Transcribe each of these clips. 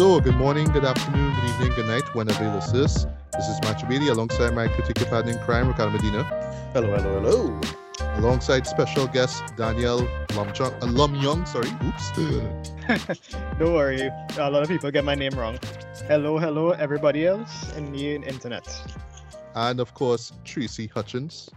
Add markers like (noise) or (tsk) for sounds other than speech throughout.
So, good morning, good afternoon, good evening, good night, whenever you listen this. Is Bailey alongside my critical partner in crime, Ricardo Medina. Hello, hello, hello. Alongside special guest Daniel Lumchung, uh, Lum Young, sorry, oops. (laughs) Don't worry, a lot of people get my name wrong. Hello, hello, everybody else in the internet. and of course, Tracy Hutchins.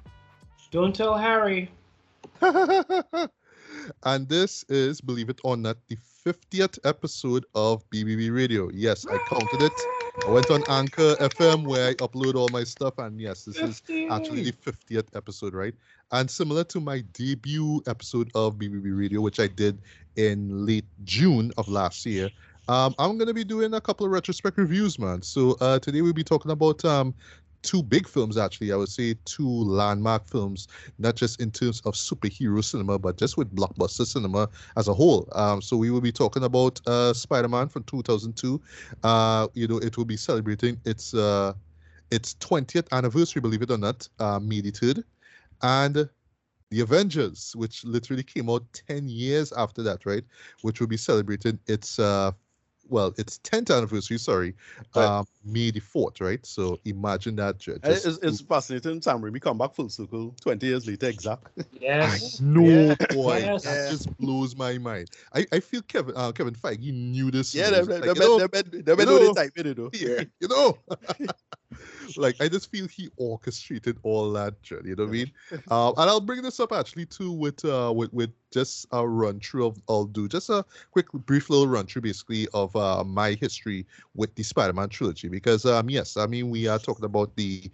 Don't tell Harry. (laughs) and this is, believe it or not, the 50th episode of BBB Radio. Yes, I counted it. I went on Anchor FM where I upload all my stuff, and yes, this is actually the 50th episode, right? And similar to my debut episode of BBB Radio, which I did in late June of last year, um, I'm going to be doing a couple of retrospect reviews, man. So uh, today we'll be talking about um, two big films, actually. I would say two landmark films, not just in terms of superhero cinema, but just with blockbuster cinema as a whole. Um, so we will be talking about uh, Spider-Man from 2002. Uh, you know, it will be celebrating its uh, its 20th anniversary, believe it or not, uh, May the 3rd. And the Avengers, which literally came out 10 years after that, right? Which will be celebrating its uh, well, it's 10th anniversary, sorry, Right. um, May the 4th, right? So imagine that. ju- Just It's, it's fascinating. Sam We come back full circle 20 years later, exact. (laughs) Yes. no, Yeah. boy, Yes. that just blows my mind. I, I feel Kevin uh, Kevin Feige knew this. Yeah, news. they Like, they know, know know. type, you know. yeah, you know. (laughs) (laughs) like I just feel he orchestrated all that journey. You know what I mean? (laughs) um, and I'll bring this up actually too with uh with with just a run through of I'll do just a quick brief little run through basically of uh my history with the Spider-Man trilogy because um yes I mean we are talking about the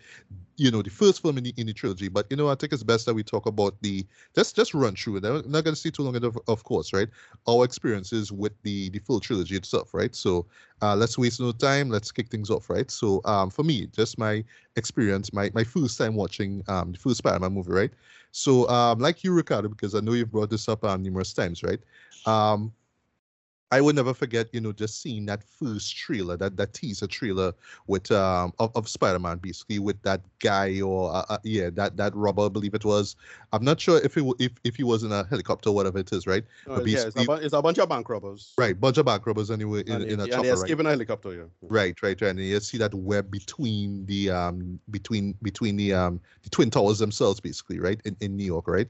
you know the first film in the in the trilogy but you know I think it's best that we talk about the just just run through it. I'm not gonna see too long of, of course right our experiences with the the full trilogy itself right so uh, let's waste no time. Let's kick things off, right? So, um, for me, just my experience, my my first time watching um the first Spider-Man movie, right? So, um, like you, Ricardo, because I know you've brought this up um, numerous times, right? Um, I would never forget, you know, just seeing that first trailer, that that teaser trailer with um of, of Spider-Man, basically with that guy or uh, uh, yeah, that that robber, I believe it was. I'm not sure if it if if he was in a helicopter, or whatever it is, right? Uh, But yeah, it's a, bu- it's a bunch of bank robbers. Right, bunch of bank robbers anyway in, And, in a and chopper, they right? escape in a helicopter, yeah. Right, right, right. And you see that web between the um between between the um the twin towers themselves, basically, right? In, in New York, right?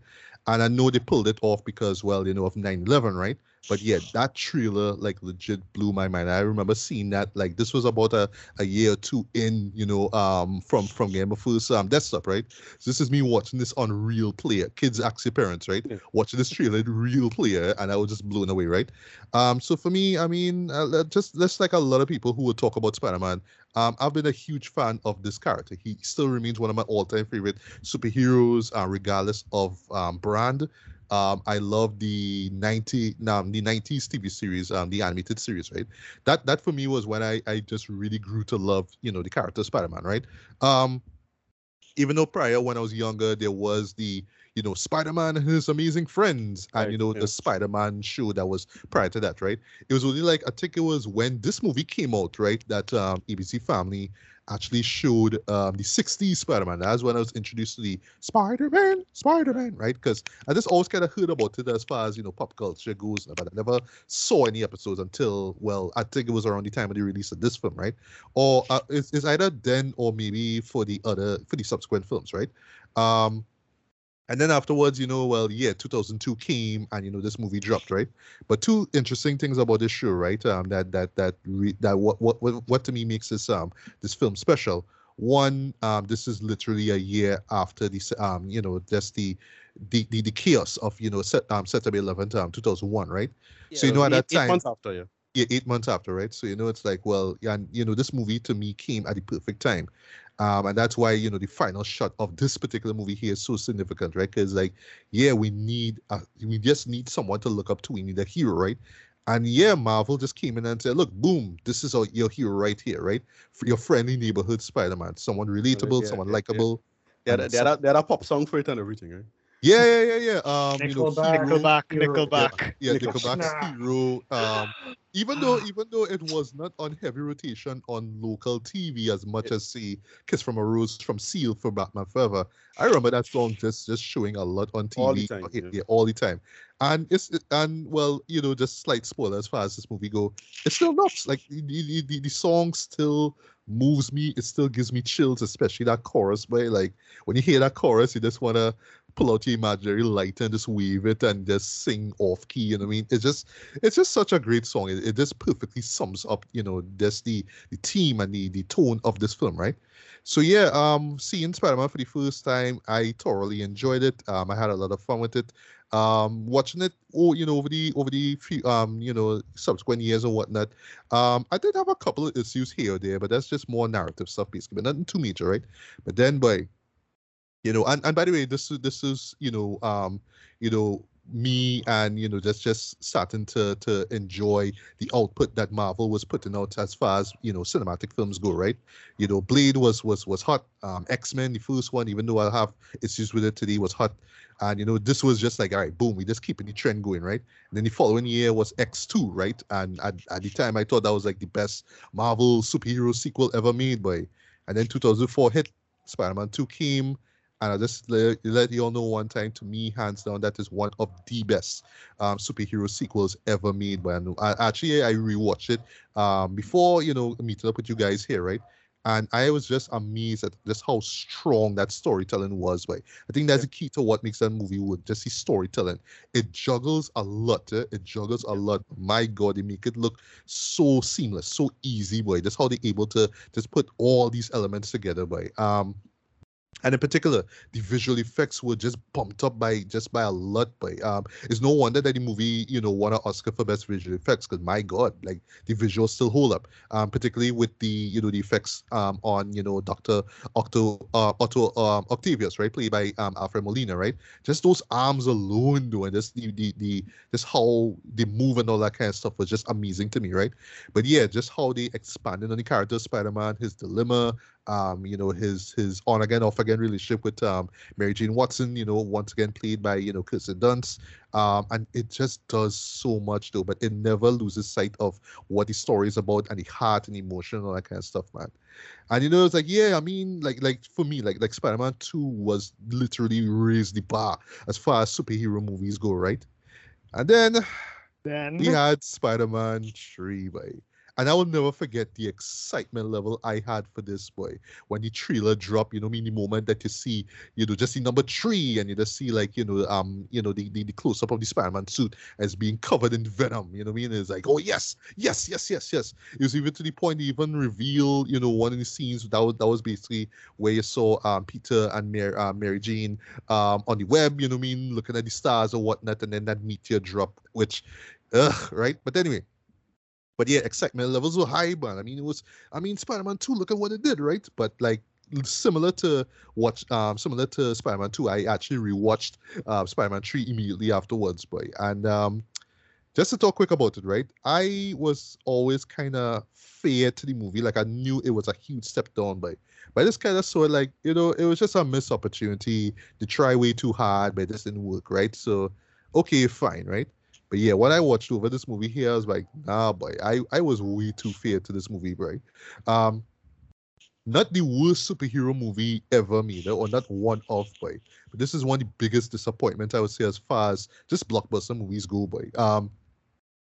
And I know they pulled it off because, well, you know, of 9-11, right? But yeah, that trailer like legit blew my mind. I remember seeing that like this was about a, a year or two in, you know, um from from Game of First um desktop, right? So this is me watching this on real player. Kids their parents, right? Yeah. Watching this trailer real player, and I was just blown away, right? Um, so for me, I mean, uh, just just like a lot of people who would talk about Spider-Man, um, I've been a huge fan of this character. He still remains one of my all-time favorite superheroes, uh, regardless of um, brand. Um, I love the 90 um, the 90s TV series, um, the animated series, right? That that for me was when I I just really grew to love, you know, the character Spider-Man, right? Um, even though prior when I was younger, there was the you know Spider-Man and his amazing friends, and Right, you know yeah. the Spider-Man show that was prior to that, right? It was only like I think it was when this movie came out, right? That um, ABC Family actually showed um, the 60s Spider-Man. That's when I was introduced to the Spider-Man, Spider-Man, right? Because I just always kind of heard about it as far as you know pop culture goes, but I never saw any episodes until well, I think it was around the time of the release of this film, right? Or uh, it's, it's either then or maybe for the other for the subsequent films, right? Um, and then afterwards, you know, well, yeah, 2002 came, and you know, this movie dropped, right? But two interesting things about this show, right? Um, that that that re- that what what what to me makes this um this film special. One, um, this is literally a year after this, um, you know, just the the the, the chaos of you know set, um September 11th, um, 2001, right? Yeah, So you know at eight, that eight time- months after, yeah. yeah, eight months after, right? So you know, it's like, well, yeah, and you know, this movie to me came at the perfect time, um, and that's why you know the final shot of this particular movie here is so significant, right? Because like, yeah, we need, uh, we just need someone to look up to. We need a hero, right? And yeah, Marvel just came in and said, look, boom, this is our, your hero right here, right? Your friendly neighborhood Spider-Man, someone relatable, yeah, someone yeah, yeah. likable. They had, a- they, had a, they had a pop song for it and everything, right? Yeah, yeah, yeah, yeah. Um, you know, Nickelback. Hero- Nickelback, Hero. Nickelback. yeah, Nickel- Nickelback's Nah. Hero. Um, even though even though it was not on heavy rotation on local TV as much as say Kiss from a Rose from Seal for Batman Forever, I remember that song just just showing a lot on TV All the time, yeah, yeah. all the time. And it's and well, you know, just slight spoiler as far as this movie go. it still not like the, the, the, the song still moves me. It still gives me chills, especially that chorus. Where like when you hear that chorus, you just wanna pull out your imaginary light and just wave it and just sing off key. You know what I mean? It's just it's just such a great song. It, it just perfectly sums up, you know, just the the theme and the the tone of this film, right? So yeah, um, seeing Spider-Man for the first time, I thoroughly enjoyed it. Um, I had a lot of fun with it. Um, watching it, oh, you know, over the over the few, um, you know, subsequent years or whatnot. Um, I did have a couple of issues here or there, but that's just more narrative stuff, basically, but nothing too major, right? But then, boy, you know and, and by the way this is this is you know um you know me and you know just just starting to to enjoy the output that marvel was putting out as far as you know cinematic films go right? You know blade was was was hot. Um x-men the first one even though i have issues with it today was hot. And you know this was just like all right boom we just keeping the trend going right? And then the following year was x2 right? And at, at the time i thought that was like the best marvel superhero sequel ever made by and then 2004 hit spider-man 2 came and I'll just let, let you all know one time, to me, hands down, that is one of the best um, superhero sequels ever made. By a new- I, actually, I rewatched it um, before, you know, meeting up with you guys here, right? And I was just amazed at just how strong that storytelling was. Right? I think that's the key to what makes that movie work. just the storytelling. It juggles a lot. eh? It juggles a lot. My God, they make it look so seamless, so easy, boy. That's how they're able to just put all these elements together, boy. Um, and in particular, the visual effects were just pumped up by just by a lot. By um, it's no wonder that the movie, you know, won an Oscar for best visual effects. Because my God, like the visuals still hold up. Um, particularly with the you know the effects um on you know Doctor Octo uh, Otto um, Octavius, right, played by um Alfred Molina, right. Just those arms alone, doing this the the the just how they move and all that kind of stuff was just amazing to me, right. But yeah, just how they expanded on the character Spider-Man, his dilemma, um, you know, his his on again, off again relationship with um Mary Jane Watson, you know, once again played by, you know, Kirsten Dunst. Um, and it just does so much though, but it never loses sight of what the story is about and the heart and emotion and all that kind of stuff, man. And you know, it's like, yeah, I mean, like like for me, like like Spider-Man 2 was literally raised the bar as far as superhero movies go, right? And then Then we had Spider-Man 3, boy. And I will never forget the excitement level I had for this boy when the trailer dropped. You know, I mean the moment that you see, you know, just see number three, and you just see like, you know, um, you know, the the, the close up of the Spider-Man suit as being covered in venom. You know I mean? It's like, oh yes, yes, yes, yes, yes. It was even to the point they even reveal, you know, one of the scenes that was that was basically where you saw um Peter and Mary, uh, Mary Jane um on the web. You know I mean? Looking at the stars or whatnot, and then that meteor drop, which, ugh, right? But anyway. But yeah, excitement levels were high, man. I mean, it was. I mean, Spider-Man Two. Look at what it did, right? But like similar to what, um, similar to Spider-Man Two, I actually rewatched uh, Spider-Man Three immediately afterwards, boy. And um, just to talk quick about it, right? I was always kind of fair to the movie. Like I knew it was a huge step down, but but I just kind of saw it like you know it was just a missed opportunity to try way too hard, but it just didn't work, right? So okay, fine, right? But yeah, what I watched over this movie here, I was like, nah, boy, I, I was way too fair to this movie, right? Um, not the worst superhero movie ever made, or not one of, boy. But this is one of the biggest disappointments I would say as far as just blockbuster movies go, boy. Um,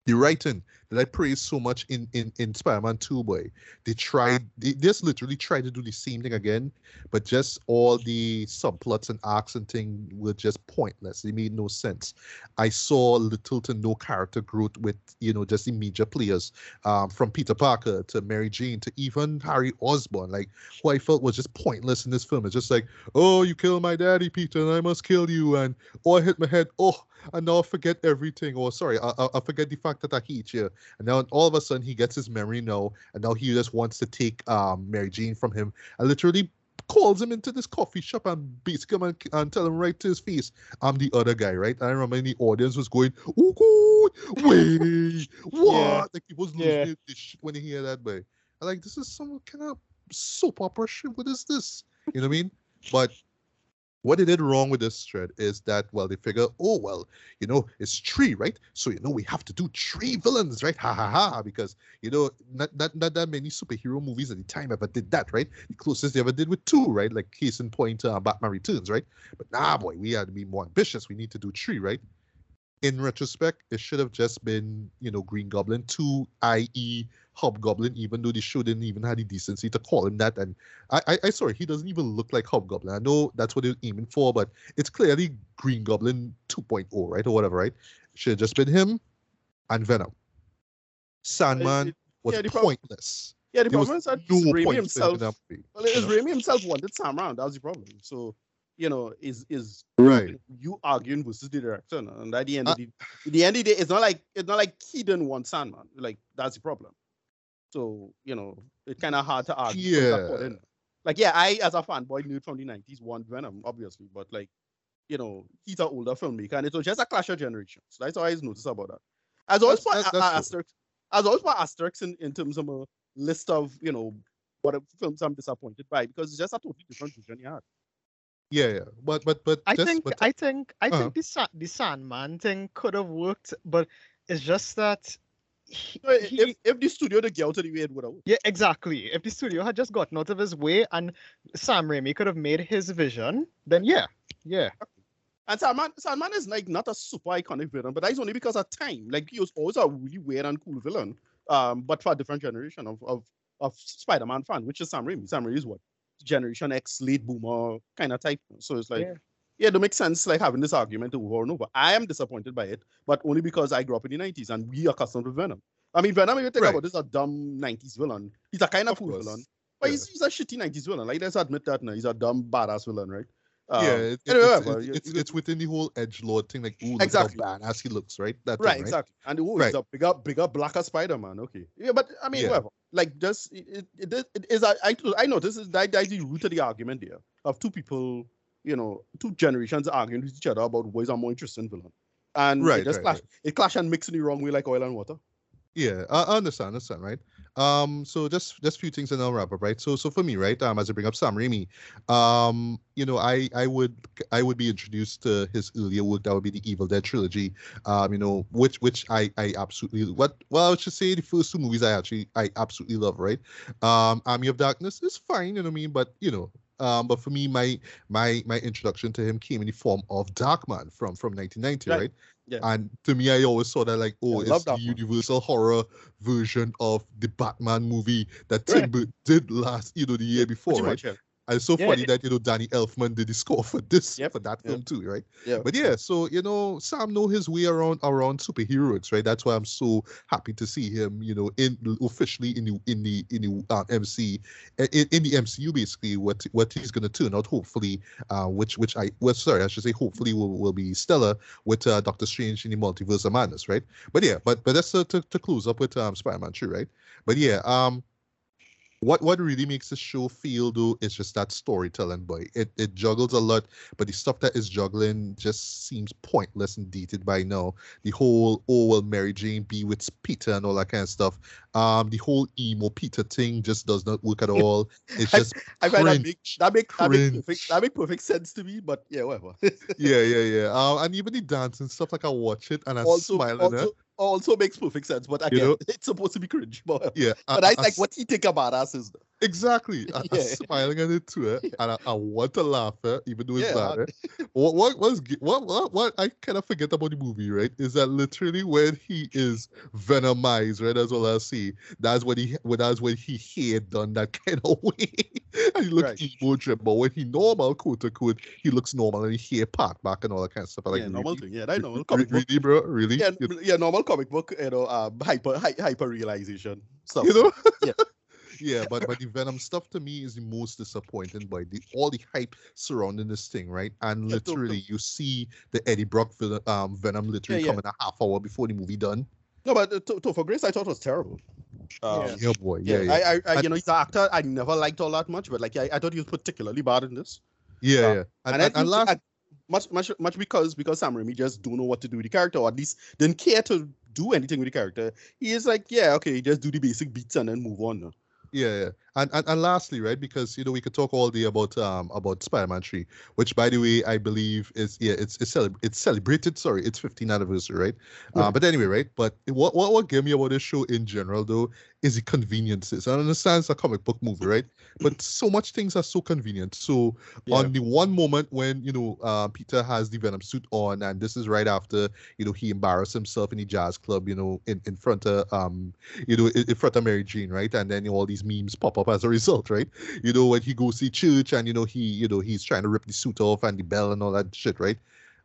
the writing that I praise so much in in in Spider-Man 2, boy. They tried, they just literally tried to do the same thing again, but just all the subplots and arcs and thing were just pointless. They made no sense. I saw little to no character growth with you know just the major players, um, from Peter Parker to Mary Jane to even Harry Osborn, like who I felt was just pointless in this film. It's just like, oh, you killed my daddy, Peter, and I must kill you, and oh, I hit my head, oh, and now I forget everything. Or sorry, I, I, I forget the fact that I hate you. And now all of a sudden he gets his memory no, and now he just wants to take um Mary Jane from him. and literally calls him into this coffee shop and beats him and, and tell him right to his face, I'm the other guy, right? And I remember in the audience was going, oh god, wait, (laughs) what? Yeah. Like he was losing Yeah. his shit when he hear that, I'm like, this is some kind of soap opera shit. What is this? You know what I mean? But what they did wrong with this thread is that well they figure oh well you know it's three right? So you know we have to do three villains right? Ha ha ha because you know not, not, not that many superhero movies at the time ever did that right? The closest they ever did with two right? Like case in point uh, batman returns right? But nah boy we had to be more ambitious. We need to do three right in retrospect, it should have just been, you know, Green Goblin 2, i.e. Hobgoblin, even though the show didn't even have the decency to call him that. And I, I, I sorry, he doesn't even look like Hobgoblin. I know that's what they're aiming for, but it's clearly Green Goblin 2.0, right? Or whatever, right? Should have just been him and Venom. Sandman it- was yeah, the problem- pointless. Yeah, the There problem is that No Raimi himself. Well, you know? Raimi himself wanted Sam around. That was the problem. So, you know, is is Right. you arguing versus the director, and at the end Uh, of the, the end of the day, it's not like it's not like he didn't want Sandman. Like that's the problem. So you know, it's kind of hard to argue. Yeah. Like yeah, I as a fanboy knew from the nineties want Venom, obviously, but like, you know, he's an older filmmaker, and it was just a clash of generations. That's all I noticed about that. As always, That's- put that's- that's as always, put asterisks in, in terms of a list of you know what films I'm disappointed by because it's just a totally different vision he had. Yeah, yeah. But but but I think but, I think I Uh-huh. think the Sa- the Sandman thing could have worked, but it's just that. He, if, if the studio to get out of the way, it would have. yeah, exactly. If the studio had just gotten out of his way and Sam Raimi could have made his vision, then yeah, yeah. And Sandman, Sandman is like not a super iconic villain, but that's only because of time. Like he was always a really weird and cool villain, um, but for a different generation of of, of Spider-Man fan, which is Sam Raimi. Sam Raimi is what Generation X, late boomer kind of type. So it's like, Yeah. yeah, it makes sense like having this argument over and over. I am disappointed by it, but only because I grew up in the '90s and we are accustomed to Venom. I mean, Venom, if you think Right. about this, a dumb '90s villain. He's a kind of, Of cool villain, but Yeah. he's, he's a shitty '90s villain. Like let's admit that now. He's a dumb badass villain, right? yeah, Um, it, it- anyway, it's, but it's, you- it's, it's within the whole edge lord thing, like ooh, look Exactly. at how badass he looks, right? That right, thing, right? exactly. And oh, Right. he's a bigger, bigger, blacker Spider-Man. Okay, yeah, but I mean, Yeah. whatever. Like, just it, it, it, is-. I, I, I know this is that, that's the root of the argument there of two people, you know, two generations arguing with each other about what is a more interesting villain, and Right, it just right, clash. right. It clash and mix in the wrong way, like oil and water. Yeah, I, I understand, understand, right? Um, so just just few things and I'll wrap up, right? So so for me, right, um, as I bring up Sam Raimi, um, you know, I I would I would be introduced to his earlier work. That would be the Evil Dead trilogy. Um, you know, which which I I absolutely what well I should say the first two movies I actually I absolutely love, right? Um, Army of Darkness is fine, you know what I mean, but you know. Um, but for me, my my my introduction to him came in the form of Darkman from from 1990, Right. right? Yeah. And to me, I always saw that like, oh, it's the Darkman. Universal horror version of the Batman movie that Right. Tim Burton did last, you know, the year before, Pretty right? much, yeah. And it's so Yeah, funny it- that you know Danny Elfman did the score for this Yep, for that yep. film too, right? Yeah. But yeah, so you know, Sam know his way around around superheroes, right? That's why I'm so happy to see him, you know, in officially in the in the in the uh, MC in, in the MCU basically what what he's gonna turn out hopefully, uh, which which I well sorry I should say hopefully will, will be stellar with uh, Doctor Strange in the Multiverse of Madness, right? But yeah, but but that's uh, to to close up with um Spider-Man 2, right? But yeah, um what what really makes the show feel though is just that storytelling boy it it juggles a lot but the stuff that is juggling just seems pointless and dated by now the whole oh well mary jane be with peter and all that kind of stuff um the whole emo peter thing just does not work at all (laughs) it's I- just I find that cringe. make that make that make perfect that make perfect sense to me. But yeah, whatever. yeah yeah (laughs) yeah um and even the dance and stuff like i watch it and i also, smile at also, it also makes perfect sense. But again, know? (laughs) it's supposed to be cringe. But, (laughs) yeah but I, I like what he think about us is Exactly. (laughs) I, I'm Yeah. smiling at it too, eh? (laughs) and I, I want to laugh, eh? even though it's Yeah, bad. Eh? What what was what what what I kind of forget about the movie, right? Is that literally when he is venomized, right? That's all I see. That's when he when that's when he had done that (laughs) kind of way, and he looks Right. emo drip. But when he normal, quote unquote, he looks normal, and he hair part back and all that kind of stuff. I'm Like yeah, normal really, thing. Yeah, that normal comic book. really, bro, really. Yeah, yeah, normal comic book. You know, um, hyper hy- hyper realization stuff. you know Yeah. Yeah but but the venom stuff to me is the most disappointing by the all the hype surrounding this thing right and Yeah, literally you see the eddie brock um venom literally Yeah, yeah. coming a half hour before the movie done No, but uh, to, Topher Grace, I thought was terrible. Um, Yeah. yeah boy yeah yeah I, I, I, you know, he's an actor I never liked all that much, but like I, I thought he was particularly bad in this. yeah, uh, yeah. and, And, I and, and last I- much, much, much because because Sam Raimi just don't know what to do with the character, or at least didn't care to do anything with the character. He is like, yeah, okay, just do the basic beats and then move on. Yeah, yeah. And, and and lastly, right, because you know we could talk all day about um about Spider-Man 3, which by the way I believe is yeah it's it's, celeb- it's celebrated. Sorry, it's 15th anniversary, right? Yeah. Uh, but anyway, right. But what what what gave me about this show in general though is the conveniences. I understand it's a comic book movie, right? But (clears throat) so much things are so convenient. So Yeah. on the one moment when you know uh, Peter has the Venom suit on, and this is right after you know he embarrassed himself in the jazz club, you know, in, in front of um you know in, in front of Mary Jane, right? And then all these memes pop up as a result, right? You know when he goes to church and you know he you know he's trying to rip the suit off and the bell and all that shit, right?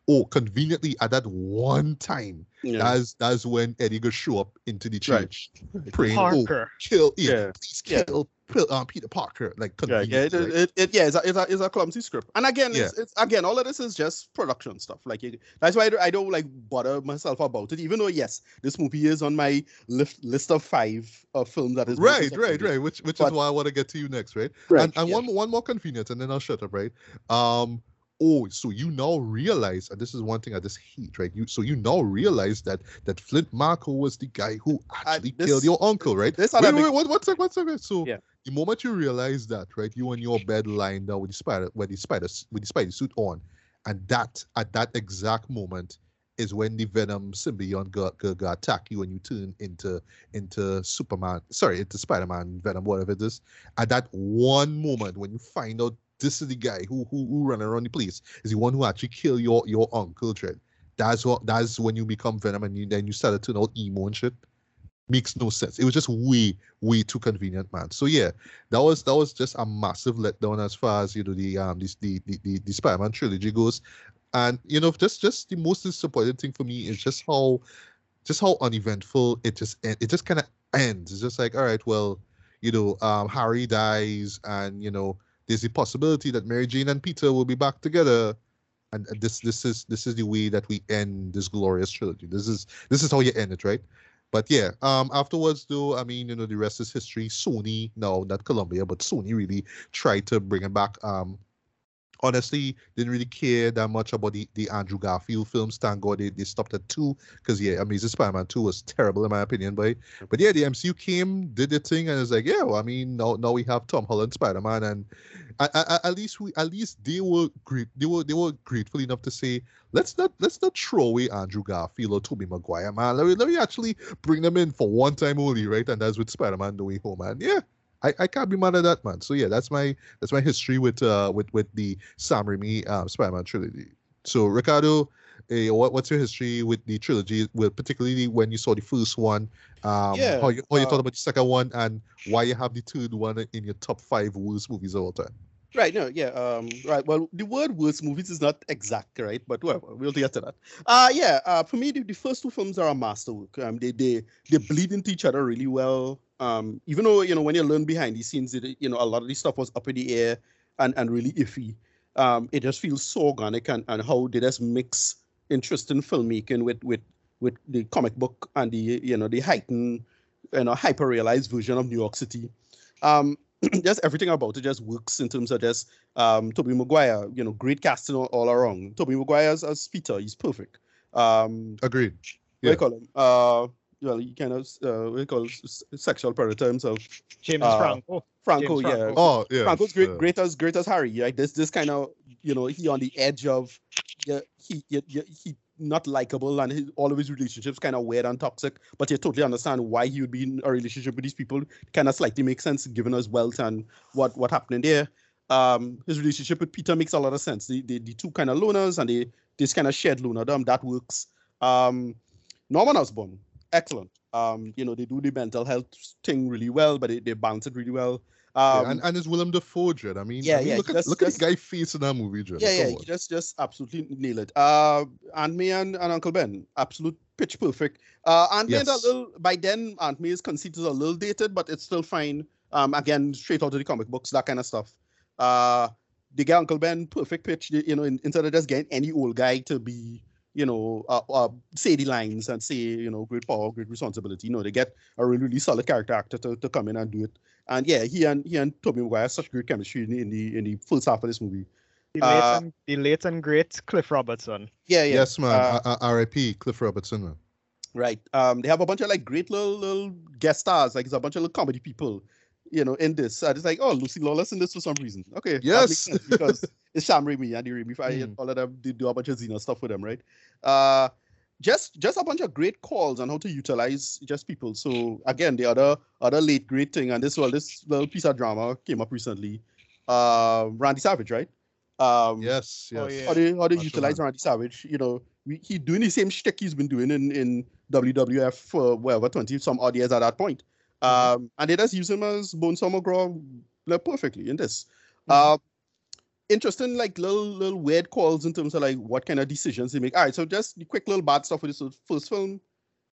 Oh, conveniently at that one time, Yeah. that's that's when Eddie goes show up into the Right. church, praying, oh, Parker. kill, yeah, Yeah. please kill, Pil- uh, Peter Parker, like Yeah, yeah, it, right? it, it, yeah, it's a, it's, a, it's a clumsy script. And again, it's, it's again, all of this is just production stuff. Like it, that's why I don't, I don't like bother myself about it. Even though yes, this movie is on my list list of five of films that is right, right, right. Which which is why I want to get to you next, right? Right, and and yeah. one one more convenience, and then I'll shut up, right? Um. Oh, so you now realize, and this is one thing I just hate, right? You so you now realize that that Flint Marko was the guy who actually this- killed your uncle, right? this wait, wait, big- wait, sec, one second. So Yeah. the moment you realize that, right, you on your bed lying down with the spider, with the spider, with the spider suit on, and that at that exact moment is when the Venom symbiote got, got, got attack you and you turn into into Superman, sorry, into Spider-Man, Venom, whatever it is. At that one moment when you find out this is the guy who who, who run around the place, is the one who actually killed your your uncle, Dread. That's what that's when you become Venom and you then you start to out emo and shit. Makes no sense. It was just way, way too convenient, man. So yeah, that was that was just a massive letdown as far as you know the um this the the, the, the Spider-Man trilogy goes. And you know, just just the most disappointing thing for me is just how just how uneventful it just it just kind of ends. It's just like, all right, well, you know, um, Harry dies, and you know, there's the possibility that Mary Jane and Peter will be back together. And and this this is this is the way that we end this glorious trilogy. This is this is how you end it, right? But yeah, um, afterwards though, I mean, you know, the rest is history. Sony, no, not Columbia, but Sony really tried to bring it back. Um, honestly, didn't really care that much about the, the Andrew Garfield films. Thank God they, they stopped at two, because yeah, Amazing Spider-Man 2 was terrible in my opinion, but but yeah, the MCU came, did the thing, and it's like, yeah, well, I mean, now now we have Tom Holland Spider-Man, and at, at, at least we at least they were great they were they were grateful enough to say let's not let's not throw away Andrew Garfield or Tobey Maguire, man. Let me let me actually bring them in for one time only, right? And that's with Spider-Man No Way Home, man. Yeah. I, I can't be mad at that, man. So yeah, that's my that's my history with uh with with the Sam Raimi um, Spider-Man trilogy. So Ricardo, eh, what, what's your history with the trilogy? With particularly when you saw the first one, um, Yeah, how you how you uh, thought about the second one, and why you have the third one in your top five worst movies of all time? Right, no, yeah, um, right. Well, the word worst movies is not exact, right? But whatever, we'll get to that. Uh yeah, uh, for me, the, the first two films are a masterwork. Um, they they they bleed into each other really well. Um, even though you know when you learn behind the scenes, it, you know a lot of this stuff was up in the air and and really iffy. Um, it just feels so organic and and how they just mix interesting filmmaking with with with the comic book and the you know the heightened you know hyper realized version of New York City. Um, (clears throat) just everything about it just works in terms of just um Tobey Maguire, you know, great casting all, all around. Tobey Maguire as, as Peter, he's perfect. Um Agreed. what do you call him? Uh well, he kind of uh what do you call it? S- sexual predator himself. James Uh, Franco. Franco, James yeah. Franco. Oh yeah. Franco's great, uh, great as great as Harry. Like this, this kind of you know he on the edge of yeah he yeah, yeah, he not likable and his, all of his relationships kind of weird and toxic. But you totally understand why he would be in a relationship with these people. Kind of slightly makes sense given his wealth and what what happening there. Um, his relationship with Peter makes a lot of sense. The the, the two kind of loners and they this kind of shared lonerdom that works. Um, Norman Osborn, excellent. Um, you know they do the mental health thing really well, but they, they balance it really well. Yeah, Um, and, and it's Willem Dafoe, Jed. I mean, yeah, I mean, yeah, look at just- at the guy face in that movie, Jed. Yeah, yeah, Come just just absolutely nail it. Uh, Aunt May and, and Uncle Ben, absolute pitch perfect. Uh, Aunt Yes. a little by then Aunt May's conceit is a little dated, but it's still fine. Um, again, straight out of the comic books, that kind of stuff. Uh, they get Uncle Ben perfect pitch. You know, in, instead of just getting any old guy to be, you know, uh, uh, say the lines and say, you know, great power, great responsibility. You know, they get a really, really solid character actor to, to come in and do it. And yeah, he and he and Tobey Maguire have such great chemistry in the in the, in the first half of this movie. The uh, late, and, the late and great Cliff Robertson. Yeah, yeah. Yes, man. Uh, Uh, R.I.P. Cliff Robertson, man. Right. Um, they have a bunch of like great little little guest stars. Like it's a bunch of little comedy people. you know, in this. I just like, oh, Lucy Lawless in this for some reason. Okay, that Yes. because it's Sam Raimi and the Raimi family, (laughs) Mm. all of them did do a bunch of Xena stuff with them, right? Uh, just just a bunch of great calls on how to utilize just people. So again, the other other late great thing, and this well, this little piece of drama came up recently. Uh, Randy Savage, right? Um, Yes, yes. Oh, yeah. how they how they Macho utilize Man. Randy Savage. You know, we, he doing the same shtick he's been doing in in WWF for whatever twenty some odd years at that point. Um, and they just use him as Bonesaw McGraw like, perfectly in this. Uh, interesting, like little little weird calls in terms of like what kind of decisions they make. All right, so just quick little bad stuff with this first film.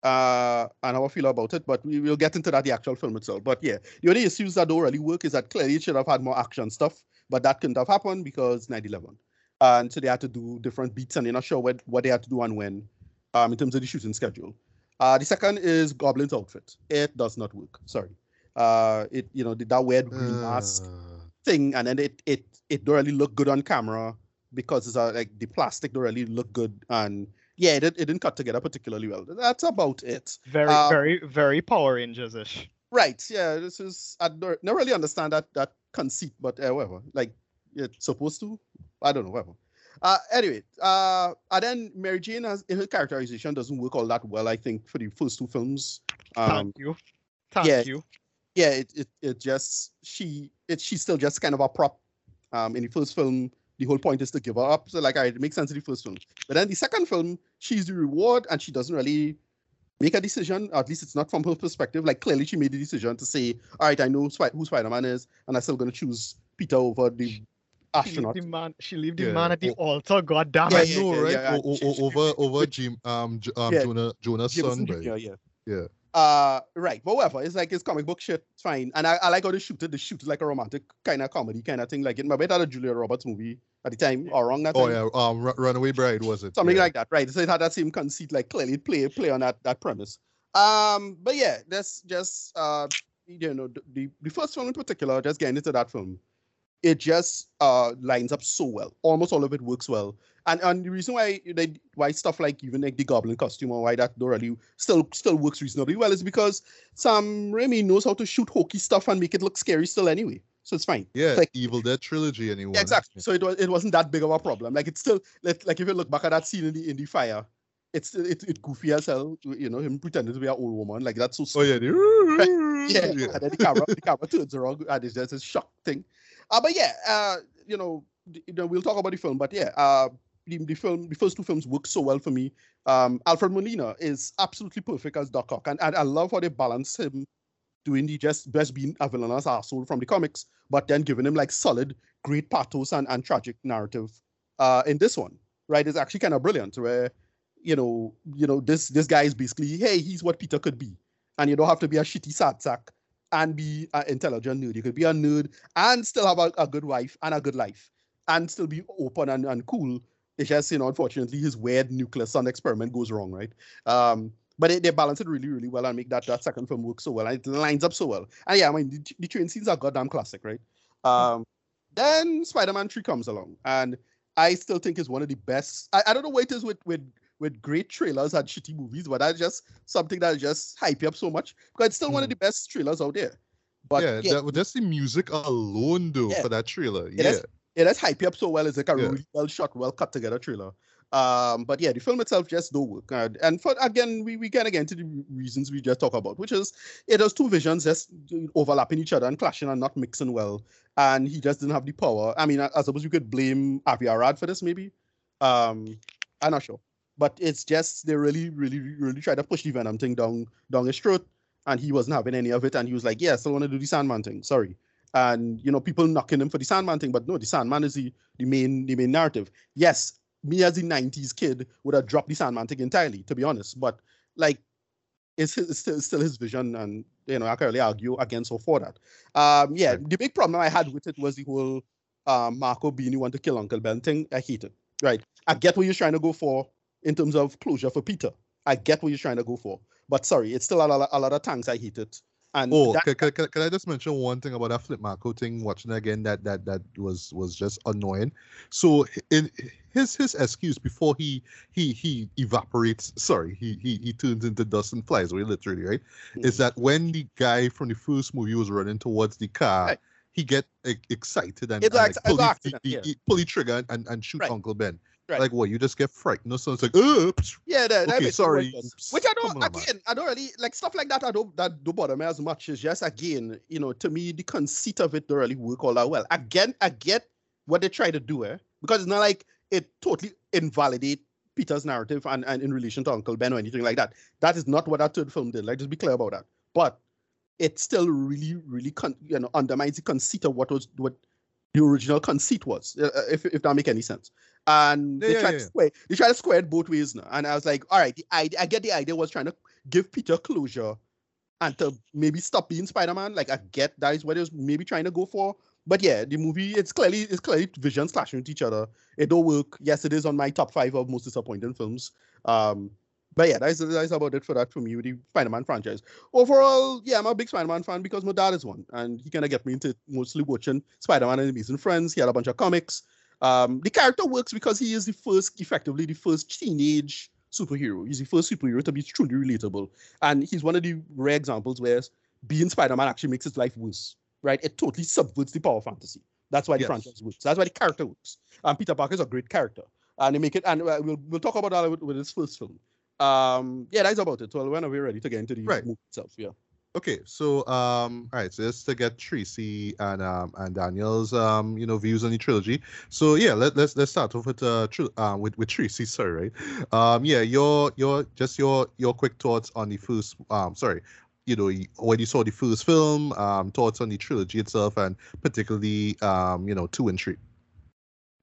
Uh, and how I feel about it, but we will get into that the actual film itself. But yeah, the only issues that don't really work is that clearly it should have had more action stuff, but that couldn't have happened because 9/11 and so they had to do different beats and they're not sure what, what they had to do and when um, in terms of the shooting schedule uh, the second is goblin's outfit it does not work sorry uh, it you know that weird green mask Uh, thing and then it it it don't really look good on camera because it's uh, like the plastic don't really look good and yeah it, it didn't cut together particularly well that's about it Very, Uh, very, very Power Rangers ish. Right. Yeah. This is I don't, don't really understand that that conceit, but uh, whatever. Like it's supposed to. I don't know. Whatever. Uh, anyway, uh, and then Mary Jane has her characterization doesn't work all that well. I think for the first two films. Um, Thank you. Thank yeah. you. yeah, it, it it just she it she's still just kind of a prop. Um, in the first film, the whole point is to give her up. So like, all right, it makes sense in the first film, but then the second film, she's the reward, and she doesn't really make a decision. At least it's not from her perspective. Like clearly, she made the decision to say, all right, I know Spi- who Spider Man is, and I'm still going to choose Peter over the She leave astronaut. the man. She leave the Yeah, man at the oh. altar. God damn Yeah, it. yeah, know, right? yeah, O- o- she- o- she- over she- over Jim um J- um Yeah. Jonah Jonah's son, right? Jr., yeah. Yeah. Uh, right, but whatever. It's like it's comic book shit. It's fine, and I, I like how they shoot it. They shoot like a romantic kind of comedy kind of thing. Like it might be a Julia Roberts movie at the time, or wrong that Oh time. yeah, um Runaway Bride was it? something yeah. like that, right? So it had that same conceit, like clearly play play on that that premise. Um, but yeah, that's just uh, you know, the the first film in particular, just getting into that film, it just uh lines up so well. Almost all of it works well, and and the reason why they why stuff like even like the Goblin costume or why that really still still works reasonably well is because Sam Raimi knows how to shoot hokey stuff and make it look scary still anyway. So it's fine. Yeah, like- Evil Dead trilogy. Anyone? Yeah, exactly. So it was it wasn't that big of a problem. Like it's still like, like if you look back at that scene in the in the fire, it's it, it goofy as hell. You know him pretending to be an old woman. Like that's so. Oh yeah. the- yeah. (laughs) yeah. And then the camera the camera turns around and it's just a shock thing. Uh, but yeah, uh, you know, we'll talk about the film. But yeah, uh, the, the film, the first two films work so well for me. Um, Alfred Molina is absolutely perfect as Doc Ock, and, and I love how they balance him doing the just best being a villainous asshole from the comics, but then giving him like solid, great pathos and, and tragic narrative. Uh, in this one, right, is actually kind of brilliant. Where you know, you know, this this guy is basically, hey, he's what Peter could be, and you don't have to be a shitty sad sack and be an intelligent nerd. You could be a nerd and still have a, a good wife and a good life, and still be open and, and cool. It's just, you know, unfortunately, his weird nuclear sun experiment goes wrong, right? Um, but they, they balance it really, really well and make that, that second film work so well. And it lines up so well. And yeah, I mean, the, the train scenes are goddamn classic, right? Um, then Spider-Man 3 comes along, and I still think is one of the best. I, I don't know what it is with with with great trailers and shitty movies, but that's just something that just hype you up so much because it's still one of the best trailers out there. But yeah, yeah, That, just the music alone, though, Yeah. for that trailer. It Yeah, is- it has hype you up so well. It's like a Yeah. really well shot, well cut together trailer. Um, but yeah, the film itself just don't work. And, and for again, we, we of get into the reasons we just talk about, which is it has two visions just overlapping each other and clashing and not mixing well. And he just didn't have the power. I mean, I, I suppose you could blame Avi Arad for this, maybe. Um, I'm not sure. But it's just they really, really, really tried to push the Venom thing down down his throat, and he wasn't having any of it. And he was like, "Yeah, I still want to do the Sandman thing. Sorry." And you know, people knocking him for the Sandman thing, but no, the Sandman is the the main the main narrative. Yes, me as a '90s kid would have dropped the Sandman thing entirely, to be honest. But like, it's, his, it's still, it's still his vision, and you know, I can't really argue against or for that. Um, yeah, the big problem I had with it was the whole um, Marco Beanie want to kill Uncle Ben thing. I hate it. Right, I get what you're trying to go for in terms of closure for Peter. I get what you're trying to go for, but sorry, it's still a lot, a lot of times I hate it. And Oh, that, can, can, can, I just mention one thing about that Flint Marko thing? Watching again, that that that was was just annoying. So in his his excuse before he he he evaporates, sorry, he he he turns into dust and flies away, literally, right? Is mm-hmm. that when the guy from the first movie was running towards the car, Right. he get excited and, and an like, pull, the, yeah. trigger and, and shoot Right. Uncle Ben. Right. Like what? You just get frightened. No, so it's like, oops. yeah, that, that okay, makes sorry. Which I don't on, man. again, I don't really like stuff like that. I don't that don't bother me as much. It's just again, you know, to me the conceit of it don't really work all that well. Again, I get what they try to do, eh? Because it's not like it totally invalidate Peter's narrative and, and in relation to Uncle Ben or anything like that. That is not what that third film did. Like, just be clear about that. But it still really, really, con- you know, undermines the conceit of what was what the original conceit was, uh, uh, if if that make any sense. And Yeah, they yeah, try yeah, to square, they try to square it both ways now. And I was like, all right, the idea, I get the idea was trying to give Peter closure and to maybe stop being Spider-Man. Like I get that is what it was maybe trying to go for. But yeah, the movie it's clearly it's clearly visions clashing with each other. It don't work. Yes, it is on my top five of most disappointing films. Um, but yeah, that's that's about it for that for me with the Spider-Man franchise. Overall, yeah, I'm a big Spider-Man fan because my dad is one, and he kind of get me into mostly watching Spider-Man and Amazing Friends. He had a bunch of comics. Um, the character works because he is the first, effectively the first teenage superhero. He's the first superhero to be truly relatable, and he's one of the rare examples where being Spider-Man actually makes his life worse. Right? It totally subverts the power fantasy. That's why the Yes. franchise works. That's why the character works. And Peter Parker is a great character, and they make it. And uh, we'll we'll talk about that with, with his first film. Um, yeah, that's about it. Well, when are we ready to get into the Right. movie itself? Yeah. Okay, so um, all right, so just to get Tracy and um and Daniel's um you know views on the trilogy. So yeah, let let's let's start off with uh uh, with with Tracy. Sorry, right? Um, yeah, your your just your your quick thoughts on the first um sorry, you know when you saw the first film, um thoughts on the trilogy itself, and particularly um you know two and three.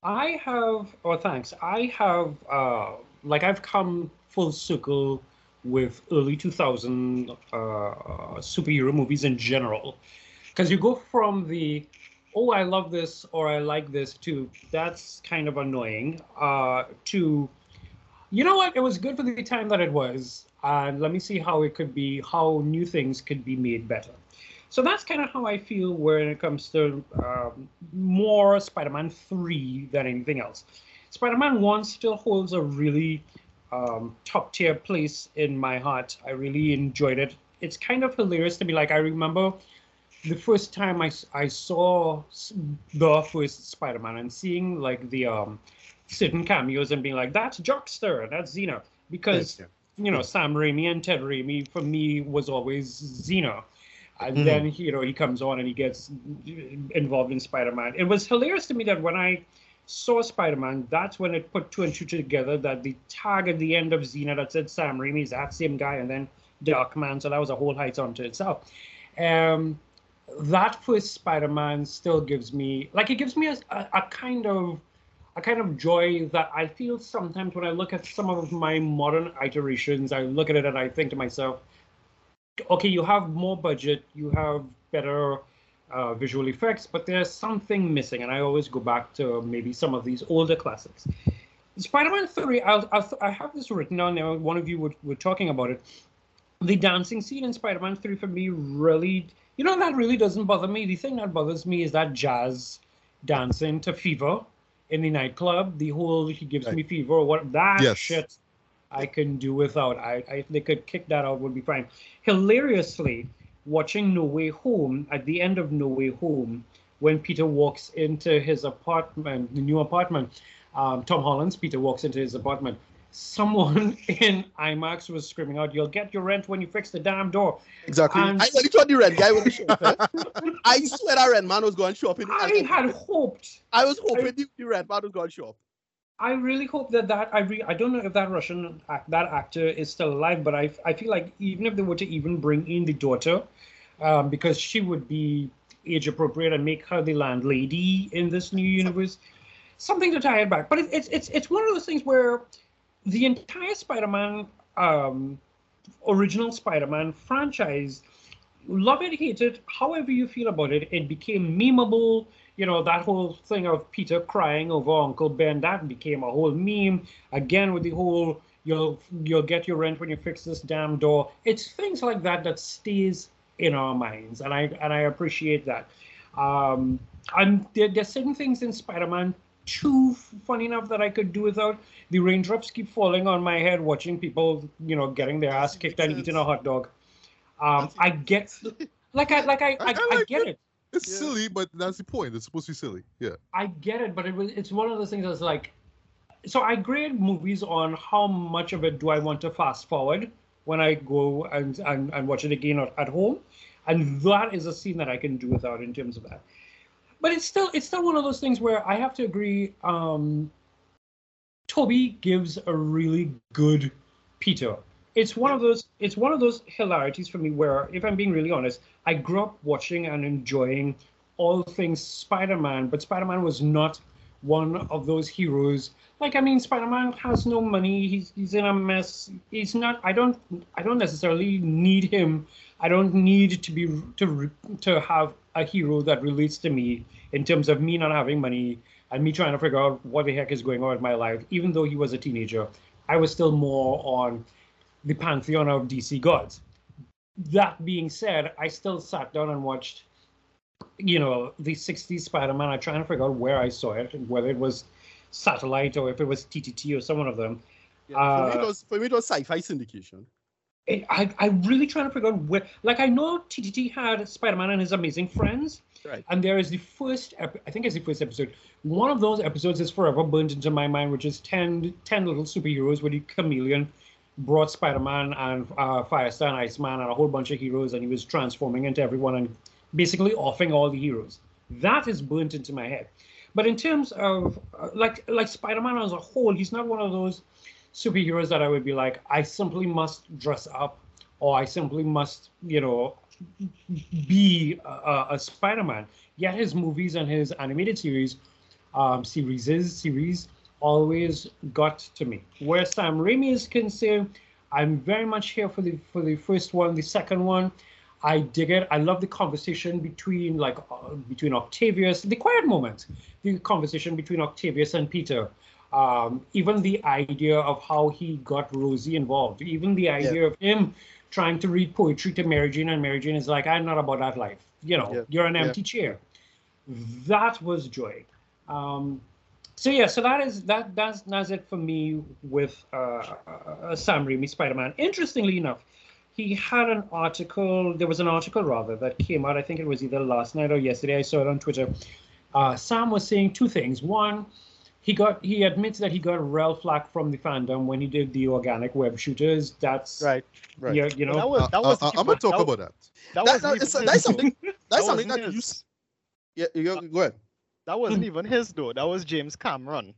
I have, oh, thanks. I have, uh, like, I've come full circle with early 2000 uh, superhero movies in general. Because you go from the, oh, I love this or I like this to that's kind of annoying, uh, to, you know what, it was good for the time that it was. And let me see how it could be, how new things could be made better. So that's kind of how I feel when it comes to um, more Spider-Man 3 than anything else. Spider-Man 1 still holds a really um, top tier place in my heart. I really enjoyed it. It's kind of hilarious to me. like, I remember the first time I, I saw the first Spider-Man and seeing like the um, certain cameos and being like, that's Joxer, that's Xena. Because, you know, Sam Raimi and Ted Raimi for me was always Xena. And Mhm. then, you know, he comes on and he gets involved in Spider-Man. It was hilarious to me that when I saw Spider-Man, that's when it put two and two together that the tag at the end of Xena that said Sam Raimi is that same guy, and then Darkman. So that was a whole height unto itself. Um, that first Spider-Man still gives me like it gives me a, a kind of a kind of joy that I feel sometimes when I look at some of my modern iterations. I look at it and I think to myself, okay, you have more budget, you have better uh, visual effects, but there's something missing. And I always go back to maybe some of these older classics. Spider-Man 3, I'll, I'll, I have this written down there. One of you were, were talking about it. The dancing scene in Spider-Man 3 for me really, you know, that really doesn't bother me. The thing that bothers me is that jazz dancing to Fever in the nightclub. The whole he gives Right. me fever or what that Yes. shit I can do without. I, I they could kick that out would be fine. Hilariously, watching No Way Home at the end of No Way Home, when Peter walks into his apartment, the new apartment, um, Tom Holland's Peter walks into his apartment. Someone (laughs) in IMAX was screaming out, "You'll get your rent when you fix the damn door." Exactly. And- I only thought the red guy up. eh? I swear that rent man was going to show up in I had hoped I was hoping the, the red man was going to show up. I really hope that that I re- I don't know if that Russian that actor is still alive, but I I feel like even if they were to even bring in the daughter, um, because she would be age appropriate and make her the landlady in this new universe, something to tie it back. But it, it's it's it's one of those things where the entire Spider-Man um, original Spider-Man franchise, love it, hate it, however you feel about it, it became memeable. You know, that whole thing of Peter crying over Uncle Ben, that became a whole meme. Again, with the whole you'll you'll get your rent when you fix this damn door. It's things like that that stays in our minds, and I and I appreciate that. Um, I'm there, there's certain things in Spider-Man too funny enough, that I could do without. The raindrops keep falling on my head watching people, you know, getting their ass kicked and eating a hot dog. Um, I get, like I like I (laughs) I, I I like get it. it. It's Yeah. silly, but that's the point. It's supposed to be silly. Yeah. I get it, but it was it's one of those things that's like so I grade movies on how much of it do I want to fast forward when I go and, and, and watch it again at, at home. And that is a scene that I can do without in terms of that. But it's still it's still one of those things where I have to agree, um Tobey gives a really good Peter. It's one of those it's one of those hilarities for me where if I'm being really honest, I grew up watching and enjoying all things Spider-Man, but Spider-Man was not one of those heroes. Like I mean, Spider-Man has no money. He's he's in a mess. He's not. I don't. I don't necessarily need him. I don't need to be to to have a hero that relates to me in terms of me not having money and me trying to figure out what the heck is going on with my life. Even though he was a teenager, I was still more on the pantheon of DC gods. That being said, I still sat down and watched you know, the 60s Spider-Man. I'm trying to figure out where I saw it, whether it was satellite or if it was TTT or someone of them. Yeah, for, me Uh, it was, for me, it was sci-fi syndication. It, I, I'm really trying to figure out where, like, I know TTT had Spider-Man and his amazing friends, Right. and there is the first, ep- I think it's the first episode. One of those episodes is forever burned into my mind, which is 10, 10 little superheroes with the chameleon brought Spider-Man and uh, Firestar and Iceman and a whole bunch of heroes, and he was transforming into everyone and basically offing all the heroes. That is burnt into my head. But in terms of uh, like like Spider-Man as a whole, he's not one of those superheroes that I would be like, I simply must dress up, or I simply must, you know, be a, a, Spider-Man. Yet his movies and his animated series, um, series series always got to me. Where Sam Raimi is concerned, I'm very much here for the for the first one. The second one, I dig it. I love the conversation between like uh, between Octavius, the quiet moments, the conversation between Octavius and Peter. Um, even the idea of how he got Rosie involved, even the idea of him trying to read poetry to Mary Jane, and Mary Jane is like, "I'm not about that life. You know, Yeah. you're an Yeah. empty chair." That was joy. Um, so yeah, so that is that that's that's it for me with uh, uh, Sam Raimi Spider-Man. Interestingly enough, he had an article. There was an article rather that came out. I think it was either last night or yesterday. I saw it on Twitter. Uh, Sam was saying two things. One, he got he admits that he got real flack from the fandom when he did the organic web shooters. That's Right. Right. yeah, you know. that was Uh, that uh, was uh, I'm gonna talk that, about that. that That, wasn't that, even it's- (laughs) his that's though. something. That's That something wasn't that you. Yeah. You go, go ahead. That wasn't (laughs) even his though. That was James Cameron.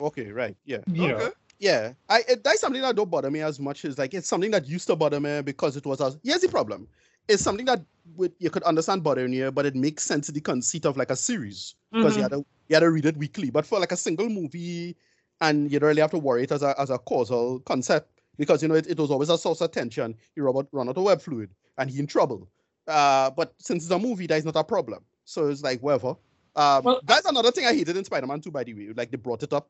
Okay. Right. Yeah. you know. Okay. Yeah, I it, that's something that don't bother me as much as like it's something that used to bother me because it was. A, here's the problem: it's something that would, you could understand bothering you, but it makes sense to the conceit of like a series because you Mhm. had to you had to read it weekly. But for like a single movie, and you don't really have to worry it as a as a causal concept because you know it, it was always a source of tension. You run out, run out of web fluid, and he in trouble. Uh, but since it's a movie, that is not a problem. So it's like whatever. Um, Well, that's another thing I hated in Spider-Man 2, by the way. Like they brought it up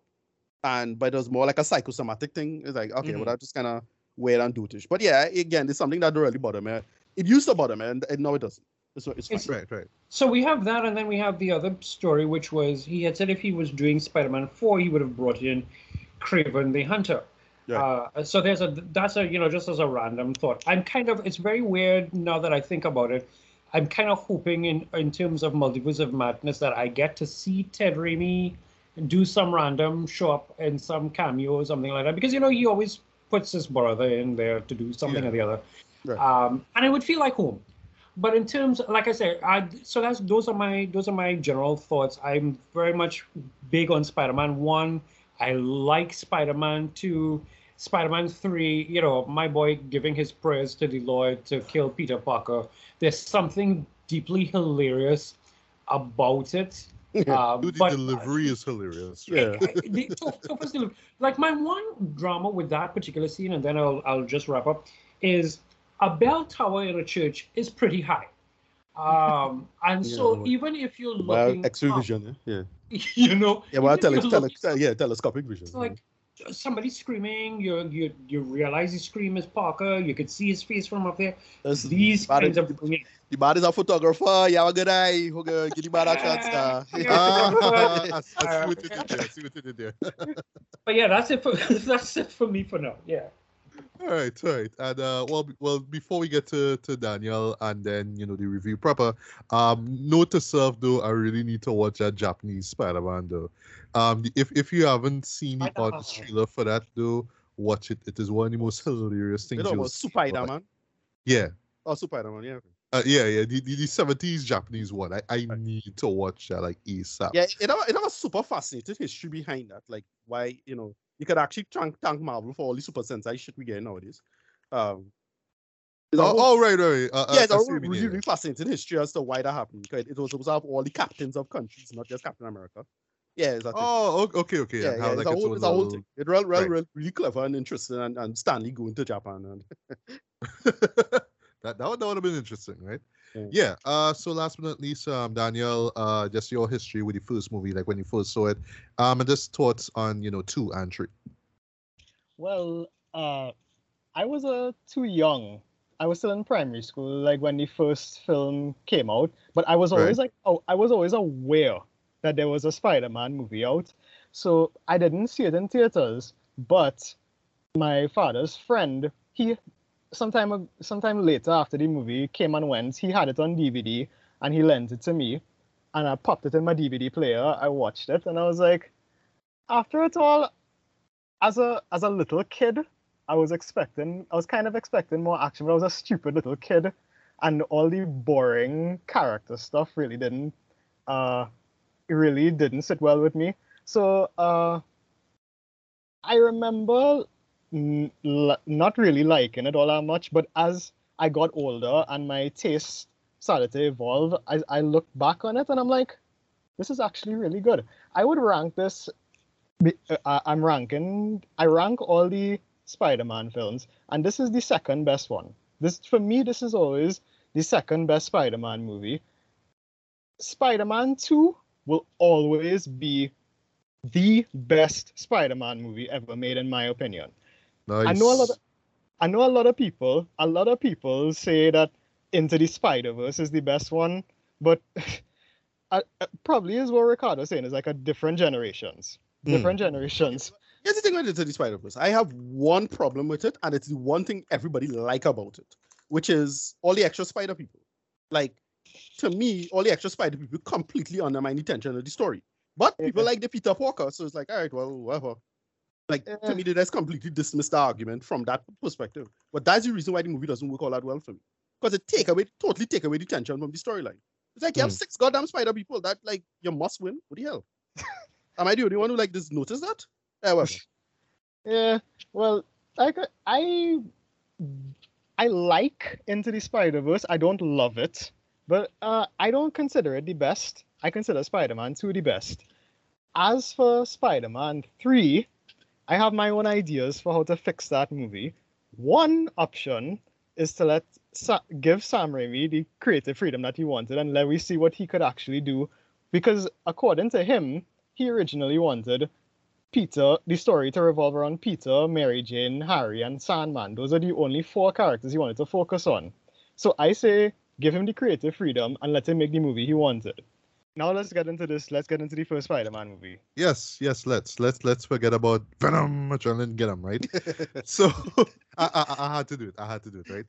and but it was more like a psychosomatic thing. It's like, okay, Mhm. well, that just kind of weird and dutish. But yeah, again, it's something that really bother me. It used to bother me, and, and now it doesn't. So it's fine. It's- Right, right. So we have that, and then we have the other story, which was he had said if he was doing Spider-Man Four, he would have brought in Kraven the Hunter. Yeah. Uh, so there's a that's a you know just as a random thought. I'm kind of it's very weird now that I think about it. I'm kind of hoping in in terms of multiverse of madness that I get to see Ted Raimi do some random show up in some cameo or something like that because you know he always puts his brother in there to do something Yeah. or the other, Right. um, and it would feel like home. But in terms, like I said, I so that's those are my those are my general thoughts. I'm very much big on Spider-Man One. I like Spider-Man Two. Spider-Man 3, you know, my boy giving his prayers to the Lord to kill Peter Parker. There's something deeply hilarious about it. Uh, Dude, the but delivery is hilarious. Yeah. I- I- the Toph- delivery- like my one drama with that particular scene, and then I'll I'll just wrap up, is a bell tower in a church is pretty high. Um, and so Yeah. even if you're Well, looking X-ray up, vision. Yeah. (laughs) you know, Yeah. Well, tele- tele- looking, tele- yeah, telescopic vision. it's like somebody screaming. You you you realize his scream is Parker. You could see his face from up there. That's- These bad kinds of brilliant. The man is a photographer. You have a good eye. Go Give the man a chance. Yeah. I, (laughs) (laughs) I see what you did there. I see what you did there. But yeah, that's it for (laughs) that's it for me for now. Yeah. All right, all right. And uh, well, well, before we get to, to Daniel and then you know the review proper, um, note to self though, I really need to watch that Japanese Spider-Man though. Um, if if you haven't seen the Spider-Man. artist trailer for that though, watch it. It is one of the most hilarious things You know you'll about. Spider Man. Yeah, Oh, Spider Man. Yeah. uh, yeah, yeah. The, the, the 70s Japanese one. I, I need to watch that like ASAP. Yeah, it have, it have a super fascinating history behind that. Like why, you know, you could actually thank, thank Marvel for all the super sentai shit we get nowadays. Um, it's Oh, whole- oh, right, right. Uh, yeah, it's uh, a I see what you really, really fascinating history as to why that happened. 'cause It was supposed to have all the captains of countries, not just Captain America. Yeah, thing. Oh, okay, okay. yeah, and yeah, have, it's, a whole, it's a whole thing. It's real, real, Right. real, really clever and interesting. And, and Stan Lee going to Japan. And (laughs) that that would, that would have been interesting, right? Yeah. Yeah. Uh, so last but not least, um, Daniel, uh, just your history with the first movie, like when you first saw it, um, and just thoughts on you know two and three. Well, uh, I was uh, too young. I was still in primary school, like when the first film came out. But I was Right. always like, oh, I was always aware that there was a Spider-Man movie out. So I didn't see it in theaters. But my father's friend, he sometime sometime later after the movie came and went, he had it on DVD and he lent it to me, and I popped it in my DVD player. I watched it, and I was like, after it all, as a as a little kid, I was expecting I was kind of expecting more action, but I was a stupid little kid, and all the boring character stuff really didn't uh really didn't sit well with me. So uh I remember not really liking it all that much, but as I got older and my taste started to evolve, I, I looked back on it and I'm like, this is actually really good. I would rank this uh, I- I'm ranking. I rank all the Spider-Man films, and this is the second best one. This for me, this is always the second best Spider-Man movie. Spider-Man Two will always be the best Spider-Man movie ever made, in my opinion. Nice. I know a lot. Of, I know a lot of people. A lot of people say that Into the Spider Verse is the best one, but (laughs) uh, uh, probably is what Ricardo's saying is like a different generations, Hmm. different generations. here's the thing with Into the Spider Verse. I have one problem with it, and it's the one thing everybody like about it, which is all the extra spider people. Like, to me, all the extra spider people completely undermine the tension of the story. But people Yeah. like the Peter Parker, so it's like, all right, well, whatever. Like Yeah. to me, they just completely dismissed the argument from that perspective. But that's the reason why the movie doesn't work all that well for me. Because it take away, totally take away the tension from the storyline. It's like you have Hmm. six goddamn spider people that like you must win. What the hell? (laughs) Am I the only one who like just notice that? Yeah, whatever. (laughs) Yeah, well, like uh, I, I like Into the Spider Verse. I don't love it, but uh, I don't consider it the best. I consider Spider-Man Two the best. As for Spider-Man Three, I have my own ideas for how to fix that movie. One option is to let Sa- give Sam Raimi the creative freedom that he wanted and let we see what he could actually do, because according to him, he originally wanted Peter, the story to revolve around Peter, Mary Jane, Harry, and Sandman. Those are the only four characters he wanted to focus on. So I say give him the creative freedom and let him make the movie he wanted. Now let's get into this. Let's get into the first Spider-Man movie. Yes, yes. Let's let's let's forget about Venom, adrenaline, get him right. (laughs) so I, I I had to do it. I had to do it, right?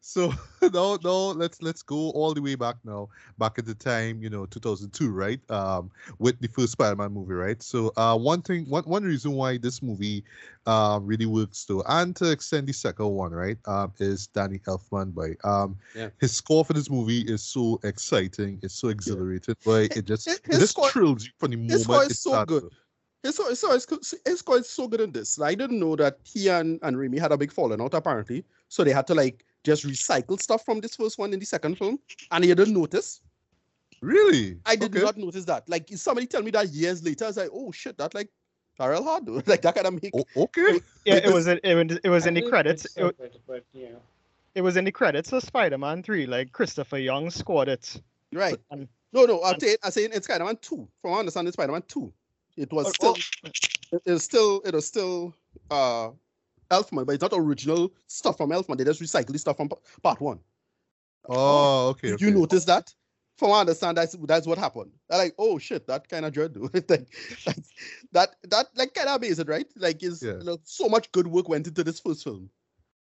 So (laughs) no, no. Let's let's go all the way back now, back at the time, you know, 2002, right? Um, with the first Spider-Man movie, right? So uh, one thing, one one reason why this movie, uh, really works though, and to extend the second one, right? Um, is Danny Elfman by um, Yeah. his score for this movie is so exciting, it's so exhilarating, Boy, it just (laughs) His- it just score- thrills you from the his moment score it is so starts. good. His score, his, score is, co- his score is so good in this. I didn't know that he and, and Raimi had a big falling out apparently. So they had to like just recycle stuff from this first one in the second film. And you didn't notice. Really? I did Okay. not notice that. Like somebody tell me that years later, I was like, oh shit, that like Farrell hard though. (laughs) Like that kind of make O- okay. Yeah, it was it, it was in the credits. think It, so, but, yeah. it was in the credits of Spider-Man Three. Like Christopher Young scored it. right. And- No, no, I'm and- saying I'm saying it's Spider-Man 2. From what I understand, it's Spider-Man 2. It was Oh, still, it is still, it was still uh, Elfman, but it's not original stuff from Elfman. They just recycle the stuff from part one. Oh, okay. Did okay. you notice that? From what I understand, that's that's what happened. I'm like, oh shit, that kind of dread, dude. (laughs) like, like, that that like kind of amazing, right? Like, is Yeah. you know, so much good work went into this first film.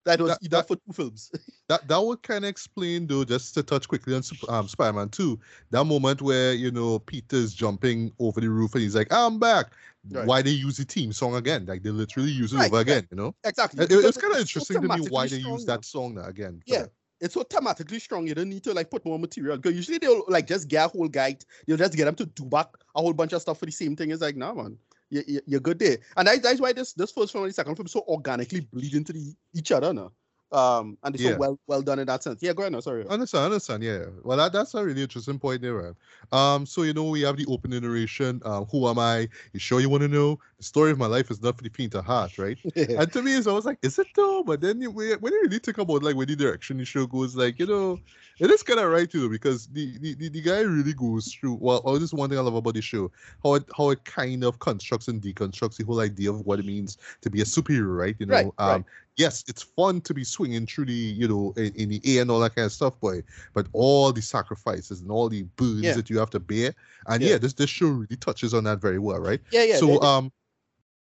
That was That- enough that- for two films. (laughs) That that would kind of explain though, just to touch quickly on um, Spider-Man 2, that moment where you know Peter's jumping over the roof and he's like, "I'm back." Right. Why they use the theme song again? Like they literally use it Right, over right. again, you know? exactly. It, it was kind of it's so interesting to me why they use that song now again. Yeah. it's so thematically strong. You don't need to like put more material. Because usually they'll like just get a whole guide. They'll just get them to do back a whole bunch of stuff for the same thing. It's like, nah, man, you, you, you're good there. And that, that's why this this first film and the second film so organically bleed into the, each other now. Um, and it's Yeah. so well well done in that sense. Yeah, go ahead. No, sorry. I understand, I understand, yeah. Well, that, that's a really interesting point there, man. Um, so you know, we have the opening narration. Um, who am I? You sure you want to know? The story of my life is not for the faint of heart, right? (laughs) and to me, it's always like, is it though? But then you, when you really think about like where the direction the show goes, like you know, it is kind of right, know, because the, the the the guy really goes through. Well, oh, this is one thing I love about the show, how it how it kind of constructs and deconstructs the whole idea of what it means to be a superhero, right? You know, Right, um, right. Yes, it's fun to be swinging through the you know in, in the air and all that kind of stuff, boy. But all the sacrifices and all the burdens Yeah. that you have to bear, and Yeah. yeah, this this show really touches on that very well, right? yeah, yeah. so they- um,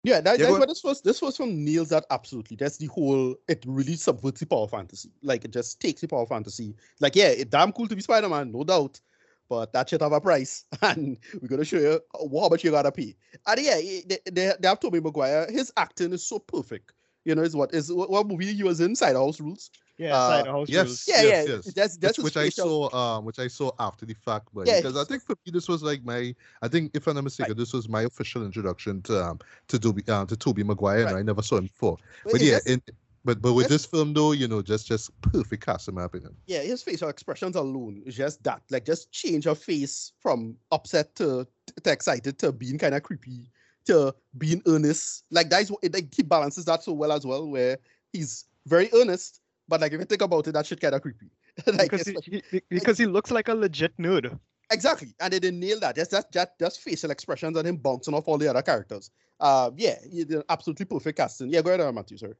Yeah, that, Yeah, that's what this was. this was from nails that absolutely. That's the whole it really subverts the power fantasy. Like it just takes the power fantasy. Like, yeah, it's damn cool to be Spider-Man, no doubt. But that shit have a price. (laughs) And we're gonna show you how how much you gotta pay. And yeah, they, they, they have Tobey Maguire. His acting is so perfect. You know, is what is what, what movie he was in, Cider House Rules. Yeah, Uh, side house yes. rules. Yeah, Yes, yeah. yes. That's that's which, which I saw, um, which I saw after the fact, but Yeah, because I think for me this was like my, I think if I'm not mistaken, this was my official introduction to um to Tobey um to Tobey Maguire, and I never saw him before. But But yeah, yeah, in, but but with that's- this film though, you know, just just perfect cast in my opinion. yeah, his facial expressions alone just that. Like just change of face from upset to, to excited to being kind of creepy to being earnest. Like that's what it, like he balances that so well as well, where he's very earnest, but like if you think about it, that shit kind of creepy. (laughs) like because, it's- he, he- because he looks like a legit nerd. exactly, and they didn't nail that. Just that just, just facial expressions and him bouncing off all the other characters. Uh, yeah, he did absolutely perfect casting. Yeah, go ahead, Matthew, sir.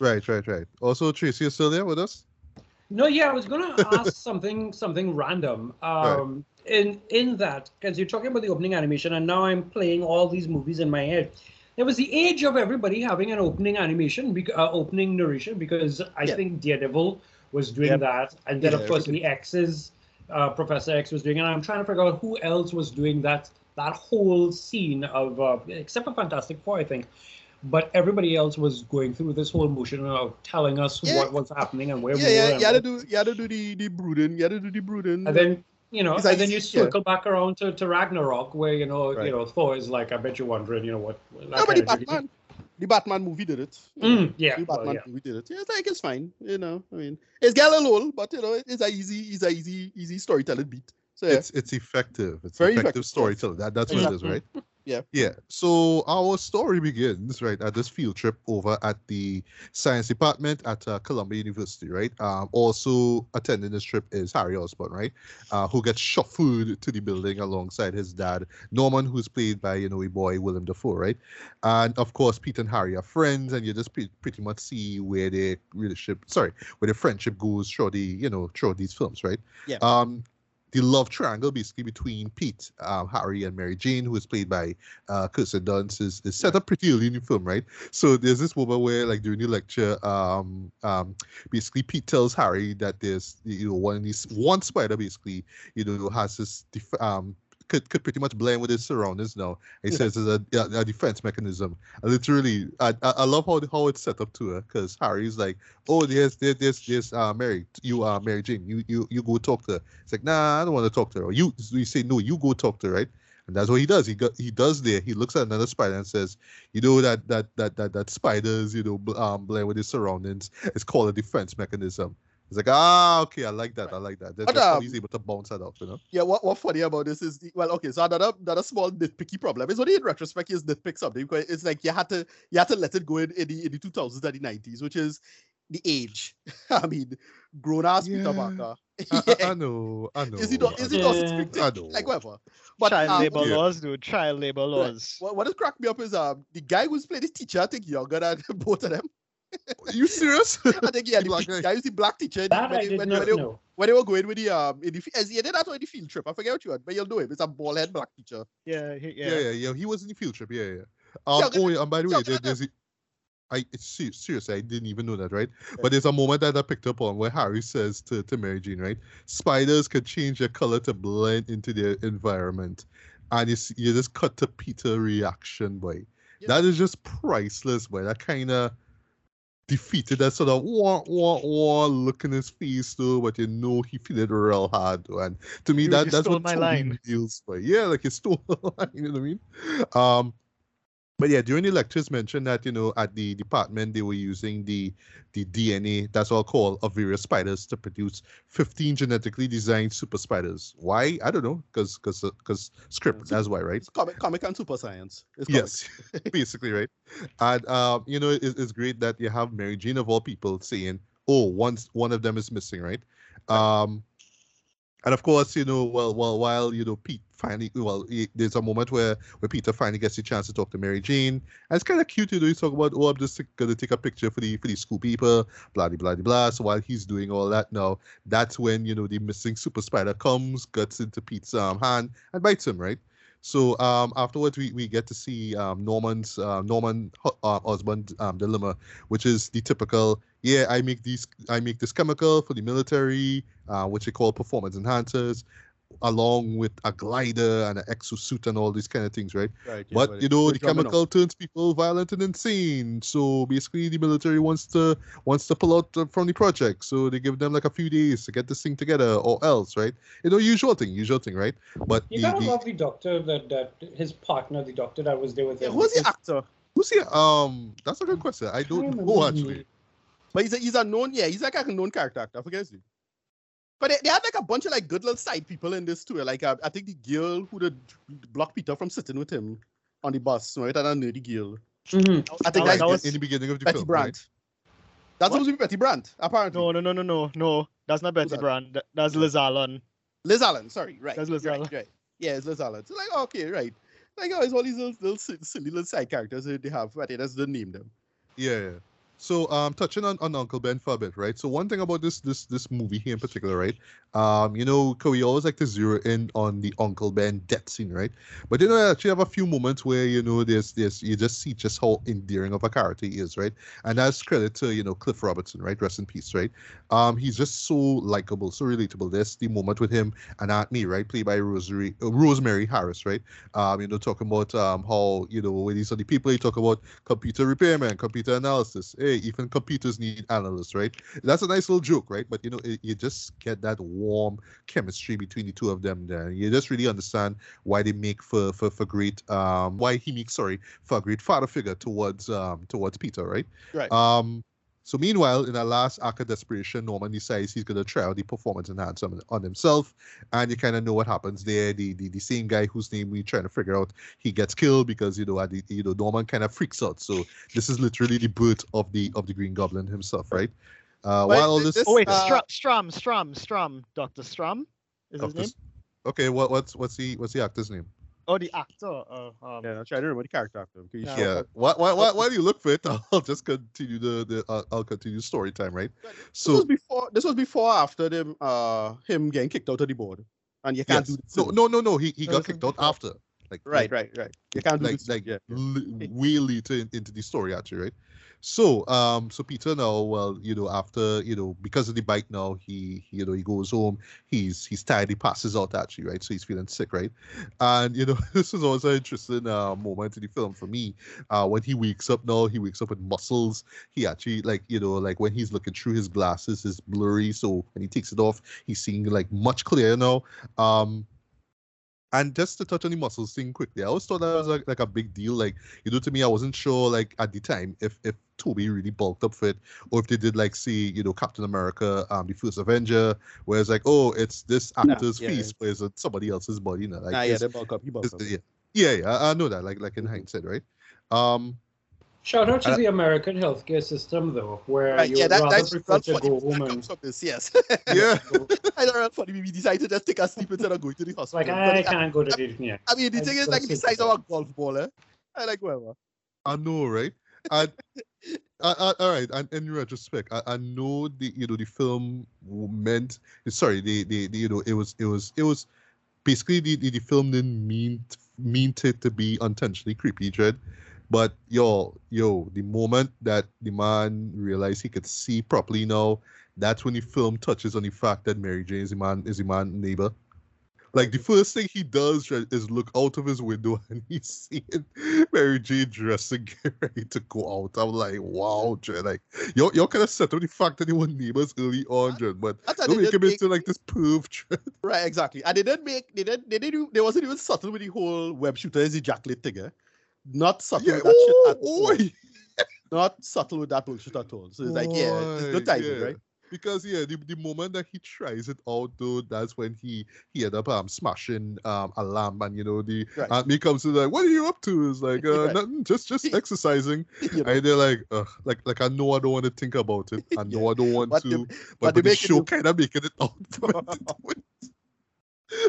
Right, right, right. Also, Tracy is still there with us. No, yeah, I was gonna ask something something random. Um, in in that because you're talking about the opening animation, and now I'm playing all these movies in my head. There was the age of everybody having an opening animation, bec- uh, opening narration, because I Yeah. think Daredevil was doing Yep. that, and then Yeah, of course the X's, uh, Professor X was doing, it, and I'm trying to figure out who else was doing that that whole scene of, uh, except for Fantastic Four, I think. But everybody else was going through this whole motion of telling us Yeah. what was happening and where Yeah, we were. yeah, and you had to do, you had to do the the brooding, you had to do the brooding. and then you know, and like- then you yeah. circle back around to, to Ragnarok, where you know, Right. you know, Thor is like, I bet you're wondering, you know, what. that no, but the Batman, the Batman movie did it. Mm, yeah, the well, Batman yeah. movie did it. Yeah, it's like it's fine. You know, I mean, it's got a little, but you know, it's a easy, it's a easy, easy storytelling beat. So yeah, It's it's effective. It's Very effective, effective, yes. storytelling. That that's what it is, right? Yeah. Yeah. So our story begins right at this field trip over at the science department at uh, Columbia University, right? Um, also attending this trip is Harry Osborn, right? Uh, who gets shuffled to the building alongside his dad Norman, who's played by you know a boy Willem Dafoe, right? And of course, Pete and Harry are friends, and you just pre- pretty much see where their relationship, sorry, where their friendship goes through the you know through these films, right? Yeah. Um, the love triangle basically between Pete, um, Harry, and Mary Jane, who is played by uh, Kirsten Dunst, is, is set up pretty early in the film, right? So there's this moment where, like during the lecture, um, um, basically Pete tells Harry that there's you know one of these one spider basically you know has this def- um could, could pretty much blend with his surroundings now. He Yeah. says it's a, a, a defense mechanism. And literally, I, I I love how how it's set up to her because Harry's like, oh, there's there's there's, there's uh Mary, you uh Mary Jane, you you you go talk to her. It's like, nah, I don't want to talk to her. Or you you say no, you go talk to her, right? And that's what he does. He got he does there. He looks at another spider and says, you know that that that that that spiders, you know, um, blend with his surroundings. It's called a defense mechanism. It's like, ah, okay, I like that. I like that. That- But, That's how um, he's able to bounce that off, you know. yeah. What what funny about this is, the, well, okay, so another another small nitpicky problem is only in retrospect is nitpick something because it's like you had to you had to let it go in, in the in the two thousands and the nineties, which is the age. (laughs) I mean, grown ass Peter Yeah. Parker. I, Yeah. (laughs) I, I know, I know. Is he not? Is he Yeah. not strict? I know. Like whatever. But child um, labor yeah. laws, dude. Child labor right, laws. What, what has cracked me up is um the guy who's playing the teacher. I think younger than (laughs) both of them. You serious? (laughs) I think yeah, the Black black guy. guy who's the black teacher. That when, I they, did when, not when, they, know. when they were going with the um in the as he did that on the field trip. I forget what you had, but you'll know him. It's a bald head black teacher. Yeah, he, yeah. yeah. yeah, yeah, He was in the field trip. Yeah, yeah. Um, Yeah, oh, yeah. And by the way, yeah, there, there's. A, I it's ser- seriously, I didn't even know that, right? But there's a moment that I picked up on where Harry says to, to Mary Jane, right? Spiders can change their color to blend into their environment, and you see, you just cut to Peter reaction, boy. Yeah. That is just priceless, boy. That kind of defeated that sort of wah wah wah look in his face though, but you know he feel it real hard though. And to me You- that that's what my Tobey line. feels for. Yeah, like he stole (laughs) the line, you know what I mean? Um but yeah, during the lectures mentioned that, you know, at the department they were using the the DNA, that's all called, of various spiders to produce 15 genetically designed super spiders. Why? I don't know, because because because script, that's why, right? It's comic, comic and super science. It's. Yes, (laughs) basically, right? And um, you know, it, it's great that you have Mary Jane of all people saying, "Oh, once one of them is missing," right? Um, and of course, you know, well, well, while you know Pete finally, well, he, there's a moment where where Peter finally gets the chance to talk to Mary Jane, and it's kind of cute, you know. He's talking about, "Oh, I'm just gonna take a picture for the for the school people," blah blah blah blah. So while he's doing all that now, that's when you know the missing super spider comes, guts into Pete's um, hand, and bites him, right? So um, afterwards, we, we get to see um, Norman's uh, Norman uh, husband um, dilemma, which is the typical yeah I make these I make this chemical for the military, uh, which they call performance enhancers, along with a glider and an exosuit and all these kind of things, right? Right. yeah, But you know the chemical turns people violent and insane. So basically, the military wants to wants to pull out uh, from the project. So they give them like a few days to get this thing together, or else, right? You know, usual thing, usual thing, right? But You the, gotta the- love the doctor that that his partner, the doctor that was there with Yeah, him. who's the actor? Who's he? Um, that's a good question. I don't Can't know remember actually. But he's a, he's a known, yeah, he's like a known character actor. I forget his name. But they, they had like a bunch of like good little side people in this too. Like uh, I think the girl who did block Peter from sitting with him on the bus, right? And a nerdy girl. Mhm. I think That that's was- in the beginning of the Betty film, Brandt. right? That's What? supposed to be Betty Brandt, apparently. No, no, no, no, no, no. That's not Betty that? Brandt. That- That's Liz Allen. Liz Allen, sorry, right. That's Liz right, Allen. Right. Yeah, it's Liz Allen. So like, okay, right. Like, oh, it's all these little, little silly little side characters that they have, but they just don't name them. Yeah. yeah. So um, touching on, on Uncle Ben for a bit, right? So one thing about this this this movie here in particular, right? Um, you know, we always like to zero in on the Uncle Ben death scene, right? But you know, I actually have a few moments where you know there's there's you just see just how endearing of a character he is, right? And that's credit to you know Cliff Robertson, right? Rest in peace, right? Um, he's just so likable, so relatable. There's the moment with him and Aunt May, right? Played by Rosemary uh, Rosemary Harris, right? Um, you know, talking about um how you know these are the people you talk about computer repairman, computer analysis. Hey, even computers need analysts, right? That's a nice little joke, right? But you know, it, you just get that warm chemistry between the two of them. There, you just really understand why they make for for for great um why he makes sorry for a great father figure towards um towards Peter, right? Right. Um. So meanwhile, in our last act of desperation, Norman decides he's gonna try out the performance enhancer on, on himself, and you kind of know what happens there. The, the the same guy whose name we're trying to figure out, he gets killed because you know at the, you know Norman kind of freaks out. So this is literally the birth of the of the Green Goblin himself, right? Uh, But while all this, this- Oh wait, uh, Stromm, Stromm, Stromm, Stromm. Doctor Stromm is his name. Okay, what what's what's the what's the actor's name? Oh, the actor. Uh, um, Yeah, I'm trying to remember the character actor. Okay, you Yeah. Yeah. Why, why, why, why do you look for it? (laughs) I'll just continue the, the uh, I'll continue story time, right? This So was before. This was before after them. Uh, him getting kicked out of the board, and you can't yes. do this. no, no, no, no. He he No, got kicked out before. after. Like Right, like, right, right. You can't do like this. like yeah, yeah. li- way later in, into the story actually, right? So um so Peter now, well, you know, after you know, because of the bike now, he you know he goes home. He's he's tired. He passes out actually, right? So he's feeling sick, right? And you know, (laughs) this is also an interesting uh, moment in the film for me. Uh, when he wakes up now, he wakes up with muscles. He actually like you know like when he's looking through his glasses, is blurry. So when he takes it off, he's seeing like much clearer now. Um, and just to touch on the muscles thing quickly, I always thought that was like, like a big deal. Like, you know, to me, I wasn't sure like at the time if if Tobey really bulked up for it, or if they did like see, you know, Captain America, um, the first Avenger, where it's like, oh, it's this Nah, actor's yeah, face, but it's somebody else's body, you know. Like, Nah, yeah, they bulk up. Bulk up. yeah, yeah, yeah, I, I know that. Like, like in hindsight, right? Um, Shout out to Uh, the American healthcare system, though, where Right, you yeah, would that, rather that's, prefer to go That home and from this, yes. (laughs) Yeah. (laughs) I don't know, funny. We decided to just take a sleep instead of going to the hospital. like I I, (laughs) can't go to the yeah. I mean, the I thing is, like, the sit size of a golf ball, eh? I like whatever. I know, right? And I, I, all right, and in retrospect, I, I know the you know the film meant sorry, the, the, the you know it was it was it was basically the, the, the film didn't mean meant it to be intentionally creepy, dread. But yo, yo, the moment that the man realized he could see properly now, that's when the film touches on the fact that Mary Jane is the man is the man neighbor. Like the first thing he does is look out of his window (laughs) and he's seeing Mary Jane dressing, (laughs) ready to go out. I'm like, wow, Jay, like y'all, y'all kind of set up the fact that they were neighbors early on, Jay, but That's how don't make him make- into like this perv. Jay. Right, exactly. And they didn't make, they didn't, they didn't, they wasn't even subtle with the whole web shooter is ejaculate thing, eh? Not subtle Yeah, with that shit at all. oh, (laughs) Not subtle with that bullshit at all. So it's like, yeah, it's good Right, timing, yeah. right? Because yeah, the, the moment that he tries it out though, that's when he he end up um smashing um a lamp and you know the Right. aunt May comes to like, what are you up to? Is (laughs) like uh Right. nothing, just just (laughs) exercising. You know, And they're like, Ugh, like like I know I don't want to think about it. I know Yeah. I don't want But to, but but, they but the show kind of making it out for me to do it.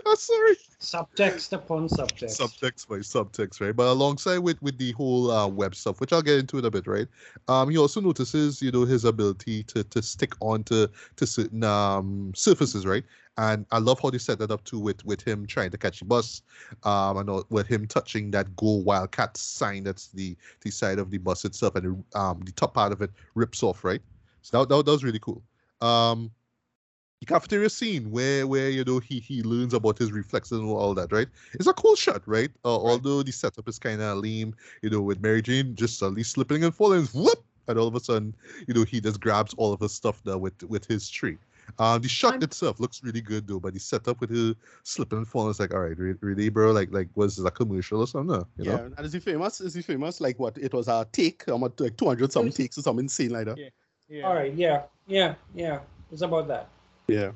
I'm (laughs) sorry. Subtext upon subtext. subtext by subtext, right? But alongside with with the whole uh, web stuff, which I'll get into in a bit, right? Um, he also notices, you know, his ability to to stick on to certain um surfaces, right? And I love how they set that up too with with him trying to catch the bus, um, and with him touching that "Go Wildcat" sign that's the the side of the bus itself, and um the top part of it rips off, right? So that, that, that was really cool. Um, the cafeteria scene where where you know he he learns about his reflexes and all that, right? It's a cool shot, right? Uh, Although the setup is kind of lame, you know, with Mary Jane just suddenly slipping and falling, whoop, and all of a sudden, you know, he just grabs all of her stuff now with with his tree. Um, the shot I'm- itself looks really good though, but the setup with her slipping and falling is like, all right, really, bro, like like was this a commercial or something? No, you yeah. know? And is he famous? Is he famous? Like what? It was a take, um, like 200 some takes or something insane like that. Yeah. Yeah. All right, yeah, yeah, yeah. It's about that. Yeah.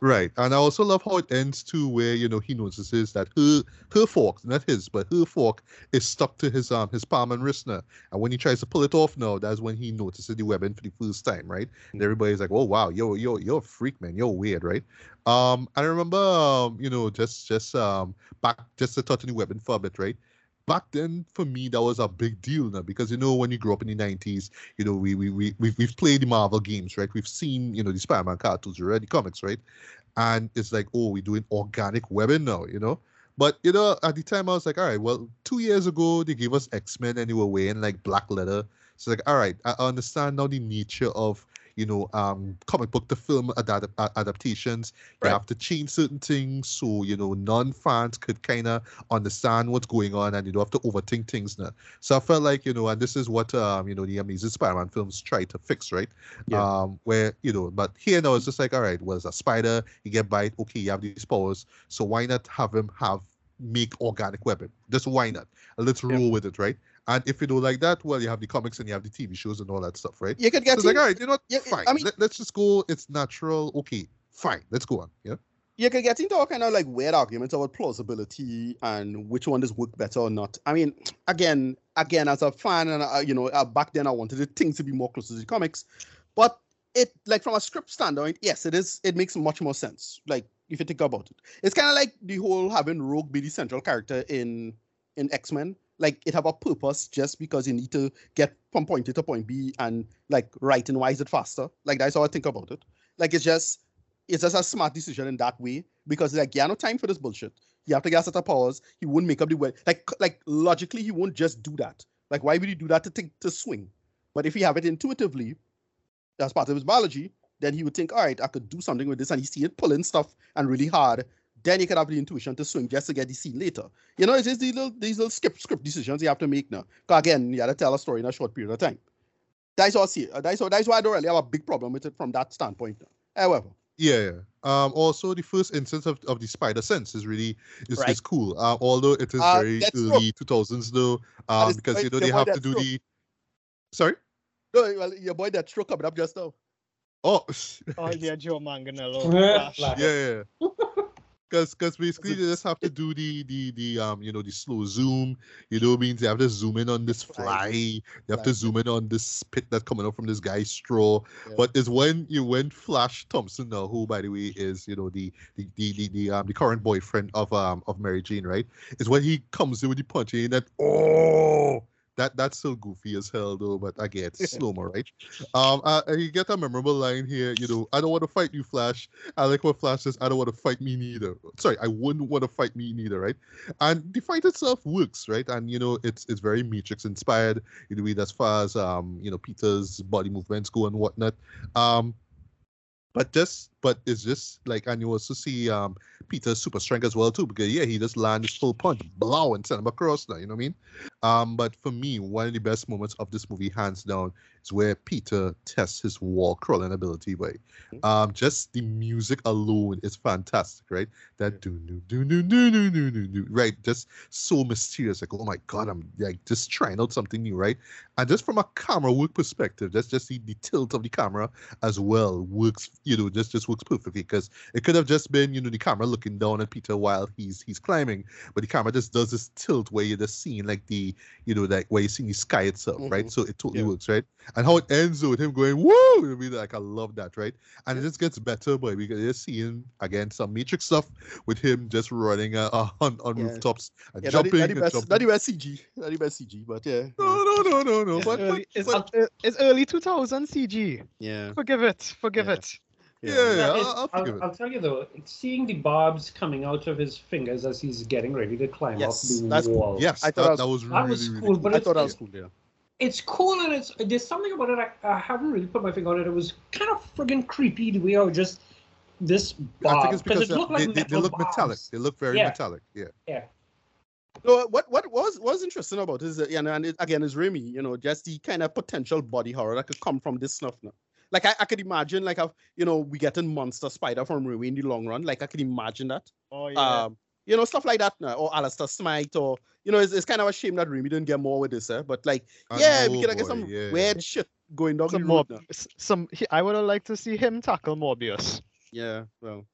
Right, and I also love how it ends too, where you know he notices that her her fork, not his, but her fork is stuck to his um his palm and wrist now, and when he tries to pull it off now, that's when he notices the webbing for the first time, right? And everybody's like, "Oh wow, yo yo you're a freak, man, you're weird, right?" Um, I remember um you know just just um back just to touch on the webbing for a bit, right? Back then, for me, that was a big deal now because you know when you grew up in the '90s, you know we we we we've, we've played the Marvel games, right? We've seen you know the Spider-Man cartoons, we read comics, right? and it's like, oh, we're doing organic webbing now, you know. But you know, at the time I was like, all right, well, two years ago they gave us X Men and they were wearing like black leather. So like, all right, I understand now the nature of you know um comic book to film adapt- a- adaptations. You have to change certain things so you know non-fans could kind of understand what's going on and you don't have to overthink things now. So I felt like you know, and this is what um you know the Amazing Spider-Man films try to fix, right? Yeah. Um, where you know, but here now it's just like, all right, well, it's a spider, you get bite, okay, you have these powers, so why not have him have make organic weapon? Just why not? Let's Yeah. roll with it, right? And if you don't like that, well, you have the comics and you have the TV shows and all that stuff, right? You could So get it's like, all right, you know what? Yeah, fine. I mean- Let, us just go. It's natural. Okay, fine. Let's go on. Yeah. you could get into all kind of like weird arguments about plausibility and which one does work better or not. I mean, again, again, as a fan, and uh, you know, uh, back then I wanted the things to be more close to the comics, but it like from a script standpoint, yes, it is. It makes much more sense. Like if you think about it, it's kind of like the whole having Rogue be the central character in in X Men. Like it have a purpose just because you need to get from point A to point B and like and wise it faster. Like that's how I think about it. Like it's just it's just a smart decision in that way because like you have no time for this bullshit. You have to get a set of powers. He won't make up the way. Like like logically, he won't just do that. Like why would he do that to think to swing? But if he have it intuitively, that's part of his biology, then he would think, all right, I could do something with this, and he see it pulling stuff and really hard. Then you could have the intuition to swing just to get the scene later. You know, it's just these little these little skip script decisions you have to make now. 'Cause again, you have to tell a story in a short period of time. That's all I see. That's, all, that's why I don't really have a big problem with it from that standpoint. However, Yeah, yeah. Um, also, the first instance of, of the spider sense is really is, Right. is cool. Uh, although it is Uh, very that's early two thousands though, um, because you know they have to do true. the. Sorry. no, well, your boy that stroke coming up just now. Oh, (laughs) Oh yeah, Joe Manganiello. (laughs) Yeah, Flash. Flash. (laughs) yeah, yeah. Cause, cause basically they just have to do the the the um you know the slow zoom. You know what I mean? They have to zoom in on this fly. They have to zoom in on this spit that's coming up from this guy's straw. Yeah. But it's when you when Flash Thompson now, who by the way is you know the the the the, the um the current boyfriend of um of Mary Jane, right? Is when he comes in with the punch and that oh that that's so goofy as hell though. But again, it's (laughs) slow mo, right? Um, uh, and you get a memorable line here. You know, I don't want to fight you, Flash. I like what Flash says. I don't want to fight me neither. Sorry, I wouldn't want to fight me neither, right? And the fight itself works, right? And you know, it's it's very Matrix inspired. You know, as far as um, you know, Peter's body movements go and whatnot. Um, but just but it's just like and you also see um Peter's super strength as well too because yeah he just land his full punch blow and send him across now you know what I mean? Um but for me one of the best moments of this movie hands down is where Peter tests his wall crawling ability by um just the music alone is fantastic right? That do do do do do do do do do right? Just so mysterious like oh my god I'm like just trying out something new right? And just from a camera work perspective that's just the, the tilt of the camera as well works you know just just works perfectly because it could have just been you know the camera looking down at peter while he's he's climbing but the camera just does this tilt where you're just seeing like the you know like where you're seeing the sky itself right Mhm. so it totally Yeah. works right and how it ends with him going woo i mean like i love that right and it just gets better but we you're seeing again some matrix stuff with him just running uh, (laughs) on, on Yeah. rooftops and Yeah, jumping not the and best, jumping. not the best CG, not the best CG, but yeah, no no no no no It's but, early, but, it's, but- uh, it's early 2000 CG. yeah, Forgive it. Forgive Yeah. it. Yeah, yeah. yeah, it- I'll, I'll forgive it I'll tell you though, seeing the barbs coming out of his fingers as he's getting ready to climb Yes, up the that's cool. wall. Yes, I I thought thought that that was, that really, was really cool, but I thought that was cool. Yeah, it's cool and it's there's something about it I, I haven't really put my finger on it. It was kind of friggin' creepy the way I was just this I think it's because it looked they, like they, they metal look metallic. They look very Yeah. metallic. Yeah. Yeah. So uh, what what was was interesting about this, is you know, and it, again, is Raimi, you know, just the kind of potential body horror that could come from this stuff now. Like I, I could imagine, like, a, you know, we getting monster spider from Raimi in the long run. Like I could imagine that. Oh yeah. Um, you know, stuff like that now, or Alistair Smythe, or you know, it's, it's kind of a shame that Raimi didn't get more with this, eh? But like, I yeah, we know, could get some yeah. weird shit going down the some road more. now. Some. he- I would have liked to see him tackle Morbius. Yeah, well.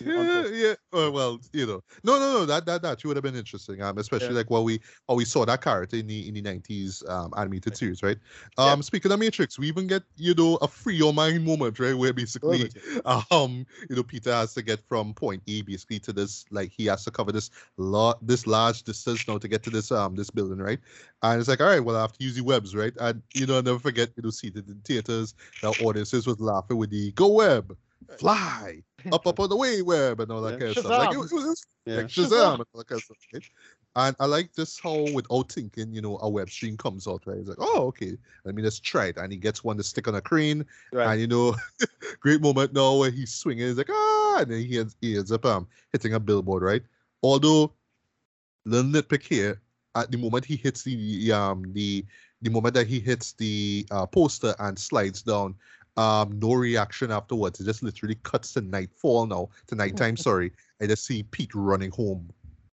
Yeah, yeah. Uh, well, you know, no, no, no. That that that would have been interesting. Um, especially Yeah. like what we how we saw that character in the in the nineties um animated series, right? Yeah. Um, speaking of Matrix, we even get you know a free your mind moment, right? Where basically, um, you know, Peter has to get from point A basically to this like he has to cover this lot this large distance now to get to this um this building, right? And it's like, all right, well, I have to use the webs, right? And you know, I'll never forget, you know, seated in theaters, the audiences was laughing with the go web, fly, up, up on the way web, and all that Yeah. kind of stuff. Like, it, was- it was Yeah. like Shazam and all that kind of stuff. Right? And I like just how, without thinking, you know, a web stream comes out, right? It's like, oh, okay, let me just try it. And he gets one to stick on a crane, Right. and you know, (laughs) great moment now where he's swinging. He's like, ah, and then he ends, he ends up um hitting a billboard, right? Although, little nitpick here, at the moment he hits the um the the moment that he hits the uh, poster and slides down, um, no reaction afterwards. It just literally cuts to nightfall now, to nighttime. (laughs) sorry, I just see Pete running home,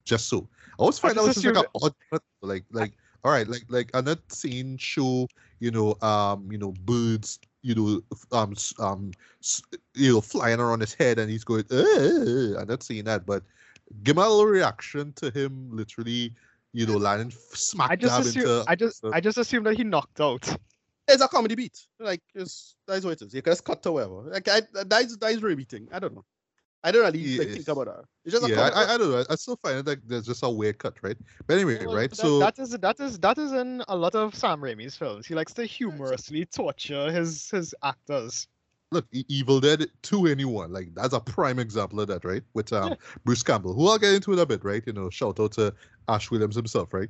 just so. I always find was just like a odd, like like all right, like like I'm not seeing show, you know, um, you know, birds, you know, um, um, you know, flying around his head, and he's going, "Uh," I'm not seeing that, but give a little reaction to him, literally, you know, landing smack I just dab assume. into. I just. so- I just assumed that he knocked out. It's a comedy beat. Like it's that's what it is. You can just cut to whatever. Like I, that is that is Raimi thing. I don't know. I don't really like, think about that. It's just a yeah, comedy. I, I, I don't know. I still find it like there's just a weird cut, right? But anyway, Well, right? that- So that is that is that is in a lot of Sam Raimi's films. He likes to humorously torture his his actors. look, Evil Dead to anyone, like that's a prime example of that, right? With um Bruce Campbell, who I'll get into in a bit, right? You know, shout out to Ash Williams himself, right?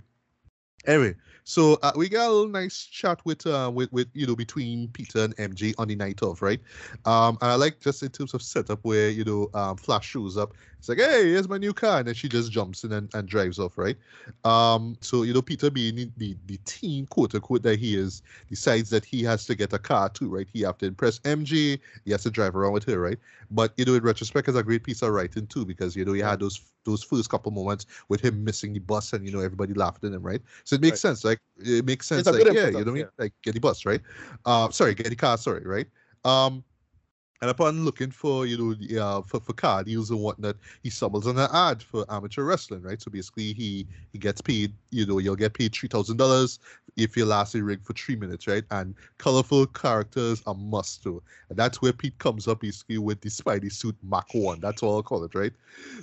Anyway, so uh, we got a little nice chat with uh with with you know between Peter and MJ on the night of, right? Um, and I like just in terms of setup where you know um Flash shows up, it's like, hey, here's my new car, and then she just jumps in and, and drives off, right? Um, so you know Peter being the, the teen quote unquote that he is, decides that he has to get a car too, right? He have to impress MJ, he has to drive around with her, right? But you know, in retrospect, it's a great piece of writing too, because you know he had those those first couple moments with him missing the bus and you know everybody laughed at him, right? So it makes Right. sense, like it makes sense, like yeah, you know what I mean? Like get the bus, right? Um, sorry, get the car, sorry, right? Um, And upon looking for, you know, the, uh, for, for car deals and whatnot, he stumbles on an ad for amateur wrestling, right? So basically, he he gets paid, you know, you'll get paid three thousand dollars if you last in ring for three minutes, right? And colorful characters are must do. And that's where Pete comes up basically with the Spidey suit Mach 1. That's all I'll call it, right?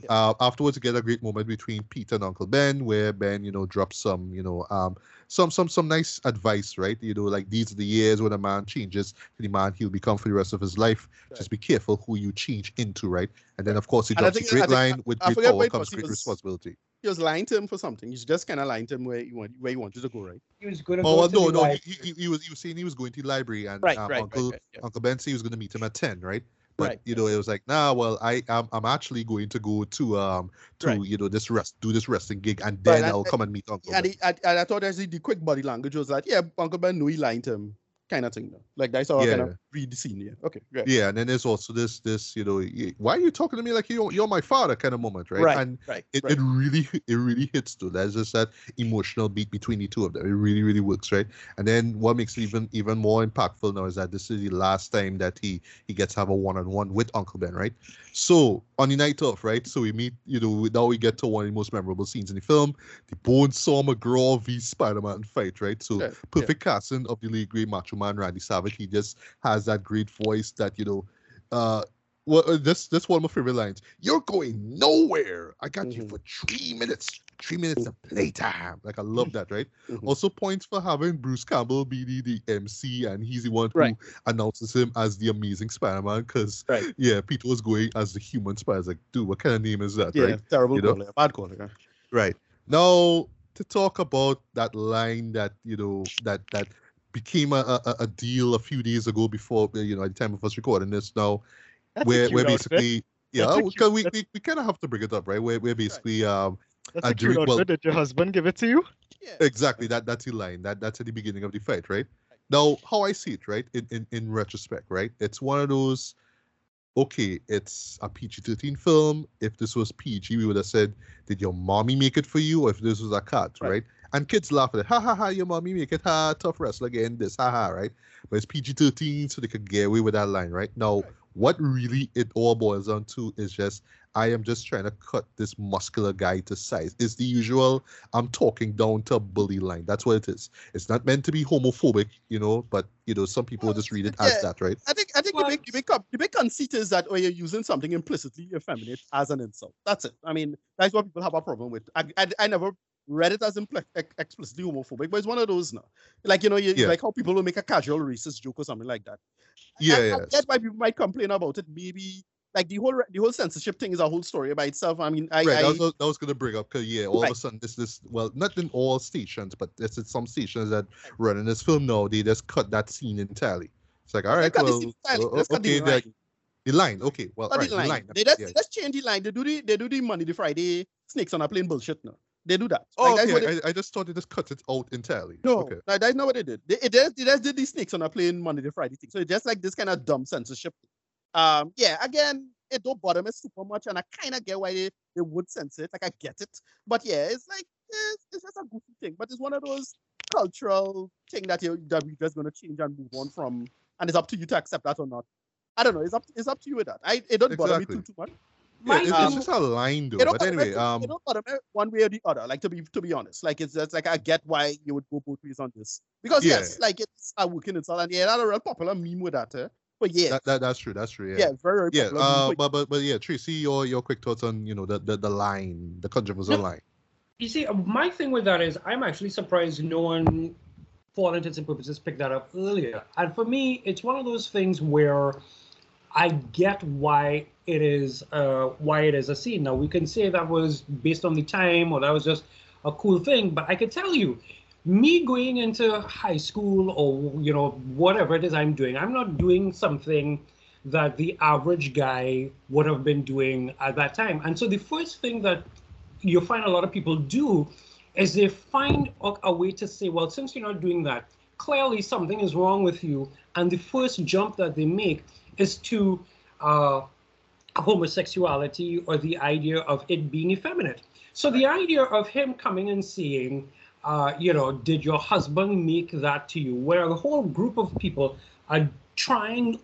Uh, afterwards, you get a great moment between Pete and Uncle Ben, where Ben, you know, drops some, you know, um, some some some nice advice, right? You know, like these are the years when a man changes to the man he'll become for the rest of his life. Right. Just be careful who you change into, right? And then of course he drops a great think- line with I great power comes great was- responsibility. He was lying to him for something. He's just kind of lying to him where you want where you wanted to go, right? He was going to Oh go well, to no, the no. He, he, he was he was saying he was going to the library and Right, um, right, right, Uncle right, yeah. Uncle Ben said he was going to meet him at ten, right? But Right, you know, it was like, nah. Well, I am I'm actually going to go to um to Right. you know this rest do this wrestling gig and then and- I'll come and meet Uncle. And, Ben. he, and, and I thought actually the quick body language was like, yeah, Uncle Ben knew he lying to him, kind of thing. Though. Like that's how I kind of read the scene. Yeah. Okay. Right. Yeah, and then there's also this this you know why are you talking to me like you're you're my father kind of moment, right? Right. And Right. it, right. it really it really hits too. There's just that emotional beat between the two of them. It really really works, right? And then what makes it even even more impactful now is that this is the last time that he he gets to have a one on one with Uncle Ben, right? So on the night off, right? So we meet, you know, now we get to one of the most memorable scenes in the film, the Bonesaw McGraw v Spider-Man fight, right? So Yeah, yeah. perfect casting of the late great Macho Man Randy Savage. He just has that great voice that you know. Uh, well, uh, this this one of my favorite lines. You're going nowhere. I got you Mhm. for three minutes. Three minutes of playtime. Like I love that, right? Mhm. Also points for having Bruce Campbell be the, the MC, and he's the one who Right. announces him as the Amazing Spider-Man. Because Right. yeah, Peter was going as the Human Spider. It's like, dude, what kind of name is that, Yeah. right? Terrible You know? caller. Bad caller. yeah. Right. Now to talk about that line that you know that that became a, a, a deal a few days ago before you know at the time of us recording this now (laughs) That's a where cute where outfit. basically yeah because cute- we, we, we kind of have to bring it up right we we're basically um That's a cute well- Did your husband give it to you? Yeah. exactly that that's the line that that's at the beginning of the fight right now how i see it right in in, in retrospect right it's one of those okay it's a pg-13 film if this was pg we would have said did your mommy make it for you or if this was a cut right, Right. and kids laugh at it ha ha ha your mommy make it ha tough wrestler again this ha ha right but it's pg-13 so they could get away with that line right now Right. What really it all boils down to is just I am just trying to cut this muscular guy to size. It's the usual I'm talking down to bully line. That's what it is. It's not meant to be homophobic, you know, but you know, some people Well, just read it as that, right? I think I think the Well, big the big con- the big conceit is that oh, you're using something implicitly effeminate as an insult. That's it. I mean, that's what people have a problem with. I I, I never read it as impl- ex- explicitly homophobic, but it's one of those now. Like you know, you, Yeah. like how people will make a casual racist joke or something like that. Yeah, I, I yeah. get why people might complain about it. Maybe like the whole the whole censorship thing is a whole story by itself. I mean, I, right. I that, was, that was gonna bring up because yeah, all of a sudden this this well, not in all stations, but there's in some stations that run in this film now, they just cut that scene entirely. It's like, all right, the well, scene entirely. o- Let's cut okay, the the, line. the line, okay, well, right, the line. line. They just yeah. they just change the line. They do the they do the Monday to Friday snakes on a plane bullshit now. They do that. Oh, Like, what they- okay. I, I just thought they just cut it out entirely. No, Okay. that- that's not what they did. They, it just, they just did these snakes on a plane Monday to Friday thing. So it's just like this kind of dumb censorship. Um, yeah, again, it don't bother me super much, and I kind of get why they, they would censor it. Like I get it, but yeah, it's like it's, it's just a goofy thing. But it's one of those cultural thing that you that we're just gonna change and move on from, and it's up to you to accept that or not. I don't know. It's up it's up to you with that. I it don't bother me too too much. Yeah, it's, Um, it's just a line though. But bother me- anyway, um, it don't bother one way or the other. Like to be to be honest, like it's just like I get why you would go both ways on this because Yeah. yes, like it's a working insult and yeah, that's a real popular meme with that. Eh? But yeah, that, that that's true. That's true. yeah, Yeah. very very Yeah. popular. meme, Uh, but but but but yeah, Tracy, your your quick thoughts on you know the the, the line, the controversial No. line. You see, my thing with that is I'm actually surprised no one, for all intents and purposes, picked that up earlier. And for me, it's one of those things where I get why it is uh, why it is a scene. Now we can say that was based on the time or that was just a cool thing, but I can tell you, me going into high school or you know whatever it is I'm doing, I'm not doing something that the average guy would have been doing at that time. And so the first thing that you find a lot of people do is they find a, way to say, well, since you're not doing that, clearly something is wrong with you. And the first jump that they make is to uh, homosexuality or the idea of it being effeminate. So the idea of him coming and seeing, uh, you know, did your husband make that to you? Where a whole group of people are trying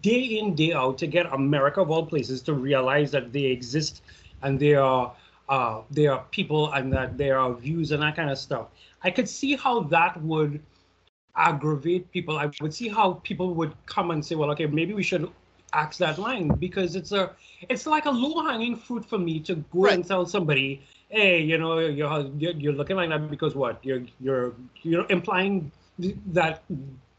day in day out to get America of all places to realize that they exist and they are uh, they are people and that there are views and that kind of stuff. I could see how that would aggravate people. I would see how people would come and say, well, okay, maybe we should axe that line because it's a it's like a low hanging fruit for me to go Right. and tell somebody, hey, you know, you're you're looking like that because what? You're you're you're implying that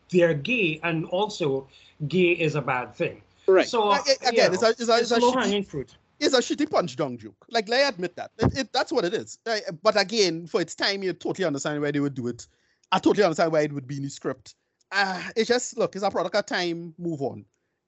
they're gay and also gay is a bad thing. Right. So you again, know, it's a, it's a, it's a low shitty- hanging fruit. it's a shitty punch down joke. Like, I admit that. It, it- that's what it is. Uh, but again, for its time, you totally understand why they would do it. I totally understand why it would be in the script. Uh, it's just, look, it's a product of time, move on.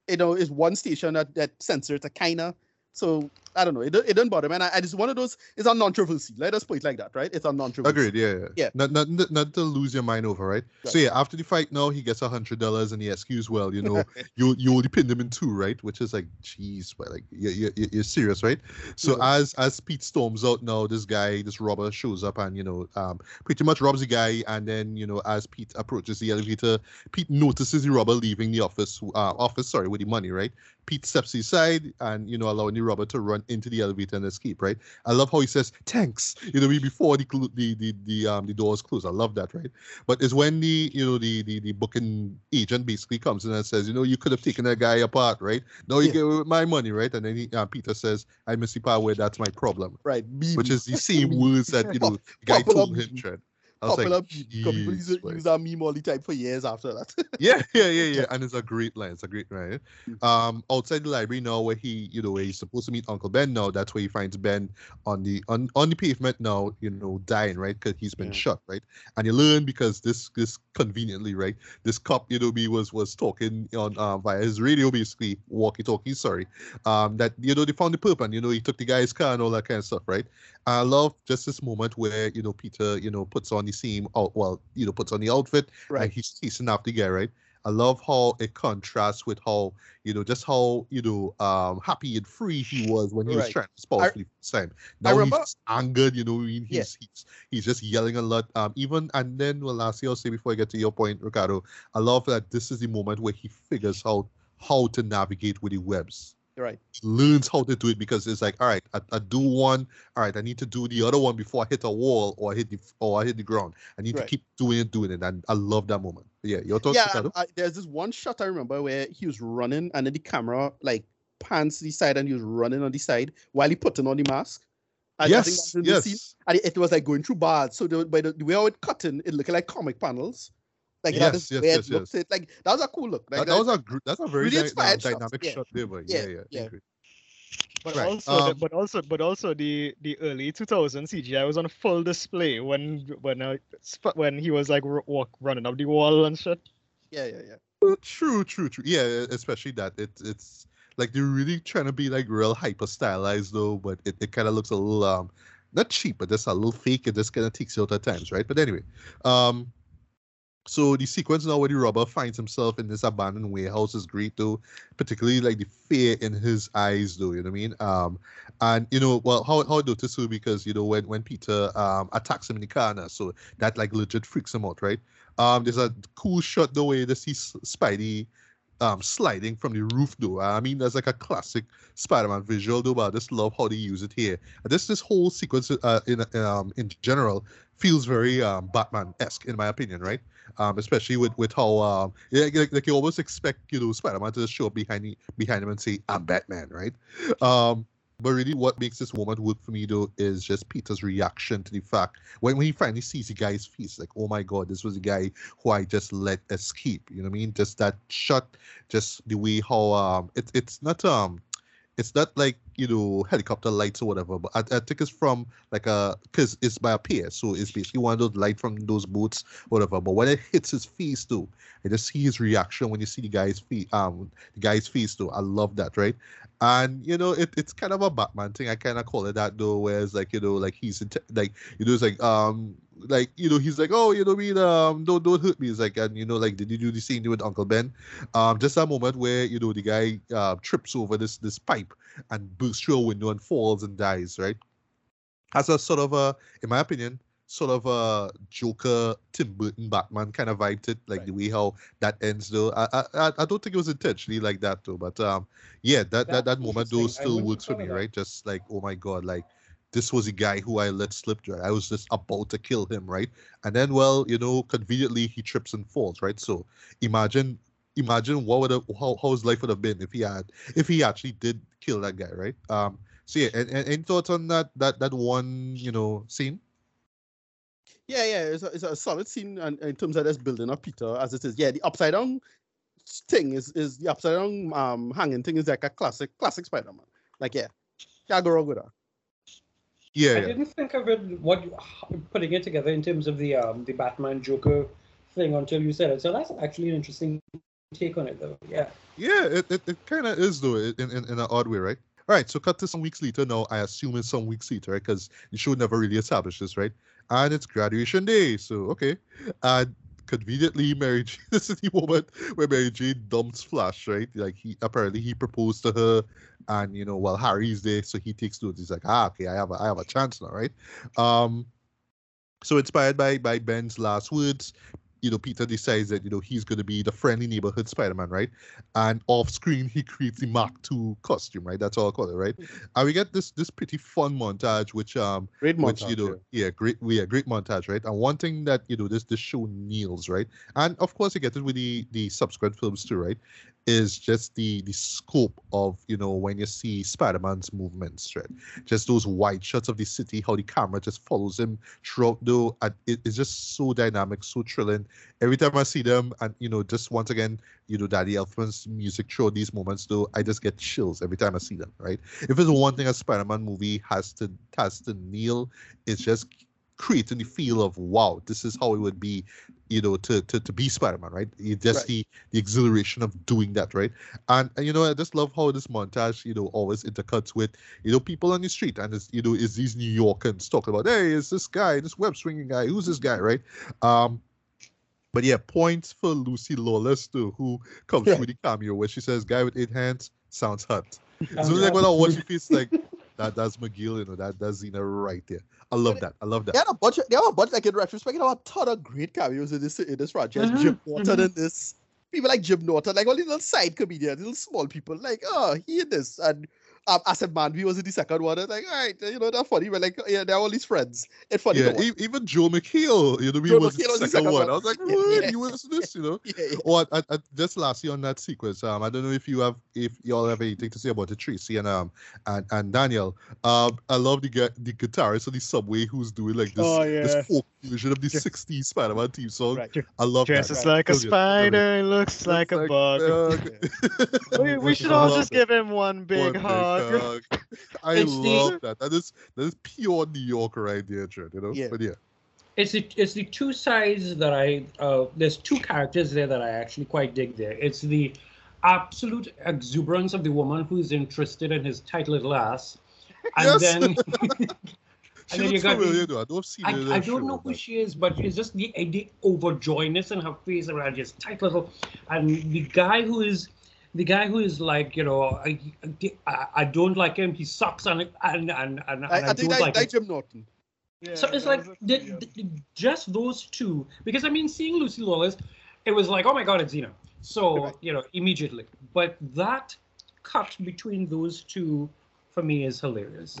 You know, it's one station that, that censors a kind of. So, I don't know. It, it doesn't bother me. And I, it's one of those, it's a non-controversy. Let us put it like that, right? It's a non-controversy. Agreed. Yeah, yeah. Yeah. Not, not, not, to lose your mind over, right? So yeah, after the fight, now he gets a hundred dollars, and he excuse, well, you know, (laughs) you you only pinned him in two, right? Which is like, jeez, but like you you you- you're serious, right? So Yeah. as as Pete storms out now, this guy, this robber shows up and you know, um, pretty much robs the guy, and then you know, as Pete approaches the elevator, Pete notices the robber leaving the office, uh, office, sorry, with the money, right? Pete steps aside and you know, allowing the robber to run into the elevator and escape, right? I love how he says thanks, you know, before the the the the um the doors close. I love that, right? But it's when the you know the the the booking agent basically comes in and says, you know, you could have taken that guy apart, right? Now you Yeah. get away with my money, right? And then he, uh, Peter says, I miss the power. that's my problem, Right. which is the (laughs) same words that you know (laughs) the guy told him. Trent. Popular like. People use, "Jeez, use that meme all the time for years after that. (laughs) yeah, yeah, yeah, yeah. (laughs) And it's a great line. It's a great line. Mm. Um, outside the library now, where he, you know, where he's supposed to meet Uncle Ben now, that's where he finds Ben on the on, on the pavement now, you know, dying, right? Because he's been Yeah. shot, right? And you learn because this this conveniently, right? This cop, you know, me was was talking on um via his radio, basically walkie-talkie. Sorry, um, that you know they found the perp and you know he took the guy's car and all that kind of stuff, right? I love just this moment where you know Peter, you know, puts on the same, out, well, you know, puts on the outfit and right. he's chasing after the guy, right? I love how it contrasts with how you know just how you know um happy and free he was when he was Right. trying to spouse for the first time. Now remember- he's angered, you know, he- he's Yeah. he's he's just yelling a lot. Um, even and then well, lastly, I'll say before I get to your point, Ricardo, I love that this is the moment where he figures out how to navigate with the webs Right. learns how to do it because it's like, all right, I, I do one, all right, I need to do the other one before I hit a wall or I hit the or I hit the ground. I need Right. to keep doing it, doing it, and I love that moment. Yeah, your thoughts, yeah, and I, there's this one shot I remember where he was running and then the camera like pans to the side and he was running on the side while he putting on the mask. And I think yes, the scene. yes, And it, it was like going through bars. So the, by the, the way how it cutting, it looked like comic panels. Like that Yes, is yes, where yes, it looks. It, like that was a cool look. Like that, that was a gr- that's a very really dy- inspired shots, dynamic yeah. shot there, but Yeah, yeah, yeah, yeah. But Right, also, the, um, but also, but also, the the early 2000 CGI was on full display when when uh, when he was like r- walk running up the wall and shit. yeah, yeah, yeah. Uh, True, true, true. Yeah, especially that it's it's like they're really trying to be like real hyper stylized though, but it, it kind of looks a little um not cheap, but just a little fake. It just kind of takes you out at times, right? But anyway, um, so the sequence now where the robber finds himself in this abandoned warehouse is great though, particularly like the fear in his eyes though. You know what I mean? Um, and you know, well, how how I noticed too because you know when when Peter um attacks him in the car so that like legit freaks him out, right? Um, there's a cool shot the way to see Spidey um sliding from the roof though. I mean, that's like a classic Spider-Man visual though, but I just love how they use it here. This this whole sequence uh, in um in general feels very um Batman-esque in my opinion, right? Um, especially with with how um like, like you almost expect you know Spider-Man to just show up behind behind him and say I'm Batman, right? Um, but really, what makes this moment work for me though is just Peter's reaction to the fact when, when he finally sees the guy's face, like, oh my god, this was the guy who I just let escape. You know what I mean? Just that shot, just the way how um it, it's not um it's not like you know helicopter lights or whatever, but I, I think it's from like a because it's by a pier, so it's basically one of those light from those boats, whatever. But when it hits his face too I just see his reaction when you see the guy's face, um, the guy's face though. I love that, right? And you know, it, it's kind of a Batman thing. I kind of call it that though, whereas like you know, like he's like you know, it's like um, like you know, he's like, oh, you know, I mean, um, don't don't hurt me. It's like, and you know, like did you do the same thing with Uncle Ben? Um, just that moment where you know the guy uh, trips over this this pipe and bursts through a window and falls and dies, right? As a sort of a, in my opinion, sort of a Joker, Tim Burton, Batman kind of vibe to it, like Right. the way how that ends though. I, I I- don't think it was intentionally like that though, but um yeah, that that, that moment though still works for me, that. right? Just like oh my god, like this was a guy who I let slip. Right? I was just about to kill him, right? And then, well, you know, conveniently he trips and falls, right? So imagine, imagine what would have, how, how his life would have been if he had, if he actually did kill that guy, right? Um. So yeah, and, and any thoughts on that that that one, you know, scene? Yeah, yeah, it's a, it's a solid scene and in terms of this building up Peter as it is. Yeah, the upside down thing is is the upside down um hanging thing is like a classic classic Spider-Man. Like yeah, can't go wrong with that. Yeah, I yeah. didn't think of it what putting it together in terms of the um the Batman Joker thing until you said it. So that's actually an interesting take on it, though. Yeah. Yeah, it, it, it kind of is though, in, in, in an odd way, right? All right, so cut to some weeks later. Now, I assume it's some weeks later, right? Because the show never really established this, right? And it's graduation day, so okay. And conveniently, Mary Jane, (laughs) this is the moment where Mary Jane dumps Flash, right? Like he apparently he proposed to her, and you know, while Harry's there, so he takes note. He's like, ah, okay, I have a, I have a chance now, right? Um, so inspired by by Ben's last words, you know, Peter decides that you know he's going to be the friendly neighborhood Spider-Man, right? And off screen, he creates the Mark II costume, right? That's all I call it, right? And we get this this pretty fun montage, which um, Great which montage. you know, yeah, great, yeah, great montage, right? And one thing that you know this this show nails, right? And of course, you get it with the the subsequent films too, right? Is just the the scope of you know when you see Spider-Man's movements, right? Just those wide shots of the city, how the camera just follows him throughout. Though, it, it's just so dynamic, so thrilling. Every time I see them, and you know, just once again, you know, Danny Elfman's music throughout these moments, though, I just get chills every time I see them, right? If there's one thing a Spider-Man movie has to has to nail, it's just creating the feel of wow, this is how it would be, you know, to to, to be Spider-Man, right? It just Right. the the exhilaration of doing that, right? And, and you know, I just love how this montage, you know, always intercuts with you know people on the street, and it's you know, is these New Yorkers talking about, hey, is this guy, this web swinging guy, who's this guy, right? Um. But yeah, points for Lucy Lawless too, who comes Yeah. with the cameo where she says, "Guy with eight hands sounds hot." So Um, like when I watch it, it's like that. That's McGill, you know. That that's Xena right there. I love that. I love that. They had a bunch of, they have a bunch, like in retrospect, they have a ton of great cameos in this in this franchise. Mhm, Jim Norton in this. People like Jim Norton, like all these little side comedians, little small people, like, oh, he in this. And um, man, we was in the second one. It's like, all right, you know, they're funny, but like, yeah, they're all his friends. It's funny. Yeah, to e- even Joel McHale, you know, we Joe was McHale the was the second second one. one. I was like, (laughs) Yeah, what? yeah. You was this, you know? (laughs) yeah, yeah. Or I, I, just lastly on that sequence, um, I don't know if you have, if y'all have anything to say about the Tracy and um and, and Daniel. Um, I love the gu- the guitarist on the subway who's doing like this Oh, this yeah. folk version of the Ju- '60s Spider-Man theme song. Right. I love Dresses that. like a Brilliant, brilliant. spider, looks like a bug. bug. (laughs) We, we should all just that. give him one big One hug. Hug. (laughs) I It's the- love that. That is that is pure New Yorker idea, there, Trent, you know. Yeah. But yeah, it's the it's the two sides that I uh there's two characters there that I actually quite dig there. It's the absolute exuberance of the woman who's interested in his tight little ass. And Yes. then (laughs) (laughs) she then you got familiar though. I don't see I, I don't know who but- she is, but it's just the, the overjoyness in her face around just tight little, and the guy who is, the guy who is like, you know, I, I, I don't like him. He sucks, and and and and, and I, I, I think don't that, like that's him. Jim Norton. So it's like the, the, just those two, because I mean, seeing Lucy Lawless, it was like, oh my god, it's Xena. So Right. you know, immediately. But that cut between those two, for me, is hilarious.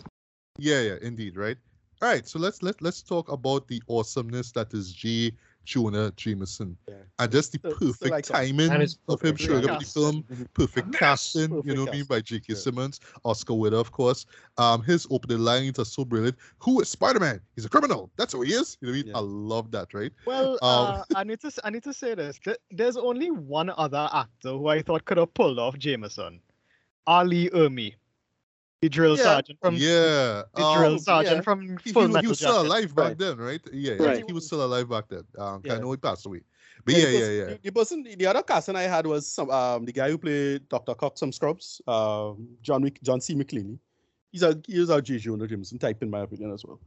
Yeah, yeah, indeed, right. All right, so let's let let's talk about the awesomeness that is J. Jonah Jameson, Yeah. and just the So- so perfect like, uh, timing That is of him perfect, showing yeah. up in the film. Perfect Yes, casting, you know what I mean, by J.K. yeah. Simmons, Oscar winner, of course. Um, his opening lines are so brilliant. Who is Spider-Man? He's a criminal. That's who he is. You know what I mean? Yeah. I love that, right? Well, Um, uh, (laughs) I need to s- I need to say this. There's only one other actor who I thought could have pulled off Jameson, R. Lee Ermey, the drill Yeah. sergeant from yeah. the um, drill sergeant yeah. from he, he, Full was- he was still Jacket. alive back Right. then, right? Yeah, I Right. he was still alive back then. Um, I know he passed away. But yeah, the yeah, person- yeah. The, the person, the other casting I had was some um the guy who played Doctor Cox some Scrubs, um John Mc, John C. McGinley. He's a he's a J. Jonah Jameson type in my opinion as well.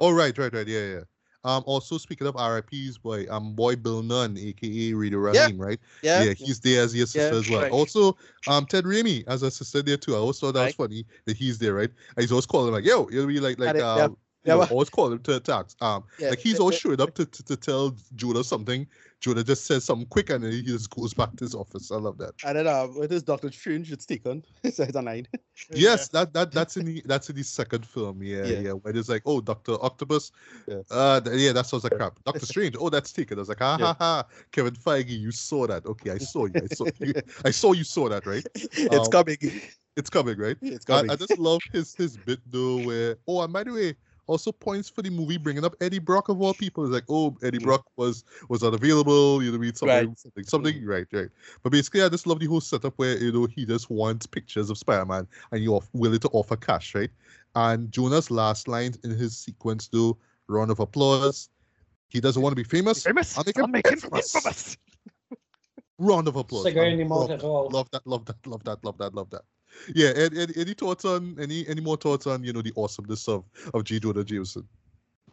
Oh right, right, right. Yeah, yeah. Um, also speaking of RIPs, boy, um, boy Bill Nunn, aka Rita Yeah. Raheem, right? Yeah, Yeah, he's there as your sister Yeah, as well. right. Also, um, Ted Raimi as a sister there too. I always thought that was funny that he's there, right? And he's always calling him like, "Yo," you'll be like, like, um, Yeah, but- always call him to attacks. Um, Yeah, like he's always showing up to, to, to tell Judah something. Judah just says something quick and then he just goes back to his office. I love that. And then uh, with his Doctor Strange, it's taken. (laughs) It's a nine. Yes, that that that's in the that's in the second film. Yeah, Yeah. yeah. Where it's like, oh, Doctor Octopus. Yeah. Uh, th- yeah, that sounds like crap. Doctor Strange. Oh, that's taken. I was like, ha ha ha. Kevin Feige, you saw that. Okay, I saw you. I saw (laughs) you. I saw you saw that, right? (laughs) it's Um, coming. It's coming, right? It's I, coming. I just love his his bit though, where oh, and by the way, also points for the movie bringing up Eddie Brock of all people. It's like, oh, Eddie. Brock was was unavailable. You know, what I mean something, Right. something, something, mm. right, right. But basically, I just love the whole setup where you know he just wants pictures of Spider-Man and you're willing to offer cash, right? And Jonah's last line in his sequence, though, round of applause. He doesn't want to be famous. Famous. I'll make I'll him make him infamous. infamous. (laughs) Round of applause. Cigar in the mouth love at all. Love that, love that, love that, love that, love that. Yeah, Ed, Ed, any thoughts on any any more thoughts on you know the awesomeness of of J. Jonah Jameson?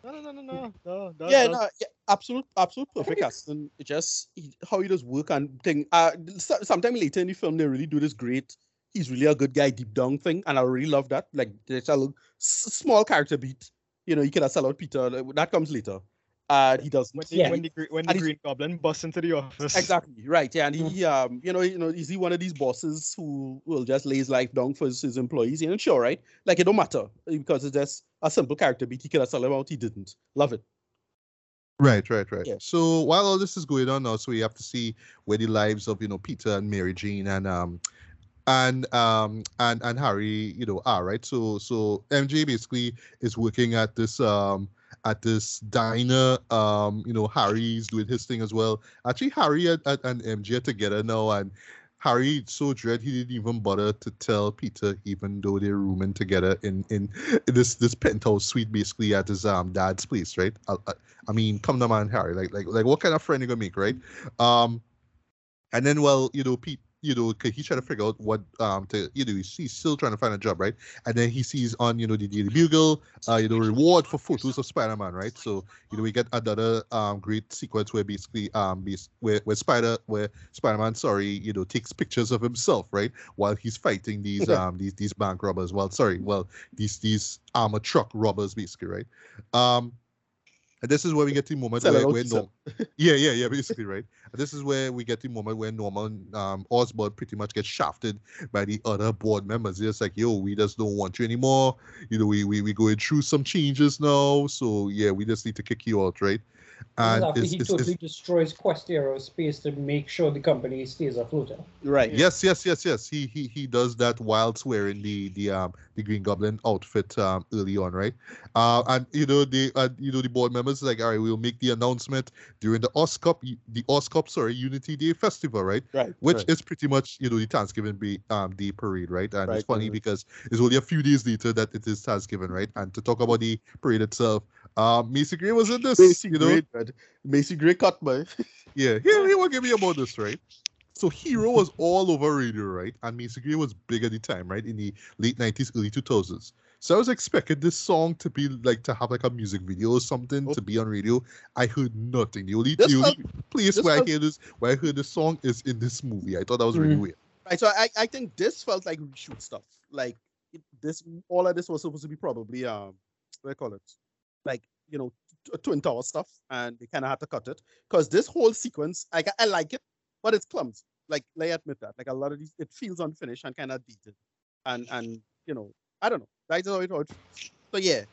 No, no, no, no, no, no. no, yeah, no. no, yeah, absolute, absolute perfect casting. Just he, how he does work and thing. Uh, so, sometime later in the film, they really do this great. He's really a good guy deep down thing, and I really love that. Like there's a little, s- small character beat. You know, you can sell out Peter. like, That comes later. Uh, he doesn't. When the, Yeah. when the, when the Green Goblin busts into the office. Exactly right, yeah, and he, um, you know, you know, is he one of these bosses who will just lay his life down for his, his employees? You know, sure, right? Like it don't matter because it's just a simple character beat. He could have sold him out. He didn't. Love it. Right, right, right. Yeah. So while all this is going on now, so we have to see where the lives of you know Peter and Mary Jane and um and um and and Harry you know are right. So so MJ basically is working at this um at this diner. Um, you know Harry's doing his thing as well. Actually, Harry and, and, MJ are together now, and Harry so dread he didn't even bother to tell Peter, even though they're rooming together in in, in this this penthouse suite, basically at his um dad's place, right? I, I, I mean, come on, man, Harry. Like like like, what kind of friend you gonna make, right? Um, and then well, you know, Pete. You know, he's trying to figure out what um to you know he's, he's still trying to find a job, right? And then he sees on you know the Daily Bugle, uh, you know, reward for photos of Spider-Man, right? So you know we get another um great sequence where basically um where where Spider where Spider-Man, sorry, you know, takes pictures of himself, right, while he's fighting these um these these bank robbers. Well, sorry, well these these armor truck robbers, basically, right? Um, and this is where we get the moment where, where Norm, (laughs) yeah, yeah, yeah, basically, right. And this is where we get the moment where Norman um Osborn pretty much gets shafted by the other board members. They're just like, yo, we just don't want you anymore. You know, we we we going through some changes now, so yeah, we just need to kick you out, right? And after it's- he it's- totally it's- destroys Quest Aerospace to make sure the company stays afloat. Right. Yes, yes, yes, yes. He he he does that whilst wearing the the um the Green Goblin outfit um early on, right? Uh, and you know the uh, you know the board members like, all right, we'll make the announcement during the Oscorp the Oscorp sorry Unity Day festival, right? Right. Which right. is pretty much you know the Thanksgiving be, um Day parade, right? And Right, it's funny because it's only a few days later that it is Thanksgiving, right? And to talk about the parade itself, um, Macy Gray was in this, Macy you know. Gray, man. Macy Gray cut, man. (laughs) Yeah, here he will give me about this, right? So Hero was all over radio, right? And Macy Gray was big at the time, right? In the late 90s, early 2000s. So I was expecting this song to be like to have like a music video or something Oh. to be on radio. I heard nothing. The only, This the only felt- place this where I felt- hear this where I heard this song is in this movie. I thought that was really Mhm. weird. Right. So I, I think this felt like reshoot stuff. Like it, this, all of this was supposed to be probably um, what do I call it? Like you know, twin tower stuff, and they kind of had to cut it because this whole sequence, I I like it, but it's clumsy. Like I admit that. Like a lot of these, it feels unfinished and kind of dated, and and you know, I don't know. That's how it. it feels. So yeah,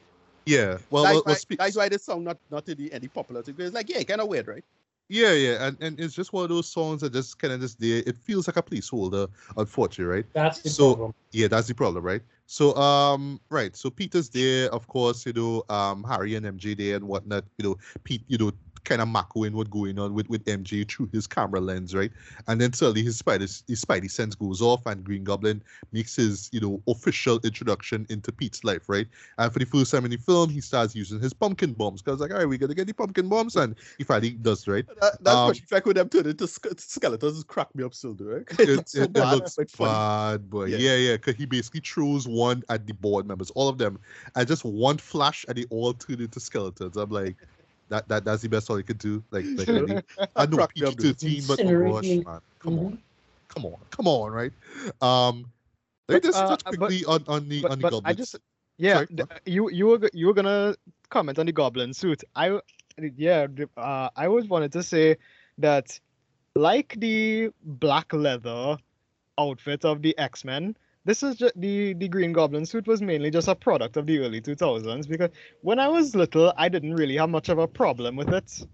Yeah. Well, that's, well, why, speak- that's why this song not not any, any popular. thing, Because it's like yeah, kind of weird, right? yeah, yeah, and, and it's just one of those songs that just kind of just there. It feels like a placeholder, unfortunately, right? That's the So- problem. Yeah, that's the problem, right? So, um, right. So Peter's there, of course. You know, um, Harry and MJ there and whatnot. You know, Pete. You know, kind of macroing what's going on with with MJ through his camera lens, right? And then suddenly his spider his spidey sense goes off, and Green Goblin makes his you know official introduction into Pete's life, right? And for the first time in the film, he starts using his pumpkin bombs because like, all right, we gotta get the pumpkin bombs, and he finally does, right? That, that's Um, what with them turn into skeletons. Crack me up still, do it? (laughs) it, so it- bad, looks bad, but Yeah. yeah, yeah, because he basically throws one at the board members, all of them, and just one flash, and they all turn into skeletons. I'm like, that that that's the best all you could do. Like, like really. (laughs) I know Crack me up. PG-13, but oh gosh, man, come Mhm. on, come on, come on, right? Um, let me But, just uh, touch but- quickly on on the but, on the but I just Yeah, Sorry, th- you you were you were gonna comment on the goblin suit. I yeah, uh, I always wanted to say that like the black leather outfit of the X Men, this is just the the Green Goblin suit was mainly just a product of the early two thousands because when I was little, I didn't really have much of a problem with it.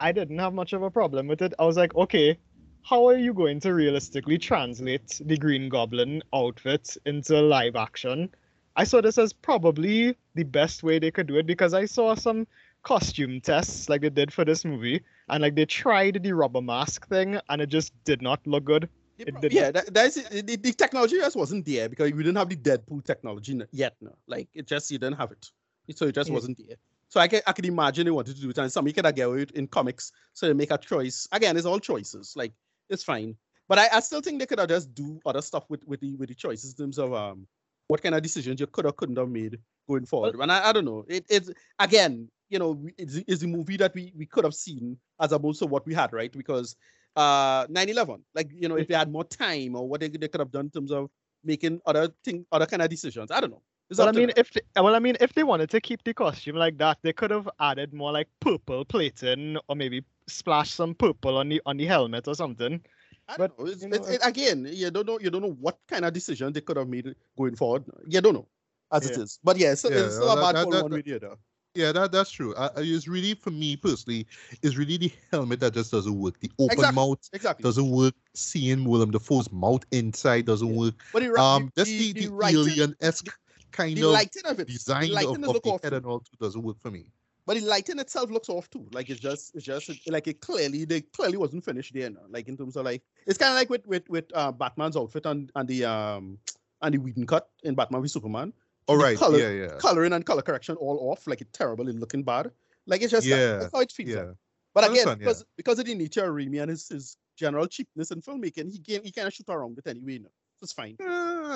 I didn't have much of a problem with it. I was like, okay, how are you going to realistically translate the Green Goblin outfit into live action? I saw this as probably the best way they could do it because I saw some costume tests like they did for this movie, and like they tried the rubber mask thing, and it just did not look good. They It yeah, that, that's it. The, the technology just wasn't there because we didn't have the Deadpool technology yet. No, like it just you didn't have it, so it just Yeah. wasn't there. So I can I can imagine they wanted to do it, and somebody could have get away with it in comics, so they make a choice. Again, it's all choices. Like it's fine, but I, I still think they could have just do other stuff with with the with the choices in terms of um what kind of decisions you could or couldn't have made going forward. and I, I don't know. It, it's again, you know, we- it's, it's a movie that we we could have seen as opposed to what we had, right? Because uh 9-11 like you know if they had more time or what they, they could have done in terms of making other thing other kind of decisions i don't know it's Well, I mean, them. if they, well, I mean, if they wanted to keep the costume like that, they could have added more like purple plating, or maybe splash some purple on the on the helmet or something. I but, don't know. It's, you know, it's, it, again you don't know you don't know what kind of decision they could have made going forward you don't know as it Yeah. is but yeah, it's, Yeah, it's still well, a that- bad that- that- one way or the other Yeah, that that's true. Uh, it's really for me personally, it's really the helmet that just doesn't work. The open Exactly. mouth exactly doesn't work. Seeing Willem Dafoe's mouth inside doesn't Yeah. work. but the, ri- Um, the, just the, the, the, the alien esque kind the of lighting of it the design lighting of, is of the off head and all too doesn't work for me. But the lighting itself looks off too. Like it's just it's just like it clearly they clearly wasn't finished there. Now. Like in terms of like it's kind of like with with with uh, Batman's outfit and and the um and the Whedon cut in Batman v Superman. All right, color- yeah, yeah, Coloring and color correction all off. Like it's terrible and looking bad. Like it's just Yeah, that's how it feels. yeah. like. But I again, understand, yeah. because because of the nature of Raimi and his, his general cheapness in filmmaking, he can he kind of shoot around it anyway. No, it's fine. Uh,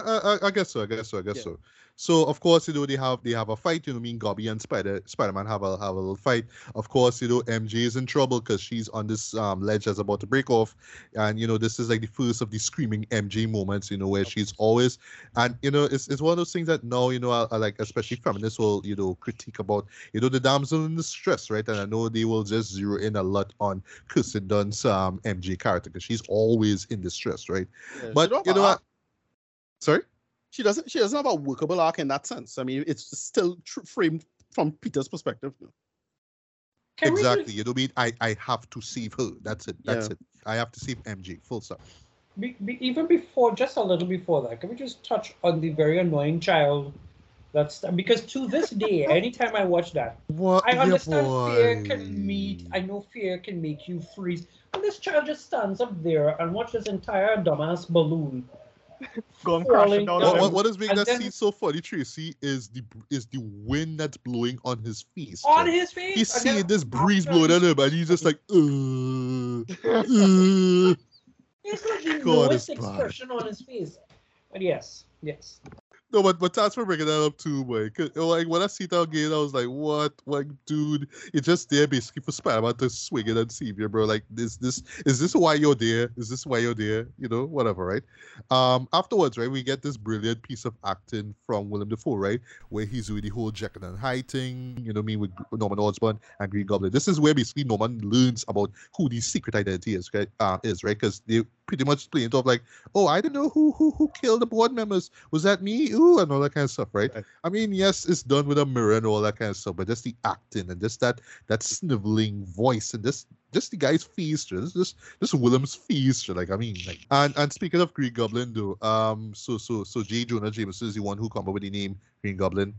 I, I- I guess so. I guess so. I guess Yeah. so. So of course, you know they have they have a fight. You know, me and Gobby and Spider Spider Man have a have a little fight. Of course, you know MJ is in trouble because she's on this um, ledge that's about to break off, and you know this is like the first of the screaming MJ moments. You know where she's always, and you know it's, it's one of those things that now you know I, I like especially feminists will you know critique about you know the damsel in distress, right? And I know they will just zero in a lot on Kirsten Dunst's um, MJ character because she's always in distress, right? Yeah, But you know arc. Sorry. She doesn't she doesn't have a workable arc in that sense. I mean, it's still tr- framed from Peter's perspective. Can exactly. just- You know what I mean? I, I have to save her. That's it. That's Yeah. it. I have to save MJ. Full stop. be, be, even before, just a little before that, can we just touch on the very annoying child? That's because to this day, (laughs) anytime I watch that, What? I understand fear can meet. I know fear can make you freeze. And this child just stands up there and watches entire dumbass balloon. Going Falling crashing down. What, what, what is making And that then- scene so funny, Tracy, is the is the wind that's blowing on his face. On Jack. his face. He's seeing this breeze blowing on him, and he's just like, uh, (laughs) uh. It's like the God, lowest it's bad. expression on his face. But yes, yes. No, but but thanks for bringing that up too, boy. Like when I see that again, I was like, "What? Like, dude, you're just there basically for Spider-Man to swing it and see you, bro. Like, this, this is this why you're there? Is this why you're there? You know, whatever, right?" Um, afterwards, right, we get this brilliant piece of acting from Willem Dafoe, right, where he's doing the whole Jekyll and Hyde thing. You know, what I mean with Norman Osborn and Green Goblin. This is where basically Norman learns about who the secret identity is, right? Uh, is right because they pretty much play it off like, "Oh, I don't know who who who killed the board members. Was that me?" Ooh, and all that kind of stuff, right? Right. I mean, yes, it's done with a mirror and all that kind of stuff, but just the acting and just that that sniveling voice and just just the guy's face, just just just Willem's face, like I mean, like and and speaking of Green Goblin, though, um, so so so J. Jonah Jameson is the one who come up with the name Green Goblin.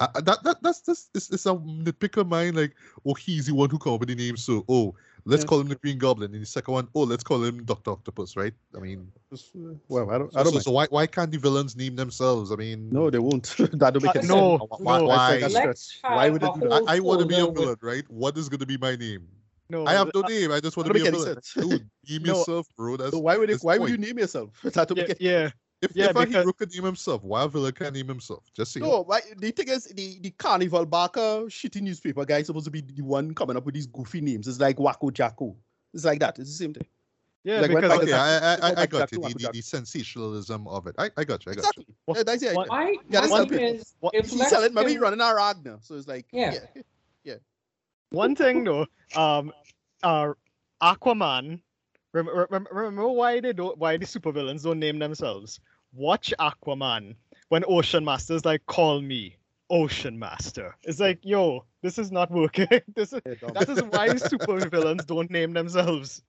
Uh, uh, that that that's just it's, it's a nitpick of mine. Like, oh, he's the one who come up with the name, so oh, let's Yeah. call him the Green Goblin. In the second one, oh, let's call him Doctor Octopus, right? I mean, uh, Well, I don't so, I don't so, mind. so why why can't the villains name themselves? I mean, No, they won't. (laughs) That'll make Uh, it no, sense. why? no, why? That's like a Let's stretch. Why would a it do that? I, I want to be a folder with- villain, right? What is going to be my name? No, I have no uh, name. I just want to be a villain. Dude, name (laughs) No. yourself, bro. That's So why would it, why the would you name yourself? (laughs) That'll yeah, make it yeah. If, Yeah, if a because- hero could name himself, why a villain can't name himself? Just see. No, why, the thing is, the, the Carnival Barker shitty newspaper guy is supposed to be the one coming up with these goofy names. It's like Wacko Jacko. It's like that. It's the same thing. Yeah, Like because like Okay, I, I, I, I got that you. The, the, the sensationalism of it. I, I got you. I got Exactly. you. Yeah, that's the idea. Yeah, my that's thing helping. is, What- if He's let's selling, maybe running our Ragnar. So it's like, Yeah. (laughs) yeah. One thing though, um, uh, Aquaman. Rem- rem- remember why they don't? Why the supervillains don't name themselves? Watch Aquaman when Ocean Master's like, "Call me Ocean Master." It's like, yo, this is not working. (laughs) this is that is why supervillains don't name themselves.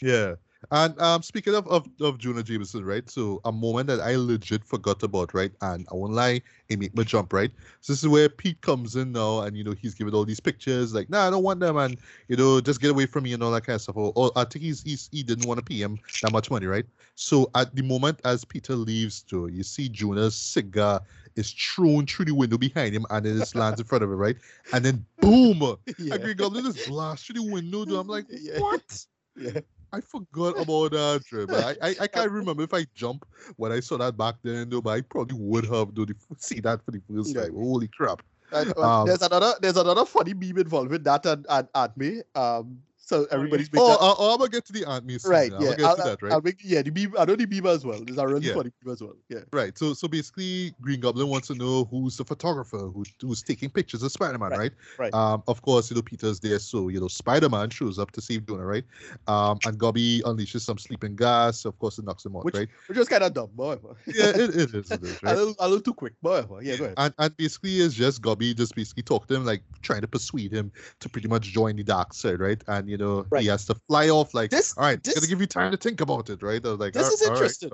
Yeah. And um, speaking of, of, of Jonah Jameson, right? So a moment that I legit forgot about, right? And I won't lie, it made me jump, right? So this is where Pete comes in now, and you know he's giving all these pictures, like, nah, I don't want them, and you know, just get away from me and all that kind of stuff. Or, or I think he's, he's he didn't want to pay him that much money, right? So at the moment as Peter leaves, Joe, you see Jonah's cigar is thrown through the window behind him, and it just (laughs) lands in front of him, right? And then boom, (laughs) yeah. a Green Goblin just blast through the window. I'm like, (laughs) Yeah. what? Yeah. I forgot about that trip. I, I, I can't remember if I jumped when I saw that back then, though, but I probably would have though, the, see that for the first Yeah. time. Holy crap. And, Um, there's another there's another funny meme involving that and, and at me. Um, so everybody's making Oh, uh, oh, I'm gonna get to the Aunt scene. right. now. Yeah, gonna get I'll, to that, right? I'll make yeah the meme. I know the meme as well. There's a really Yeah. funny meme as well. Yeah. Right. So so basically Green Goblin wants to know who's the photographer who, who's taking pictures of Spider-Man, Right, right? right. Um of course, you know, Peter's there, so you know, Spider-Man shows up to save Jonah, right? Um and Gobby unleashes some sleeping gas, of course it knocks him out, Which- right? Which was kind of dumb, but. Yeah, it, it is, it is, (laughs) a, little, a little too quick, but. Yeah, go ahead. And and basically it's just Gobby just basically talk to him, like trying to persuade him to pretty much join the dark side, right? And you know, Right. he has to fly off like This all right, this- gotta give you time to think about it, right? Like, This is interesting.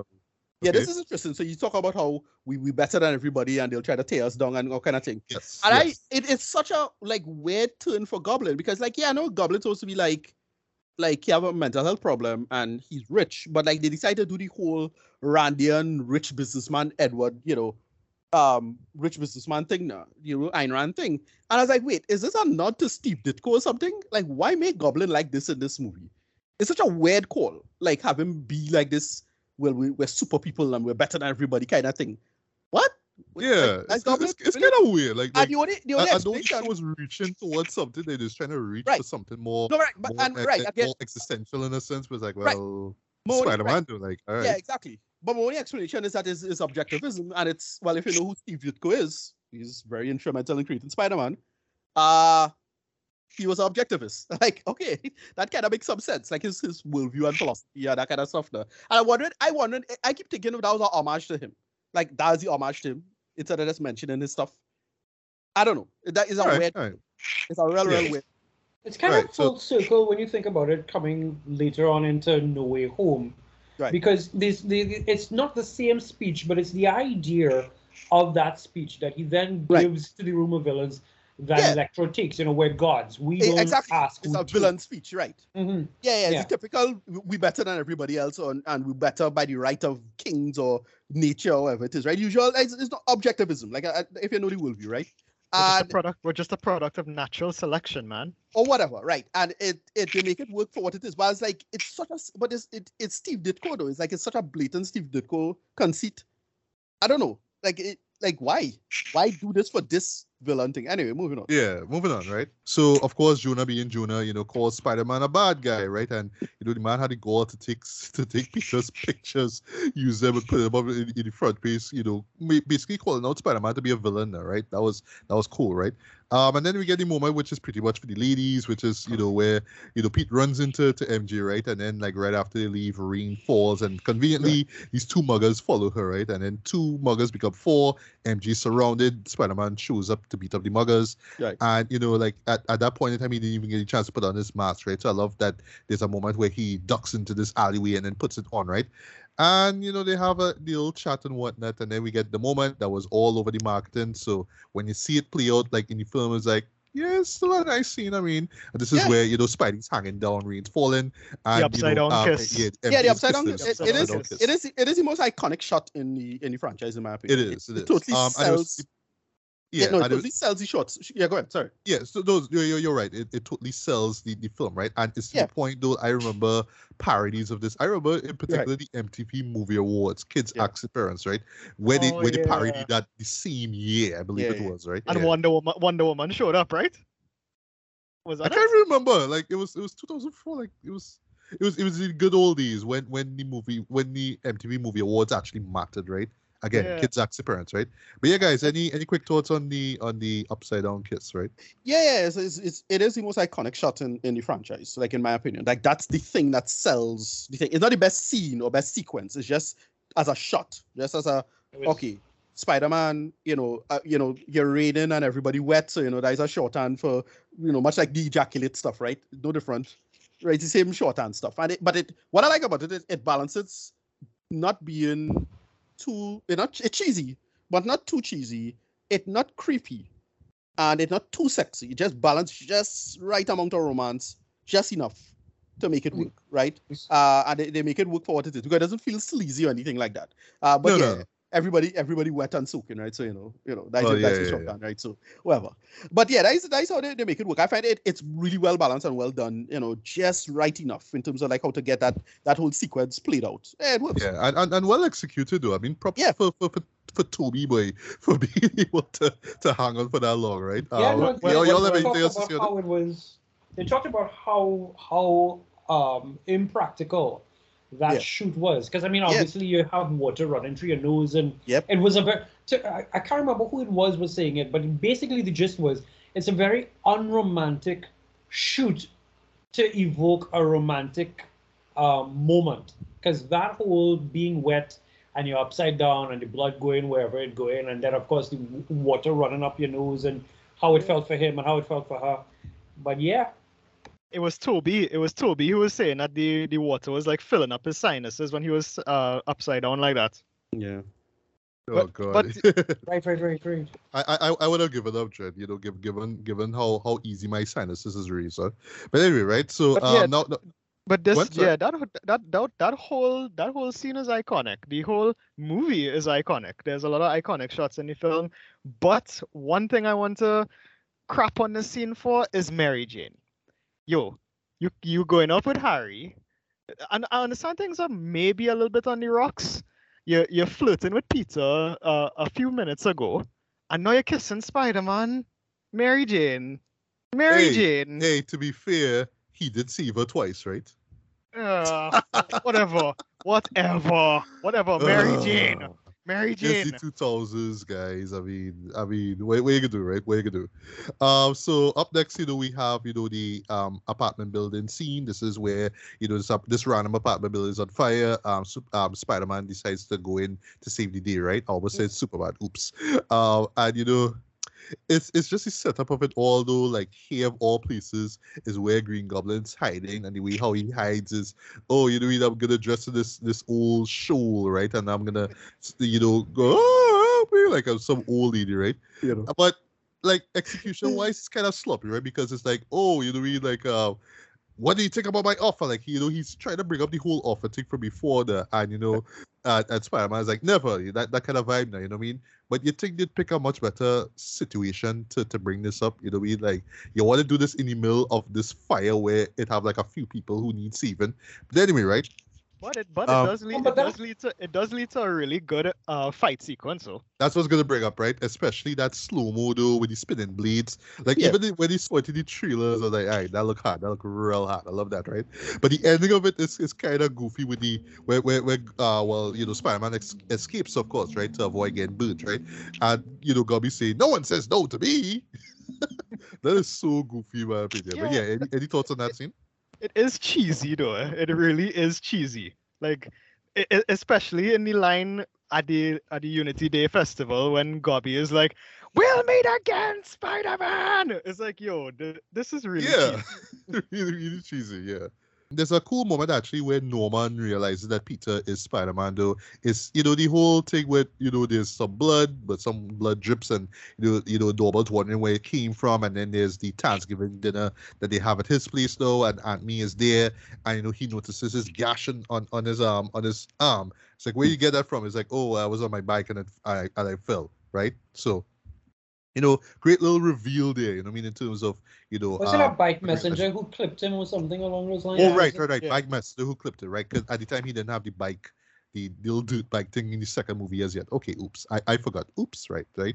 Yeah, Okay. this is interesting. So you talk about how we we better than everybody, and they'll try to tear us down and all kind of thing. Yes. And yes. I, it, it's such a like weird turn for Goblin because like yeah, I know Goblin's supposed to be like, like he have a mental health problem and he's rich, but like they decide to do the whole Randian rich businessman Edward, you know, um, rich businessman thing now, you know, Ayn Rand thing. And I was like, wait, is this a nod to Steve Ditko or something? Like, why make Goblin like this in this movie? It's such a weird call, like have him be like this. Well, we, we're super people and we're better than everybody, kind of thing. What? Yeah, Like, it's, it's, it's kind of weird. Like, And the only the I, only I explanation. show was reaching towards something. They're just trying to reach Right. for something more, No, right, but more, and right, again, more existential in a sense. Was like, well, only- Spider-Man, right, do like, right, Yeah, exactly. But my only explanation is that is, is objectivism, and it's well, if you know who Steve Ditko is, he's very instrumental in creating Spider-Man. Uh he was an objectivist. (laughs) Like, okay, that kind of makes some sense. Like his his worldview and philosophy, yeah, that kind of stuff. There. And I wondered, I wondered, I keep thinking if that was an homage to him. Like that was the homage to him instead of just mentioning his stuff. I don't know. That is a all right, weird. all right. It's a real, Yeah. real weird. It's kind Right, of so- full circle when you think about it, coming later on into No Way Home, Right. because this the, it's not the same speech, but it's the idea of that speech that he then Right. gives to the room of villains that Yeah. Electro takes. You know, we're gods. We don't exactly. ask. It's a to. villain speech, right? Mhm. Yeah, yeah, it's Yeah. a typical we better than everybody else on and we better by the right of kings or nature or whatever it is, right? Usual it's, it's not objectivism, like uh, if you know the worldview, right? We're just, a product, we're just a product of natural selection, man. or whatever, right? And it it they make it work for what it is. But it's like it's such a but it's it, it's Steve Ditko though. It's like it's such a blatant Steve Ditko conceit. I don't know. Like it like why? Why do this for this villain thing? Anyway, moving on. Yeah, moving on, right? So of course Jonah being Jonah, you know, calls Spider-Man a bad guy, right? And you know the man had the gall to take (laughs) to take Peter's (laughs) pictures, use them and put them up in, in the front page, you know, basically calling out Spider-Man to be a villain, right? That was that was cool, right? Um, and then we get the moment which is pretty much for the ladies, which is you know where you know Pete runs into to MJ, right? And then like right after they leave, Rain falls, and conveniently these two muggers follow her, right? And then two muggers become four. MJ surrounded. Spider-Man shows up to beat up the muggers. Right. And you know, like at, at that point in time, he didn't even get a chance to put on his mask, right? So I love that there's a moment where he ducks into this alleyway and then puts it on, right? And you know, they have a the old chat and whatnot, and then we get the moment that was all over the marketing. So when you see it play out like in the film, it's like, yeah, it's still a nice scene. I mean, and this is Yeah. where you know Spidey's hanging down, Rain's falling, and the upside you know, down um, kiss. Yeah, Yeah, the upside down. kissing It, him, it is. upside down kiss. kiss. It is. It is the most iconic shot in the in the franchise, in my opinion. It is. It, it is. totally Um, and it was- sells. Yeah, Yeah, no, it and it was- totally sells the shots. Yeah, go ahead. Sorry. Yeah, so those you're, you're, you're right. It, it totally sells the, the film, right? And it's Yeah. the point though. I remember parodies of this. I remember in particular the MTV Movie Awards, Kids Yeah. Ask Parents, right? Where they Oh, where they parodied that the same year, I believe Yeah, it yeah. was, right? And yeah. Wonder Woman, Wonder Woman showed up, right? Was I can't it? remember. Like it was it was 2004. Like it was it was it was the good old days when when the movie when the MTV Movie Awards actually mattered, right? Again, Yeah. kids ask the parents, right? But yeah, guys, any any quick thoughts on the on the upside down kiss, right? Yeah, yeah, it's, it's, it's it is the most iconic shot in, in the franchise, like in my opinion. Like that's the thing that sells the thing. It's not the best scene or best sequence. It's just as a shot, just as a was- okay. Spider-Man, you know, uh, you know, you're raining and everybody wet, so you know that is a shorthand for you know much like the ejaculate stuff, right? No different, right? It's the same shorthand stuff, and it, but it what I like about it is it balances not being too, it not it's cheesy, but not too cheesy. It not creepy, and it's not too sexy. It just balance just right amount of romance, just enough to make it work, right? Uh, and they, they make it work for what it is because it doesn't feel sleazy or anything like that. Uh, but No, yeah, no. Everybody everybody wet and soaking, right? So you know, you know that's Oh, it, that's yeah, the yeah, shorthand, right? So whatever. But yeah, that's that's how they, they make it work. I find it it's really well balanced and well done. You know, just right enough in terms of like how to get that that whole sequence played out. Yeah, it works. Yeah, and, and, and well executed though. I mean, props Yeah. for, for, for, for Tobey boy (laughs) for being able to, to hang on for that long, right? Yeah, Uh, no, y'all, they, y'all they have talked anything else to about say how it was. They talked about how how um impractical that Yeah. shoot was because I mean Yeah. obviously you have water running through your nose and Yep. it was a very I, I can't remember who it was was saying it but basically the gist was it's a very unromantic shoot to evoke a romantic um, moment because that whole being wet and you're upside down and the blood going wherever it going and then of course the water running up your nose and how it felt for him and how it felt for her but yeah It was Tobey. It was Tobey who was saying that the, the water was like filling up his sinuses when he was uh, upside down like that. Yeah. Oh but- god. (laughs) right right right right I, I I would have given up, Jed. You know, give, given given how how easy my sinuses is razor. But anyway, right? So But um, yeah, now, now But this, What, yeah, that that that that whole that whole scene is iconic. The whole movie is iconic. There's a lot of iconic shots in the film. But one thing I want to crap on the scene for is Mary Jane. Yo, you you going up with Harry, and I understand things are maybe a little bit on the rocks. You're you're flirting with Peter uh, a few minutes ago, and now you're kissing Spider-Man. Mary Jane, Mary Hey, Jane. hey, to be fair, he did save her twice, right? Uh, whatever, whatever, whatever. Mary (laughs) Jane, Mary It's Jane. the two thousands, guys. I mean, I mean, what, what you gonna do, right? What you gonna do? Um, so up next, you know, we have you know the um apartment building scene. This is where you know this up this random apartment building is on fire. Um, um, Spider Man decides to go in to save the day, right? Almost said Superman. Oops. Um, and you know. It's it's just the setup of it all though. Like here of all places is where Green Goblin's hiding, and the way how he hides is, oh, you know, what, I'm gonna dress in this this old shawl, right? And I'm gonna you know, go "Ah, be like I'm some old lady, right? You know. But like execution wise, it's kind of sloppy, right? Because it's like, oh, you know, we like, uh, what do you think about my offer? Like, you know, he's trying to bring up the whole offer thing from before the, and you know, uh, and Spider Man is like, never that that kind of vibe now, you know what I mean? But you think they'd pick a much better situation to to bring this up, you know what I mean? Like, you want to do this in the middle of this fire where it have like a few people who need saving. But anyway, right? But it but Um, it does lead it does lead to it does lead to a really good uh fight sequence. So That's what's gonna bring up, right? Especially that slow mo though with the spinning blades. Like Yeah. even the, when he saw it in the trailers, I was like, all right, that look hot, that look real hot. I love that, right? But the ending of it is, is kind of goofy with the where where, where uh well you know Spider-Man ex- escapes of course, right, to avoid getting burnt, right? And you know Gobby saying, no one says no to me. (laughs) that is so goofy, in my opinion. But yeah, Yeah. any, any thoughts on that scene? It is cheesy though. It really is cheesy. Like e- especially in the line at the at the Unity Day festival when Gobby is like, "We'll meet again, Spider-Man." It's like, yo, th- this is really yeah, cheesy. (laughs) really, really cheesy. Yeah. There's a cool moment actually where Norman realizes that Peter is Spider-Man. Though it's you know the whole thing with you know there's some blood, but some blood drips, and you know you know Dorbal's wondering where it came from, and then there's the Thanksgiving dinner that they have at his place though, and Aunt May is there, and you know he notices his gash on, on, on his arm on his arm. It's like where you get that from? It's like oh I was on my bike and it, I and I fell right. So you know great little reveal there. You know what I mean in terms of you know was it a bike messenger who clipped him or something along those lines Oh, right, right, right. Yeah. Bike Master who clipped it, right? Because at the time he didn't have the bike, the little dude bike thing in the second movie as yet. Okay, oops. I, I forgot. Oops, right, right.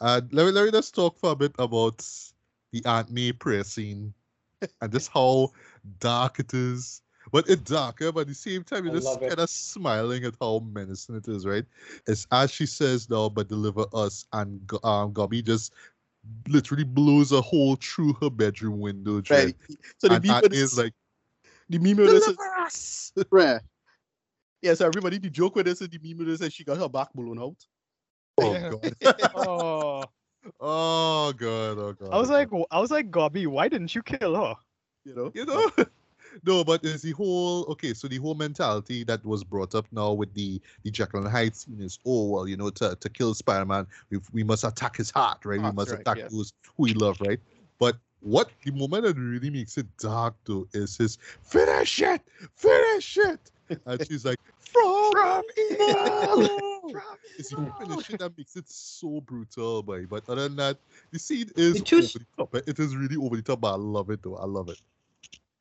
Uh, let me let me just talk for a bit about the Aunt May prayer scene (laughs) and just how dark it is. But it's darker. But at the same time, you're I just kind of smiling at how menacing it is, right? It's as she says now, but deliver us, and Go- um, Gobby just literally blows a hole through her bedroom window, Dre. Right. So the and meme Aunt is like, the meme with is deliver us. (laughs) right. Yeah, so everybody the joke with this is the meme with this is she got her back blown out. Oh god. Oh, (laughs) (laughs) Oh god. Oh god. I was oh, like, I was like, Gobby, why didn't you kill her? You know? you know. No, but it's the whole okay. So the whole mentality that was brought up now with the the Jekyll and Hyde scene is, oh well, you know, to, to kill Spider-Man, we we must attack his heart, right? we must right, attack yeah. those who we love, right? But what the moment that really makes it dark though is his finish it, finish it, (laughs) and she's like from, From evil. (laughs) It's the finish it that makes it so brutal, boy. But other than that, the scene is two over the top. It is really over the top, but I love it though. I love it.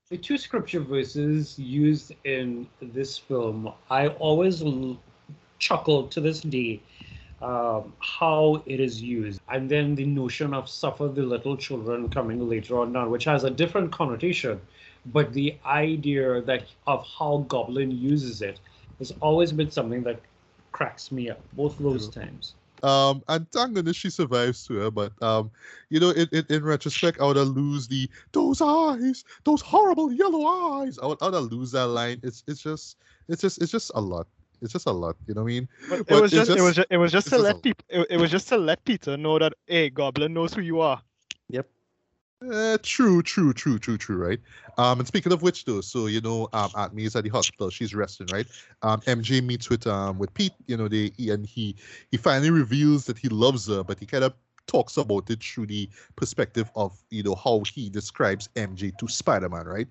The two scripture verses used in this film, I always l- chuckle to this day um, how it is used. And then the notion of suffer the little children coming later on down, which has a different connotation. But the idea that of how Goblin uses it has always been something that cracks me up, both those times. Um, and thank goodness she survives to her. But um, you know, in, retrospect, I would have lose the those eyes, those horrible yellow eyes. I would, I would have lose that line. It's it's just it's just it's just a lot. It's just a lot. You know what I mean? But it was it's just, it was just- just, it was just to just let people, it, it was just to let Peter know that, hey, Goblin knows who you are. Uh, true, true, true, true, true, right? Um, and speaking of which, though, so you know, um, Aunt May is at the hospital. She's resting, right? Um, MJ meets with um with Pete. You know, they and he he finally reveals that he loves her, but he kind of talks about it through the perspective of you know how he describes MJ to Spider-Man, right?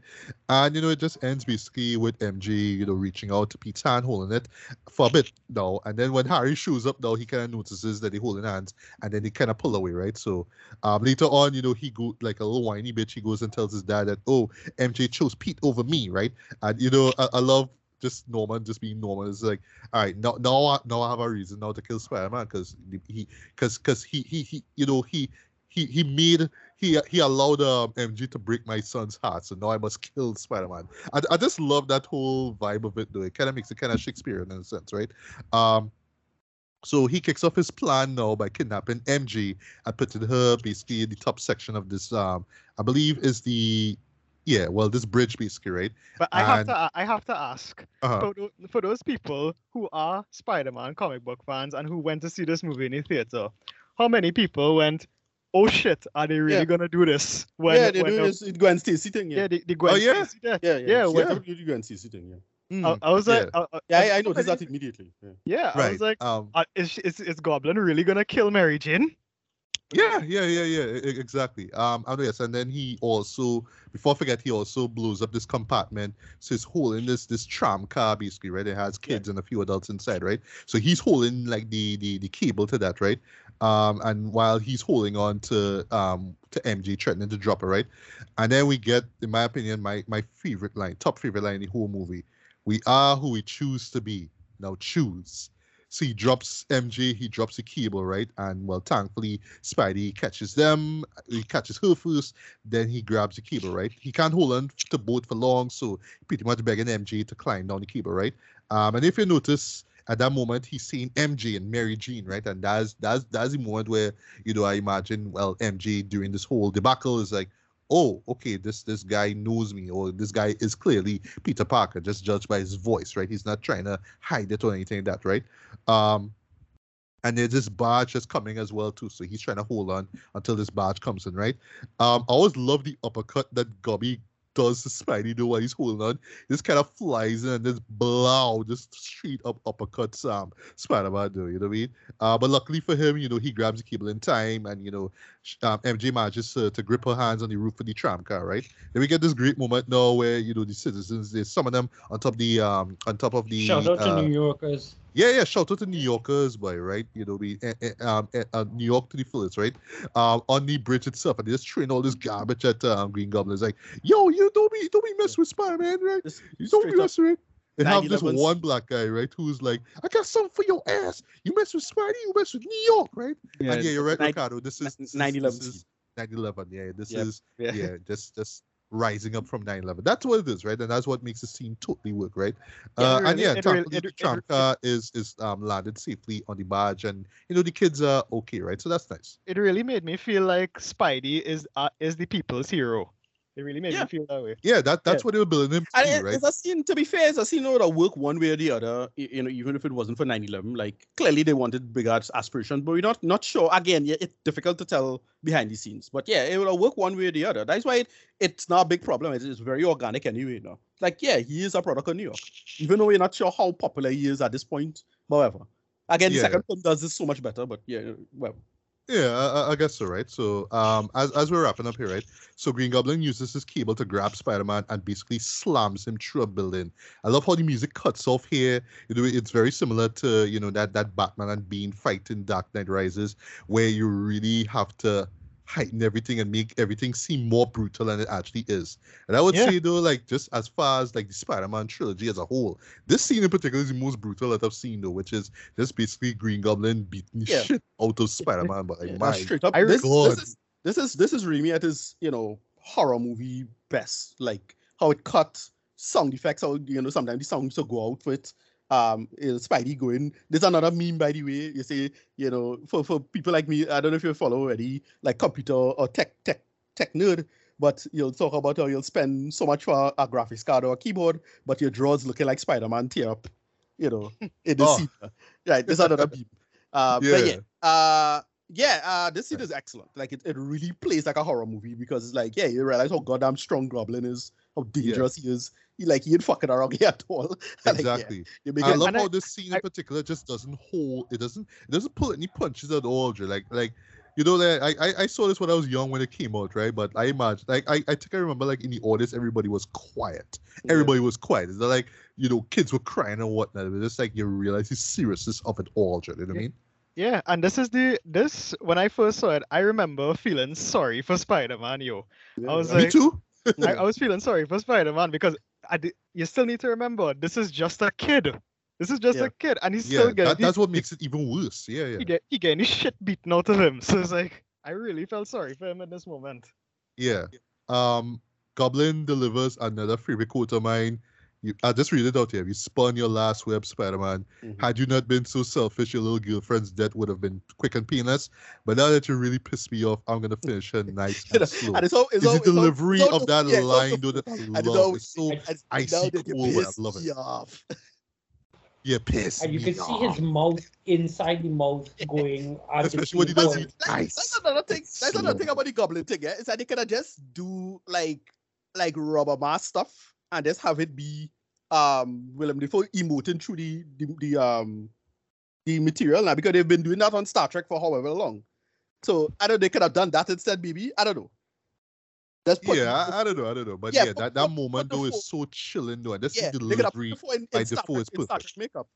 And you know, it just ends basically with MJ, you know, reaching out to Pete's hand, holding it for a bit now, and then when Harry shows up, now he kind of notices that they're holding hands, and then they kind of pull away, right? So um, later on, you know, he go like a little whiny bitch. He goes and tells his dad that, oh, MJ chose Pete over me, right? And you know, I, I love just Norman just being Norman. It's like, all right, now now I, now I have a reason now to kill Spider-Man because he because because he, he he you know he he he made he he allowed um, MG to break my son's heart, so now I must kill Spider-Man. I, I just love that whole vibe of it though. It kind of makes it kind of Shakespearean in a sense, right? Um, so he kicks off his plan now by kidnapping MJ and putting her basically in the top section of this um I believe is the yeah, well this bridge basically, right? But I have And- to, I have to ask Uh-huh. for, for those people who are Spider-Man comic book fans and who went to see this movie in the theater, how many people went, "Oh shit, are they really Yeah. gonna do this?" When, yeah, they when do the- this Gwen Stacy thing, yeah, yeah. the, the Gwen Oh, yeah? Stacy death. Yeah, yeah. Yeah, she when- definitely do Gwen Stacy thing, yeah. Mm, I, I was like, yeah. uh, uh, I, I everybody- noticed that immediately. Yeah. Yeah, I right. was like, um uh, is, is is Goblin really gonna kill Mary Jane? Yeah, yeah, yeah, yeah, exactly. Um, and yes, and then he also, before I forget, he also blows up this compartment. So he's holding this this tram car basically, right? It has Yeah. kids and a few adults inside, right? So he's holding like the the the cable to that, right? Um, and while he's holding on to um to MJ, threatening to drop her, right? And then we get, in my opinion, my my favorite line, top favorite line in the whole movie. We are who we choose to be. Now choose. So he drops MJ, he drops the cable, right? And well, thankfully, Spidey catches them. He catches her first, then he grabs the cable, right? He can't hold on to both for long, so pretty much begging MJ to climb down the cable, right? Um, and if you notice, at that moment, he's seeing MJ and Mary Jean, right? And that's that's that's the moment where you know I imagine, well, MJ during this whole debacle is like, oh, okay, this this guy knows me, or this guy is clearly Peter Parker, just judged by his voice, right? He's not trying to hide it or anything like that, right? Um, and there's this barge that's coming as well too, so he's trying to hold on until this barge comes in, right? Um, I always love the uppercut that Gobby does to Spidey do while he's holding on. This kind of flies in and just blow, just straight up uppercuts um Spider-Man do you know what I mean? Uh, but luckily for him, you know, he grabs the cable in time and you know, um, MJ manages to, to grip her hands on the roof of the tram car, right? Then we get this great moment now where you know the citizens they summon them on top of the um on top of the Shout out to uh, New Yorkers. Yeah, yeah. Shout out to New Yorkers, boy, right? You know, we eh, um, eh, uh, New York to the fullest, right? Um, on the bridge itself, and they just throwing all this garbage at um, Green Goblin. It's like, yo, you don't be, don't be mess with Spider Man, right? Just You don't be up. mess with it. And have this 9/11's one black guy, right, who's like, I got something for your ass. You mess with Spidey, you mess with New York, right? and yeah, you're right, nine- Ricardo. This is this is- 9/11 9/11. Yeah, this Yep, is Yeah. yeah, just just rising up from 9/11. That's what it is, right? And that's what makes the scene totally work, right? Yeah, uh, and yeah, it thankfully really- it- the it- tram it- car is is um, landed safely on the barge, and you know the kids are okay, right? So that's nice. It really made me feel like Spidey is uh, is the people's hero. It really made Yeah. me feel that way. Yeah, that that's Yeah. what they were building him to And be, it- right? it's a scene, to be fair, it's a scene that would work one way or the other, y- you know, even if it wasn't for 9 11. Like, clearly they wanted bigger as- aspirations, but we're not not sure. Again, yeah, it's difficult to tell behind the scenes. But yeah, it would have worked one way or the other. That's why it, it's not a big problem. It's, it's very organic anyway, you know. Like, yeah, he is a product of New York, even though we're not sure how popular he is at this point. However, again, the second film does this so much better, but yeah, well, Yeah, I, I- guess so, right? So, um, as as we're wrapping up here, right? So Green Goblin uses his cable to grab Spider-Man and basically slams him through a building. I love how the music cuts off here. You know, it's very similar to you know that that Batman and Bane fight in Dark Knight Rises, where you really have to heighten everything and make everything seem more brutal than it actually is. And I would Yeah. say though, like just as far as like the Spider-Man trilogy as a whole, this scene in particular is the most brutal that I've seen though, which is just basically Green Goblin beating Yeah. shit out of Spider-Man. But like, Yeah, my straight up. This, this is this is this is Raimi at his you know horror movie best. Like how it cut sound effects. How you know sometimes the sound used to go out with um you know, Spidey going. There's another meme by the way. You say you know for for people like me. I don't know if you follow already like computer or tech tech tech nerd. But you'll talk about how you'll spend so much for a graphics card or a keyboard, but your drawers looking like Spider-Man tear up, you know, (laughs) in the Oh. scene. Right, there's another meme. Uh, But Yeah. yeah, uh, yeah, uh, this scene is excellent. Like it, it really plays like a horror movie because it's like, yeah, you realize how goddamn strong Goblin is, how dangerous he is. He like he ain't fucking around (laughs) here at all. (laughs) Like, yeah, exactly. I love and I- how this scene in particular just doesn't hold. It doesn't. It doesn't pull any punches at all. Jay. Like like. You know that I, I I saw this when I was young when it came out, right? But I imagine like I, I think I remember like in the audience everybody was quiet. yeah. Everybody was quiet. It's not like you know kids were crying and whatnot. It was just like you realize the seriousness of it all. You know what I mean? Yeah, and this is the this when I first saw it, I remember feeling sorry for Spider-Man, yo. Yeah, I was. Me like- too. I, (laughs) I was feeling sorry for Spider-Man because I di- you still need to remember this is just a kid. This is just Yeah. a kid, and he's Yeah, still getting that, that's what makes it even worse. Yeah, yeah. he get he getting his shit beaten out of him. (laughs) So it's like I really felt sorry for him in this moment. Yeah. Um, Goblin delivers another favorite quote of mine. You, I'll just read it out here. You spun your last web, Spider Man. Mhm. Had you not been so selfish, your little girlfriend's death would have been quick and painless. But now that you really pissed me off, I'm going to finish her (laughs) nice and slow. and it's all, it's It's all, the it's delivery all of that yeah, line, the- though, that I love. all- It's so, and icy now that you cold, but I love it. me off. yeah, piss. And you me can see off. his mouth inside the mouth going. (laughs) as Especially when he does it That's, nice. that's another thing. It's That's another thing about the goblin thing, yeah. Is that they could have just do like like rubber mask stuff and just have it be um Willem Dafoe emoting through the the, the um the material now because they've been doing that on Star Trek for however long. So I don't know they could have done that instead, maybe. I don't know. Put Yeah, I, I don't know, I don't know, but Yeah, yeah, that, that moment though is so chilling though, and this yeah, is the they could have put delivery. In, by in, Star Dafoe Trek, is perfect. Trek makeup.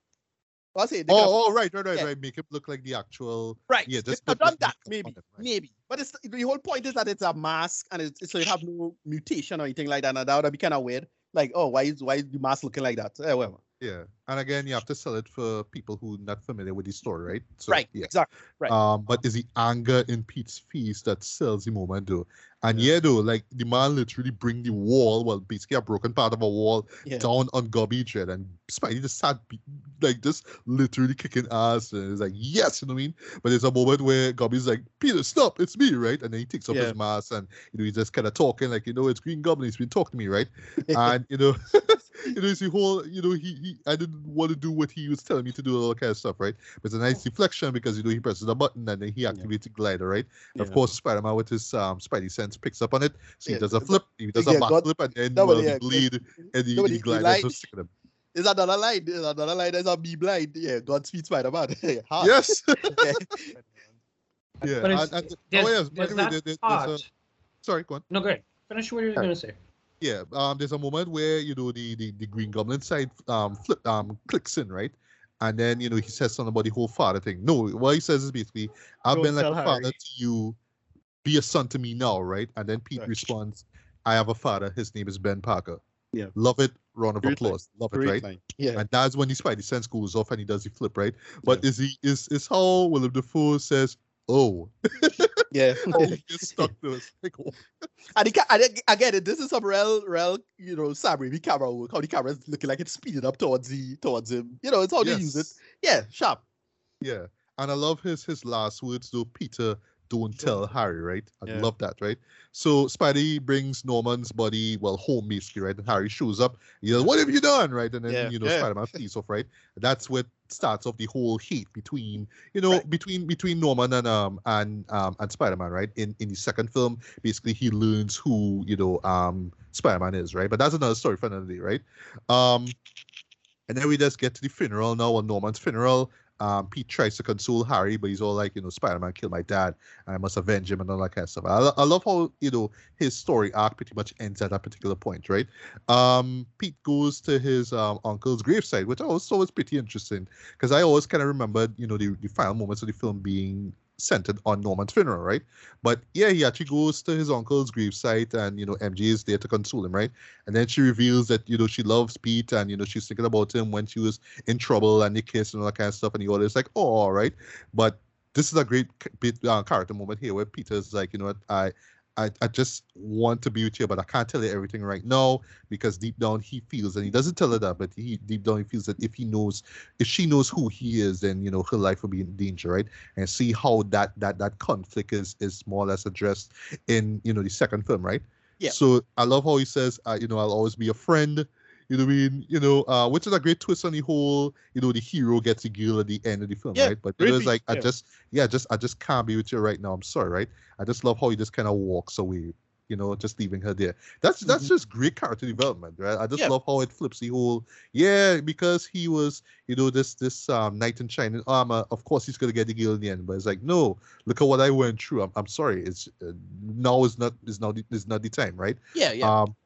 I say they could have- Oh, oh, right, right, right, yeah. right. Make it look like the actual. right. Yeah, just put, done that, maybe. it, right. Maybe, but it's the whole point is that it's a mask and it's, it's so you have no mutation or anything like that. And that would be kind of weird. Like, oh, why is why is the mask looking like that? Eh, whatever. Yeah, and again, you have to sell it for people who are not familiar with the story, right? So, right. Yeah. Exactly. Right. Um, but it's the anger in Pete's face that sells the moment, though. And Yeah. yeah, though, like the man literally bring the wall, well, basically a broken part of a wall Yeah. down on Gobby Dread, and Spidey just sat, like just literally kicking ass, and it's like yes, you know what I mean. But there's a moment where Gobby's like, Peter, stop, it's me, right? And then he takes off Yeah. his mask, and you know he's just kind of talking like, you know, it's Green Goblin, he's been talking to me, right? (laughs) and you know, (laughs) you know, it's the whole, you know, he, he, I didn't want to do what he was telling me to do, all that kind of stuff, right? But it's a nice deflection because you know he presses a button and then he activates the glider, right? Of course, Spider-Man with his um Spidey sense picks up on it, so Yeah, he does a flip, he does yeah, a back God- flip, and then no, but well, yeah, the blade and the, no, but the he- he glider lied. just sticking him. There's another line. There's another line. There's a be blind. Yeah. Godspeed Spider-Man. (laughs) Hard. Yes, (laughs) (laughs) Yeah. yeah. But it's- and, and, oh yes, by there's the there- there- there's a, sorry, go on. No, go ahead. Finish what you were going to say. Yeah, um, there's a moment where you know the the, the Green Goblin side um flip um clicks in right, and then you know he says something about the whole father thing. No, what he says is basically, "I've Don't been like a father Harry." to you, be a son to me now, right?" And then Pete Right. responds, "I have a father. His name is Ben Parker." Yeah. love it. Round of Great line. applause. Love it, Great right? line. Yeah. And that's when the Spidey sense goes off and he does the flip, right? But is he is is how Willem Dafoe says, oh, (laughs) Yeah. (laughs) oh, he stuck to oh. (laughs) And, ca- and again, it- this is some real, real, you know, Sam Raimi camera work. How the camera is looking like it's speeding up towards the towards him. You know, it's how they use it. Yeah, sharp. Yeah, and I love his his last words though. Peter, don't tell Harry, right? I Yeah. love that, right? So Spidey brings Norman's body, well, home basically, right? And Harry shows up. He goes, "What have you done?" Right? And then Yeah, you know, yeah. Spider-Man flees off, right? That's what starts off the whole hate between you know Right. between between Norman and um and um and Spider-Man, right? In in the second film, basically he learns who you know um Spider-Man is, right? But that's another story for another day, right? Um, and then we just get to the funeral now, on Norman's funeral. Um, Pete tries to console Harry, but he's all like, you know, Spider-Man killed my dad, and I must avenge him and all that kind of stuff. I, I love how you know his story arc pretty much ends at that particular point, right? Um, Pete goes to his um, uncle's graveside, which I thought was pretty interesting because I always kind of remembered, you know, the, the final moments of the film being centered on Norman's funeral, right? But yeah, he actually goes to his uncle's gravesite, and you know, MJ is there to console him, right? And then she reveals that you know she loves Pete, and you know she's thinking about him when she was in trouble, and they kiss and all that kind of stuff, and he always like, oh, all right. But this is a great bit uh, character moment here where Peter's like, you know what, I. I, I just want to be with you, but I can't tell you everything right now because deep down he feels, and he doesn't tell her that, but he deep down he feels that if he knows, if she knows who he is, then you know her life will be in danger, right? And see how that that that conflict is is more or less addressed in you know the second film, right? Yeah. So I love how he says, uh, you know, I'll always be a friend. You know what I mean? You know, uh, which is a great twist on the whole. You know, the hero gets a girl at the end of the film, Yeah, right? But it was like, I just, yeah, just, I just can't be with you right now. I'm sorry, right? I just love how he just kind of walks away. You know, just leaving her there. That's that's just great character development, right? I just Yeah. love how it flips the whole. Yeah, because he was, you know, this this um knight in shining armor. Of course, he's gonna get the girl in the end. But it's like, no, look at what I went through. I'm, I'm sorry. It's uh, now is not is now the, is not the time, right? Yeah, yeah. Um,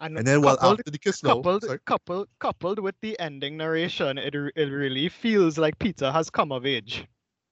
and then well coupled, after the kiss, no, coupled, sorry. coupled, coupled with the ending narration, it, it really feels like Peter has come of age.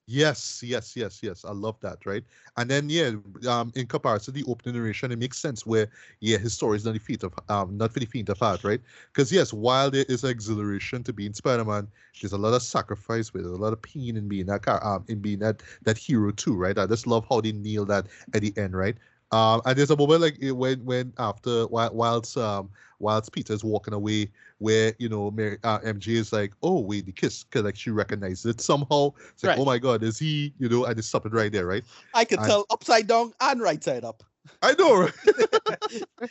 Yes, yes, yes, yes. I love that, right? And then yeah, um, in comparison to the opening narration, it makes sense where yeah, his story is not the feat of um not for the faint of heart, right? Because yes, while there is exhilaration to being Spider-Man, there's a lot of sacrifice with it, a lot of pain in being that car um in being that that hero too, right? I just love how they nail that at the end, right? Um, and there's a moment like when when after while whilst um whilst Peter's walking away, where you know Mary, uh, MJ is like, oh wait, the kiss, cause like she recognizes it somehow. It's like, Right. oh my god, is he? You know, and it's stopping right there, right? I can and- tell upside down and right side up. I know, right? (laughs)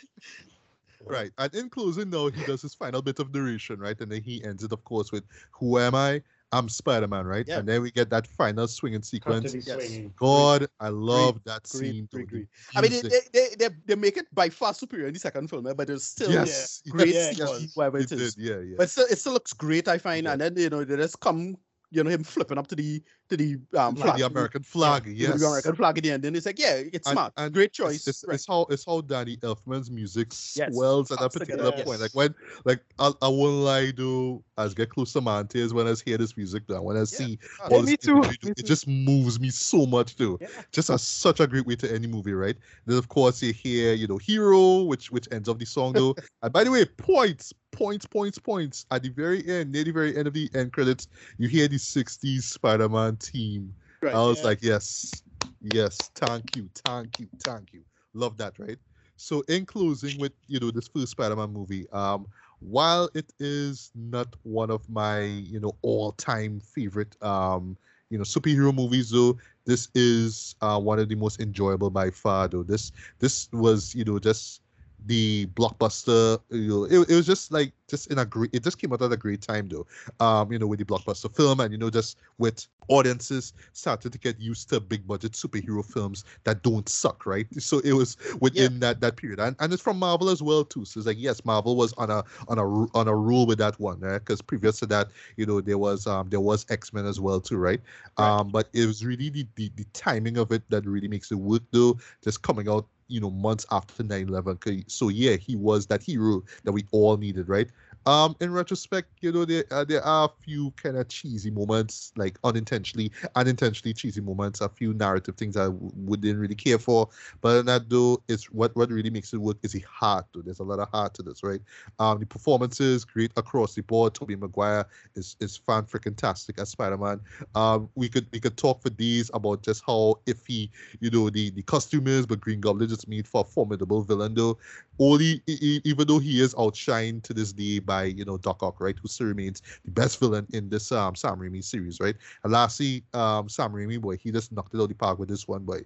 right. And in closing, now he does his final bit of narration, right? And then he ends it, of course, with "Who am I? I'm Spider-Man," right? Yeah. And then we get that final swinging Have sequence. Yes. swinging. God, I love that scene. great, though, great. I mean, they, they, they, they, they make it by far superior in the second film, eh, but it's still yes, great yes, yeah, it CG, whatever it it is. did, yeah, yeah. But still, it still looks great, I find. Yeah. And then you know they just come, you know, him flipping up to the to the um For flag, the American flag, to yes. the American flag at the end. And it's like, yeah, it's And- smart, and great choice. it's, right. it's how it's how Danny Elfman's music Yes, swells at that particular together, point. yes. Like when, like I, I won't lie, though. As get close to Montes, when I hear this music, though, when I see Oh, all me this too, imagery, me it too. just moves me so much, too. Yeah. Just as such a great way to end the movie, right? Then of course you hear, you know, Hero, which which ends off the song though. (laughs) and by the way, points, points, points, points. At the very end, near the very end of the end credits, you hear the '60s Spider-Man team. Right, I was yeah. like, yes, yes, thank you, thank you, thank you. Love that, right? So in closing with you know this first Spider-Man movie, um, while it is not one of my you know all-time favorite um you know superhero movies though this is uh, one of the most enjoyable by far though this this was you know just the blockbuster you know it, it was just like just in a great it just came out at a great time though. Um you know with the blockbuster film and you know just with audiences started to get used to big budget superhero films that don't suck right? (laughs) So it was within that that period. And, and it's from marvel as well too. So it's like yes marvel was on a on a on a rule with that one right? Because previous to that you know there was um there was x-men as well too right, Right. um but it was really the, the the timing of it that really makes it work though. Just coming out you know months after 9-11 so yeah he was that hero that we all needed right Um, in retrospect, you know, there uh, there are a few kind of cheesy moments, like unintentionally, unintentionally cheesy moments. A few narrative things I w- wouldn't really care for, but that though, it's what what really makes it work is the heart. Though there's a lot of heart to this, right? Um, the performances great across the board. Tobey Maguire is is fan freaking tastic as Spider-Man. Um, we could we could talk for days about just how iffy you know the the costume is, but Green Goblin just made for a formidable villain though. Only even though he is outshined to this day by you know Doc Ock, right, who still remains the best villain in this um Sam Raimi series, right? And lastly, um Sam Raimi boy, he just knocked it out of the park with this one, boy.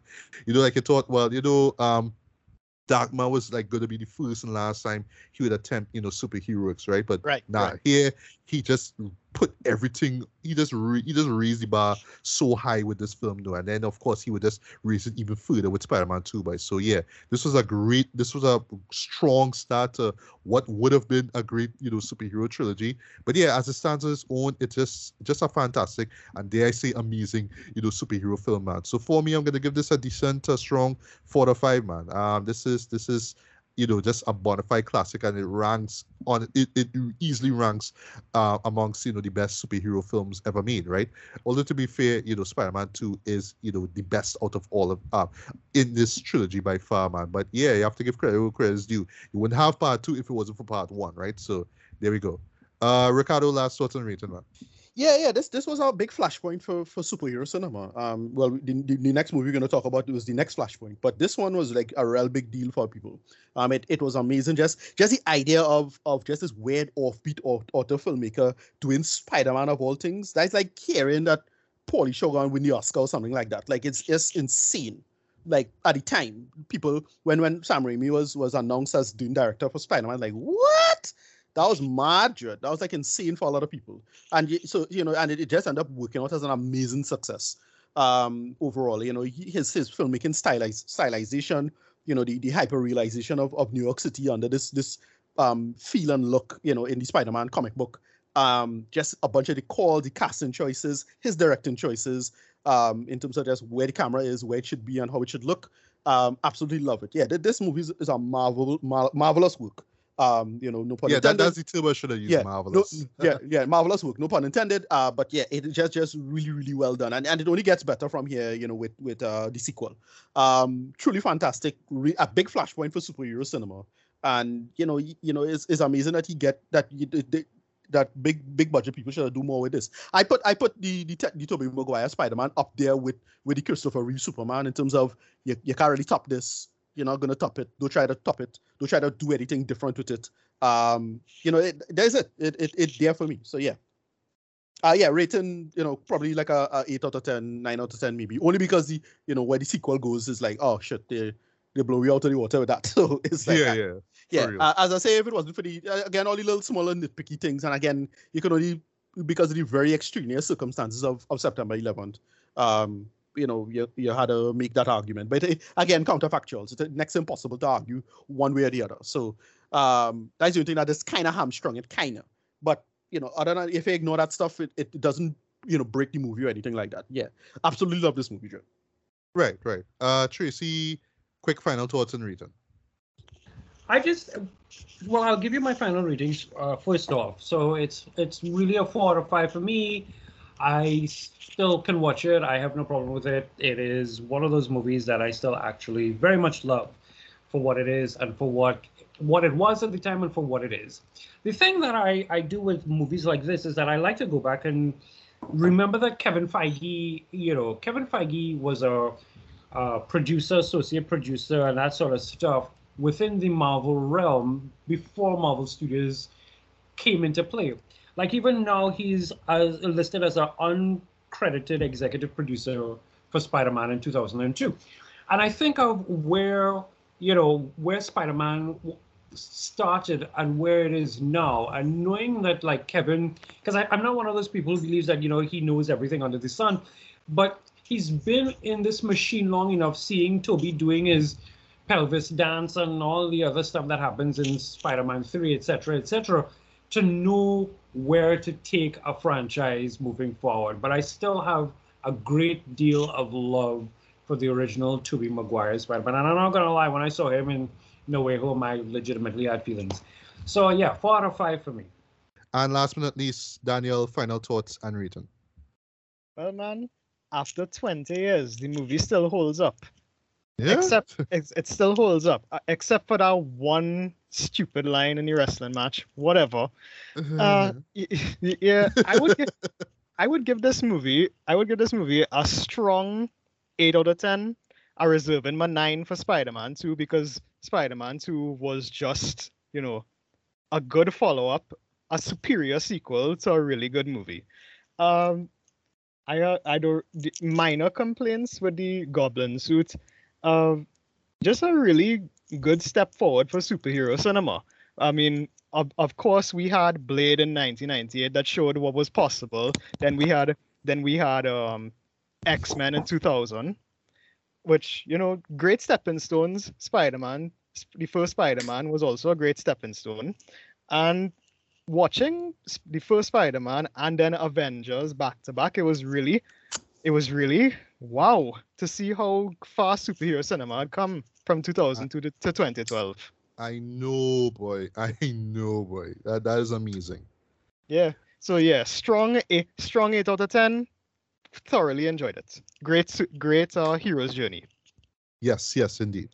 You know, like I thought, well, you know, um Darkman was like going to be the first and last time he would attempt, you know, superheroics, right? But right, nah, right. here he just put everything. He just re, he just raised the bar so high with this film, though, and then of course he would just raise it even further with Spider-Man 2. By so yeah, this was a great, this was a strong start to what would have been a great, you know, superhero trilogy. But yeah, as it stands on its own, it's just just a fantastic and dare I say amazing, you know, superhero film, man. So for me, I'm gonna give this a decent, uh, strong four to five, man. Um, this is this is you know just a bona fide classic and it ranks on it, it easily ranks uh, amongst you know the best superhero films ever made right? Although to be fair you know spider-man 2 is you know the best out of all of uh in this trilogy by far man. But yeah you have to give credit where credit is due. You wouldn't have part two if it wasn't for part one right? So there we go. Uh ricardo last thoughts on rating man yeah, yeah. This this was our big flashpoint for for superhero cinema. Um, well, the, the, the next movie we're gonna talk about was the next flashpoint, but this one was like a real big deal for people. Um, it, it was amazing. Just just the idea of of just this weird offbeat author filmmaker doing Spider Man of all things. That's like hearing that Paulie Shogun win the Oscar or something like that. Like it's just insane. Like at the time, people when when Sam Raimi was was announced as doing director for Spider Man, like what? That was mad, That was like insane for a lot of people. And so, you know, and it, it just ended up working out as an amazing success um, overall. You know, his his filmmaking styliz- stylization, you know, the, the hyper realization of, of New York City under this this um, feel and look, you know, in the Spider-Man comic book. Um, just a bunch of the call, the casting choices, his directing choices, um, in terms of just where the camera is, where it should be, and how it should look. Um, absolutely love it. Yeah, this movie is, is a marvel, mar- marvelous work. Um, you know, no pun yeah, intended. that, that's the term I should have used. Yeah, marvelous. No, (laughs) yeah, yeah, marvelous work. No pun intended. Uh, but yeah, it just just really really well done, and and it only gets better from here. You know, with with uh the sequel. Um, truly fantastic. Re- a big flashpoint for superhero cinema, and you know, you, you know, it's, it's amazing that he get that you, they, that big big budget people should do more with this. I put I put the the, the Tobey Maguire Spider Man up there with with the Christopher Reeve Superman in terms of you, you can't really top this you're not gonna top it. Don't try to top it. Don't try to do anything different with it. Um, you know, it, there's it. It it it there for me. So yeah. Uh yeah, rating, you know, probably like a, a eight out of 10, 9 out of 10, maybe. Only because the you know where the sequel goes is like, oh shit, they they blow you out of the water with that. (laughs) So it's like yeah, yeah. yeah. Uh, as I say, if it wasn't for the uh, again all the little smaller nitpicky things, and again, you can only because of the very extraneous circumstances of, of September 11th. Um, you know you, you had to make that argument. But it, again counterfactual. It's next impossible to argue one way or the other. So um that's the only thing that is kind of hamstrung it kind of but you know other than if you ignore that stuff it, it doesn't you know break the movie or anything like that. Yeah. Absolutely love this movie Joe. right right. Uh tracy quick final thoughts and reason. I just, well, I'll give you my final ratings uh, first off. So it's it's really a four out of five for me. I still can watch it. I have no problem with it. It is one of those movies that I still actually very much love for what it is and for what what it was at the time and for what it is. The thing that I, I do with movies like this is that I like to go back and remember that Kevin Feige, you know, Kevin Feige was a, a producer, associate producer, and that sort of stuff within the Marvel realm before Marvel Studios came into play. Like even now, he's as listed as an uncredited executive producer for Spider-Man in 2002, and I think of where you know where Spider-Man started and where it is now, and knowing that like Kevin, because I'm not one of those people who believes that you know he knows everything under the sun, but he's been in this machine long enough, seeing Tobey doing his pelvis dance and all the other stuff that happens in Spider-Man 3, etc., etc., to know where to take a franchise moving forward. But I still have a great deal of love for the original Tobey Maguire Spider-Man. And I'm not gonna lie, when I saw him in No Way Home, I legitimately had feelings. So yeah, four out of five for me. And last but not least, Daniel, final thoughts and rating. Well, man, after 20 years, the movie still holds up. Yeah. Except (laughs) it, still holds up, uh, except for that one stupid line in the wrestling match. Whatever. Uh, y- y- yeah, I would give, I would give this movie, I would give this movie a strong eight out of ten. I reserve in my nine for Spider-Man 2 because Spider-Man 2 was just, you know, a good follow-up, a superior sequel to a really good movie. Um, I uh, I don't minor complaints with the Goblin suit. Um, just a really good step forward for superhero cinema. I mean, of, of course, we had Blade in 1998 that showed what was possible. Then we had then we had um, X Men in 2000, which you know, great stepping stones. Spider Man, the first Spider Man was also a great stepping stone, and watching the first Spider Man and then Avengers back to back, it was really, it was really wow to see how far superhero cinema had come from 2000 to, the, to 2012. I know, boy. (laughs) I know, boy. That that is amazing. Yeah. So yeah, strong a strong eight out of ten. Thoroughly enjoyed it. Great, great uh, hero's journey. Yes, yes, indeed.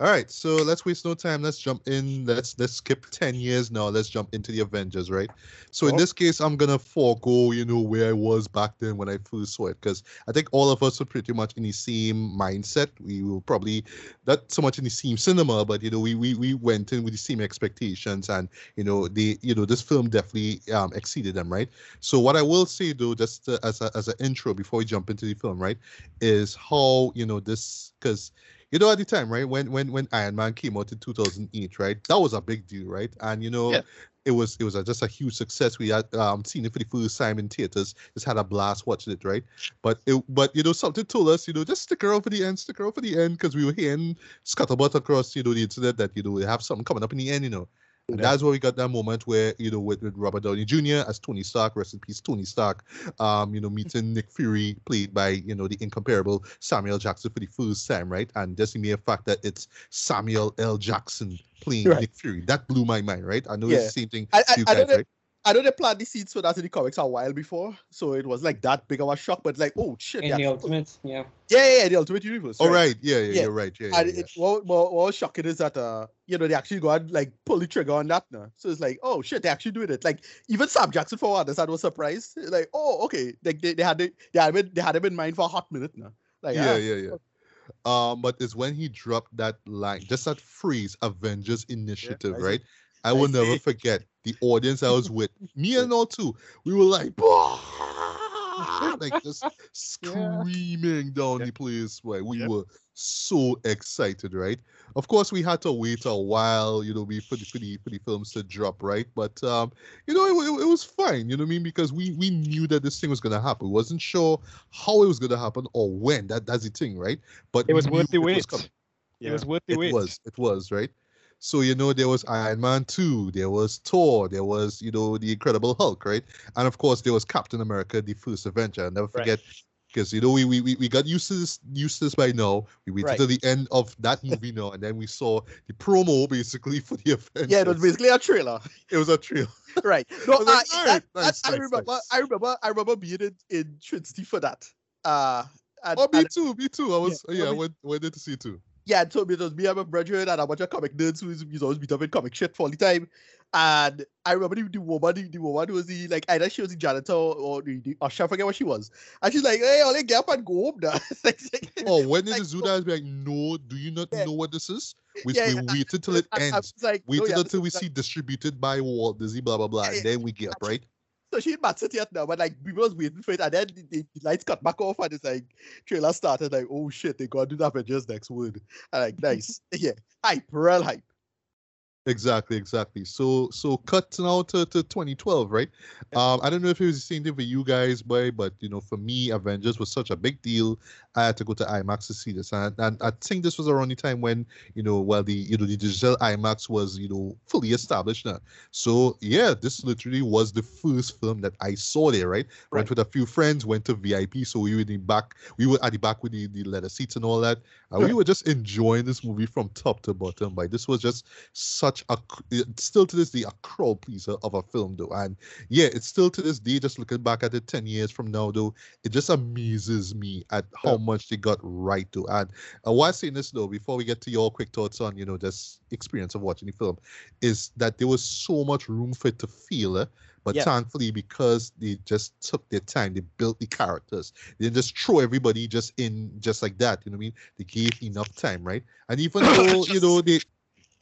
All right, so let's waste no time. Let's jump in. Let's let's skip ten years now. Let's jump into the Avengers, right? So in Oh. this case, I'm gonna forego, you know, where I was back then when I first saw it, because I think all of us were pretty much in the same mindset. We were probably not so much in the same cinema, but you know, we we, we went in with the same expectations, and you know, the you know, this film definitely um, exceeded them, right? So what I will say though, just uh, as a, as an intro before we jump into the film, right, is how you know this because you know at the time right when when when iron man came out in 2008 right that was a big deal right? And you know Yeah. it was it was a, just a huge success. We had um seen it for the first time in theaters. Just had a blast watching it right? But it but you know something told us you know just stick around for the end stick around for the end because we were hearing scuttlebutt across you know the internet that you know we have something coming up in the end you know Yeah. that's where we got that moment where, you know, with, with Robert Downey Jr. as Tony Stark, rest in peace, Tony Stark, um, you know, meeting Nick Fury, played by, you know, the incomparable Samuel L. Jackson for the first time, right? And just the mere fact that it's Samuel L. Jackson playing Right. Nick Fury, that blew my mind, right? I know Yeah. it's the same thing I, I, you I, know guys, they, right? I know they planned the scenes for that in the comics a while before, so it was like that big of a shock. But like, oh shit, In yeah, the Ultimate, yeah. yeah, yeah, yeah, the Ultimate Universe. Oh, right. Yeah, yeah, Yeah. you're right. Yeah, yeah, And yeah. it, what, what, what was shocking is that uh you know they actually go and like pull the trigger on that now. So it's like oh shit they actually doing it. Like even Sam Jackson for one, I was surprised. Like oh okay like they, they had it they had been they had him in mind for a hot minute now. Like yeah, ah, yeah, yeah. Um, but it's when he dropped that line, just that phrase, Avengers Initiative, I see. right? I will I never (laughs) forget the audience I was with, me and all too. We were like, like just screaming down Yeah. the place. Where we Yep. were so excited, right? Of course, we had to wait a while, you know, we- for the for the, for the films to drop, right? But um, you know, it, it, it was fine, you know what I mean? Because we we knew that this thing was gonna happen. We wasn't sure how it was gonna happen or when. That that's the thing, right? But It was worth the it was wait. coming. It was worth the It wait. was, it was, right? So you know there was Iron Man 2, there was Thor, there was, you know, the Incredible Hulk, right? And of course there was Captain America, the first Avenger. I'll never Right. forget because you know we, we we we got used to this used to this by now. We waited Right. till the end of that movie now, and then we saw the promo basically for the (laughs) Avengers. yeah, it was basically a trailer. it was a trailer. (laughs) right. (laughs) No, was like, uh, "Alright, that- that- nice, I nice, remember nice." I remember I remember being in, in Trinity for that. Uh and, Oh, me and- too, me too. I was Yeah, yeah, I I went went there to see too. Yeah, and so it was me and my brother and a bunch of comic nerds who is who's always been up in comic shit for all the time. And I remember the, the woman, the, the woman who was the like either she was the janitor or, the, the oh, usher, I forget what she was. And she's like, hey, I'll get up and go home now. (laughs) Like, Oh, when did like, the zoo guys be like, no, do you not Yeah. know what this is? We, Yeah, we yeah, waited till it I, I ends. was like, no, Waited until we like- see distributed by Walt Disney, blah blah blah, and then we get up, right? So she in Matsuti yet now, but like we was waiting for it, and then the, the, the lights cut back off, and it's like trailer started. Like, oh shit, they gotta do that Avengers next word. And like, (laughs) nice, yeah, hype, real hype. Exactly, exactly. So so cut now to, to 2012, right? Um, I don't know if it was the same thing for you guys, boy, but you know, for me, Avengers was such a big deal. I had to go to IMAX to see this, and, and I think this was around the time when you know, well, the you know the digital IMAX was you know fully established now. So yeah, this literally was the first film that I saw there, right? Went Right. with a few friends, went to VIP, so we were in the back, we were at the back with the, the leather seats and all that. And we were just enjoying this movie from top to bottom. Like this was just such a still to this day a crowd pleaser of a film though, and yeah, it's still to this day. Just looking back at it ten years from now though, it just amazes me at how much they got right though. And uh, why saying this though, before we get to your quick thoughts on you know this experience of watching the film, is that there was so much room for it to feel. Eh? But yeah. thankfully, because they just took their time, they built the characters. They didn't just throw everybody just in just like that. You know what I mean? They gave enough time, right? And even (coughs) though you know they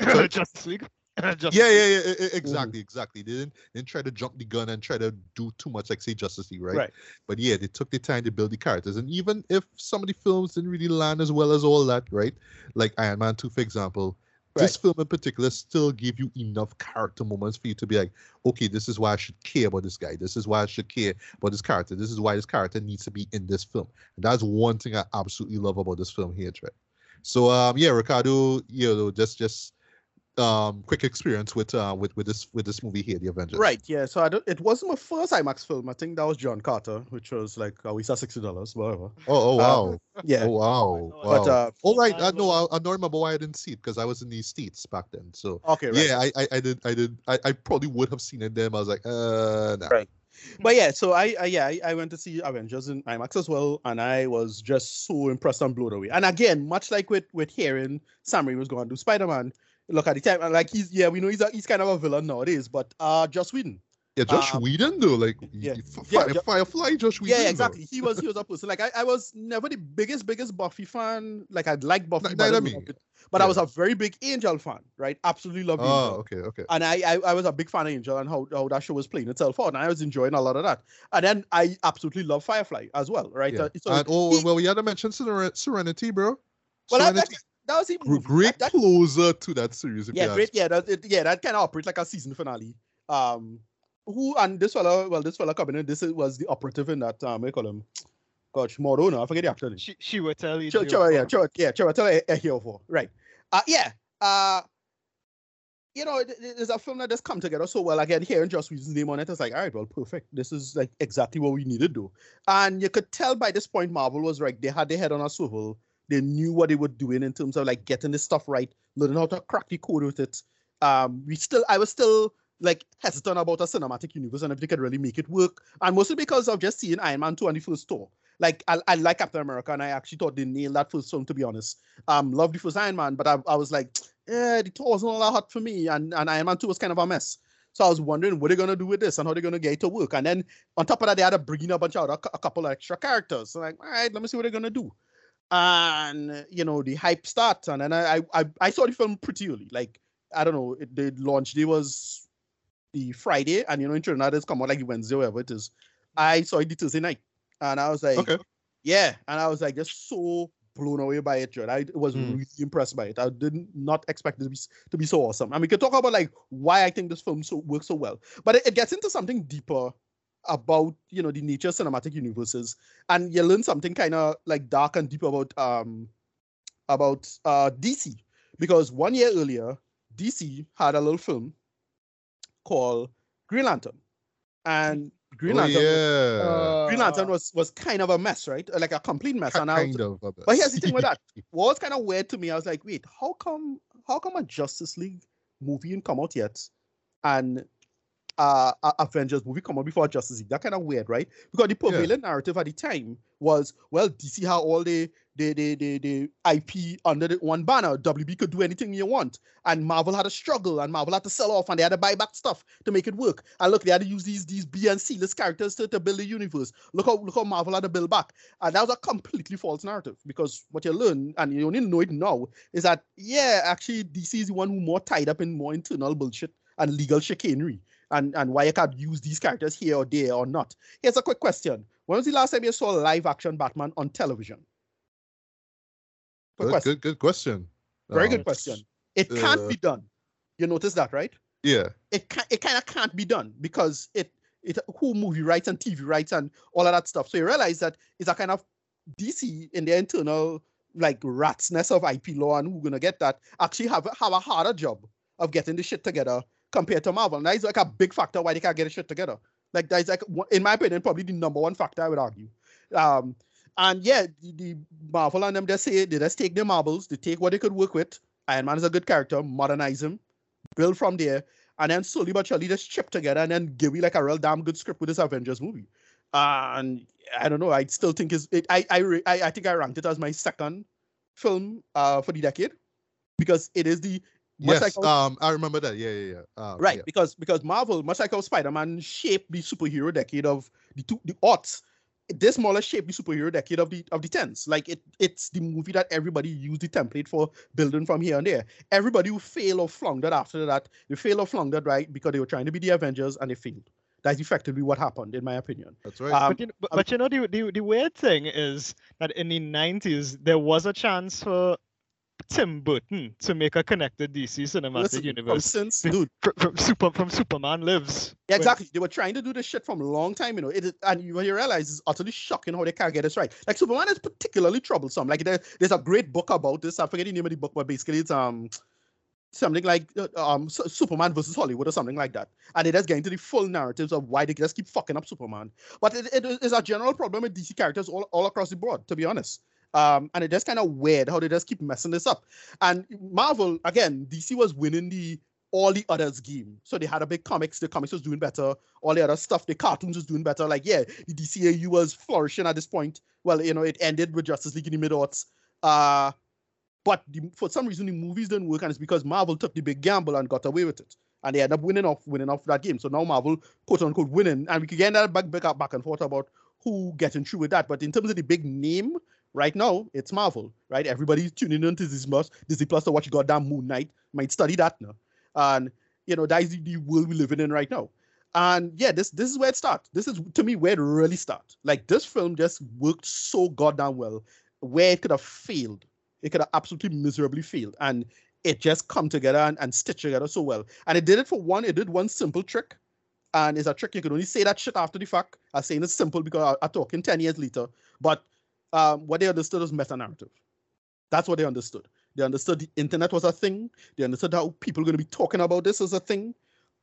(coughs) Justice League. (laughs) Justice yeah, yeah, yeah, exactly, mm. exactly. They didn't, they didn't try to jump the gun and try to do too much, like say Justice League, right? Right. But yeah, they took the time to build the characters, and even if some of the films didn't really land as well as all that, right? Like Iron Man Two, for example, Right. This film in particular still give you enough character moments for you to be like, okay, this is why I should care about this guy. This is why I should care about this character. This is why this character needs to be in this film. And that's one thing I absolutely love about this film here, Trey. So um, yeah, Ricardo, you know, just just um quick experience with uh with with this with this movie here, The Avengers. Right. Yeah. So I don't, it wasn't my first IMAX film. I think that was John Carter, which was like uh, we saw sixty dollars, whatever. Oh, oh wow. Uh, yeah. Oh wow. wow. But uh, all right. I know. I, I don't remember why I didn't see it because I was in these states back then. So okay. Right. Yeah, I, I I did I did I, I probably would have seen it then. I was like, uh, nah. right. But yeah, so I, I yeah I, I, went to see Avengers in IMAX as well, and I was just so impressed and blown away. And again, much like with with hearing Sam Raimi was going to do Spider Man, look at the time and like he's yeah we know he's a, he's kind of a villain nowadays but uh Joss Whedon. Yeah Josh um, Whedon though like yeah, yeah Firefly Josh Whedon yeah exactly. Though. he was he was a person. Like I, I was never the biggest biggest Buffy fan. Like I like Buffy but, I mean, but yeah. I was a very big Angel fan right? Absolutely loved oh Angel. okay okay. And I, I I was a big fan of Angel and how, how that show was playing itself out and I was enjoying a lot of that. And then I absolutely love Firefly as well right? Yeah. Uh, so and, oh he, well we had to mention Serenity bro. Well, Serenity. I, that was even great that, that, closer to that series. Yeah, great. Yeah, that, it, yeah, that kind of operates like a season finale. Um, who and this fella, well, this fella coming in, this was the operative in that. Um, I call him, Gosh, Mordo. I forget the actor name. She, she would tell you. Ch- Ch- yeah, Ch- yeah, Chiwetel Ejiofor. Right. Uh, yeah. Uh, you know, it, it's a film that just come together so well. Again, hearing Joss Whedon's name on it, it's like, all right, well, perfect. This is like exactly what we needed to do. And you could tell by this point, Marvel was right. They had their head on a swivel they knew what they were doing in terms of like getting this stuff right, learning how to crack the code with it. Um, we still, I was still like hesitant about a cinematic universe and if they could really make it work. And mostly because of just seeing Iron Man 2 on the first tour. Like I, I like Captain America and I actually thought they nailed that first film to be honest. Um, love the first Iron Man, but I, I was like, (tsk) eh, the tour wasn't all that hot for me, and, and Iron Man 2 was kind of a mess. So I was wondering what they're gonna do with this and how they're gonna get it to work. And then on top of that, they had to bring in a bunch of other, a couple of extra characters. So like, all right, let me see what they're gonna do and you know the hype starts and then I, I I saw the film pretty early like I don't know it, the launch day was the Friday and you know in Trinidad it's come out like Wednesday whatever it is I saw it the Thursday night and I was like okay. yeah and I was like just so blown away by it Jared. I was mm. really impressed by it I did not expect it to be, to be so awesome and we could talk about like why I think this film so works so well but it, it gets into something deeper about you know the nature of cinematic universes. And you learn something kind of like dark and deep about um about uh dc because one year earlier dc had a little film called green lantern. And green oh, lantern yeah. uh, green lantern was was kind of a mess right? Like a complete mess. And kind of but here's the thing with that. (laughs) What was kind of weird to me i was like wait how come how come a justice league movie didn't come out yet? And uh, Avengers movie come out before Justice League. That kind of weird, right? Because the prevailing yeah. narrative at the time was, well, DC had all the the, the the the IP under the one banner. WB could do anything you want, and Marvel had a struggle, and Marvel had to sell off, and they had to buy back stuff to make it work. And look, they had to use these these B and C list characters to, to build the universe. Look how look how Marvel had to build back, and that was a completely false narrative. Because what you learn, and you only know it now, is that yeah, actually DC is the one who more tied up in more internal bullshit and legal chicanery and, and why you can't use these characters here or there or not. Here's a quick question. When was the last time you saw live action Batman on television? Good, question. good, good question. Very um, good question. It can't uh, be done. You notice that, right? Yeah. It can it kind of can't be done because it it who movie rights and TV rights and all of that stuff. So you realize that it's a kind of DC in their internal like ratsness of IP law and who's gonna get that actually have have a harder job of getting the shit together compared to Marvel. And that is like a big factor why they can't get a shit together. Like that is like, in my opinion, probably the number one factor I would argue. Um, and yeah, the, the Marvel and them just say they just take their marbles, they take what they could work with. Iron Man is a good character, modernize him, build from there, and then slowly but surely just chip together and then give you like a real damn good script with this Avengers movie. And I don't know. I still think is it. I I I, I think I ranked it as my second film uh for the decade because it is the yes, like how, um, I remember that. Yeah, yeah, yeah. Uh, right, yeah. because because Marvel, much like how Spider-Man shaped the superhero decade of the two the aughts, this more or less shaped the superhero decade of the of the tens. Like it, it's the movie that everybody used the template for building from here and there. Everybody who failed or flung that after that, they failed or flung that right because they were trying to be the Avengers and they failed. That's effectively what happened, in my opinion. That's right. Um, but, you know, but, but, you know, the, the the weird thing is that in the '90s there was a chance for Tim Burton to make a connected DC cinematic Listen, universe. Since, dude, from, from, Super, from Superman Lives. Yeah, exactly. When... They were trying to do this shit from a long time, you know. It is, and you, you realize it's utterly shocking how they can't get this right. Like Superman is particularly troublesome. Like there, there's a great book about this. I forget the name of the book, but basically it's um something like uh, um Superman versus Hollywood or something like that. And it does get into the full narratives of why they just keep fucking up Superman. But it, it is a general problem with DC characters all, all across the board, to be honest. Um, and it just kind of weird how they just keep messing this up. And Marvel, again, DC was winning the all the others game. So they had a big comics, the comics was doing better, all the other stuff, the cartoons was doing better. Like, yeah, the DCAU was flourishing at this point. Well, you know, it ended with Justice League in the mid-aughts. Uh, but the, for some reason the movies didn't work, and it's because Marvel took the big gamble and got away with it. And they ended up winning off winning off that game. So now Marvel, quote unquote, winning. And we can get that back, back, back and forth about who getting through with that. But in terms of the big name, Right now, it's Marvel, right? Everybody's tuning in to Disney Plus, Disney Plus to watch goddamn Moon Knight. Might study that now. And you know, that is the world we're living in right now. And yeah, this this is where it starts. This is to me where it really starts. Like this film just worked so goddamn well. Where it could have failed, it could have absolutely miserably failed. And it just come together and, and stitch together so well. And it did it for one, it did one simple trick. And it's a trick you can only say that shit after the fact. I'm saying it's simple because I, am talking 10 years later. But um, what they understood was meta narrative. That's what they understood. They understood the internet was a thing. They understood how people are going to be talking about this as a thing.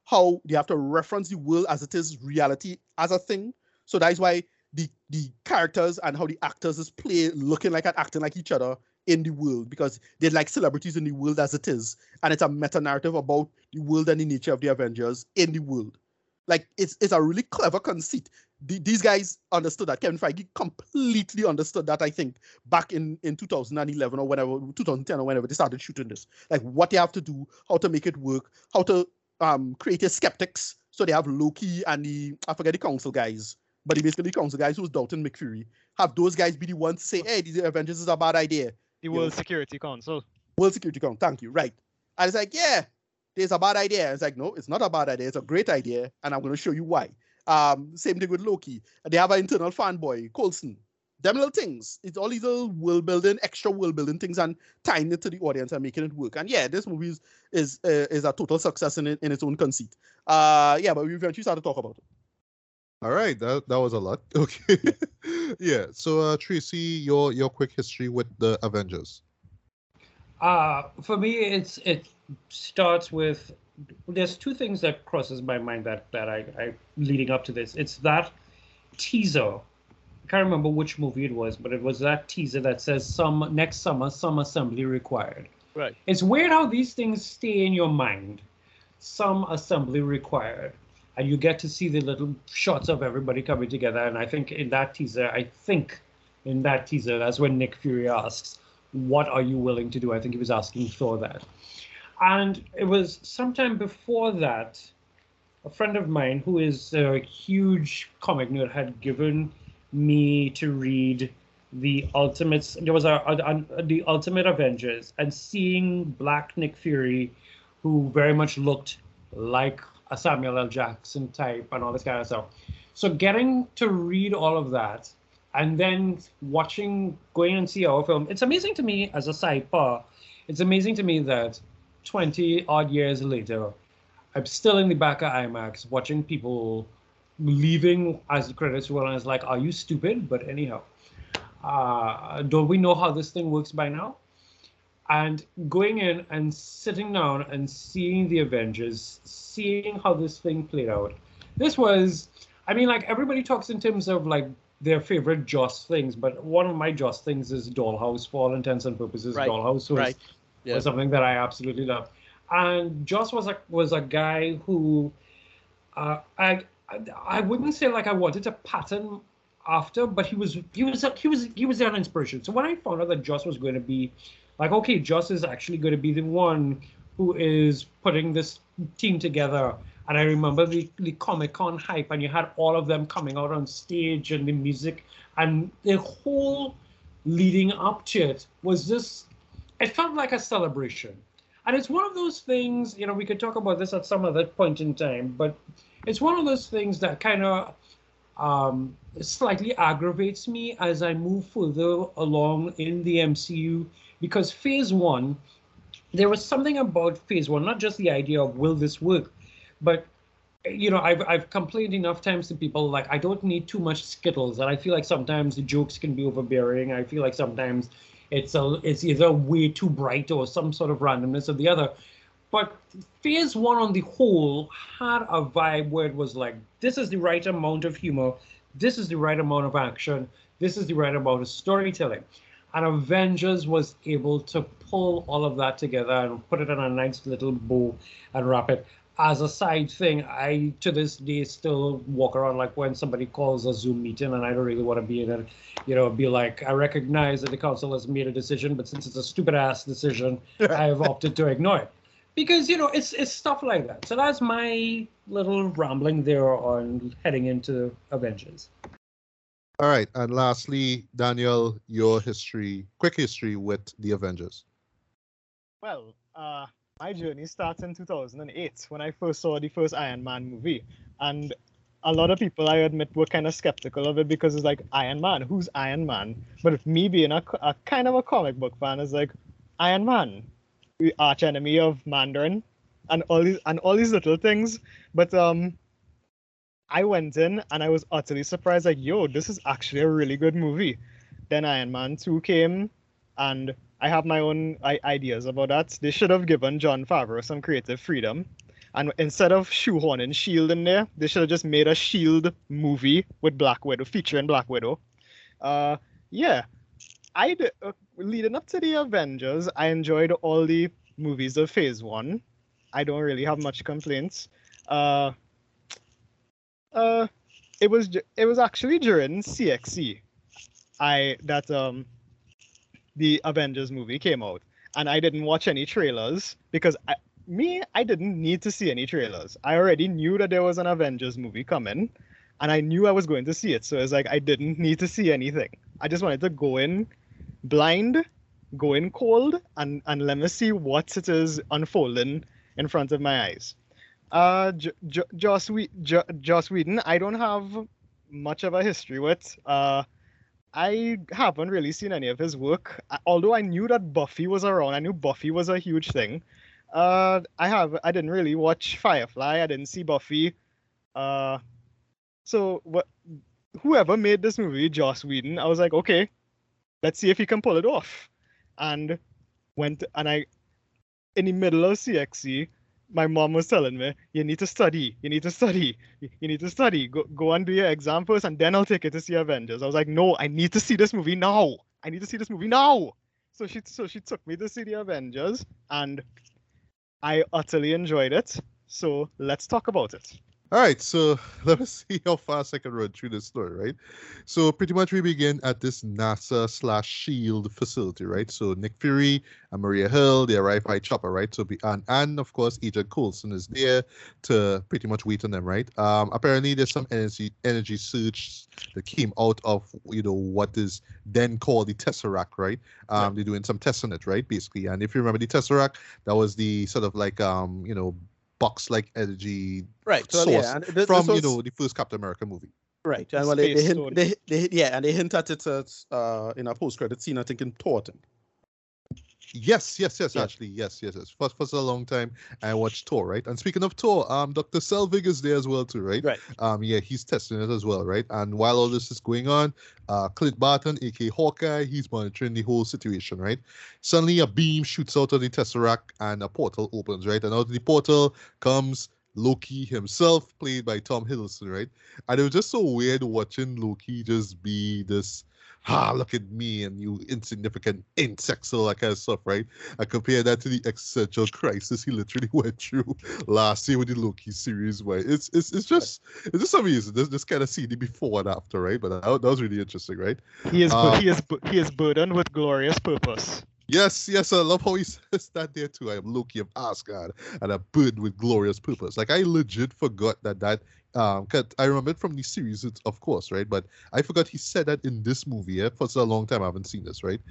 How they have to reference the world as it is, reality as a thing. So that is why the the characters and how the actors is play looking like and acting like each other in the world because they're like celebrities in the world as it is, and it's a meta narrative about the world and the nature of the Avengers in the world. Like it's it's a really clever conceit the, these guys understood that. Kevin Feige completely understood that. I think back in in 2011 or whenever 2010 or whenever they started shooting this, like what they have to do, how to make it work, how to um create a skeptics. So they have Loki and the I forget the council guys, but basically the council guys who's doubting Nick Fury. Have those guys be the ones to say, "Hey, these Avengers is a bad idea." The World know? Security Council. World Security Council. Thank you. Right. And it's like, yeah, there's a bad idea. It's like, no, it's not a bad idea. It's a great idea, and I'm going to show you why. Um, same thing with Loki. They have an internal fanboy, Coulson. Them little things. It's all these little world building, extra world building things, and tying it to the audience and making it work. And yeah, this movie is is, uh, is a total success in, in its own conceit. Uh, yeah, but we eventually started to talk about it. All right, that that was a lot. (laughs) Okay, (laughs) yeah. So uh, Tracy, your your quick history with the Avengers. Uh for me, it's it starts with there's two things that crosses my mind that that I, I leading up to this. It's that teaser. I can't remember which movie it was, but it was that teaser that says some next summer some assembly required. Right. It's weird how these things stay in your mind. Some assembly required. And you get to see the little shots of everybody coming together. And I think in that teaser, I think in that teaser, that's when Nick Fury asks, What are you willing to do? I think he was asking Thor that. And it was sometime before that, a friend of mine who is a huge comic nerd had given me to read the Ultimates. there was a, a, a, the ultimate avengers and seeing black nick fury who very much looked like a samuel l jackson type and all this kind of stuff so getting to read all of that and then watching going and see our film it's amazing to me as a sidebar it's amazing to me that 20 odd years later, I'm still in the back of IMAX watching people leaving as the credits roll, and it's like, are you stupid? But anyhow, uh, don't we know how this thing works by now? And going in and sitting down and seeing the Avengers, seeing how this thing played out. This was, I mean, like everybody talks in terms of like their favorite Joss things, but one of my Joss things is Dollhouse for all intents and purposes. Right. Dollhouse was right yeah. was something that I absolutely love. and Joss was a was a guy who uh, I I wouldn't say like I wanted to pattern after, but he was he was he was he was an inspiration. So when I found out that Joss was going to be like, okay, Joss is actually going to be the one who is putting this team together. And I remember the, the Comic Con hype, and you had all of them coming out on stage, and the music, and the whole leading up to it was just, it felt like a celebration. And it's one of those things, you know, we could talk about this at some other point in time, but it's one of those things that kind of um, slightly aggravates me as I move further along in the MCU because phase one, there was something about phase one, not just the idea of will this work, but you know, I've I've complained enough times to people like I don't need too much skittles, and I feel like sometimes the jokes can be overbearing. I feel like sometimes it's a it's either way too bright or some sort of randomness of the other. But phase one on the whole had a vibe where it was like, this is the right amount of humor, this is the right amount of action, this is the right amount of storytelling. And Avengers was able to pull all of that together and put it in a nice little bow and wrap it. As a side thing, I to this day still walk around like when somebody calls a Zoom meeting and I don't really want to be in it, you know, be like, I recognize that the council has made a decision, but since it's a stupid ass decision, (laughs) I have opted to ignore it because you know it's it's stuff like that. So that's my little rambling there on heading into Avengers. All right, and lastly, Daniel, your history, quick history with the Avengers. Well, uh, my journey starts in 2008 when I first saw the first Iron Man movie, and a lot of people, I admit, were kind of skeptical of it because it's like Iron Man, who's Iron Man? But me being a, a kind of a comic book fan, is like Iron Man, the arch enemy of Mandarin, and all these and all these little things. But um, I went in and I was utterly surprised. Like, yo, this is actually a really good movie. Then Iron Man two came, and I have my own ideas about that. They should have given Jon Favreau some creative freedom. And instead of shoehorning Shield in there, they should have just made a Shield movie with Black Widow, featuring Black Widow. Uh, yeah, I uh, leading up to the Avengers, I enjoyed all the movies of Phase One. I don't really have much complaints. Uh, uh, it was it was actually during CXC, I that um, the Avengers movie came out, and I didn't watch any trailers because I, me I didn't need to see any trailers. I already knew that there was an Avengers movie coming, and I knew I was going to see it. So it's like I didn't need to see anything. I just wanted to go in blind, go in cold, and and let me see what it is unfolding in front of my eyes. Uh, J- J- Joss, we- J- Joss Whedon, I don't have much of a history with. Uh, I haven't really seen any of his work. Although I knew that Buffy was around, I knew Buffy was a huge thing. Uh, I have I didn't really watch Firefly. I didn't see Buffy. Uh, so what? Whoever made this movie, Joss Whedon, I was like, okay, let's see if he can pull it off. And went and I, in the middle of CXC, my mom was telling me, you need to study, you need to study, you need to study. Go go and do your exam first, and then I'll take you to see Avengers. I was like, no, I need to see this movie now. I need to see this movie now. So she so she took me to see the Avengers, and I utterly enjoyed it. So let's talk about it. All right, so (laughs) let us see how fast I can run through this story, right? So pretty much we begin at this NASA slash Shield facility, right? So Nick Fury and Maria Hill, they arrive by chopper, right? So be and and of course Agent Coulson is there to pretty much wait on them, right? Um, apparently there's some energy energy surge that came out of you know what is then called the Tesseract, right? Um, yeah. they're doing some tests on it, right? Basically, and if you remember the Tesseract, that was the sort of like um, you know box like energy right source yeah, this, from this was, you know the first Captain America movie. Right, and well, they, they, hint, they, they, yeah, and they hint at it uh, in a post credit scene. I think in Thornton. Yes, yes, yes, yeah. actually, yes, yes, yes. For, for a long time, I watched (laughs) Thor, right? And speaking of Thor, um, Dr. Selvig is there as well too, right? Right. Um, yeah, he's testing it as well, right? And while all this is going on, uh, Clint Barton, aka Hawkeye, he's monitoring the whole situation, right? Suddenly, a beam shoots out of the Tesseract, and a portal opens, right? And out of the portal comes Loki himself, played by Tom Hiddleston, right? And it was just so weird watching Loki just be this ah, look at me and you insignificant insects, all that kind of stuff, right? I compare that to the existential crisis he literally (laughs) went through last year with the Loki series, where it's it's it's just it's just amazing. This this kind of see the before and after, right? But that, that was really interesting, right? He is Um, he is he is burdened with glorious purpose. Yes, yes, I love how he (laughs) says that there too. I am Loki of Asgard and a bird with glorious purpose. Like I legit forgot that that um 'cause I remember it from the series, it's- of course, right? But I forgot he said that in this movie. Yeah, for a long time I haven't seen this, right?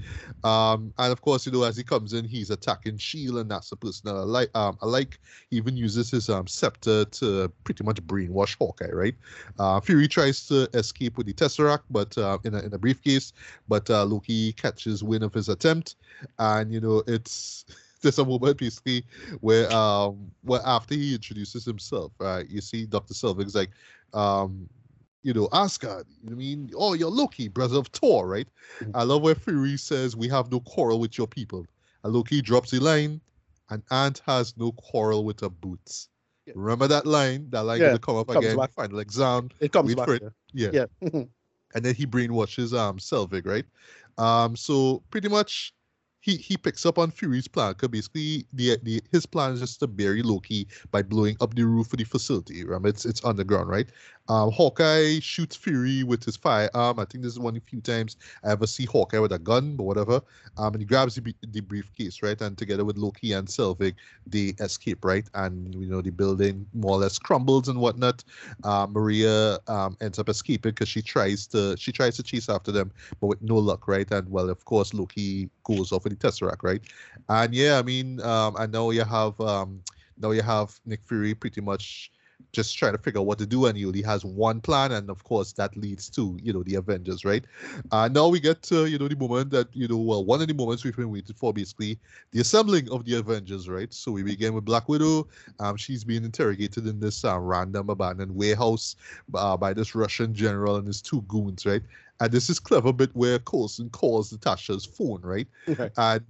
Um, and of course, you know, as he comes in, he's attacking Shield, and that's the person that like. Um, I like he even uses his um scepter to pretty much brainwash Hawkeye, right? Uh, Fury tries to escape with the Tesseract, but uh, in a in a briefcase, but uh, Loki catches wind of his attempt and you know it's (laughs) there's a moment basically where um where after he introduces himself right you see dr selvig's like um you know asgard you know i mean oh you're loki brother of thor right Mhm. i love where fury says we have no quarrel with your people and loki drops the line an ant has no quarrel with her boots Yeah. remember that line that line Yeah, gonna come up again back. final exam It comes back. it. yeah. yeah Yeah. (laughs) and then he brainwashes um Selvig, right? Um, so pretty much he he picks up on Fury's plan because basically the the his plan is just to bury Loki by blowing up the roof of the facility. Remember, it's it's underground, right? Um, Hawkeye shoots Fury with his firearm. I think this is one of the few times I ever see Hawkeye with a gun, but whatever. Um, and he grabs the, the briefcase, right? And together with Loki and Selvig, they escape, right? And you know the building more or less crumbles and whatnot uh, Maria um, ends up escaping because she tries to she tries to chase after them, but with no luck, right? And well, of course, Loki goes off with the Tesseract, right? And yeah, I mean, um, I know you have um, now you have Nick Fury pretty much just trying to figure out what to do, and he only has one plan, and of course that leads to you know the Avengers, right? Uh, now we get to you know the moment that you know well one of the moments we've been waiting for, basically the assembling of the Avengers, right? So we begin with Black Widow. Um, she's being interrogated in this uh, random abandoned warehouse uh, by this Russian general and his two goons, right? And this is clever bit where Coulson calls Natasha's phone, right? (laughs) Okay. And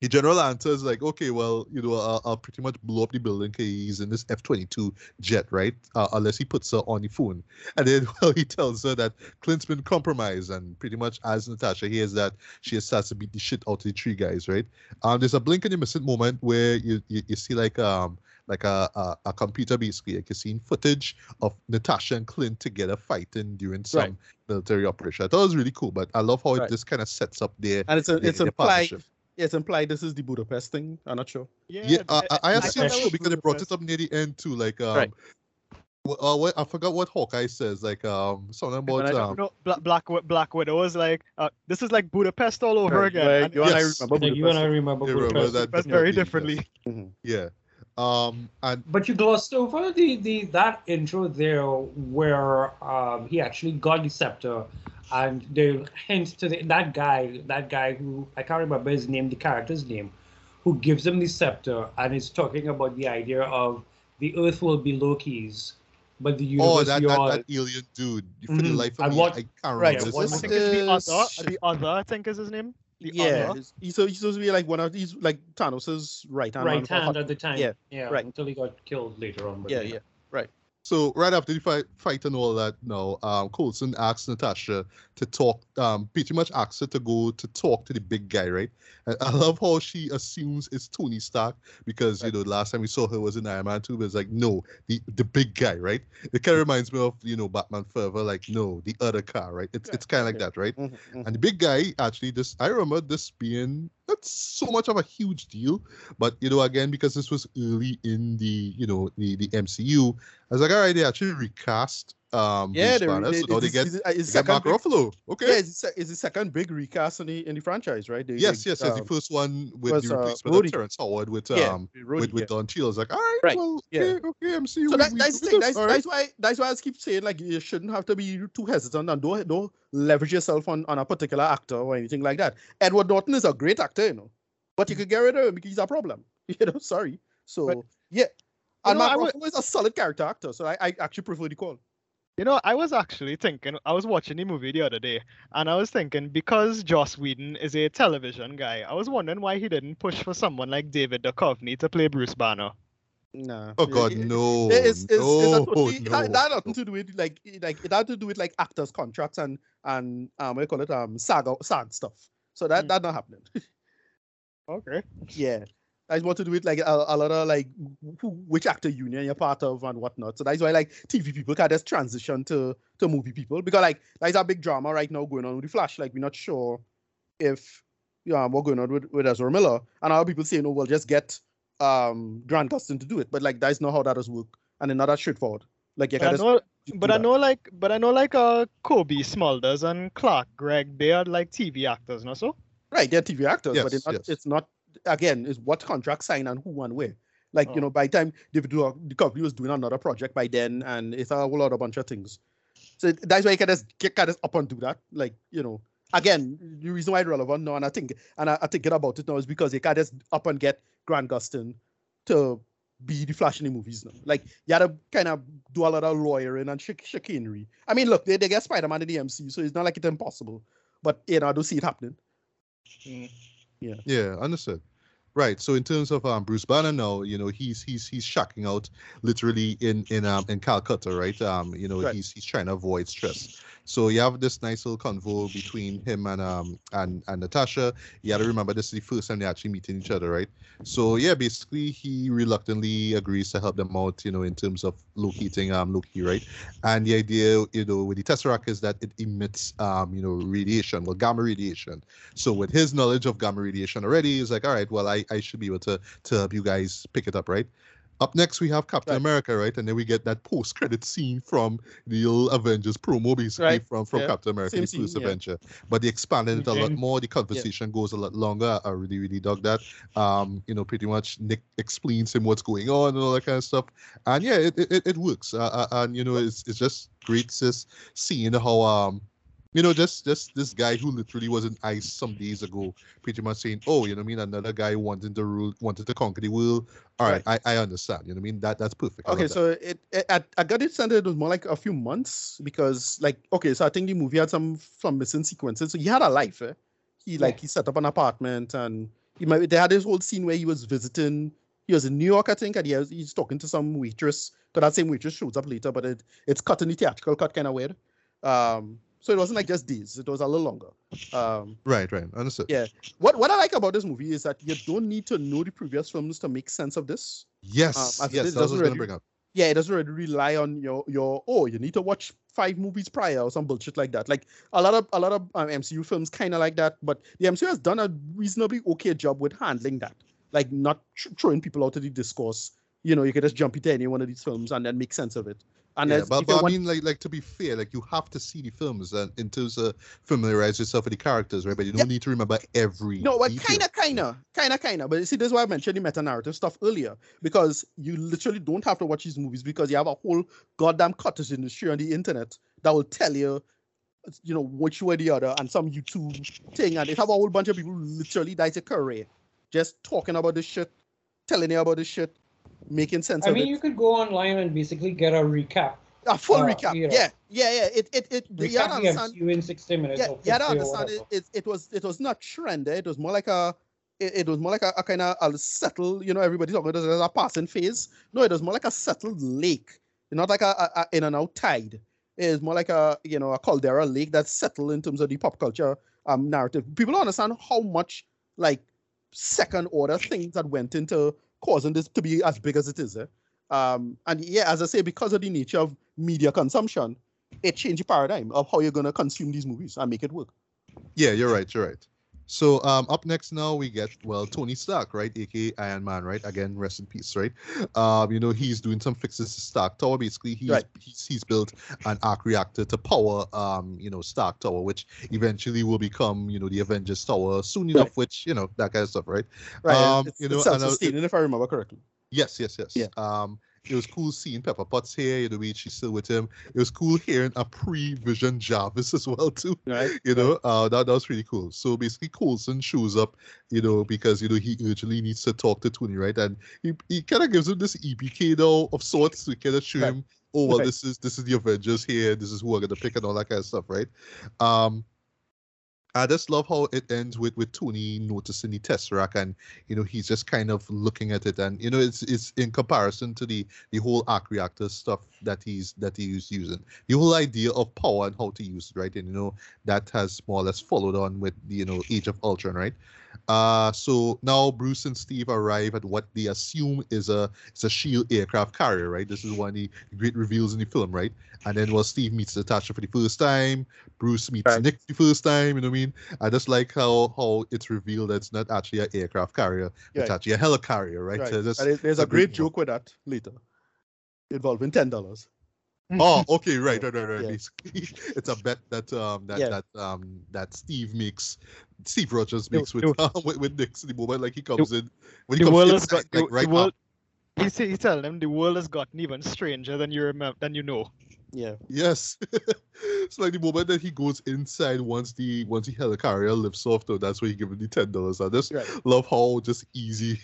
the general answers like, okay, well, you know, I'll, I'll pretty much blow up the building because he's in this F-22 jet, right? Uh, unless he puts her on the phone. And then, (laughs) well, he tells her that Clint's been compromised, and pretty much as Natasha hears that, she starts to beat the shit out of the three guys, right? Um, there's a blink and you miss it moment where you, you, you see like um like a, a a computer basically like you're seeing footage of Natasha and Clint together fighting during some Right. military operation. I thought it was really cool, but I love how it just kind of sets up their And it's a, their- it's partnership. It's implied this is the Budapest thing. I'm not sure. Yeah, I, I, I assume so was because they brought it up near the end too. Like um, Right. uh, what I forgot what Hawkeye says. Like um, something about um, No, Black Black, Black Widow was like, uh, this is like Budapest all over Right, again. like, and you and I Yes. remember Yeah, you and I remember You remember Budapest. that Budapest very definitely, differently. Mhm. yeah. Um, and But you glossed over the, the that intro there where um, he actually got the scepter and the hint to the, that guy, that guy who I can't remember his name, the character's name, who gives him the scepter and is talking about the idea of the earth will be Loki's, but the universe oh, that, that, yours. that alien dude. For the Mhm. life of And me, what- I can't Right, remember his was I think it's the other, This- the other, I think is his name. Yeah, he's- so- he's supposed to be like one of these like Thanos's right hand. right hand at the time. Yeah, yeah right. Until he got killed later on. but Yeah, yeah. So right after the fight, fight and all that, now um, Coulson asks Natasha to talk. Um, pretty much asks her to go to talk to the big guy, right? And I love how she assumes it's Tony Stark because you know the last time we saw her was in Iron Man 2, but it's like no, the the big guy, right? It kind of reminds me of you know Batman Forever, like no, the other car, right? It's it's kind of like that, right? Mhm, mhm. And the big guy actually this I remember this being not so much of a huge deal, but you know, again, because this was early in the you know the, the MCU, I was like, all right, they actually recast um Yeah, Bruce they, Banner, they, so now they it's, get, it's, it's, they get second Mark big, Ruffalo. Okay. yeah, it's, the it's the second big recast in the in the franchise, right? They, yes, they, yes, yes. um, the first one with was, the uh, replacement Rhodey. of Terrence Howard with yeah, um Rhodey, with, with yeah. Don Cheadle. I was like, all right, Right, well, yeah. okay, okay, MCU. So that, we- that's the we thing. That's, all right. that's why that's why I keep saying like you shouldn't have to be too hesitant and don't don't leverage yourself on, on a particular actor or anything like that. Edward Norton is a great actor, you know, but you could get rid of him because he's a problem. (laughs) You know, sorry. So But- yeah, and know, Mark Ruffalo is a solid character actor, so I, I actually prefer the call. You know, I was actually thinking, I was watching the movie the other day, and I was thinking because Joss Whedon is a television guy, I was wondering why he didn't push for someone like David Duchovny to play Bruce Banner. Nah. Oh God, no, It's, it's, it's a no, totally, no. that, that had nothing to do with like like it had to do with like actors contracts and and um what do you call it um SAG SAG stuff. So that Mm. that not happening. (laughs) Okay. yeah, that's more to do with like a, a lot of like who, which actor union you're part of and whatnot. So that's why like TV people can just transition to to movie people because like there's a big drama right now going on with the Flash. Like we're not sure if yeah what's going on with with Ezra Miller and other people say saying oh well just get um Grant Gustin to do it, but like that's not how that does work and it's not that straightforward. Like you But I can just know, do but I know like, but I know like uh Cobie Smulders and Clark Gregg, they are like TV actors, no so? Right, they're TV actors, but it's not. yes. It's not. Again, is what contract sign and who and where. Like Oh. you know, by the time David Du- DiCaprio was doing another project by then, and it's a whole lot of bunch of things. So that's why you can just get kind of up and do that. Like you know, again, the reason why it's relevant now, and I think, and I, I thinking about it now is because you can just up and get Grant Gustin to be the Flash in the movies now. Like you had to kind of do a lot of lawyering and chic- chicanery. I mean, look, they, they get Spider Man in the MCU, so it's not like it's impossible. But you know, I don't see it happening. Mm. Yeah, Yeah, understood. Right. So in terms of um, Bruce Banner now, you know, he's he's he's shacking out literally in in um in Calcutta, right? Um, you know, Right. he's he's trying to avoid stress. So you have this nice little convo between him and um and and Natasha. You got to remember this is the first time they're actually meeting each other, right? So yeah, basically he reluctantly agrees to help them out, you know, in terms of locating um Loki, right? And the idea, you know, with the Tesseract is that it emits um you know radiation, well gamma radiation. So with his knowledge of gamma radiation already, he's like, all right, well, I, I should be able to to help you guys pick it up, right? Up next, we have Captain Right. America, right? And then we get that post-credit scene from the old Avengers promo, basically Right. from from Yeah. Captain America, Same the first yeah. adventure. But they expanded it a lot more. The conversation goes a lot longer. I really, really dug that. Um, you know, pretty much Nick explains him what's going on and all that kind of stuff. And yeah, it it, it- works. Uh, uh, and you know, it's it's just great just seeing how um you know, just just this guy who literally was in ice some days ago, pretty much saying, "Oh, you know, what I mean, another guy wanted to rule, wanted to conquer the world." All right, I, I understand. You know, what I mean, that that's perfect. Okay, love that. so it, it I, I got it sent. It was more like a few months because, like, okay, so I think the movie had some some missing sequences. So he had a life. Eh? He like Yeah. he set up an apartment and he might, they had this whole scene where he was visiting. He was in New York, I think, and he was, he's talking to some waitress. But that same waitress shows up later, but it it's cut in the theatrical cut, kind of weird. Um, so it wasn't like just days; it was a little longer. Um, right, right, understood. Yeah. what what I like about this movie is that you don't need to know the previous films to make sense of this. Yes, Um, yes, it that's what I was doesn't going to really- bring up. yeah, it doesn't really rely on your your oh, you need to watch five movies prior or some bullshit like that. Like a lot of a lot of um, MCU films kind of like that, but the MCU has done a reasonably okay job with handling that, like not tr- throwing people out of the discourse. You know, you can just jump into any one of these films and then make sense of it. And Yeah, but, but I mean, like, like to be fair, like you have to see the films and in terms of familiarize yourself with the characters, right? But you don't Yeah. need to remember every. No, but kind of, kind of, kind of, kind of. But see, this is why I mentioned the meta narrative stuff earlier because you literally don't have to watch these movies because you have a whole goddamn cottage industry on the internet that will tell you, you know, which way or the other, and some YouTube thing, and they have a whole bunch of people literally that's a career just talking about this shit, telling you about this shit, making sense I mean, you could go online and basically get a recap. a full uh, recap. you yeah, yeah, yeah. It, it, it. You understand. MCU in 60 minutes. yeah, yeah. you had to 50 or understand it, it. It was it was not trendy. It was more like a it, it was more like a, a kind of a settled. You know, everybody's talking about a passing phase. No, it was more like a settled lake, not like a, a, a in and out tide. It is more like a you know a caldera lake that's settled in terms of the pop culture um narrative. People don't understand how much like second order things that went into causing this to be as big as it is. Eh? Um, and yeah, as I say, because of the nature of media consumption, it changed the paradigm of how you're gonna consume these movies and make it work. Yeah, you're right. You're right. So um, up next now we get well Tony Stark, right, aka Iron Man, right? Again, rest in peace, right? Um, you know he's doing some fixes to Stark Tower. Basically, he's Right. he's, he's built an arc reactor to power um you know Stark Tower, which eventually will become you know the Avengers Tower soon enough. Which you know that kind of stuff, right? Right. Um, it's, you it's know, and I- self-sustaining, if I remember correctly. Yes, yes, yes. Yeah. Um, it was cool seeing Pepper Potts here, you know, we- she's still with him. It was cool hearing a pre-Vision Jarvis (laughs) as well too. Right. You know, uh, that, that was really cool. So basically, Coulson shows up, you know, because you know he urgently needs to talk to Tony, right? And he, he kind of gives him this EPK though of sorts to kind of show Right. him, oh well, Right. this is this is the Avengers here. This is who I'm gonna pick and all that kind of stuff, right? Um, Uh, I just love how it ends with with Tony noticing the Tesseract, and you know he's just kind of looking at it, and you know it's it's in comparison to the the whole arc reactor stuff that he's that he's using. The whole idea of power and how to use it, right? And you know that has more or less followed on with you know Age of Ultron, right? Uh, so now Bruce and Steve arrive at what they assume is a it's a Shield aircraft carrier, right? This is one of the great reveals in the film, right? And then while Steve meets Natasha for the first time, Bruce meets Right. Nick the first time. You know what I mean? I just like how how it's revealed that it's not actually an aircraft carrier, it's actually a helicarrier, right? Right. So And there's a a great great joke with that later, involving ten dollars. Oh, (laughs) okay, right, right, right, right. Yeah. Basically, (laughs) it's a bet that um that Yeah. that um that Steve makes, Steve Rogers The- makes with the- (laughs) uh, with, with Nick the moment like he comes in when he the comes world in, has got like, the, right the world. up. He's, he's telling them the world has gotten even stranger than you remember than you know. Yeah. Yes, it's like the moment that he goes inside once the once he the helicarrier lifts off though. That's where he gives him the ten dollars. I just Right. love how just easy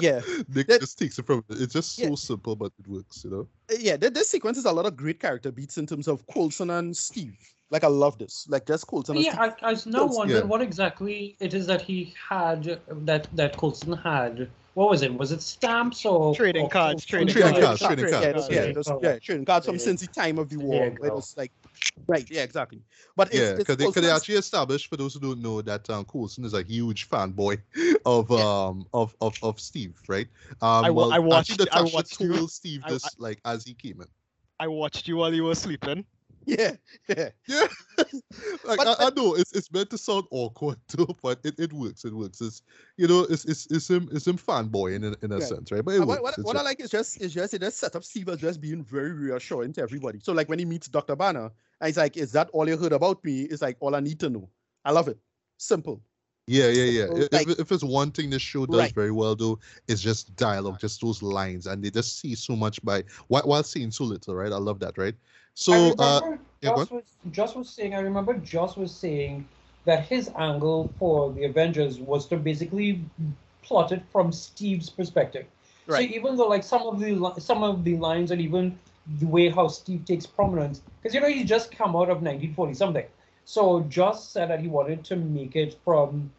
Yeah. (laughs) Nick That- just takes it from. It's just so Yeah. simple, but it works. You know. Uh, yeah, th- this sequence is a lot of great character beats in terms of Coulson and Steve. Like I love this. Like just Coulson and Yeah, Steve. I, I was now Yes, wondering yeah. what exactly it is that he had that that Coulson had. What was it? Was it stamps or Trading or- cards, or- trading Trading cards. cards, trading Yeah, cards. those- yeah, Okay. those- Oh, yeah, trading cards from Yeah. since the time of the war. it was like, right, yeah, exactly. But Yeah, because they, they actually established for those who don't know that um, Coulson is a huge fanboy (laughs) of um of of, of Steve, right? Um, I well, I watched- Actually, I watched you- Steve I- this I- like as he came in. I watched you while you were sleeping. yeah, yeah. Yeah, (laughs) (laughs) like But- I, I know it's it's meant to sound awkward too, but it, it works. It works. It's you know it's it's it's him it's him fanboy in a, in a Right. sense, right? But it And works. what, what, what I like is just is just it just set up Steve as just being very reassuring to everybody. So like when he meets Dr. Banner, and he's like, "Is that all you heard about me?" It's like all I need to know. I love it. Simple. Yeah, yeah, yeah. So, If, if it's one thing this show does Right. very well, though, it's just dialogue, just those lines, and they just see so much by while, while seeing so little, right? I love that, right? So, I uh, remember yeah, Joss was Joss was saying. I remember Joss was saying that his angle for the Avengers was to basically plot it from Steve's perspective. Right. So even though like some of the some of the lines and even the way how Steve takes prominence, because you know he just come out of 1940 something. So Joss said that he wanted to make it from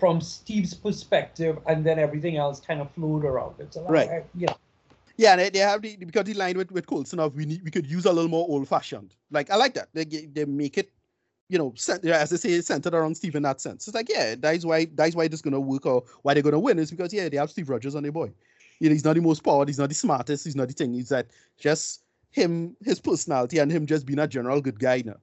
from Steve's perspective, and then everything else kind of flowed around it. So Right. I- yeah. Yeah, and they, they have the because the line with with Coulson of we need we could use a little more old fashioned. Like I like that. They they make it, you know, cent- as they say, centered around Steve in that sense. It's like yeah, that's why that's why this gonna work or why they're gonna win is because yeah, they have Steve Rogers on their boy. You know, he's not the most powered, he's not the smartest, he's not the thing. He's that just him, his personality, and him just being a general good guy now.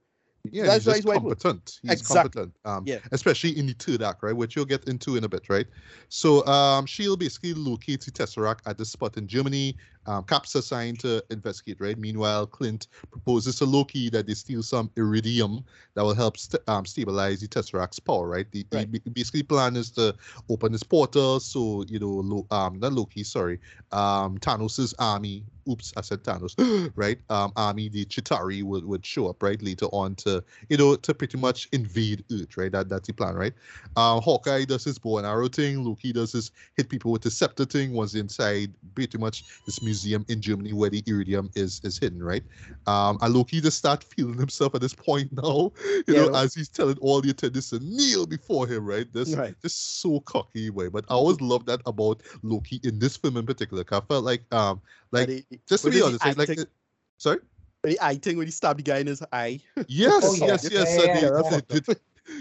yeah, that's he's why just competent. He's Exactly. competent. Um, Yeah. especially in the third act, right? Which you'll get into in a bit, right? So, um, Shield basically locates the Tesseract at the spot in Germany. Um, Cap's assigned to investigate, right? Meanwhile, Clint proposes to Loki that they steal some iridium that will help st- um, stabilize the Tesseract's power, right? The, the Right. ba- basically plan is to open this portal so you know, Lo- um, not Loki, sorry, um, Thanos's army. Oops, I said Thanos, (gasps) right? Um, army, the Chitauri would, would show up, right, later on to you know to pretty much invade Earth, right? That that's the plan, right? Um, Hawkeye does his bow and arrow thing. Loki does his hit people with the scepter thing. Once inside, pretty much this museum in Germany where the iridium is is hidden, right? Um, and Loki just start feeling himself at this point (laughs) now, you Yeah, know, as he's telling all the attendants to kneel before him, right? This Right. just so cocky way. But I always love that about Loki in this film in particular. 'cause I felt like um like he- just to be honest, like, like it- sorry. the eye thing when he stabbed the guy in his eye. Yes, (laughs) Oh, yeah. yes, yes. yeah, yeah, they- yeah. they did-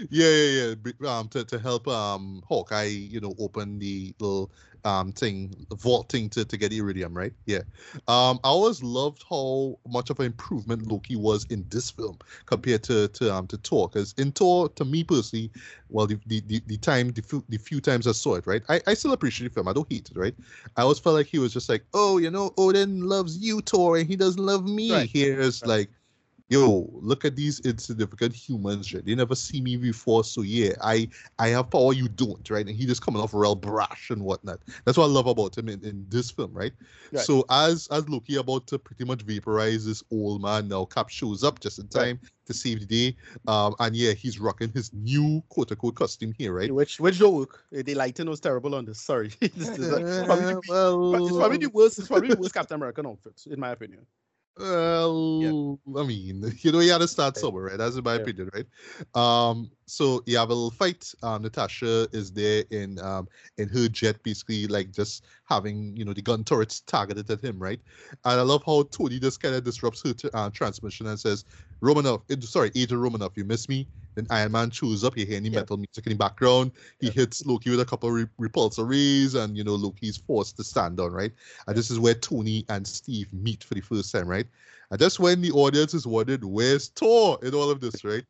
yeah, yeah, yeah. Um, to, to help um Hawkeye, you know, open the little um thing, vault thing to, to get iridium, right? Yeah. Um, I always loved how much of an improvement Loki was in this film compared to to um to Thor. Because in Thor, to me personally, well, the the, the, the time the few, the few times I saw it, right, I, I still appreciate the film. I don't hate it, right? I always felt like he was just like, oh, you know, Odin loves you, Thor, and he doesn't love me. Right. Here's Right. like yo, look at these insignificant humans, right? They never see me before, so yeah, I I have power, you don't, right? And he just coming off real brash and whatnot. That's what I love about him in, in this film, right? Right. So as as Loki about to pretty much vaporize this old man, now Cap shows up just in Right. time to save the day. Um, and yeah, he's rocking his new quote unquote costume here, right? Which which don't work. Uh, The lighting was terrible on this. Sorry. (laughs) this is uh, probably, well, (laughs) it's probably the worst. It's probably the worst Captain American outfit, in my opinion. Well, I mean, (laughs) you know, you had to start somewhere, right? That's in my Yeah. opinion, right? Um, so you have a little fight. Um, Natasha is there in um in her jet, basically like just having you know the gun turrets targeted at him, right? And I love how Tony just kind of disrupts her t- uh, transmission and says, "Romanoff, sorry, Agent Romanoff, you miss me." Then Iron Man shows up. You hear any Yeah. metal music in the background. He Yeah. hits Loki with a couple of re- repulsor rays, and you know Loki's forced to stand down, right? And this is where Tony and Steve meet for the first time, right? And that's when the audience is wondering, where's Thor in all of this, right?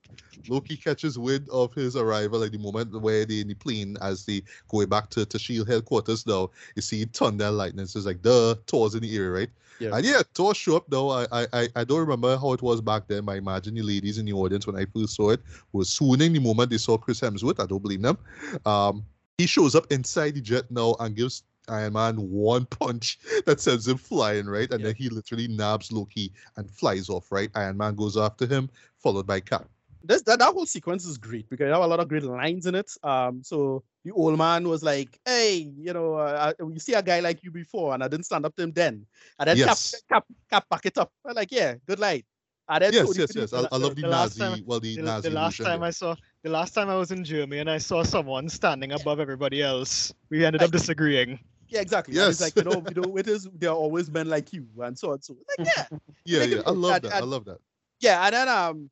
Loki catches wind of his arrival at the moment where they in the plane as they go back to, to Shield headquarters now. You see thunder and lightning. So it's like, duh, Thor's in the area, right? Yeah. And yeah, Thor show up now. I, I I- I don't remember how it was back then, but I imagine the ladies in the audience when I first saw it was swooning the moment they saw Chris Hemsworth. I don't blame them. Um, he shows up inside the jet now and gives Iron Man one punch (laughs) that sends him flying, right? And Yeah. then he literally nabs Loki and flies off, right? Iron Man goes after him, followed by Cap. This that, that whole sequence is great because you have a lot of great lines in it. Um, so the old man was like, "Hey, you know, uh, uh, you see a guy like you before, and I didn't stand up to him then." And then Yes. Cap, Cap, Cap back it up. I'm like, "Yeah, good line." And then Yes, yes, yes. I, I love the, the Nazi, time- well, the, The, Nazi the last time there. I saw the last time I was in Germany and I saw someone standing above everybody else, we ended up disagreeing. Yeah, exactly. And it's Yes. like, you know, you (laughs) know, it is there are always men like you and so and so. Like, yeah. Yeah, it yeah. I love And- that. I love that. Yeah, and then um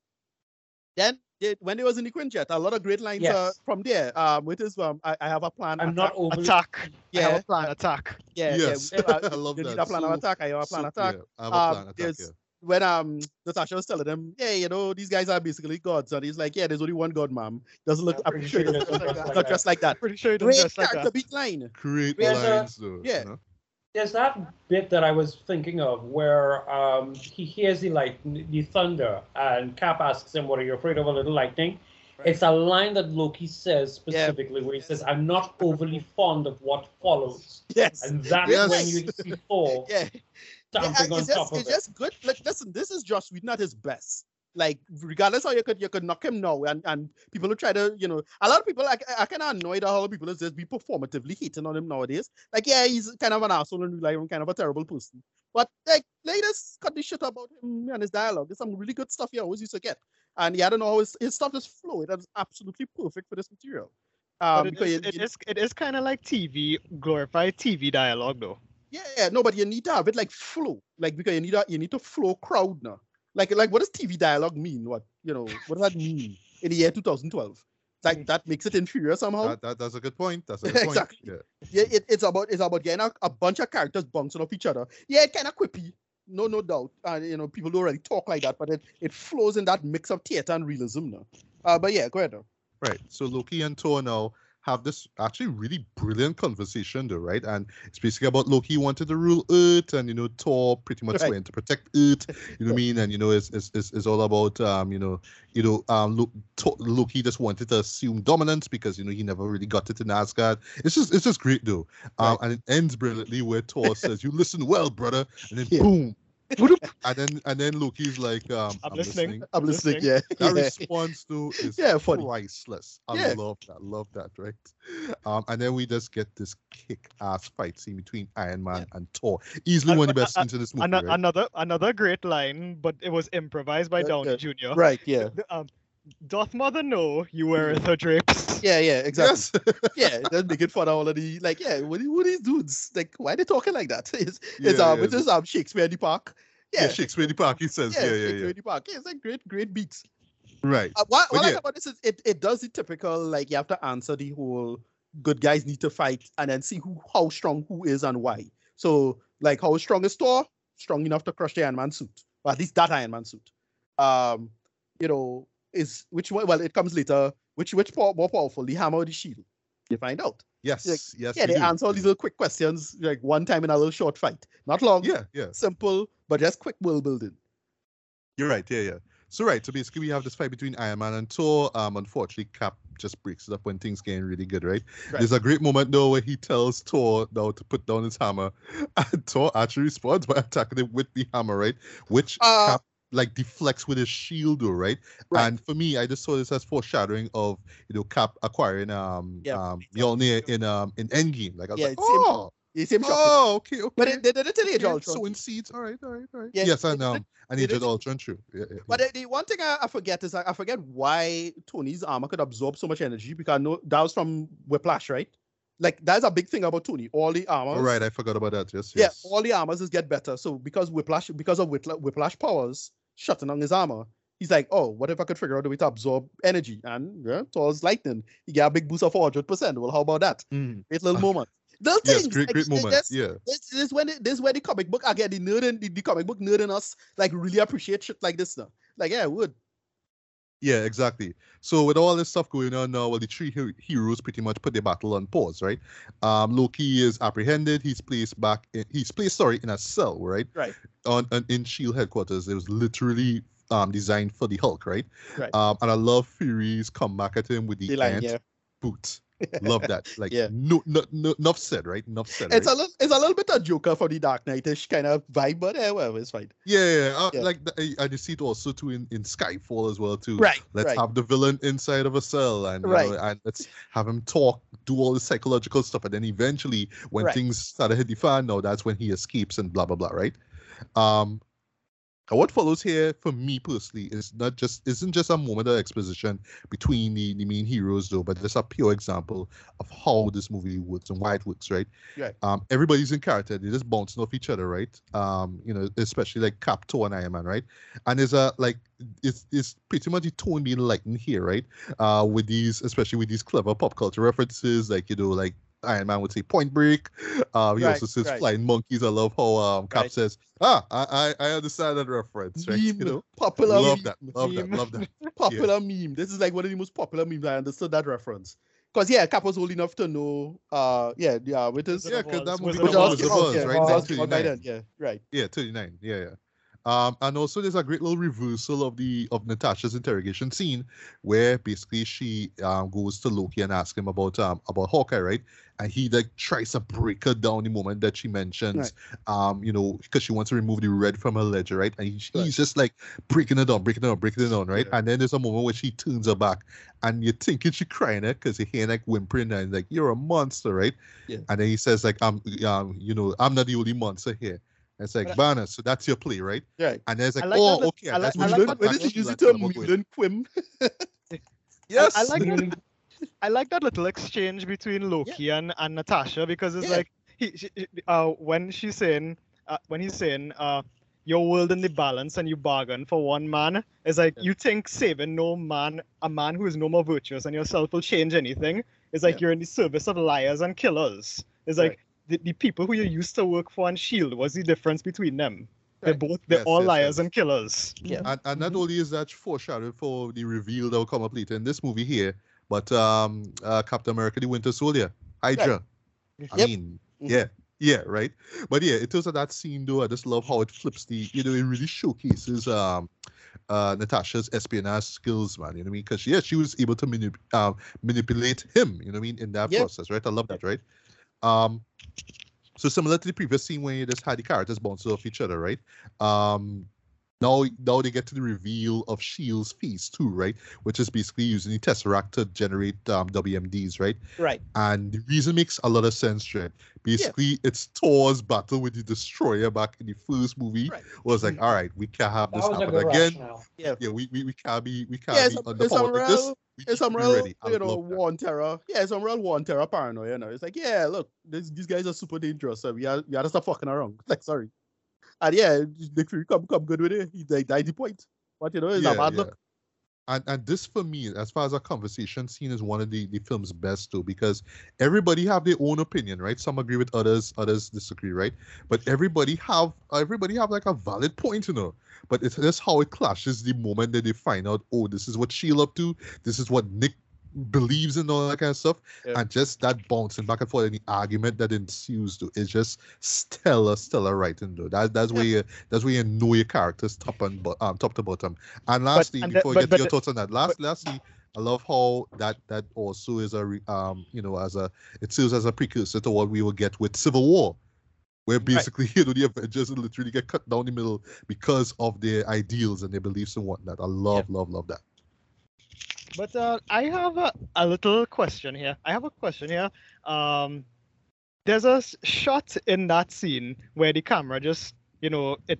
then they, when they was in the Quinjet, a lot of great lines uh, from there. Um with his um I, I have a plan. I'm not attack. overly. Attack. I have Yeah. a plan. Attack. Yeah, Yes. yeah. (laughs) uh, I love you need a plan of attack. I have a plan So, attack. Yeah, I have a Um, plan attack, yeah. when um Natasha was telling them, yeah, you know, these guys are basically gods, and he's like, yeah, there's only one god, ma'am. Doesn't look. I'm I'm pretty sure sure he he (laughs) doesn't doesn't dress like, like that. like that. Pretty sure he doesn't Great dress like character that. beat line. Great lines, though. yeah. You know? There's that bit that I was thinking of where um, he hears the light, the thunder, and Cap asks him, "What are you afraid of? A little lightning." It's a line that Loki says Yeah. specifically, where he says, "I'm not overly fond of what follows," Yes. and that's Yes. when you see Thor Yeah. Yeah, stamping and on it's top just, of it's it. just good. Like, listen, this is Joss Whedon at his best. Like, regardless how you could you could knock him now, and and people who try to, you know, a lot of people like I kind of annoyed at how people is just be performatively hating on him nowadays. Like, yeah, he's kind of an asshole and like kind of a terrible person. But like, latest cut the shit about him and his dialogue. There's some really good stuff he always used to get, and yeah, I don't know his, his stuff just flowed. That is absolutely perfect for this material. Um, it is, it is, it is kind of like TV, glorified TV dialogue though. Yeah, yeah, no, but you need to have it like flow, like because you need a, you need to flow crowd now. Like like what does TV dialogue mean? What you know? What does that mean in the year 2012? Like that makes it inferior somehow. That, that, that's a good point. That's a (laughs) good point. Exactly. Yeah. yeah, it, it's about it's about getting a, a bunch of characters bouncing off each other. Yeah, it kind of quippy, no no doubt. And you know people don't really talk like that, but it, it flows in that mix of theater and realism now. Uh, but yeah, go ahead. Now. Right. So Loki and Thor now have this actually really brilliant conversation, though, right? And it's basically about Loki wanted to rule Earth, and you know Thor pretty much Right. went to protect Earth. You know what I mean? And you know it's it's, it's, all about um you know you know um Lo- Thor- Loki just wanted to assume dominance because you know he never really got it in Asgard. It's just it's just great though. Um, and it ends brilliantly where Thor (laughs) says, "You listen well, brother," and then Yeah. boom. Whoop, (laughs) And then and then Loki's like, um, I'm listening. I'm listening. listening. Yeah, that yeah. response to is Yeah, funny. priceless. I Yeah. love that. Love that, right? Um, and then we just get this kick-ass fight scene between Iron Man and Thor. Easily Uh, one of the uh, best uh, scenes in this movie. Ano- right? Another another great line, but it was improvised by Uh, Downey uh, Jr. Right. Yeah. (laughs) Um, doth mother know you wear her drapes? Yeah. Yeah. Exactly. Yes. (laughs) yeah, they're making fun of all of the like, yeah, what, are- what are these dudes? Like, why are they talking like that? (laughs) It's, it's Yeah, um, yeah, it's just um Shakespeare in the Park. yeah, Yeah, Shakespeare in the Park. He says, yeah, yeah, yeah, Shakespeare yeah. in the Park. Yeah, it's like great, great beats. Right. Uh, what what I yeah. like about this is it, it does the typical like you have to answer the whole good guys need to fight and then see who how strong who is and why. So like how strong is Thor? Strong enough to crush the Iron Man suit, or at least that Iron Man suit. Um, you know, is which one? Well, it comes later. Which which power, more powerful, the hammer or the shield? You find out. Yes. like, yes. yeah, they do. answer all these little quick questions like one time in a little short fight. Not long, Yeah, yeah. simple, but just quick world building. You're right. Yeah, yeah. So right. So basically, we have this fight between Iron Man and Thor. Um, unfortunately, Cap just breaks it up when things getting really good, right? Right. There's a great moment though where he tells Thor now to put down his hammer, (laughs) and Thor actually responds by attacking him with the hammer, right? Which Uh, Cap like deflects with his shield, though, right? Right. And for me, I just saw this as foreshadowing of you know Cap acquiring um Yeah, um exactly. Mjolnir in um in Endgame. Like I was Yeah, like, same- oh, The same. Oh, okay, okay. but they, they did it till Age of yeah, Ultron. sowing seeds. All right, all right, all right. Yes, they and um, and Age did Ultron, true. Yeah, yeah, But yeah. the, the one thing I, I forget is I, I forget why Tony's armor could absorb so much energy because no, that was from Whiplash, right? Like that's a big thing about Tony. All the armors, All right, I forgot about that. Yes, yeah, yes. all the armors is get better. So because Whiplash, because of Whiplash powers shutting down his armor, he's like, oh, what if I could figure out a way to absorb energy? And yeah, Thor's lightning, he get a big boost of 400 percent. Well, how about that? Mm. Great little (laughs) moment. Little Yes, things. great, great they moment. just- Yeah. this, this is when it, this is where the comic book again the nerd and the, the comic book nerd in us like really appreciate shit like this now. Like yeah, I would. Yeah, exactly. So with all this stuff going on now, well, the three he- heroes pretty much put their battle on pause, right? Um, Loki is apprehended. He's placed back. In, he's placed, sorry, in a cell, right? Right. On, on in Shield headquarters. It was literally um designed for the Hulk, right? Right. Um, and I love Fury's come back at him with the The ant yeah. boot. Love that. Like, Yeah. no, no, no, enough said, right? Enough said. It's right? a little, it's a little bit of Joker for the Dark Knightish kind of vibe, but yeah, well, it's fine. Yeah, yeah, yeah. Uh, Yeah. like the, and you see it also too in, in Skyfall as well too. Right, Let's right. have the villain inside of a cell and Right. know, and let's have him talk, do all the psychological stuff, and then eventually when Right. things start to hit the fan, now that's when he escapes and blah blah blah, right? Um and what follows here for me personally is not just isn't just a moment of exposition between the, the main heroes though, but just a pure example of how this movie works and why it works, right? Right. Um, everybody's in character, they're just bouncing off each other, right? Um, you know, especially like Cap, Thor, and Iron Man, right? And there's a like it's it's pretty much the tone being lightened here, right? Uh, with these, especially with these clever pop culture references, like you know, like Iron Man would say Point Break. Uh, he Right, also says right. Flying Monkeys. I love how um Cap Right. says, Ah, I I, I understand that reference, right? You know, popular love meme, that, love that, meme. love that. (laughs) popular meme. This is like one of the most popular memes. I understood that reference. Cause yeah, Cap was old enough to know. Uh, yeah, yeah, with his. Yeah, because that Oz, movie Wizard came of out Oz with came the Buzz, yeah, right? Oz Oz came came out by 1939. then, Yeah, right. Yeah, 39. Yeah, yeah. Um, and also there's a great little reversal of the of Natasha's interrogation scene where basically she um goes to Loki and asks him about um about Hawkeye, right? And he like tries to break her down the moment that she mentions um, you know, because she wants to remove the red from her ledger, right? And he, Right. he's just like breaking it down, breaking it down, breaking it down, right? Yeah. And then there's a moment where she turns her back and you're thinking she crying it because you hear like whimpering and like you're a monster, right? Yeah. And then he says like I'm um, you know, I'm not the only monster here. And it's like But Banner, so that's your play, right? Yeah. And there's like, like oh, that- okay, I like- that's I what like you When that- did she what use you the term like Quim? Yes. I like that. Really? I like that little exchange between Loki and, and Natasha because it's Yeah. like he, she, she- uh, when she's saying uh, when he's saying uh, your world in the balance and you bargain for one man it's like Yeah. you think saving no man a man who is no more virtuous and yourself will change anything it's like Yeah. you're in the service of liars and killers it's like Right. The, the people who you used to work for and shield what's the difference between them they're both they're Yes, all yes, liars yes. and killers Yeah. And, and not Mhm. only is that foreshadowed for the reveal that will come up later in this movie here, but um, uh, Captain America: The Winter Soldier, Hydra. I Yep. mean, Mhm. yeah, yeah, right. But yeah, it was that scene though. I just love how it flips the. You know, it really showcases um, uh, Natasha's espionage skills, man. You know what I mean? Because yeah, she was able to manip- um, manipulate him. You know what I mean? In that Yep. process, right? I love that, right? Um, so similar to the previous scene where you just had the characters bouncing off each other, right? Um, now, now they get to the reveal of Shield's face too, right? Which is basically using the Tesseract to generate um, WMDs, right? Right. And the reason makes a lot of sense, right? Basically, it's Thor's battle with the Destroyer back in the first movie. Right. Was like, all right, we can't have That this happen again. rationale. Yeah. Yeah, we, we, we can't be we can't Yeah, be it's, a, under it's some this. We it's need some real, you know, love war on terror. Yeah, it's some real war on terror paranoia. You know, it's like, yeah, look, this, these guys are super dangerous. So we have, we have to stop fucking around. (laughs) Like, sorry. And yeah, Nick Fury come come good with it. He like, died the point. But you know, it's a bad look. And and this for me, as far as a conversation scene, is one of the, the film's best too, because everybody have their own opinion, right? Some agree with others, others disagree, right? But everybody have everybody have like a valid point, you know. But it's just how it clashes the moment that they find out, oh, this is what Shield up to, this is what Nick believes in all that kind of stuff. Yeah. And just that bouncing back and forth and the argument that ensues to is just stellar, stellar writing though. That that's where you that's where you know your characters top and um top to bottom. And lastly, and the- before we but- get but to your the- thoughts on that, last lastly, I love how that that also is a um you know as a it serves as a precursor to what we will get with Civil War, where basically (laughs) you know the Avengers literally get cut down the middle because of their ideals and their beliefs and whatnot. I love love love that. But uh, I have a, a little question here. I have a question here. Um, there's a shot in that scene where the camera just, you know, it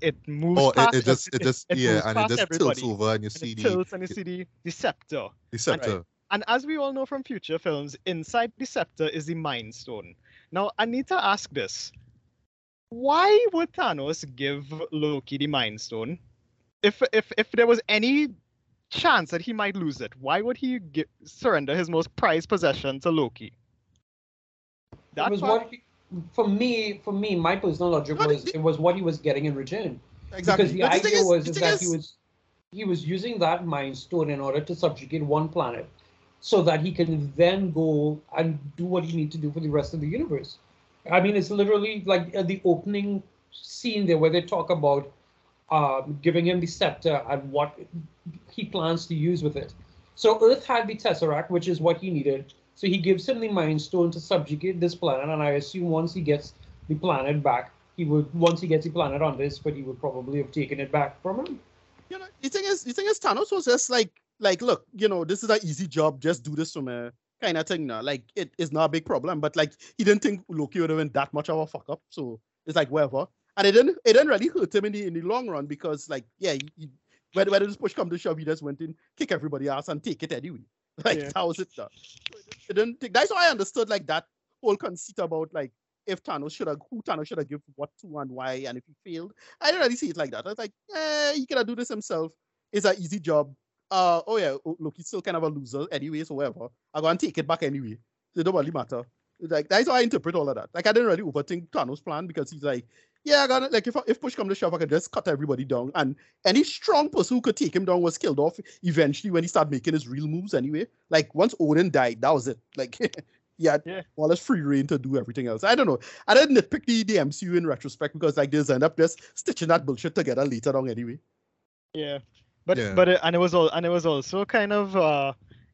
it moves Oh, it, past it just, it just, yeah, moves and it just tilts over, and you and see it the, tilts and you see the, the scepter. the scepter. And as we all know from future films, inside the scepter is the Mind Stone. Now, I need to ask this. Why would Thanos give Loki the Mind Stone? If if if there was any chance that he might lose it, why would he surrender his most prized possession to Loki? It was part- what he, for me. For me, my personal logic was did- it was what he was getting in return. Exactly. Because the But idea is- was the is that is- he was he was using that mind stone in order to subjugate one planet, so that he can then go and do what he needs to do for the rest of the universe. I mean, it's literally like uh, the opening scene there where they talk about um, giving him the scepter and what he plans to use with it. So Earth had the tesseract, which is what he needed. So he gives him the mind stone to subjugate this planet, and I assume once he gets the planet back, he would once he gets the planet on this, but he would probably have taken it back from him. you know, the thing is, the thing is, Thanos was just like, like, look, you know, this is an easy job. Just do this for me, kind of thing. Now, like, it is not a big problem. But like, he didn't think Loki would have been that much of a fuck up. So it's like whatever. And it didn't, it didn't really hurt him in the in the long run because, like, yeah, he, he, when when this push come to shove, he just went in, kick everybody ass, and take it anyway. (laughs) Like Yeah. that was it. Done. It, didn't take. That's why I understood like that whole conceit about like if Thanos should have who Thanos should have give what to and why, and if he failed. I didn't really see it like that. I was like, eh, he could do this himself. It's an easy job. Uh, oh yeah, oh, look, he's still kind of a loser anyway, so whatever. I go and take it back anyway. It don't really matter. Like that's how I interpret all of that. Like I didn't really overthink Thanos' plan because he's like, yeah, I got it. Like if if push come to shove, I could just cut everybody down, and any strong person who could take him down was killed off eventually when he started making his real moves. Anyway, like once Odin died, that was it. (laughs) Like yeah, Yeah. more or free reign to do everything else. I don't know. I didn't nitpick the, the MCU in retrospect because like they just end up just stitching that bullshit together later on anyway. Yeah, but Yeah. but it, and it was all and it was also kind of uh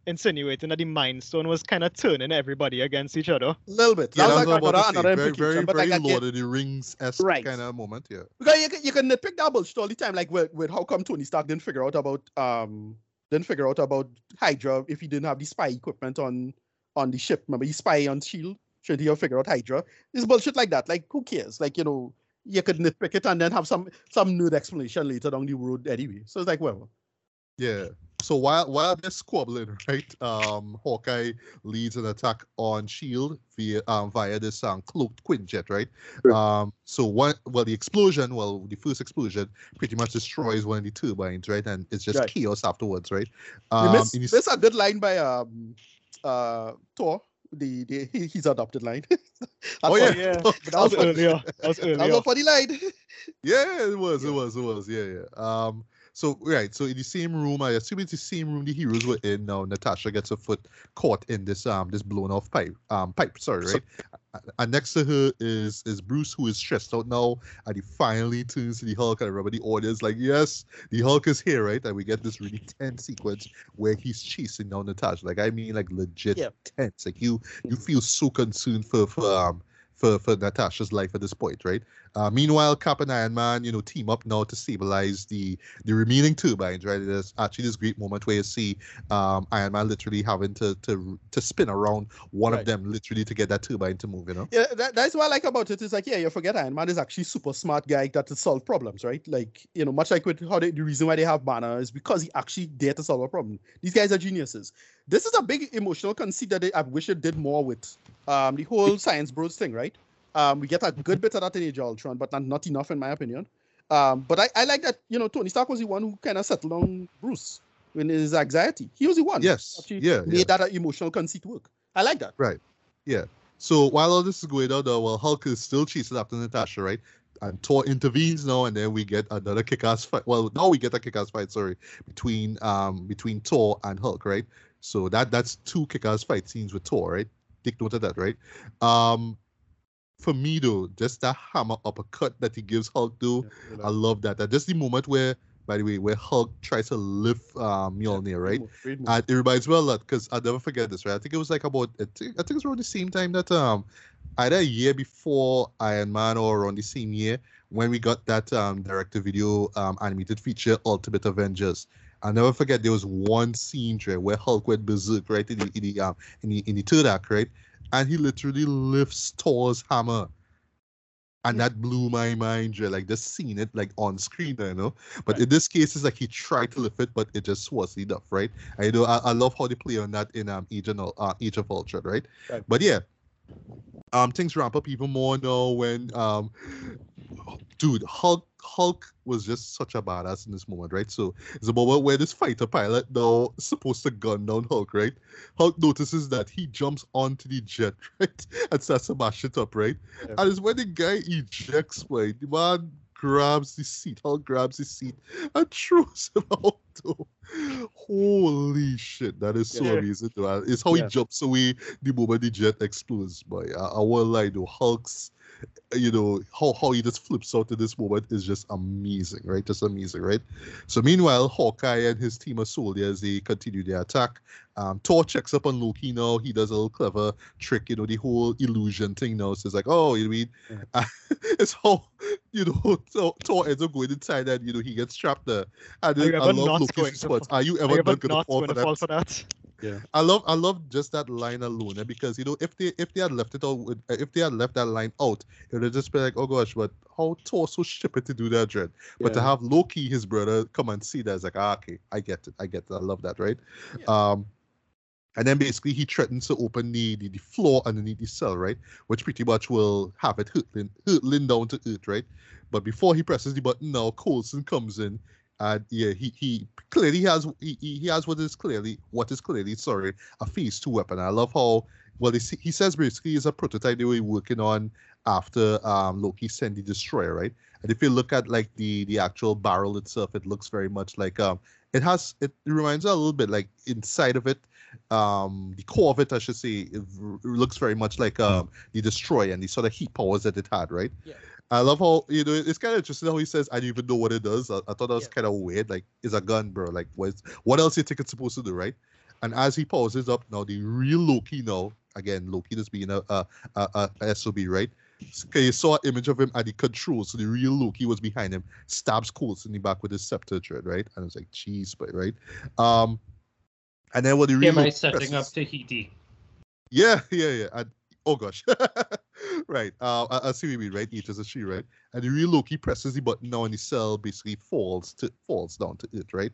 insinuating that the Mind Stone was kind of turning everybody against each other. A little bit. Yeah, That that's was like another, about to say. another Very, very. But very like, again, Lord of the Rings esque Right. kind of moment. Yeah. Because you can, you can nitpick that bullshit all the time, like with, with how come Tony Stark didn't figure out about um didn't figure out about Hydra if he didn't have the spy equipment on on the ship. Remember, he spy on Shield. Should he have figured out Hydra? It's bullshit like that. Like who cares? Like you know, you could nitpick it and then have some some nude explanation later down the road anyway. So it's like whatever. Yeah. So while while they're squabbling, (laughs) right? Um, Hawkeye leads an attack on Shield via um via this um cloaked Quinjet, right? Right. Um, so one well the explosion, well the first explosion pretty much destroys one of the turbines, right? And it's just Right. chaos afterwards, right? You Um, miss, in his- miss a good line by um uh Thor. The, the (laughs) he- his adopted line. (laughs) That's Oh, funny. yeah. Yeah, but that was earlier. That was That was earlier. a funny line. Yeah, it was, it was, it was, yeah, yeah. Um, so right, so in the same room, I assume it's the same room the heroes were in. Now Natasha gets her foot caught in this um this blown off pipe um pipe. Sorry, right. A- and next to her is is Bruce, who is stressed out now, and he finally turns to the Hulk and remember the audience like, yes, the Hulk is here, right? And we get this really tense sequence where he's chasing down Natasha. Like I mean, like legit Yeah. tense. Like you you feel so concerned for for um for, for Natasha's life at this point, right? Uh, meanwhile, Cap and Iron Man, you know, team up now to stabilize the the remaining turbines, right? There's actually this great moment where you see um, Iron Man literally having to to to spin around one of them literally to get that turbine to move, you know? Yeah, that, that's what I like about it. it. Is like, yeah, you forget Iron Man is actually super smart guy that to solve problems, right? Like, you know, much like with how they, the reason why they have Banner is because he actually there to solve a problem. These guys are geniuses. This is a big emotional conceit that they, I wish it did more with. Um, the whole science bros thing, right? Um, we get a good bit of that in Age of Ultron, but not, not enough in my opinion. Um, but I, I like that, you know, Tony Stark was the one who kind of settled on Bruce in his anxiety. He was the one. Yes, yeah, made yeah. that uh, emotional conceit work. I like that. Right. Yeah. So while all this is going on, though, well, Hulk is still chasing after Natasha, right? And Thor intervenes now, and then we get another kick-ass fight. Well, now we get a kick-ass fight, sorry, between um between Thor and Hulk, right? So that that's two kick-ass fight scenes with Thor, right? Take note of that, right? Um, for me though, just that hammer uppercut that he gives Hulk, though, I love that. That just the moment where, by the way, where Hulk tries to lift um Mjolnir, right? Great move. And it reminds me a lot because I'll never forget this, right? I think it was like about I think, I think it was around the same time that um either a year before Iron Man or around the same year when we got that um direct to video um animated feature Ultimate Avengers. I'll never forget there was one scene right, where Hulk went berserk right in the in the um in the in the third act, right? and he literally lifts Thor's hammer. And that blew my mind, Dre. Like just seeing it like on screen, you know. But Right. in this case, it's like he tried to lift it, but it just wasn't enough, right? And you know, I, I love how they play on that in um Agent of uh, Age of Ultron, right? Right. But yeah, um, things ramp up even more now when um, dude, Hulk Hulk was just such a badass in this moment, right? So it's a moment where this fighter pilot now supposed to gun down Hulk, right? Hulk notices that he jumps onto the jet, (laughs) right, and starts to mash it up, right? Yeah. And it's when the guy ejects, right? The man grabs the seat, Hulk grabs the seat and (laughs) throws him out. Though. Holy shit, that is so Yeah. amazing. Though. It's how he Yeah. jumps away the moment the jet explodes. Boy, I, I won't lie though, Hulk's you know how, how he just flips out in this moment is just amazing right? Just amazing right? So meanwhile hawkeye and his team of soldiers they continue their attack. Um thor checks up on loki now he does a little clever trick you know the whole illusion thing now so it's like oh you mean? (laughs) It's how you know (laughs) thor, thor ends up going inside and you know he gets trapped there. And Are you then i ever love not loki's going to response. are you ever not for that? fall for that? I love I love just that line alone eh, because you know if they if they had left it out if they had left that line out it would have just been like oh gosh but how Thor so stupid to do that dread. But to have Loki his brother come and see that it's like ah, okay I get it I get it I love that right? Um and then basically he threatens to open the, the, the floor underneath the cell right? Which pretty much will have it hurtling hurtling down to earth right? But before he presses the button now Coulson comes in and yeah, he he clearly has he, he has what is clearly what is clearly sorry a phase two weapon. I love how well he he says basically it's a prototype they were working on after um Loki sent the destroyer, right? And if you look at like the the actual barrel itself, it looks very much like um it has it reminds a little bit like inside of it um the core of it i should say it looks very much like um the destroyer and the sort of heat powers that it had right Yeah. I love how you know it's kind of interesting how he says i don't even know what it does i, I thought that was Yeah. kind of weird like it's a gun bro like what is, what else you think it's supposed to do right and as he pauses up now the real loki now again loki just being a a, a, a sob right Okay, you saw an image of him at the controls, so the real Loki was behind him, stabs Coulson in the back with his scepter right? And it's like, jeez, but right. Um, and then what the real Am I Loki setting up presses- Tahiti? yeah, yeah, yeah. And, oh gosh. (laughs) right. Uh, I, I see what you mean, right? Each is a she, right? And the real Loki presses the button now, and the cell basically falls to falls down to it, right?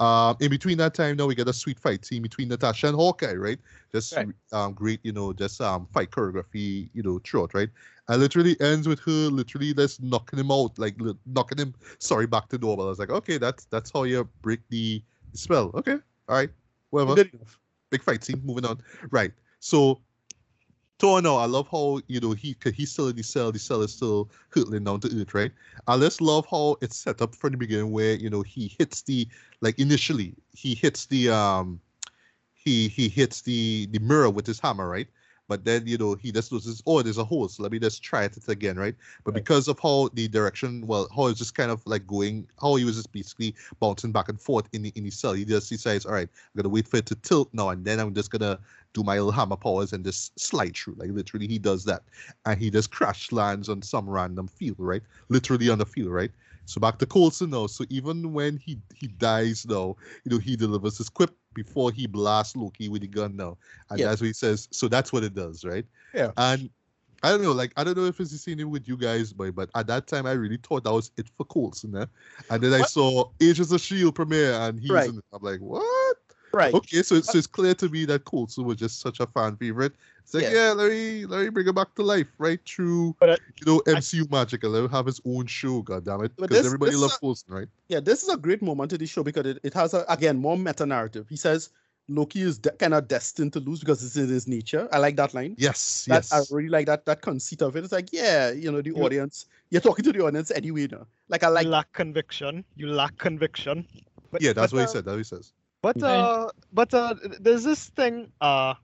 Um, in between that time, now we get a sweet fight scene between Natasha and Hawkeye, right? Just Right. um, great, you know, just um, fight choreography, you know, throughout, right? And literally ends with her literally just knocking him out, like li- knocking him, sorry, back to normal. I was like, okay, that's that's how you break the spell. Okay, all right, whatever big fight scene. Moving on. Right. So Thor now, I love how you know he he's still in the cell. The cell is still hurtling down to earth, right? I just love how it's set up from the beginning, where you know he hits the like initially he hits the um he he hits the the mirror with his hammer, right? But then you know he just notices, oh, there's a hole, so let me just try it again, right? But Right. because of how the direction, well, how it's just kind of like going, how he was just basically bouncing back and forth in the in the cell, he just decides, all right, I'm gonna wait for it to tilt now, and then I'm just gonna do my little hammer powers and just slide through. Like literally, he does that, and he just crash lands on some random field, right? Literally on the field, right? So back to Coulson now. So even when he he dies now, you know he delivers his quip before he blasts Loki with the gun now, and Yeah. that's what he says. So that's what it does, right? Yeah. And I don't know, like I don't know if it's the same with you guys, boy, but at that time I really thought that was it for Coulson, eh? And then I saw Agents of Shield premiere, and he's Right. in it. I'm like, what? Right. Okay, so it's, so it's clear to me that Coulson was just such a fan favorite. It's like, Yeah. yeah, let me let me bring him back to life, right? Through But, uh, you know I- MCU magic, and let him have his own show. God damn it, because everybody loves is Coulson, right? Yeah, this is a great moment in the show because it, it has a, again more meta narrative. He says Loki is de- kind of destined to lose because it's in his nature. I like that line. Yes, That, yes. I really like that that conceit of it. It's like, yeah, you know, the You- audience. You're talking to the audience anyway, now. Like I like you lack conviction. You lack conviction. But, yeah, that's but, what uh, he said. That's what he says. But Okay. uh, but uh, there's this thing. Uh,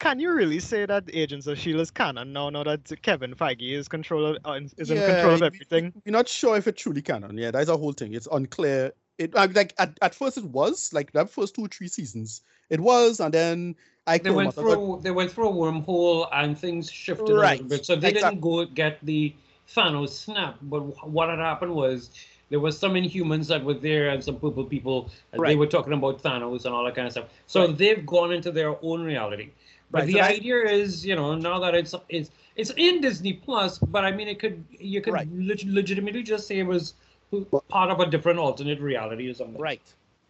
can you really say that Agents of Shield is canon now? Now that Kevin Feige is control of, uh, is in control of everything. We're not sure if it truly canon. Yeah, that's a whole thing. It's unclear. It I, like at, at first it was like that first two or three seasons. It was, and then I They went Kurumata got- through they went through a wormhole and things shifted a little bit. So they exact- didn't go get the Thanos snap. But what had happened was there was some Inhumans that were there and some purple people. And They were talking about Thanos and all that kind of stuff. So Right. they've gone into their own reality. But Right, the so idea is, you know, now that it's it's it's in Disney Plus, but I mean, it could you could Right. leg- legitimately just say it was part of a different alternate reality or something. Right.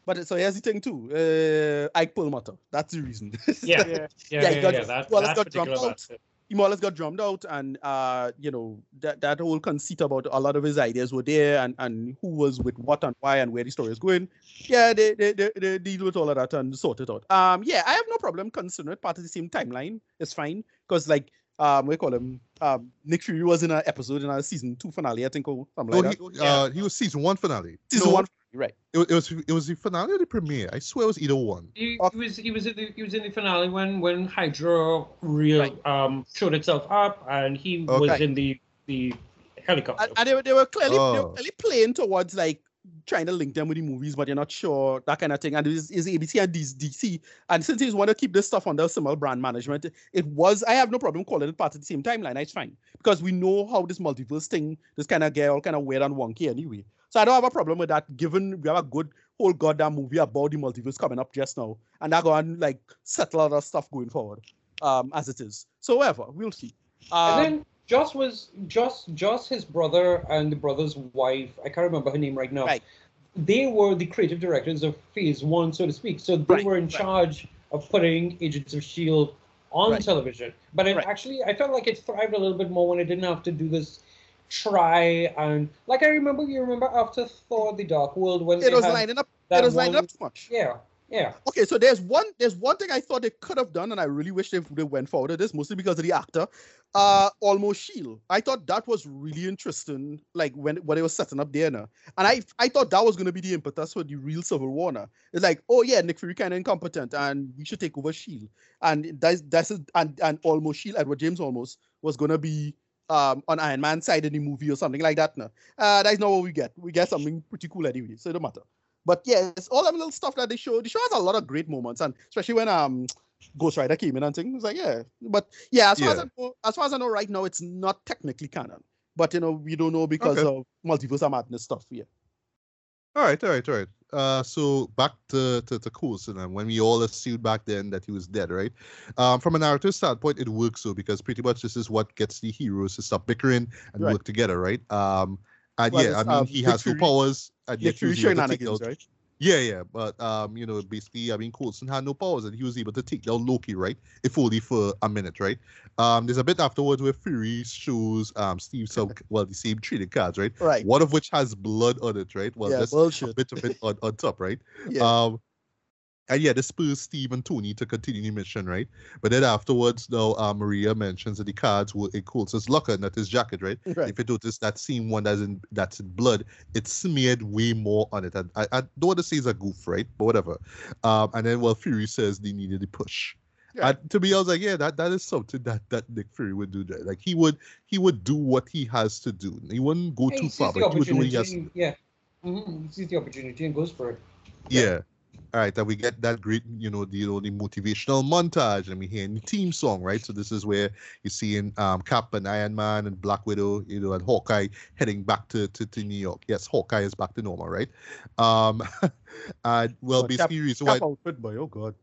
But so here's the thing too. Uh, Ike Perlmutter. That's the reason. Yeah. (laughs) Yeah. Yeah, Yeah, yeah, yeah, That, well, that got drummed out. He more or less got drummed out, and uh, you know that that whole conceit about a lot of his ideas were there, and and who was with what and why and where the story is going. Yeah, they they, they they deal with all of that and sort it out. Um, yeah, I have no problem considering it part of the same timeline. It's fine because like um, we call him um, Nick Fury was in an episode in a season two finale, I think, or something No, like he, that. uh, he was season one finale. Season No, one, right? It, was- it was it was the finale or the premiere. I swear it was either one. He, Off- he was he was in the he was in the finale when when Hydra real Right. um showed itself up and he was in the the helicopter. and, and they, were- they were clearly they were Oh. clearly playing towards like trying to link them with the movies, but you're not sure that kind of thing. And it is, is ABC and DC. And since he's want to keep this stuff under similar brand management, it was I have no problem calling it part of the same timeline. It's fine because we know how this multiverse thing, this kind of get all kind of weird and wonky anyway. So I don't have a problem with that. Given we have a good whole goddamn movie about the multiverse coming up just now, and that go and like settle other stuff going forward, um, as it is. So whatever, we'll see. Um, Joss was Joss Joss his brother and the brother's wife. I can't remember her name right now. Right. They were the creative directors of Phase One, so to speak. So they Right, were in right. charge of putting Agents of Shield on Right. television. But it actually, I felt like it thrived a little bit more when it didn't have to do this try and like I remember. You remember after Thor: The Dark World when it was had lining up. It was lining up too much. Yeah, yeah. Okay, so there's one there's one thing I thought they could have done, and I really wish they, they went forward with this, mostly because of the actor. Uh Olmos shield. I thought that was really interesting, like when when they were setting up there. And I I thought that was gonna be the impetus for the real Civil War now. It's like, oh yeah, Nick Fury kind of incompetent, and we should take over Shield. And that's that's and and Olmos Shield, Edward James Olmos was gonna be um on Iron Man side in the movie or something like that now. Uh that's not what we get. We get something pretty cool anyway, so it don't matter. But yeah, it's all that little stuff that they show. The show has a lot of great moments, and especially when um Ghost Rider came in and things. It's like, yeah. But yeah, as far as I know, as far as I know right now, it's not technically canon. But you know, we don't know because Okay. of multiverse of madness stuff. Yeah. All right, all right, all right. Uh, so back to, to, to Coulson, and when we all assumed back then that he was dead, right? Um, from a narrative standpoint, it works so because pretty much this is what gets the heroes to stop bickering and Right. work together, right? Um, and Well, yeah, I mean, um, he has Fury- powers, and yet he was able to take down- right? Yeah, yeah, but um, you know, basically, I mean, Coulson had no powers, and he was able to take down Loki, right? If only for a minute, right? Um, there's a bit afterwards where Fury shows um Steve some (laughs) well the same trading cards, right? Right. One of which has blood on it, right? Well, yeah, a bullshit. bit of it on, on top, right? (laughs) Yeah. Um, and yeah, this spurs Steve and Tony to continue the mission, right? But then afterwards, though, uh, Maria mentions that the cards were in Coulson's locker, not his jacket, right? (laughs) right. If you notice that same one that's in that's in blood, it's smeared way more on it. And I, I don't want to say it's a goof, right? But whatever. Um, and then well, Fury says they needed the push. Yeah. And to me, I was like, yeah, that that is something that that Nick Fury would do. There. Like he would he would do what he has to do. He wouldn't go He too far, but he would do what he has. opportunity. Yeah. hmm He sees the opportunity and goes for it. Yeah. All right, then we get that great, you know, the you know the motivational montage, and we hear the theme song, right? So this is where you're seeing um, Cap and Iron Man and Black Widow, you know, and Hawkeye heading back to, to, to New York. Yes, Hawkeye is back to normal, right? Um, (laughs) and well, But Cap- basically, the reason why Cap outfit, boy. Oh god.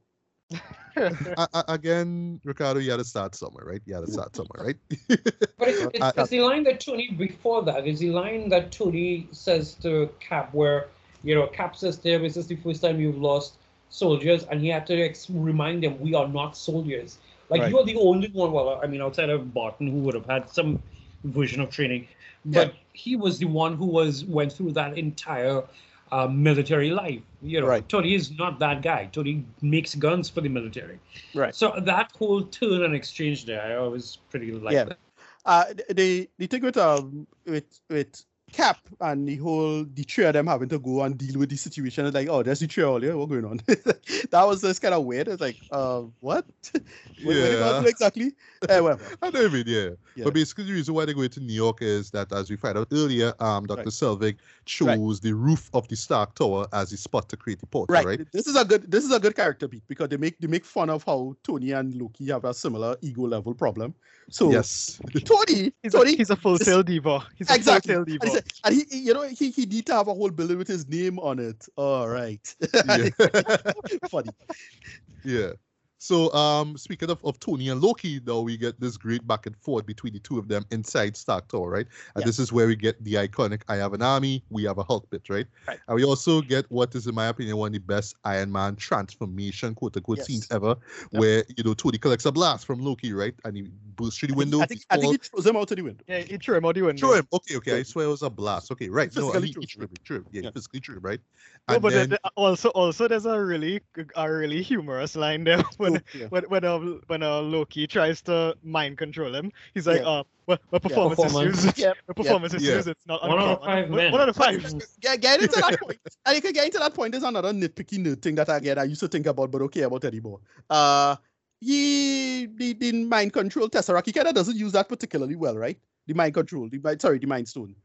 a- a- again, Ricardo, you had to start somewhere, right? You had to start somewhere, right? (laughs) But it's, (laughs) it's, Uh, it's the line that Tony before that is the line that Tony says to Cap, where you know Cap says to him, "Is this the first time you've lost soldiers?" And he had to ex- remind them, "We are not soldiers. Like Right. you are the only one. Well, I mean, outside of Barton, who would have had some version of training, but he was the one who was went through that entire." Uh, military life, you know. Right. Tony is not that guy. Tony makes guns for the military. Right. So that whole turn and exchange there, I always pretty like. Yeah. that. uh the the thing with um with with Cap and the whole the three of them having to go and deal with the situation is like, oh, there's the three all here. What's going on? (laughs) that was just kind of weird. It's like, uh, what? (laughs) what, what they gonna Yeah. do exactly? Eh, whatever. (laughs) I know, I mean, yeah. Yeah. But basically, the reason why they're going to New York is that, as we find out earlier, um, Dr. Right. Selvig chose the roof of the Stark Tower as the spot to create the portal, Right. right? This is a good. This is a good character beat because they make they make fun of how Tony and Loki have a similar ego level problem. So Yes. Tony, He's a, Tony, he's a full tail diva. He's a exactly. full And, tail he, (laughs) and he, he- you know, he, he need to have a whole building with his name on it. All right. Yeah. (laughs) Funny. yeah. So, um, speaking of, of Tony and Loki, though, we get this great back and forth between the two of them inside Stark Tower, right? And Yeah. this is where we get the iconic "I have an army, we have a Hulk" bit, right? Right. And we also get what is, in my opinion, one of the best Iron Man transformation quote unquote Yes. scenes ever, Yep. where you know Tony collects a blast from Loki, right? And he bursts through the window. I think, he I think falls- he throws him out of the window. Yeah, he threw him out the window. Threw him. Okay, okay. I swear it was a blast. Okay, right. No, Physically he, threw he him. threw him. Threw. Yeah, Yeah. physically true, him, right? No, but then, then, also also there's a really a really humorous line there (laughs) when yeah. when when uh, when uh, Loki tries to mind control him. He's like, Yeah. uh, what, what performance Performance. issues? Yep, What performance Yeah. issues? It's not One out of uncommon." five One- men. One out of five. Get, get into that point. And you can get into that point. There's another nitpicky nerd thing that again I used to think about, but don't care about anymore. Uh he the, the mind control tesseract, he kind of doesn't use that particularly well, right? The mind control, the mind, sorry, the mind stone.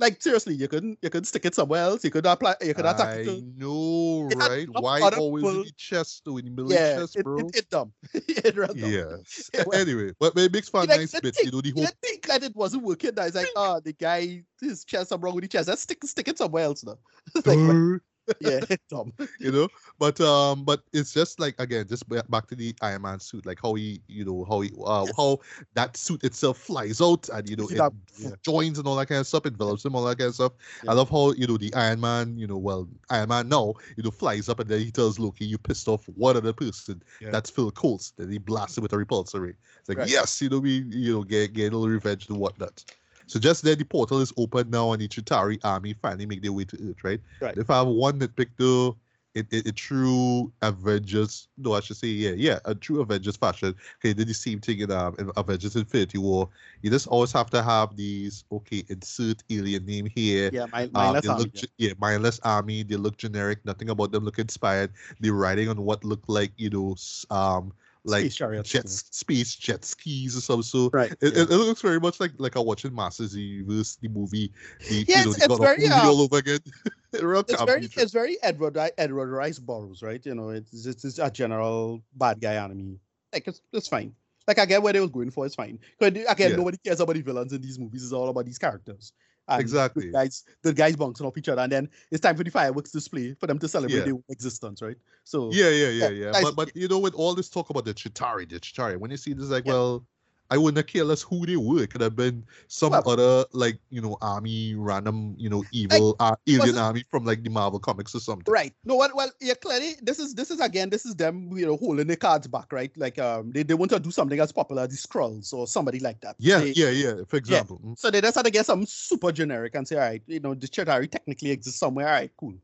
Like seriously, you couldn't you could stick it somewhere else. You could apply. You could attack I it. To, know, It right? Why always in pull- the chest, though, in the middle yeah, chest, bro? it, it dumb. (laughs) it dumb. Yes. (laughs) Yeah, anyway, but but it makes for a like, nice the bit. thing- You know, the whole think that it wasn't working. That it's like, ah, the guy, his chest, something wrong with the chest. Let's stick stick it somewhere else now. (laughs) Like, yeah, (laughs) (laughs) dumb. you know but um but it's just like again just back to the iron man suit like how he you know how he uh, Yes. how that suit itself flies out and you know it that- yeah. joins and all that kind of stuff envelops him all that kind of stuff Yeah. i love how you know the iron man you know well iron man now you know flies up and then he tells loki you pissed off one other person Yeah. that's phil coles then he blasts him with a repulsor ray it's like Right. yes you know we you know get, get a little revenge and whatnot so just then the portal is open now and the Chitauri army finally make their way to Earth, right? Right. If I have one nitpick though, it, it, it true Avengers, no, I should say, yeah, yeah, a true Avengers fashion. Okay, did the same thing in, um, in Avengers Infinity War. You just always have to have these, okay, insert alien name here. Yeah, my, Um, mindless they army, look, yeah, mindless army. They look generic. Nothing about them look inspired. They're riding on what look like, you know, um, like Space jet, yeah. space jet skis or something. sort. Right. It, yeah. it, it looks very much like like I watching Masters the Universe, the movie, the Yeah, you know, it's- the it's very, movie uh, all over again. (laughs) It's very it's very Edward Edward Rice Burroughs, right? You know, it's it's, it's a general bad guy enemy. Like it's it's fine. Like I get where they was going for, it's fine. Because again, Yeah. nobody cares about the villains in these movies. It's all about these characters. And Exactly. The guys, the guys bouncing off each other, and then it's time for the fireworks display for them to celebrate Yeah. their existence, right? So Yeah, yeah, yeah, Yeah, guys, But but you know, with all this talk about the Chitauri, the Chitauri, when you see this, like, Yeah. well, I wouldn't cared less who they were. It could have been some Well- other like you know army, random you know evil uh, alien army from like the Marvel comics or something. Right. No, well, well, yeah, clearly, this is this is again, this is them, you know, holding their cards back, right? Like, um, they, they want to do something as popular as the Skrulls or somebody like that. Yeah, They- yeah, yeah. For example, mm, So they just had to get something super generic and say, all right, you know, the Chitauri technically exists somewhere. All right, cool,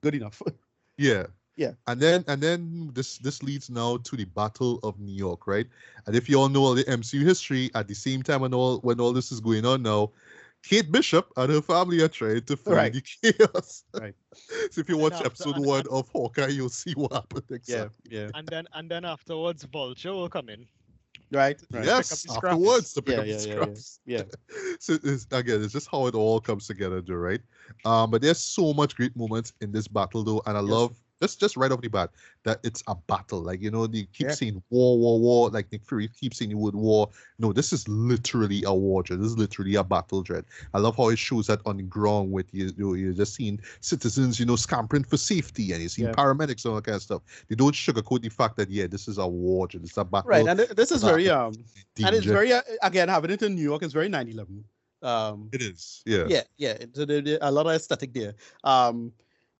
good enough. (laughs) Yeah. Yeah. And then and then this this leads now to the Battle of New York, right? And if you all know all the MCU history, at the same time when all when all this is going on now, Kate Bishop and her family are trying to find Right. the chaos. Right. (laughs) so if you watch after- episode and- one and- of Hawkeye, you'll see what happened. yeah, Exactly. yeah. And then and then afterwards, Vulture will come in. Right, right. Yes, the scraps. afterwards to pick Yeah, up yeah, the yeah, yeah, scraps. yeah. (laughs) so it's, again, it's just how it all comes together, though, right? Um, but there's so much great moments in this battle, though, and I Yes. love just just right off the bat that it's a battle. Like you know, they keep Yeah. saying war, war, war. Like Nick Fury keeps saying the word war. No, this is literally a war. Dread. This is literally a battle, dread. I love how it shows that on the ground with you. you you're just seeing citizens, you know, scampering for safety, and you see Yeah. paramedics and all that kind of stuff. They don't sugarcoat the fact that yeah, this is a war. Dread. This is a battle. Right, and this is very um, and it's very uh, again having it in New York is very 9/11. Um, It is. Yeah. yeah, yeah, it's a, there- a lot of aesthetic there. Um,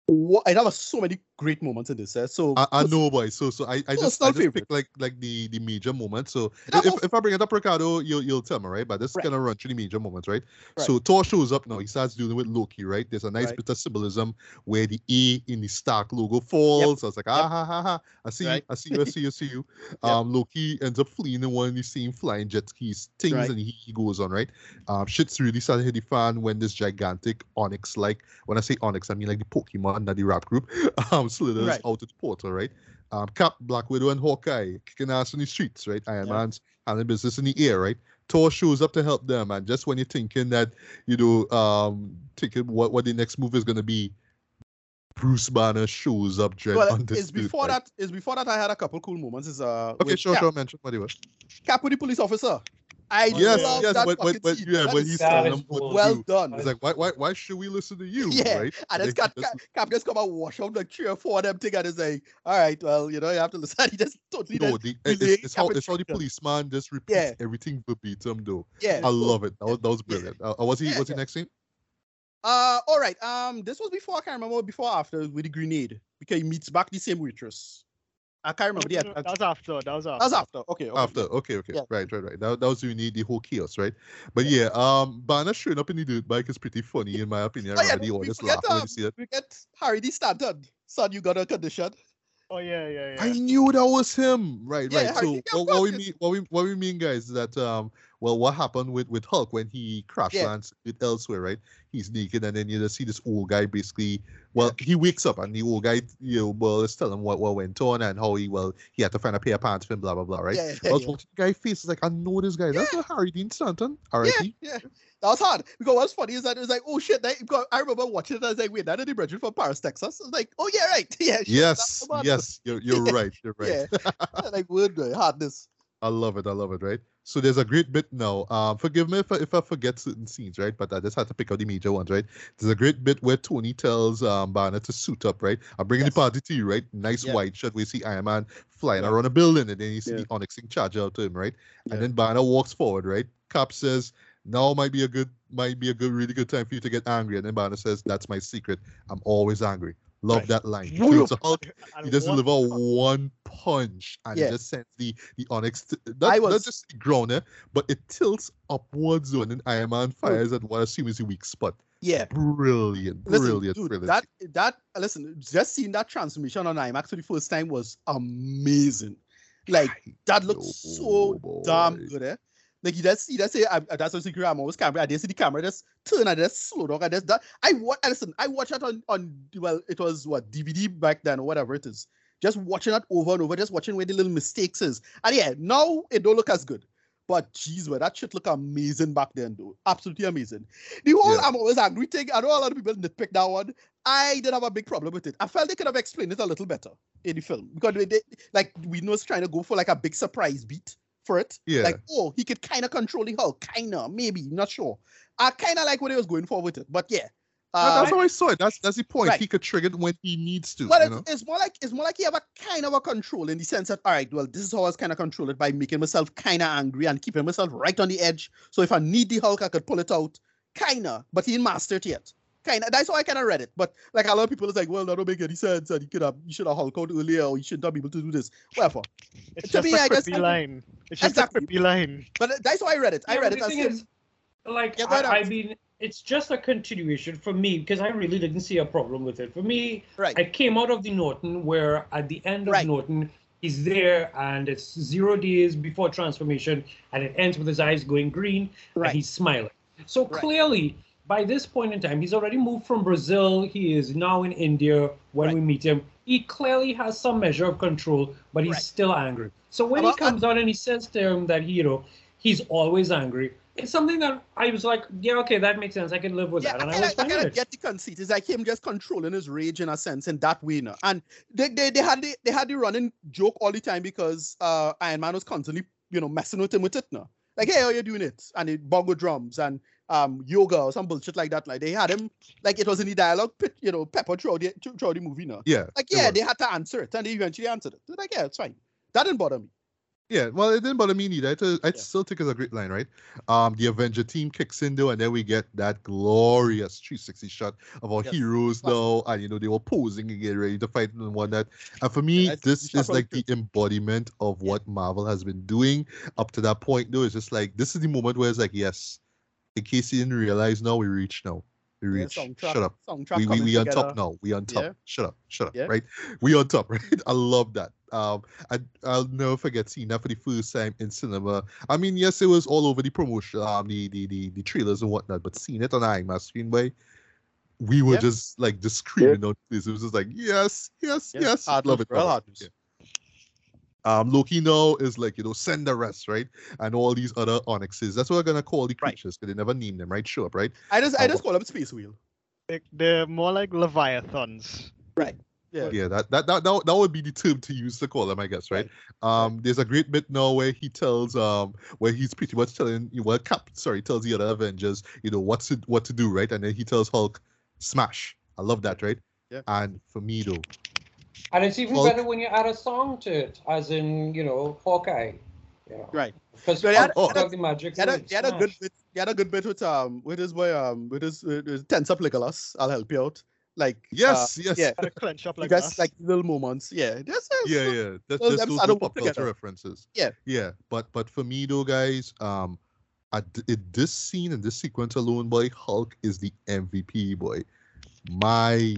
what, I have so many great moments in this. Eh? So I, I know, boy. So, so I, I just, I just pick like, like the the major moments. So, Yeah, if, oh. if I bring it up, Ricardo, you'll you'll tell me, right? But this is Right. gonna run through the major moments, right? Right. So, Thor shows up now. He starts dealing with Loki, right? There's a nice Right. bit of symbolism where the E in the Stark logo falls. I was like, ah Yep. ha ha ha! I see you, I see you, I see you, I (laughs) see you. Um, Loki ends up fleeing in one of these same flying jet skis things, and he, he goes on, right? Um, shit's really starting to hit the fan when this gigantic Onyx, like when I say Onyx, I mean like the Pokemon, not the rap group, (laughs) um, slithers Right. out of the portal, right? Um, Cap, Black Widow, and Hawkeye kicking ass in the streets, right? Iron Yeah. Man's handling business in the air, right? Thor shows up to help them, and just when you're thinking that, you know, um, thinking what, what the next move is gonna be, Bruce Banner shows up, dread well, on it's before that. It's before that I had a couple cool moments. Is uh, Okay, sure, Cap, sure, mention whatever. Cap with the police officer. I Yes, love yes, that but, but yeah, That but he's That telling is them what cool. well do. done. It's like, why, why, why should we listen to you? Yeah, right? And it's got Cap, Cap just come and wash out like three or four of them thing and it's like, all right, well, you know, you have to (laughs) listen. He just totally no, the, it's, it's how it's how the policeman just repeats Yeah. everything verbatim though. Yeah. I love it. That was, that was brilliant. Uh, was he Yeah, was he yeah. next scene? Uh, all right. Um, this was before. I can't remember before or after with the grenade because he meets back the same waitress. I can't remember the. No, no, no, that was after. That was after. That was after. Okay. okay. After, okay, okay, Yeah. right, right, right. That, that was when you need the whole chaos, right? But yeah, um, Banner showing up in the dirt bike is pretty funny in my opinion. Oh, yeah, remember the we audience forget, laughing when um, you see it. We get Harry Dean Stanton. Son, you got a condition. Oh yeah, yeah, yeah. I knew that was him. Right, Yeah, right. Harry- So yeah, what, what we mean, what we what we mean, guys, is that um, well, what happened with with Hulk when he crash Yeah. lands with elsewhere, right? He's naked, and then you just see this old guy basically. Well, he wakes up, and the old guy, you know, well, is telling him what what went on and how he well he had to find a pair of pants for him, blah blah blah, right? Yeah, I was yeah. watching the guy face, it's like I know this guy. That's not Harry Dean Stanton. R.I.P. Yeah, that was hard because what's funny is that it was like, oh shit! That, I remember watching it. I was like, wait, that is the Bridget from Paris, Texas. I was like, oh yeah, right, (laughs) yeah. shit, Yes, that's the one. yes, you're you're (laughs) right. You're right. Yeah, (laughs) like word uh, hardness. I love it. I love it. Right. So there's a great bit now. Um, forgive me if I, if I forget certain scenes, right? But I just had to pick out the major ones, right? There's a great bit where Tony tells um Banner to suit up, right? I'm bringing Yes. the party to you, right? Nice Yeah. wide shot. We see Iron Man flying Yeah. around a building, and then you see Yeah. the Onyx thing charge out to him, right? And then Banner walks forward, right? Cap says, "Now might be a good, might be a good, really good time for you to get angry." And then Banner says, "That's my secret. I'm always angry." Love Right. that line. He Whoop. turns to Hulk, And he just what- deliver one punch and Yeah. it just sends the the onyx to, I not, not just the ground eh, but it tilts upwards when an Iron Man fires at what I assume is a weak spot. Yeah. Brilliant, Listen, brilliant, dude, brilliant. that that listen, just seeing that transformation on IMAX for the first time was amazing. Like that looks so Oh, damn good, eh? Like you just see, that's say I, that's what secret. I'm always camera. I didn't see the camera just turn and just slow down. And just that. I watch. Listen, I watched that on on well, it was what DVD back then or whatever it is. Just watching that over and over, just watching where the little mistakes is. And yeah, now it don't look as good. But jeez, well, that shit look amazing back then, though. Absolutely amazing. The whole Yeah. I'm always angry thing. I know a lot of people nitpick that one. I didn't have a big problem with it. I felt they could have explained it a little better in the film because they, they like we know it's trying to go for like a big surprise beat for it. Yeah. Like, oh, he could kind of control the Hulk, kind of, maybe, not sure. I kind of like what he was going for with it, but yeah. Uh, that's how I saw it. That's that's the point. right. He could trigger it when he needs to. well, you it's, it's more like it's more like you have a kind of a control in the sense that all right, well, this is how I was kind of control it by making myself kind of angry and keeping myself right on the edge. So if I need the Hulk, I could pull it out, kinda. But he didn't master it yet. Kinda. That's how I kind of read it. But like a lot of people is like, well, that don't make any sense, and you could have, you should have Hulk out earlier, or you shouldn't have been able to do this. Whatever. It's to just me, a I just- quippy line. It's just Exactly. a quippy line. But uh, that's how I read it. I read it the as thing is, like, Yeah, I, I mean, it's just a continuation for me because I really didn't see a problem with it. For me, right. I came out of the Norton where at the end of Right. Norton, he's there and it's zero days before transformation and it ends with his eyes going green Right. and he's smiling. So Right. clearly, by this point in time, he's already moved from Brazil. He is now in India when Right. we meet him. He clearly has some measure of control, but he's Right. still angry. So when Well, he comes out and he says to him that, you know, he's always angry, it's something that I was like, yeah, okay, that makes sense. I can live with yeah, that. And I I was I with kinda get the conceit. It's like him just controlling his rage in a sense in that way now. And they, they, they had the they had the running joke all the time because uh Iron Man was constantly, you know, messing with him with it now. Like, hey, how you doing it? And the bongo drums and um yoga or some bullshit like that. Like they had him like it was in the dialogue, (laughs) you know, pepper throughout the throughout the movie now. yeah. Like, yeah, they had to answer it, and they eventually answered it. They're like, yeah, it's fine. That didn't bother me. Yeah, well, it didn't bother me neither. I, Yeah. still think it's a great line, right? Um, the Avenger team kicks in though, and then we get that glorious 360 shot of our Yes. heroes Classic. now, and you know they were posing and getting ready to fight and whatnot. And for me, Yeah, this is like the embodiment of what Marvel has been doing up to that point. Though it's just like this is the moment where it's like, yes, in case you didn't realize, now we reach now. We Yeah, reach. soundtrack- Shut up we, we, we on together. top now. We on top. Yeah. Shut up. Shut up. Yeah. Right. We on top. (laughs) Right. I love that. Um, I I'll never forget seeing that for the first time in cinema. I mean, yes, it was all over the promotion, um, the the the, the trailers and whatnot, but seeing it on IMAX screen by, we were Yeah. just like just screaming out this. It was just like yes, yes, Yeah, yes. hard love it love hard it. news. Yeah. Um, Loki now is like you know send the rest right, and all these other onyxes. That's what we're gonna call the Right. creatures because they never name them right. Show up right. I just I Oh, just call them Space Wheel. They, they're more like leviathans. Right. Yeah. Yeah, that, that that that that would be the term to use to call him, I guess, right? Um, there's a great bit now where he tells um where he's pretty much telling well Cap sorry tells the other Avengers you know what to what to do, right? And then he tells Hulk, smash. I love that, right? Yeah. And for me though, And it's even Hulk- better when you add a song to it, as in, you know, Hawkeye. You know. Right. Because But he had- Oh, Hulk the magic. He had a, he had a good bit. He had a good bit with um with his boy um with his, with his tense up Legolas. I'll help you out. Like uh, yes, yes, yeah. Gotta clench up like guys that. like little moments. Yeah. Just, uh, yeah, yeah. That, those that's episodes those don't are work pop culture together. references. Yeah. yeah. But but for me though, guys, um, at th- in this scene and this sequence alone, boy, Hulk is the MVP, boy. My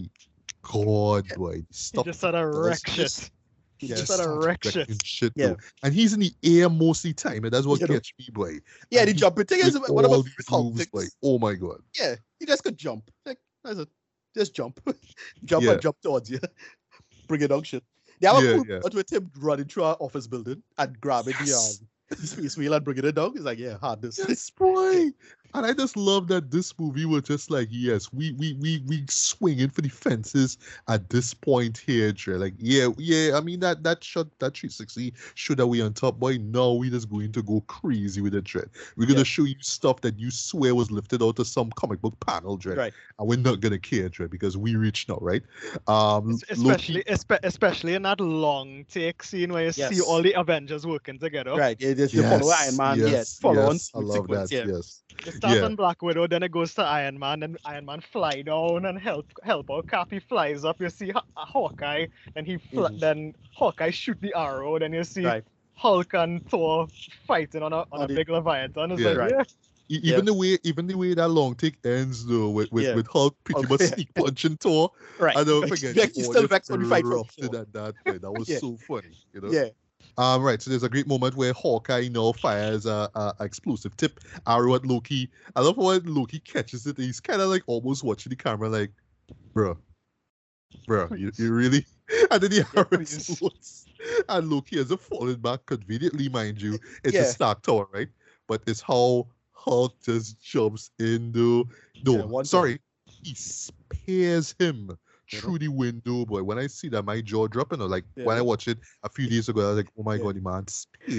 God, boy, He just had a does wreck shit. He He just just had a wreck shit. wrecking shit Yeah. though. And he's in the air most of the time, and that's what You gets me, boy. Yeah, And the he- jumping thing is With one of all my favorite Hulk moves, boy. Oh my God. Yeah, he just could jump. Like that's it. Just jump. (laughs) jump Yeah. and jump towards you. (laughs) Bring it on shit. They have Yeah, a cool yeah. moment with him running through our office building and grabbing Yes. the um the space wheel and bringing it down. He's like, yeah, hardness. Yes, boy. (laughs) And I just love that this movie was just like, yes, we we we we swinging for the fences at this point here, Dre. Like, yeah, yeah. I mean that that shot that 360 show that we on top, boy. No, we just going to go crazy with it, Dre. We're gonna Yeah. show you stuff that you swear was lifted out of some comic book panel, Dre. Right. And we're not gonna care, Dre, because we reach now, right? Um, Es- Loki- Especially, espe- especially in that long take scene where you see all the Avengers working together. Right. Yeah, just you follow Iron Man. yeah, follow on yes, I love sequence. that. Yeah. Yes. It starts Yeah. on Black Widow, then it goes to Iron Man, and Iron Man fly down and help help out. Cap he flies up. You see Haw- Hawkeye, and he fl- Mhm. then Hawkeye shoot the arrow. Then you see Right. Hulk and Thor fighting on a on On a the- big Leviathan. It's Yeah. like, Right. yeah, E- Yeah. Even the way, even the way that long take ends though, with with, Yeah. with Hulk pretty Hulk, much sneak punching Thor. Right. I don't Like, (laughs) forget. like, the he's still audience vexed when he fight for erupted Thor. at that. point. That was (laughs) Yeah. so funny, you know. Yeah. Um. Right. So there's a great moment where Hawkeye you now fires a, a, a explosive tip arrow at Loki. I love when Loki catches it. He's kind of like almost watching the camera, like, bro, bro, you, you really? (laughs) And then the arrow explodes, and Loki has a fallen back conveniently, mind you. It's a Yeah. Stark Tower, right? But it's how Hulk just jumps into. No, Yeah, sorry, he spears him? Through the window, boy. When I see that, my jaw dropping. Or like when I Yeah. watched it a few days ago, I was like, oh my Yeah. god, the man.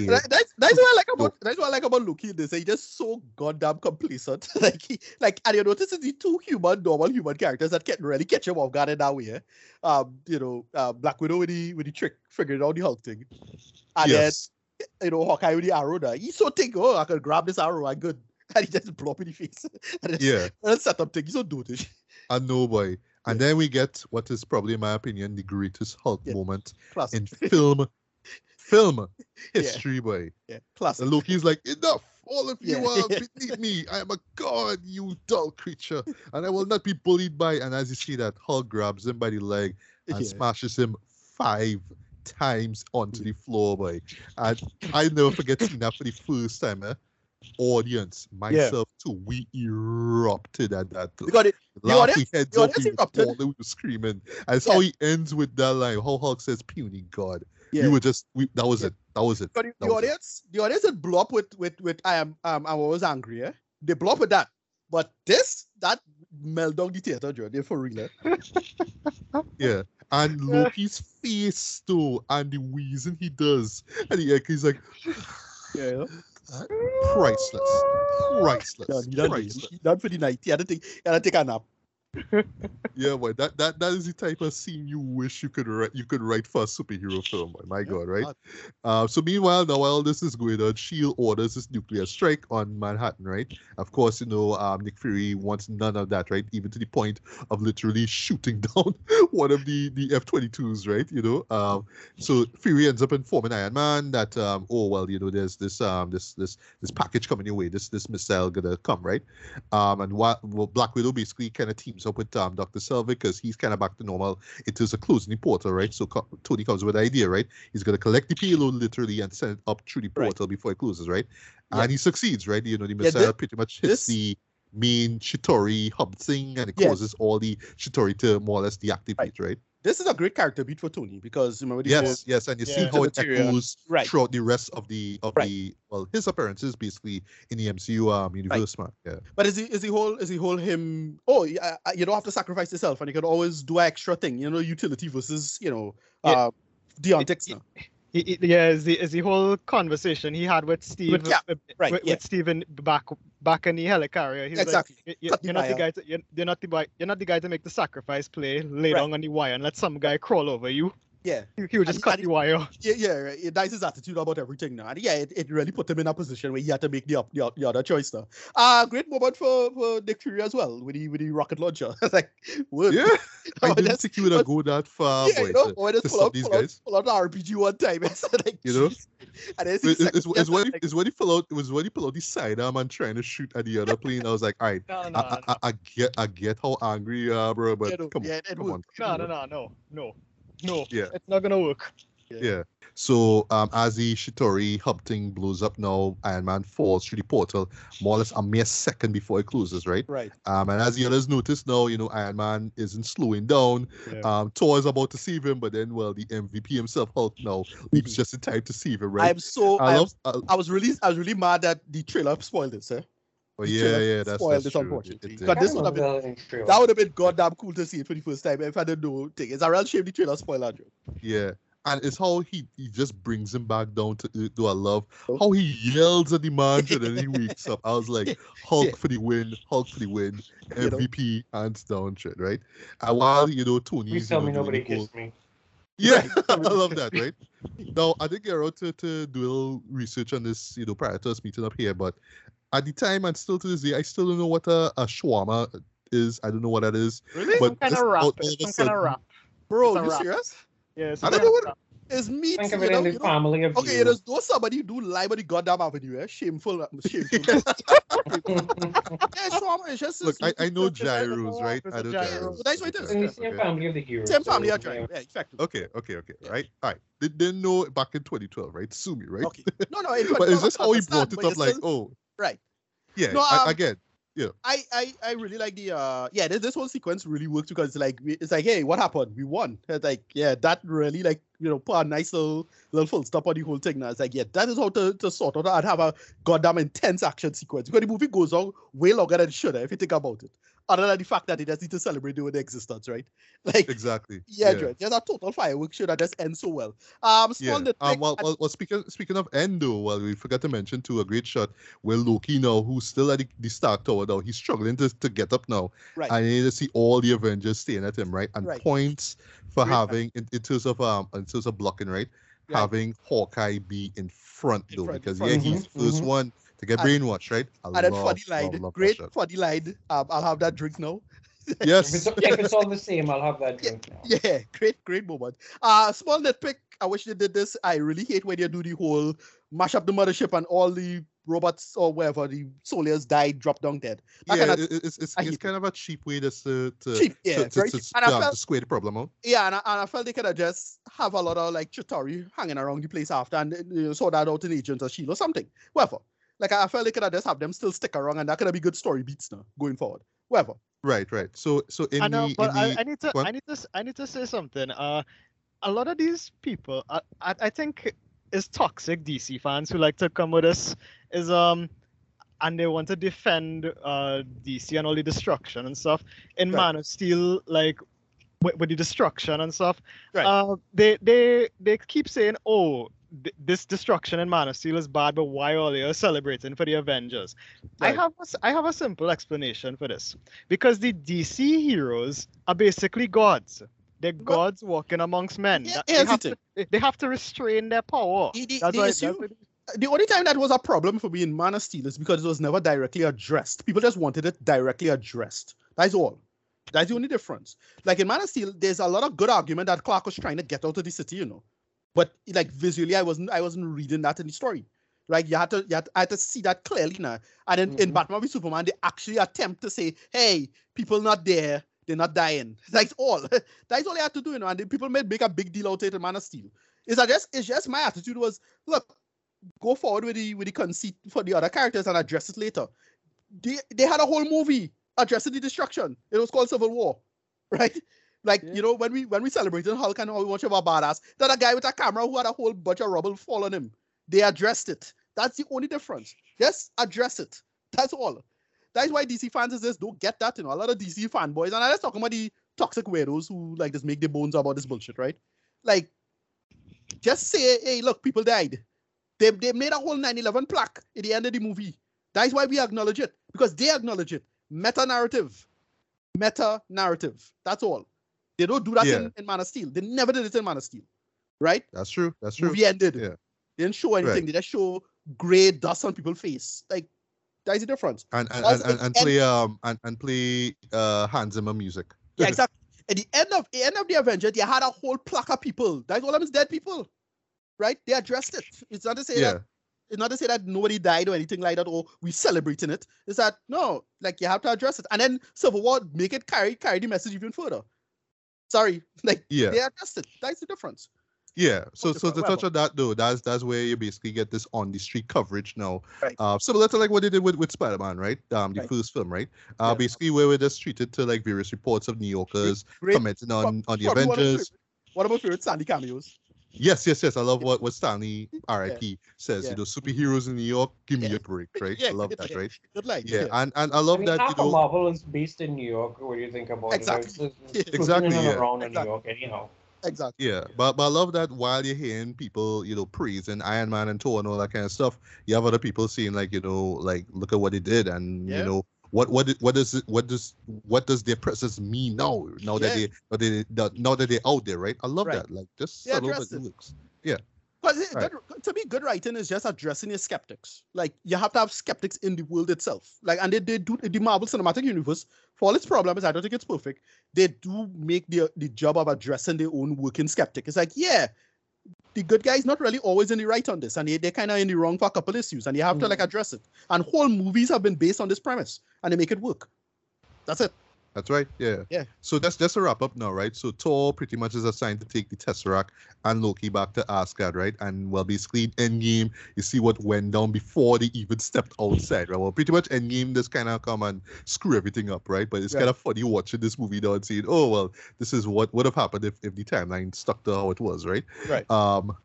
That, that's that's what I like about that's what I like about Loki this. He's just so goddamn complacent. (laughs) like he like and you notice it's the two human, normal human characters that can really catch him off guard in that way. eh? Um, you know, uh, Black Widow with the with the trick figuring out the Hulk thing. And yes. then you know, Hawkeye with the arrow there. He's so think, oh, I could grab this arrow I good. (laughs) And he just blow up in the face. (laughs) and Yeah, and set up thing. He's so dotish. I know, boy. And then we get what is probably, in my opinion, the greatest Hulk Yeah. moment Classic. in film, film (laughs) Yeah. history, boy. yeah, classic. And Loki's like, enough! All of you Yeah. are (laughs) beneath me. I am a god, you dull creature, and I will not be bullied by. And as you see that, Hulk grabs him by the leg and Yeah. smashes him five times onto the floor, boy. And I never forget seeing that for the first time. Eh? Audience, myself too, we erupted at that. too. Because it, the audience- heads up, audience erupted. falling, we were screaming. And it's Yeah. how he ends with that line. How Hulk says, "Puny God." yeah. We were just, we that was Yeah. it. That was it. But the, the was it. audience, the audience that blew up with with with I am um I was angry, eh? They blew up with that. But this that melt down the theater, Joe. They're for real. eh? (laughs) Yeah. And Loki's face though, and the reason he does, and he, he's like Yeah, you? Uh, priceless, priceless, Done, done, priceless. done for the night. Had to take he had to take a nap. Yeah, boy, that that that is the type of scene you wish you could write. You could write for a superhero film. Boy. My Yeah, God, right? God. Uh, so meanwhile, now while this is going on, Shield orders this nuclear strike on Manhattan, right? Of course, you know um, Nick Fury wants none of that, right? Even to the point of literally shooting (laughs) down one of the the F-22s, right? You know, um, so Fury ends up informing Iron Man that um, oh well, you know, there's this um this this this package coming your way, this this missile gonna come, right? Um, and what well, Black Widow basically kind of teams up with um Dr. Selvig because he's kind of back to normal. It is a closing the portal, right? So co- Tony comes with the idea, right? He's gonna collect the payload literally and send it up through the Right. portal before it closes, right? Yeah. And he succeeds, right? You know, the Yeah, missile pretty much hits this- the main Chitauri hub thing and it Yeah. causes all the Chitauri to more or less deactivate, right? This is a great character beat for Tony because remember the Yes, whole- yes, and you see Yeah. how it Material. echoes Right. throughout the rest of the of Right. the well his appearances basically in the MCU um universe, man. Yeah. But is he is he whole is he whole him? Oh, yeah, uh, you don't have to sacrifice yourself, and you can always do an extra thing. You know, utility versus you know, Yeah. uh, deontics now. He, he- yeah, is the is the whole conversation he had with Steve, Cap, uh, right, with, yeah. with Steven back back in the helicarrier. He's Exactly. Like, "You- you're not the guy. To, you're, you're not the guy. You're not the guy to make the sacrifice play. Lay Right. down on the wire and let some guy crawl over you. Yeah, He, he would just he- cut and the wire. yeah, yeah. right. Yeah, That's his attitude about everything now, and yeah, it, it really put him in a position where he had to make the up the, the other choice now. Uh great moment for for Nick Fury as well with the with the rocket launcher. (laughs) like, word. Yeah. (laughs) I Oh, didn't that's- think you would have go that far, yeah, boy. you know, to- when it's pull out, these pull out, guys. pull out the RPG one time. (laughs) It's like, You know? and then It- it- it's, seconds it's when he, it's when he pull out it was when he pull out the sidearm and trying to shoot at the other plane. I was like, all right, No, no, I, I, I, I get I get how angry you are, bro, but yeah, no, come yeah, on, come on. no, no, no, no, no, no. Yeah. It's not gonna work. Yeah. So um, as the Chitauri hub thing blows up now, Iron Man falls through the portal more or less a mere second before it closes, right? Right. Um, and as the others notice now, you know, Iron Man isn't slowing down. Yeah. Um, Thor is about to save him, but then, well, the MVP himself, Hulk, now leaps just in time to save him, right? I'm so I I, love, I, I was really I was really mad that the trailer spoiled it, eh? Oh, yeah, yeah, that's, spoiled that's this, true. unfortunately. It- it But this would have been That that would have been goddamn cool to see it for the first time if I didn't know thing. It's a real shame the trailer spoiled that joke. Yeah. And it's how he, he just brings him back down to do to a love. Oh. How he yells at the mansion and then he wakes up. I was (laughs) like, Hulk Yeah. for the win, Hulk for the win, You know? MVP, hands down shit, right? And while, you know, Tony. Please tell me nobody kissed me. Yeah, (laughs) (laughs) I love that, right? Now, I did get around to, to do a little research on this, you know, prior to us meeting up here, but at the time and still to this day, I still don't know what a, a shawarma is. I don't know what that is. Really? But some kind of wrap. all- all It's of a some kind of wrap. Bro, It's a you wrap. serious? Yeah, I don't know of what- It's meat. Think of it know, in the you know? family of Okay, you. there's no somebody do lie by the goddamn avenue, eh? Shameful, shameful. (laughs) yeah, shawarma is just Look, I, I know It's a- it's a gyros, right? it's I a know gyro. gyros. So that's what it is. It's in the same okay. family of the heroes. Same family so, are trying. yeah. Yeah, effectively. Okay, okay, okay, right? All right. They didn't know back in 2012, right? Sue me, right? Okay. No, no, it, (laughs) But no, is this how he brought it up? Like, oh, right. yeah. No, I- um, again, I, I I really like the uh yeah this, this whole sequence really works because it's like it's like hey what happened? We won. It's like yeah that really like you know put a nice little little full stop on the whole thing. Now it's like yeah that is how to, to sort out and have a goddamn intense action sequence. Because the movie goes on way longer than it should if you think about it other than the fact that it just need to celebrate doing the existence right (laughs) like exactly. yeah, yeah. there's a total fireworks show that just ends so well um Yeah. Um, well, well, well, speaking speaking of Endo, well, we forgot to mention too a great shot where Loki now, who's still at the, the Stark Tower now, he's struggling to, to get up now. Right. And you need to see all the Avengers staring at him, right? And Right. points for Great having in, in terms of um in terms of blocking, right? Right. Having Hawkeye be in front In though, front, because front. yeah, he's Mhm, 1st mhm. one to get And- brainwashed, right? I and then love, funny love, line love that great shot. funny line um, I'll have that drink now (laughs) If Yes. it's, if it's all the same, I'll have that drink now. Yeah, great, great moment. Uh small nitpick. I wish they did this. I really hate when they do the whole mash up the mothership and all the robots or whatever the soldiers died, drop down dead. That yeah, kinda- it's it's, it's hate kind of a cheap way just to, to Cheap, yeah, to, to, very to, cheap. And I felt- to square the problem out. Yeah, and I, and I felt they could have just have a lot of like Chitauri hanging around the place after and you know, sort that out in Agents of Shield or something. Whatever. Like I felt like could have just have them still stick around and that could have be good story beats now going forward. Whatever. Right, right. So so in I know, the but in I, the I need to, go. I need to, s- I need to say something. Uh, a lot of these people, I, I, I think, is toxic DC fans who like to come with us is um, and they want to defend uh DC and all the destruction and stuff. In Right. Man of Steel, like with, with the destruction and stuff, Right. uh, they they they keep saying, oh. Th- This destruction in Man of Steel is bad, but why all you celebrating for the Avengers? I have a, s- I have a simple explanation for this because the DC heroes are basically gods. They're But- gods walking amongst men. Yeah, they, have to, they have to restrain their power. The- the- That's the why, issue- the only time that was a problem for me in Man of Steel is because it was never directly addressed. People just wanted it directly addressed. That's all. That's the only difference. Like in Man of Steel, there's a lot of good argument that Clark was trying to get out of the city, you know. But like visually, I wasn't I wasn't reading that in the story. Like you had to you had, I had to see that clearly now. And in, in Mhm. Batman v Superman, they actually attempt to say, hey, people not there, they're not dying. (laughs) That's all. (laughs) That's all they had to do, you know. And the people made make a big deal out of it in Man of Steel. That just it's just my attitude was look, go forward with the with the conceit for the other characters and address it later. They they had a whole movie addressing the destruction. It was called Civil War, (laughs) right? Like Yeah. you know when we when we celebrated Hulk and how we watch about badass, that a guy with a camera who had a whole bunch of rubble fall on him. They addressed it. That's the only difference. Just address it. That's all. That's why DC fans is just don't get that. You know, a lot of DC fanboys, and I'm just talking about the toxic weirdos who like just make their bones about this bullshit, right? Like, just say, hey, look, people died. They, they made a whole 9/11 plaque at the end of the movie. That's why we acknowledge it because they acknowledge it. Meta narrative, meta narrative. That's all. They don't do that Yeah. in, in Man of Steel. They never did it in Man of Steel, right? That's true. That's true. Movie ended. Yeah. They didn't show anything. Right. They just show gray dust on people's face. Like that's the difference. And and, and, and, and play um and, and play uh Hans Zimmer music. Yeah, exactly. At the end of the end of the Avengers, they had a whole plaque of people. That's all of them is dead people, right? They addressed it. It's not to say Yeah. that it's not to say that nobody died or anything like that, or we celebrating it. It's that no, like you have to address it, and then Civil War make it carry carry the message even further. Sorry, (laughs) like Yeah. they addressed it. That's the difference. Yeah. So so to touch on that though, that's that's where you basically get this on the street coverage now. Right. Uh similar to like what they did with, with Spider-Man, right? Um the Right. first film, right? Uh Yeah. basically where we're just treated to like various reports of New Yorkers Great. commenting on, on the Probably one of my Avengers. of my favorite Stan Lee cameos. Yes, yes, yes. I love what, what Stan Lee RIP says. Yeah. You know, superheroes in New York, give me Yeah. a break, right? Yeah, I love that, right? Good line. Yeah, and and I love I mean, that half you know Marvel is based in New York. What do you think about Exactly. it? It's- it's Exactly, floating in and yeah. around in New Exactly. York, anyhow. exactly. Yeah, but but I love that while you're hearing people, you know, praising Iron Man and Thor and all that kind of stuff, you have other people saying like, you know, like look at what they did, and Yeah. you know, what what what does it, what does what does their presence mean now? Now that they but they that- now that they're out there, right? I love Right. that. Like just They subtle but it. looks. Because it- Right. to me, good writing is just addressing your skeptics. Like you have to have skeptics in the world itself. Like, and they, they do the Marvel Cinematic Universe for all its problems. I don't think it's perfect. They do make the the job of addressing their own working skeptic. It's like, yeah, the good guy's not really always in the right on this, and they, they're kind of in the wrong for a couple issues, and you have to like mm. address it. And whole movies have been based on this premise, and they make it work. That's it. That's right. Yeah. Yeah. So that's just a wrap up now, right? So Thor pretty much is assigned to take the Tesseract and Loki back to Asgard, right? And well, basically in Endgame, you see what went down before they even stepped outside, right? Well, pretty much Endgame just kind of come and screw everything up, right? But it's Right. kind of funny watching this movie now and seeing, oh well, this is what would have happened if, if the timeline stuck to how it was, right? Right. Um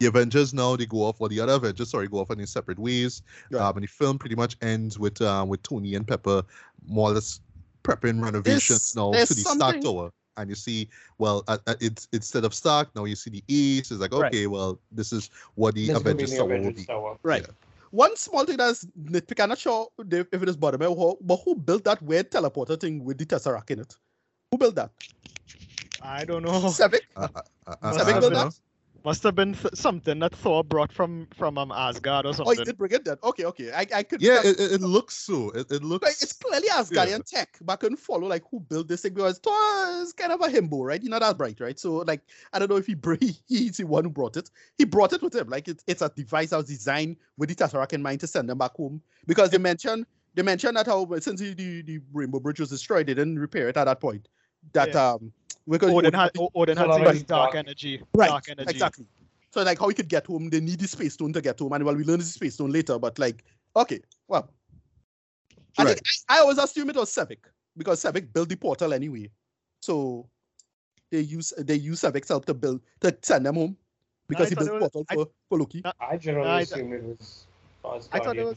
the Avengers now they go off, or the other Avengers, sorry, go off in their separate ways. Right. Um, and the film pretty much ends with um, with Tony and Pepper more or less prepping renovations There's- now there's to the Stark Tower. And you see, well, uh, uh, it's instead of Stark, now you see the East. It's like, Right. okay, well, this is what the This will be Avengers the Tower will be. Tower. Right. Yeah. One small thing that's nitpick. I'm not sure if if it is bottom, but but who built that weird teleporter thing with the Tesseract in it? Who built that? I don't know. Sevik? Uh, uh, uh, uh, Sevik I built that? Must have been th- something that Thor brought from from um, Asgard or Oh, something. you did bring it then. Okay, okay. I, I could. Yeah, it, it, it looks so. It, it looks. Like, it's clearly Asgardian tech, but I couldn't follow like who built this thing because Thor is kind of a himbo, right? He's not that bright, right? So like I don't know if he br- (laughs) he's the one who brought it. He brought it with him. Like it's it's a device that was designed with the Tesseract in mind to send them back home because they mentioned they mentioned that how since the, the, the Rainbow Bridge was destroyed, they didn't repair it at that point. That um because Odin had Odin had So to that use dark dark. energy. Right, Dark energy. Exactly. So like how he could get home, they need the space stone to get home. And well, we learn the space stone later, but like, okay, well. I think I, I always assume it was Sevik because Sevik built the portal anyway. So they use they use Sevik's help to build to send them home. Because he built it was- portal I- for, for Loki. I generally I- assume it was I thought it Asgardian. was.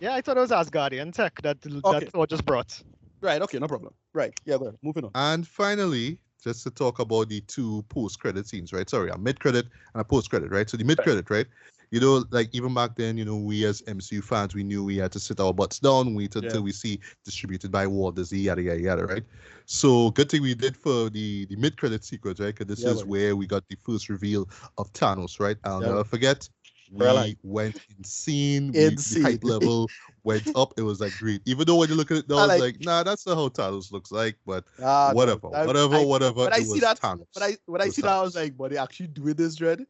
Yeah, I thought it was Asgardian tech that Okay. that Thor just brought. Right, okay, no problem. Right. Yeah, go ahead. Moving on. And finally, just to talk about the two post-credit scenes, right? Sorry, a mid-credit and a post-credit, right? So the mid-credit, right? You know, like even back then, you know, we as MCU fans, we knew we had to sit our butts down, wait until Yeah. we see distributed by Walt Disney, yada yada yada, right? So good thing we did for the the mid-credit sequence, right? Because this Yeah, is where we got the first reveal of Thanos, right? I'll Yeah. never forget. We Really? went insane. We, the hype level went (laughs) up. It was like great. Even though when you look at it now, I it's like- like, nah, that's not how Thanos looks like. But Ah, no, whatever, I- whatever, I- whatever. when I see that- Thanos. When I when I was see that, I was like, "But they actually doing this, Dread."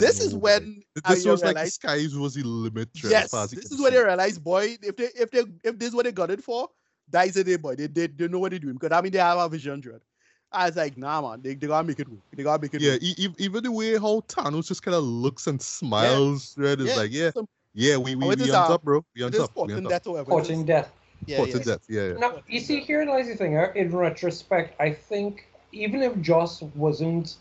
This is when this was like the realized- skies was the limit. As Yes, far as you this is when they realized, boy, if they if they if this is what they got it for, that is it, boy. They, they they know what they're doing because I mean they have a vision, Dread. I was like, nah, man, they, they gotta make it work. They gotta make it Yeah, work. even the way how Thanos just kind of looks and smiles, yeah. right? It's like, yeah, some- yeah, we we, Oh, we is, on uh, top, bro. We on top. We on top. death or whatever. it death. Yeah, yeah. death. Yeah, yeah. Now, you see, here lies the thing. uh, In retrospect, I think even if Joss wasn't,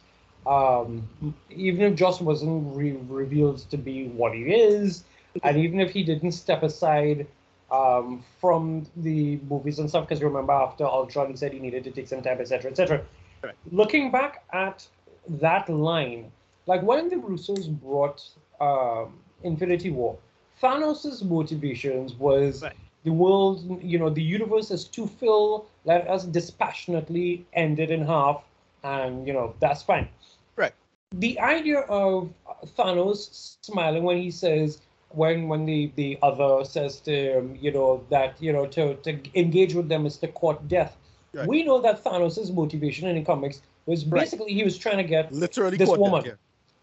um, even if Joss wasn't re- revealed to be what he is, and even if he didn't step aside um, from the movies and stuff, because you remember after Ultron, he said he needed to take some time, etc., etc. Correct. Looking back at that line, like when the Russos brought um, Infinity War, Thanos' motivations was Right. the world, you know, the universe is too full. Let us dispassionately end it in half, and you know that's fine. Right. The idea of Thanos smiling when he says, when when the the other says to him, you know that you know to to engage with them is to court death. Right. We know that Thanos' motivation in the comics was Right. basically he was trying to get Literally this woman. Death,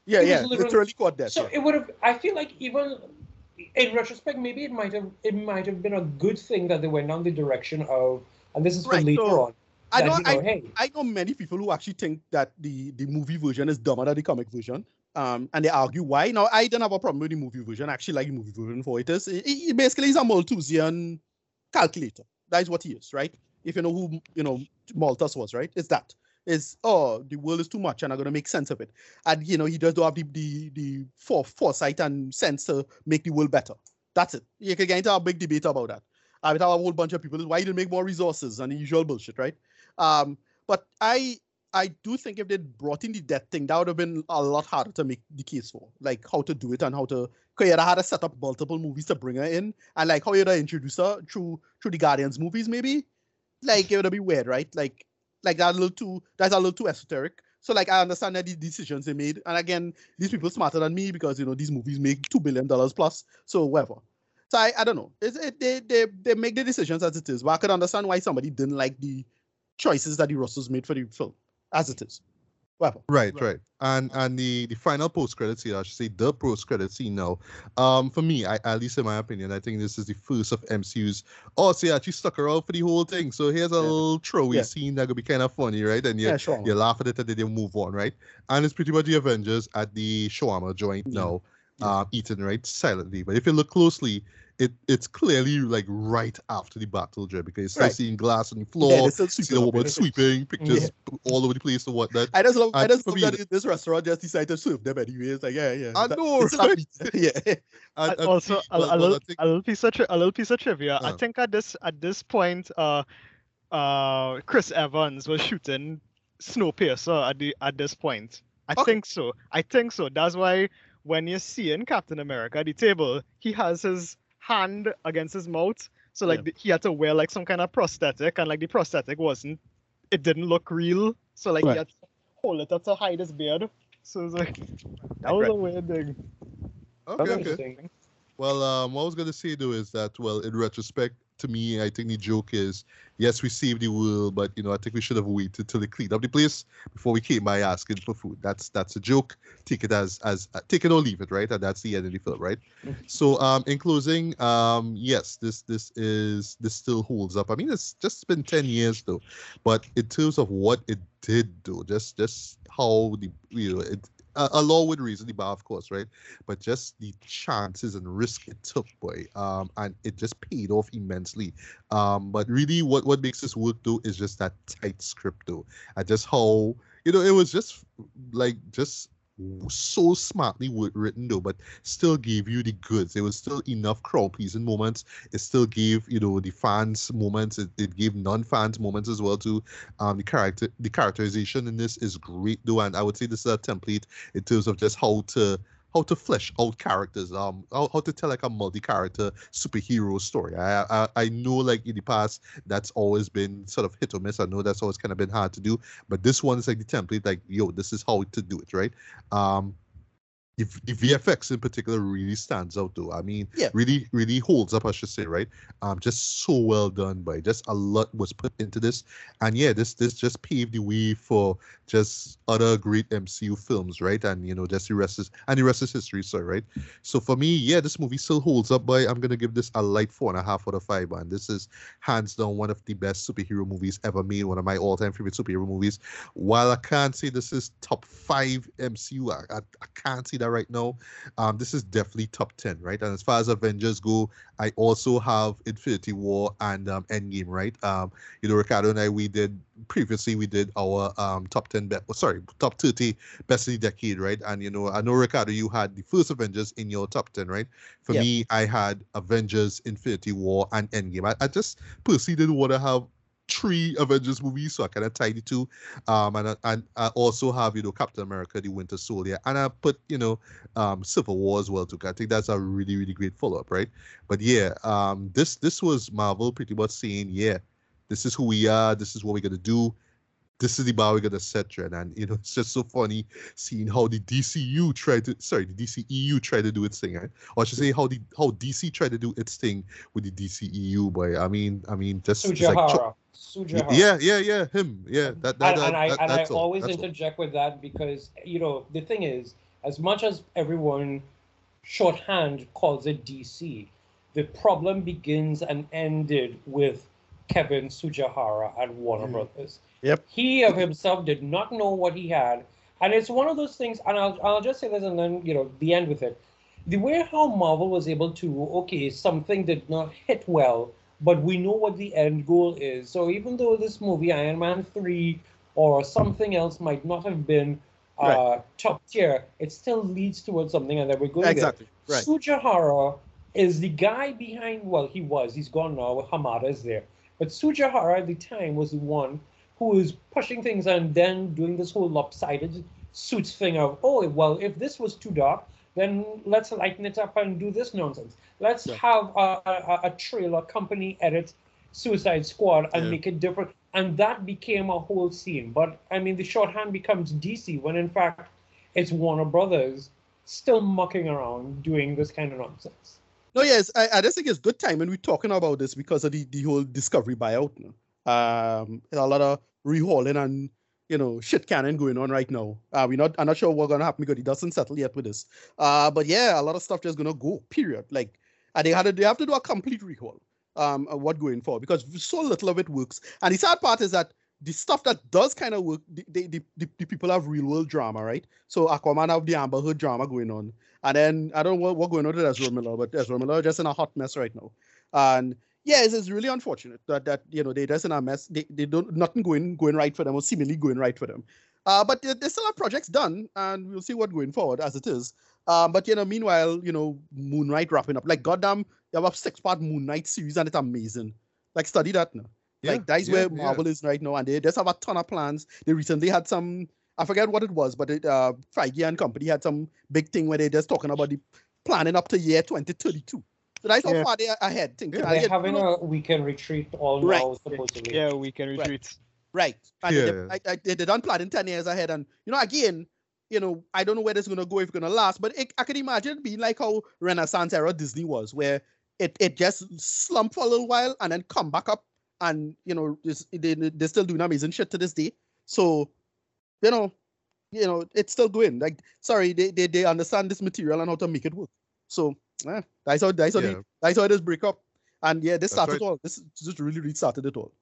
yeah, yeah, yeah. literally- Literally caught death. So yeah. it would have. I feel like even in retrospect, maybe it might have. It might have been a good thing that they went down the direction of, and this is for Right, later so on. I know, you know, I, hey, I know many people who actually think that the, the movie version is dumber than the comic version. Um, and they argue why. Now, I don't have a problem with the movie version. I actually like the movie version for it is. It, it- basically, he's a Malthusian calculator. That is what he is, right? If you know who, you know, Malthus was, right? It's that. Is oh, the world is too much and I'm going to make sense of it. And, you know, he don't have the, the, the fore, foresight and sense to make the world better. That's it. You can get into a big debate about that. I would have a whole bunch of people. Why didn't make more resources and the usual bullshit, right? Um, but I I do think if they'd brought in the death thing, that would have been a lot harder to make the case for, like how to do it and how to. Cause have had to set up multiple movies to bring her in, and like how you'd introduce her through through the Guardians movies, maybe. Like it would be weird, right? Like like that a little too that's a little too esoteric. So like I understand that the decisions they made, and again, these people smarter than me because you know these movies make two billion dollars plus, so whatever. So I, I don't know. It, they, they they make the decisions as it is, but I could understand why somebody didn't like the choices that the Russos made for the film as it is. Whatever. Right, right. And and the the final post credit scene, I should say the post credit scene now. Um, for me, I at least in my opinion, I think this is the first of MCU's. Oh, so you actually stuck around for the whole thing. So here's a Yeah. little throwaway Yeah. scene that could be kind of funny, right? And you Yeah, sure. you laugh at it and then you move on, right? And it's pretty much the Avengers at the shawarma joint Yeah. now, Yeah. uh, eating right silently. But if you look closely, it it's clearly like right after the battle, Joe, because you start Right. seeing glass on the floor, they're still see the woman sweeping, pictures all over the place and whatnot. I just love, I just for love me, that this restaurant just decided to sweep them anyway. It's like, yeah, yeah. I that- know, it's right? me. (laughs) yeah. (laughs) And- And and also, see, a, well, a, little, think- a little piece of tri- a little piece of trivia. I Uh. think at this at this point, uh, uh, Chris Evans was shooting Snowpiercer at the at this point. I Okay. think so. I think so. That's why when you see in Captain America at the table, he has his hand against his mouth. So like Yeah. the- he had to wear like some kind of prosthetic, and like the prosthetic wasn't, it didn't look real. So like Right. he had to hold it up to hide his beard. So it's like that Right, was a weird thing. Okay, okay. Well, um, what I was gonna say though is that, well, in retrospect, to me, I think the joke is, yes, we saved the world, but you know, I think we should have waited till they cleaned up the place before we came by asking for food. That's that's a joke. Take it as as uh, take it or leave it, right? And that's the end of the film, right? So, um, in closing, um, yes, this this is this still holds up. I mean, it's just been ten years though, but in terms of what it did do, just just how the you know it. Uh, along with reason the bar, of course, right? but just the chances and risk it took, boy, um, and it just paid off immensely. Um, but really, what what makes this work though is just that tight script though, and just how you know it was just like just so smartly written though, but still gave you the goods. It was still enough crowd pleasing moments. It still gave you know the fans moments. It, it gave non-fans moments as well too. Um, the character the characterization in this is great though, and I would say this is a template in terms of just how to how to flesh out characters, um, how, how to tell like a multi-character superhero story. I, I I know like in the past that's always been sort of hit or miss. I know that's always kind of been hard to do, but this one is like the template. Like yo, this is how to do it, right? Um, the, the VFX in particular really stands out though. I mean, Yeah. really, really holds up, I should say, right? Um, just so well done by just a lot was put into this, and yeah, this this just paved the way for just other great MCU films, right? And you know, just the rest is and the rest is history, sorry, right? So for me, yeah, this movie still holds up. By I'm gonna give this a light four and a half out of five, and This is hands down one of the best superhero movies ever made. One of my all-time favorite superhero movies. While I can't say this is top five MCU, I, I, I can't see that that right now, um, this is definitely top ten, right? And as far as Avengers go, I also have Infinity War and um, Endgame, right? Um, you know, Ricardo and I, we did previously we did our um top ten, be- sorry, top thirty best of the decade, right? And you know, I know Ricardo, you had the first Avengers in your top ten, right? For Yeah. me, I had Avengers, Infinity War, and Endgame. I, I just personally didn't want to have three Avengers movies, so I kind of tied the two. Um, and and I also have you know Captain America, the Winter Soldier, and I put you know um Civil War as well too. I think that's a really really great follow up, right? But yeah, um, this this was Marvel pretty much saying, yeah, this is who we are. This is what we're gonna do. This is the bar we're gonna set, Trent. And you know, (laughs) it's just so funny seeing how the DCU tried to, sorry, the DCEU tried to do its thing, right? Or I should say how the how DC tried to do its thing with the DCEU. But I mean, I mean, just it's like cho- Tsujihara. Yeah, yeah, yeah, him, yeah. That, that, and, that, and I that- and I all, always that's all. interject with that because you know the thing is, as much as everyone shorthand calls it DC, the problem begins and ended with Kevin Tsujihara and Warner Mhm. Brothers. Yep. He of himself did not know what he had, and it's one of those things. And I'll I'll just say this and then you know the end with it. The way how Marvel was able to okay something did not hit well, but we know what the end goal is. So even though this movie Iron Man three or something else might not have been uh, top tier, it still leads towards something, and then we're going there. Exactly. Right. Tsujihara is the guy behind. Well, he was. He's gone now. Hamada is there, but Tsujihara at the time was the one who was pushing things and then doing this whole lopsided suits thing of, oh, well, if this was too dark, then let's lighten it up and do this nonsense. Let's Yeah. have a, a, a trailer company edit Suicide Squad and Yeah. make it different. And that became a whole scene. But I mean, the shorthand becomes DC when in fact it's Warner Brothers still mucking around doing this kind of nonsense. No, yes, I, I just think it's good time when we're talking about this because of the, the whole Discovery buyout. Um, a lot of rehauling and you know shit cannon going on right now. Uh, we're not. I'm not sure what's gonna happen because it doesn't settle yet with this. Uh, but yeah, a lot of stuff just gonna go. Period. Like, and they had to, they have to do a complete rehaul. Um, what going for because so little of it works. And the sad part is that the stuff that does kind of work, the, the, the, the, the people have real world drama, right? So Aquaman have the Amber Heard drama going on. And then I don't know what, what going on with Ezra Miller, but Ezra Miller just in a hot mess right now. And yeah, it's, it's really unfortunate that that you know they just in a mess. They, they don't nothing going going right for them or seemingly going right for them. Uh, but they, they still have projects done, and we'll see what going forward as it is. Um, but you know, meanwhile, you know, Moon Knight wrapping up. Like goddamn, you have a six part Moon Knight series, and it's amazing. Like study that now. like that's yeah, where yeah. Marvel is right now, and they just have a ton of plans. They recently had some. I forget what it was, but it, uh, Feige and company had some big thing where they just talking about the planning up to year 2032. So that's how Yeah. far they're ahead. Thinking Yeah. ahead, They're having a weekend retreat all Right. now, supposedly. Yeah, weekend Right. retreats. Right. And they- Yeah. I, I, they, they done planning 10 years ahead. And, you know, again, you know, I don't know where this is going to go, if it's going to last, but it, I can imagine it being like how Renaissance era Disney was, where it, it just slumped for a little while and then come back up. And, you know, they, they're still doing amazing shit to this day. So, you know, you know, it's still going. Like, sorry, they, they, they understand this material and how to make it work. So, eh, that's how, that's how, Yeah. the, that's how it is break up. And yeah, this That's started right. all. This just really, really started it all.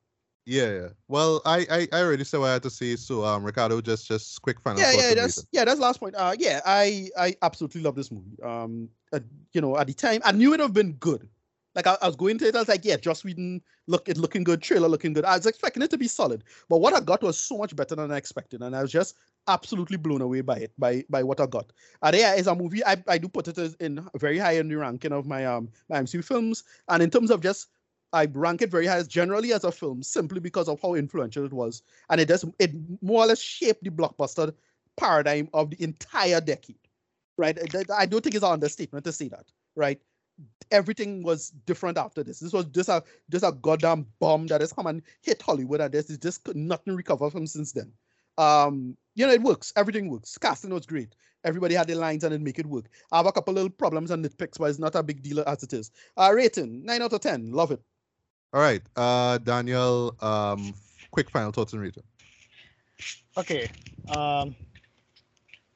Yeah, yeah. Well, I, I, I already said what I had to say. So, um, Ricardo, just, just quick final yeah, yeah, that's rating. yeah, that's last point. Uh, yeah, I I absolutely love this movie. Um, uh, you know, at the time, I knew it would have been good. Like I, I was going to it, I was like, yeah, Joss Whedon, look, it looking good, trailer looking good. I was expecting it to be solid, but what I got was so much better than I expected, and I was just absolutely blown away by it, by by what I got. And yeah, it's a movie I, I do put it in very high in the ranking of my um my MCU films, and in terms of just I rank it very high as generally as a film simply because of how influential it was, and it does it more or less shaped the blockbuster paradigm of the entire decade, right? I don't think it's an understatement to say that, right? Everything was different after this. This was just a just a goddamn bomb that has come and hit Hollywood, and this is just nothing recover from since then. Um, you know, it works. Everything works. Casting was great. Everybody had their lines and it make it work. I have a couple little problems and nitpicks, but it's not a big deal as it is. Uh, rating nine out of ten. Love it. All right, uh, Daniel, um, quick final thoughts and rating. Okay. Um,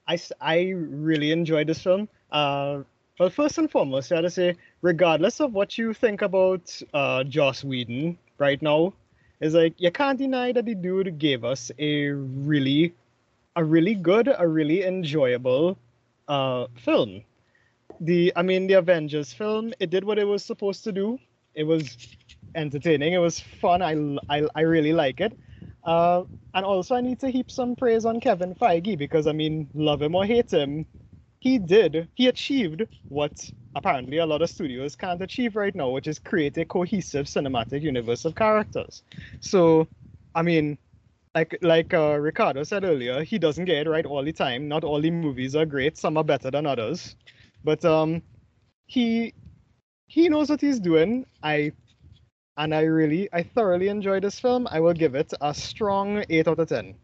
I, s- I really enjoyed this film. Uh, well, first and foremost, I gotta say, regardless of what you think about uh, Joss Whedon right now, is like you can't deny that the dude gave us a really, a really good, a really enjoyable uh, film. The I mean the Avengers film, it did what it was supposed to do. It was entertaining. It was fun. I I, I really like it. Uh, and also I need to heap some praise on Kevin Feige because I mean, love him or hate him, he did he achieved what apparently a lot of studios can't achieve right now, which is create a cohesive cinematic universe of characters. So, I mean, like like uh, Ricardo said earlier, he doesn't get it right all the time. Not all the movies are great. Some are better than others, but um, he he knows what he's doing. I and I really I thoroughly enjoyed this film. I will give it a strong eight out of ten.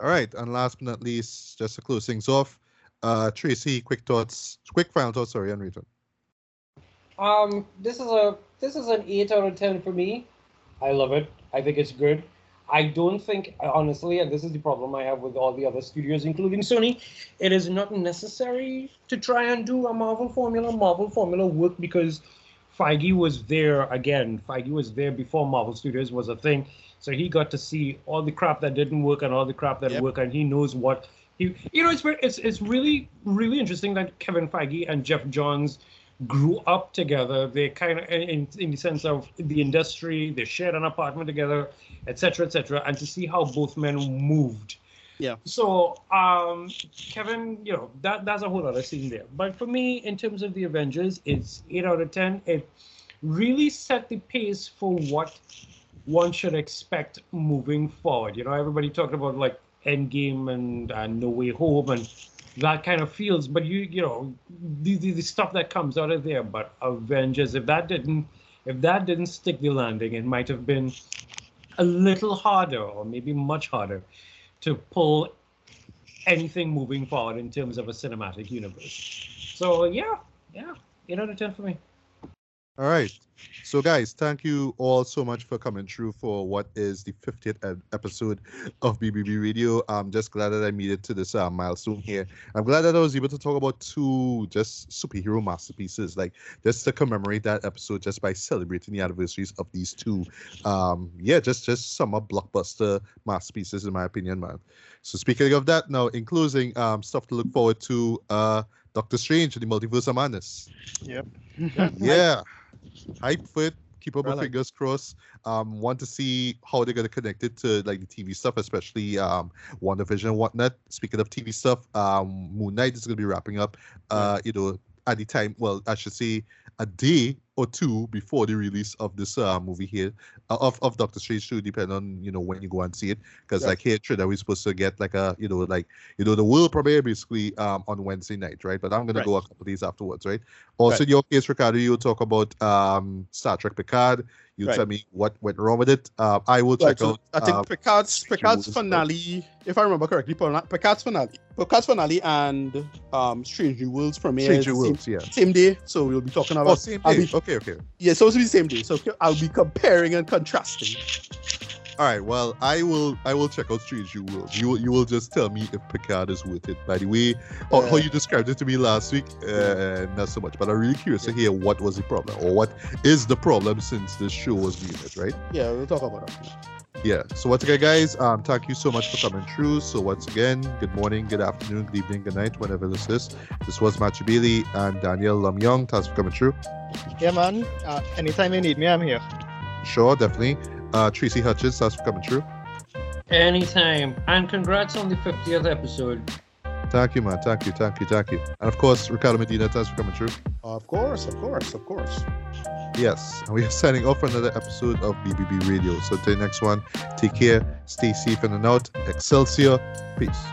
All right, and last but not least, just to close things off, uh, Tracy, quick thoughts, quick final thoughts. Sorry, on return. Um, this is a this is an eight out of ten for me. I love it. I think it's good. I don't think, honestly, and this is the problem I have with all the other studios, including Sony, it is not necessary to try and do a Marvel formula. Marvel formula work because Feige was there again. Feige was there before Marvel Studios was a thing, so he got to see all the crap that didn't work and all the crap that Yep. worked, and he knows what he. You know, it's it's it's really really interesting that Kevin Feige and Geoff Johns grew up together. They kind of, in, in the sense of the industry, they shared an apartment together, etc., etc., and to see how both men moved. Yeah. So, um, Kevin, you know that that's a whole other scene there. But for me, in terms of the Avengers, it's eight out of ten. It really set the pace for what one should expect moving forward. You know, everybody talked about like Endgame and, and No Way Home and that kind of feels, but you you know the, the the stuff that comes out of there. But Avengers, if that didn't if that didn't stick the landing, it might have been a little harder, or maybe much harder, to pull anything moving forward in terms of a cinematic universe. So yeah, yeah, eight out of ten for me. All right. So, guys, thank you all so much for coming through for what is the 50th episode of BBB Radio. I'm just glad that I made it to this uh, milestone here. I'm glad that I was able to talk about two just superhero masterpieces, like just to commemorate that episode, just by celebrating the anniversaries of these two. Um, yeah, just just summer blockbuster masterpieces, in my opinion, man. So, speaking of that, now in closing, um, stuff to look forward to. Uh, Doctor Strange, in the Multiverse of Madness. Yep. (laughs) Yeah. Hype for it. Keep up our like fingers crossed. Um, want to see how they're gonna connect it to like the TV stuff, especially um WandaVision and whatnot. Speaking of TV stuff, um Moon Knight is gonna be wrapping up uh, you know, at the time, well, I should say a day or two before the release of this uh, movie here uh, of, of Doctor Strange 2, depending on you know when you go and see it. Because Yeah. like here, Trinidad, we're supposed to get like a you know like you know the world premiere basically um on Wednesday night, right? But I'm gonna Right. go a couple days afterwards, right? Also, Right. in your case, Ricardo, you'll talk about um Star Trek Picard. You Right. tell me what went wrong with it. Uh, I will check so out. I think um, Picard's Picard's finale, if I remember correctly, Picard's finale, Picard's finale and um Strange New Worlds premiere Strange New same, Worlds, yeah. same day. So we'll be talking about. Oh, same I'll day. be- Okay, okay. Okay. Yeah, it's supposed to be the same day. So I'll be comparing and contrasting. All right. Well, I will. I will check out Strange New Worlds. You will. You will just tell me if Picard is worth it. By the way, how, how Uh, you described it to me last week, uh, not so much. But I'm really curious to hear what was the problem, or what is the problem since this show was viewed, right? Yeah, we'll talk about that. Yeah. So once again, guys, um, thank you so much for coming through. So once again, good morning, good afternoon, good evening, good night, whenever this is. This was Matthew Bailey and Daniel Lam Young. Thanks for coming through. Yeah, man. Uh, anytime you need me, I'm here. Sure, definitely. Uh, Tracy Hutchins, thanks for coming through. Anytime, and congrats on the 50th episode. Thank you, man. Thank you, thank you, thank you. And of course, Ricardo Medina, thanks for coming through. Of course, of course, of course. Yes, and we are signing off for another episode of BBB Radio. So, till the next one, take care, stay safe in and out. Excelsior, peace.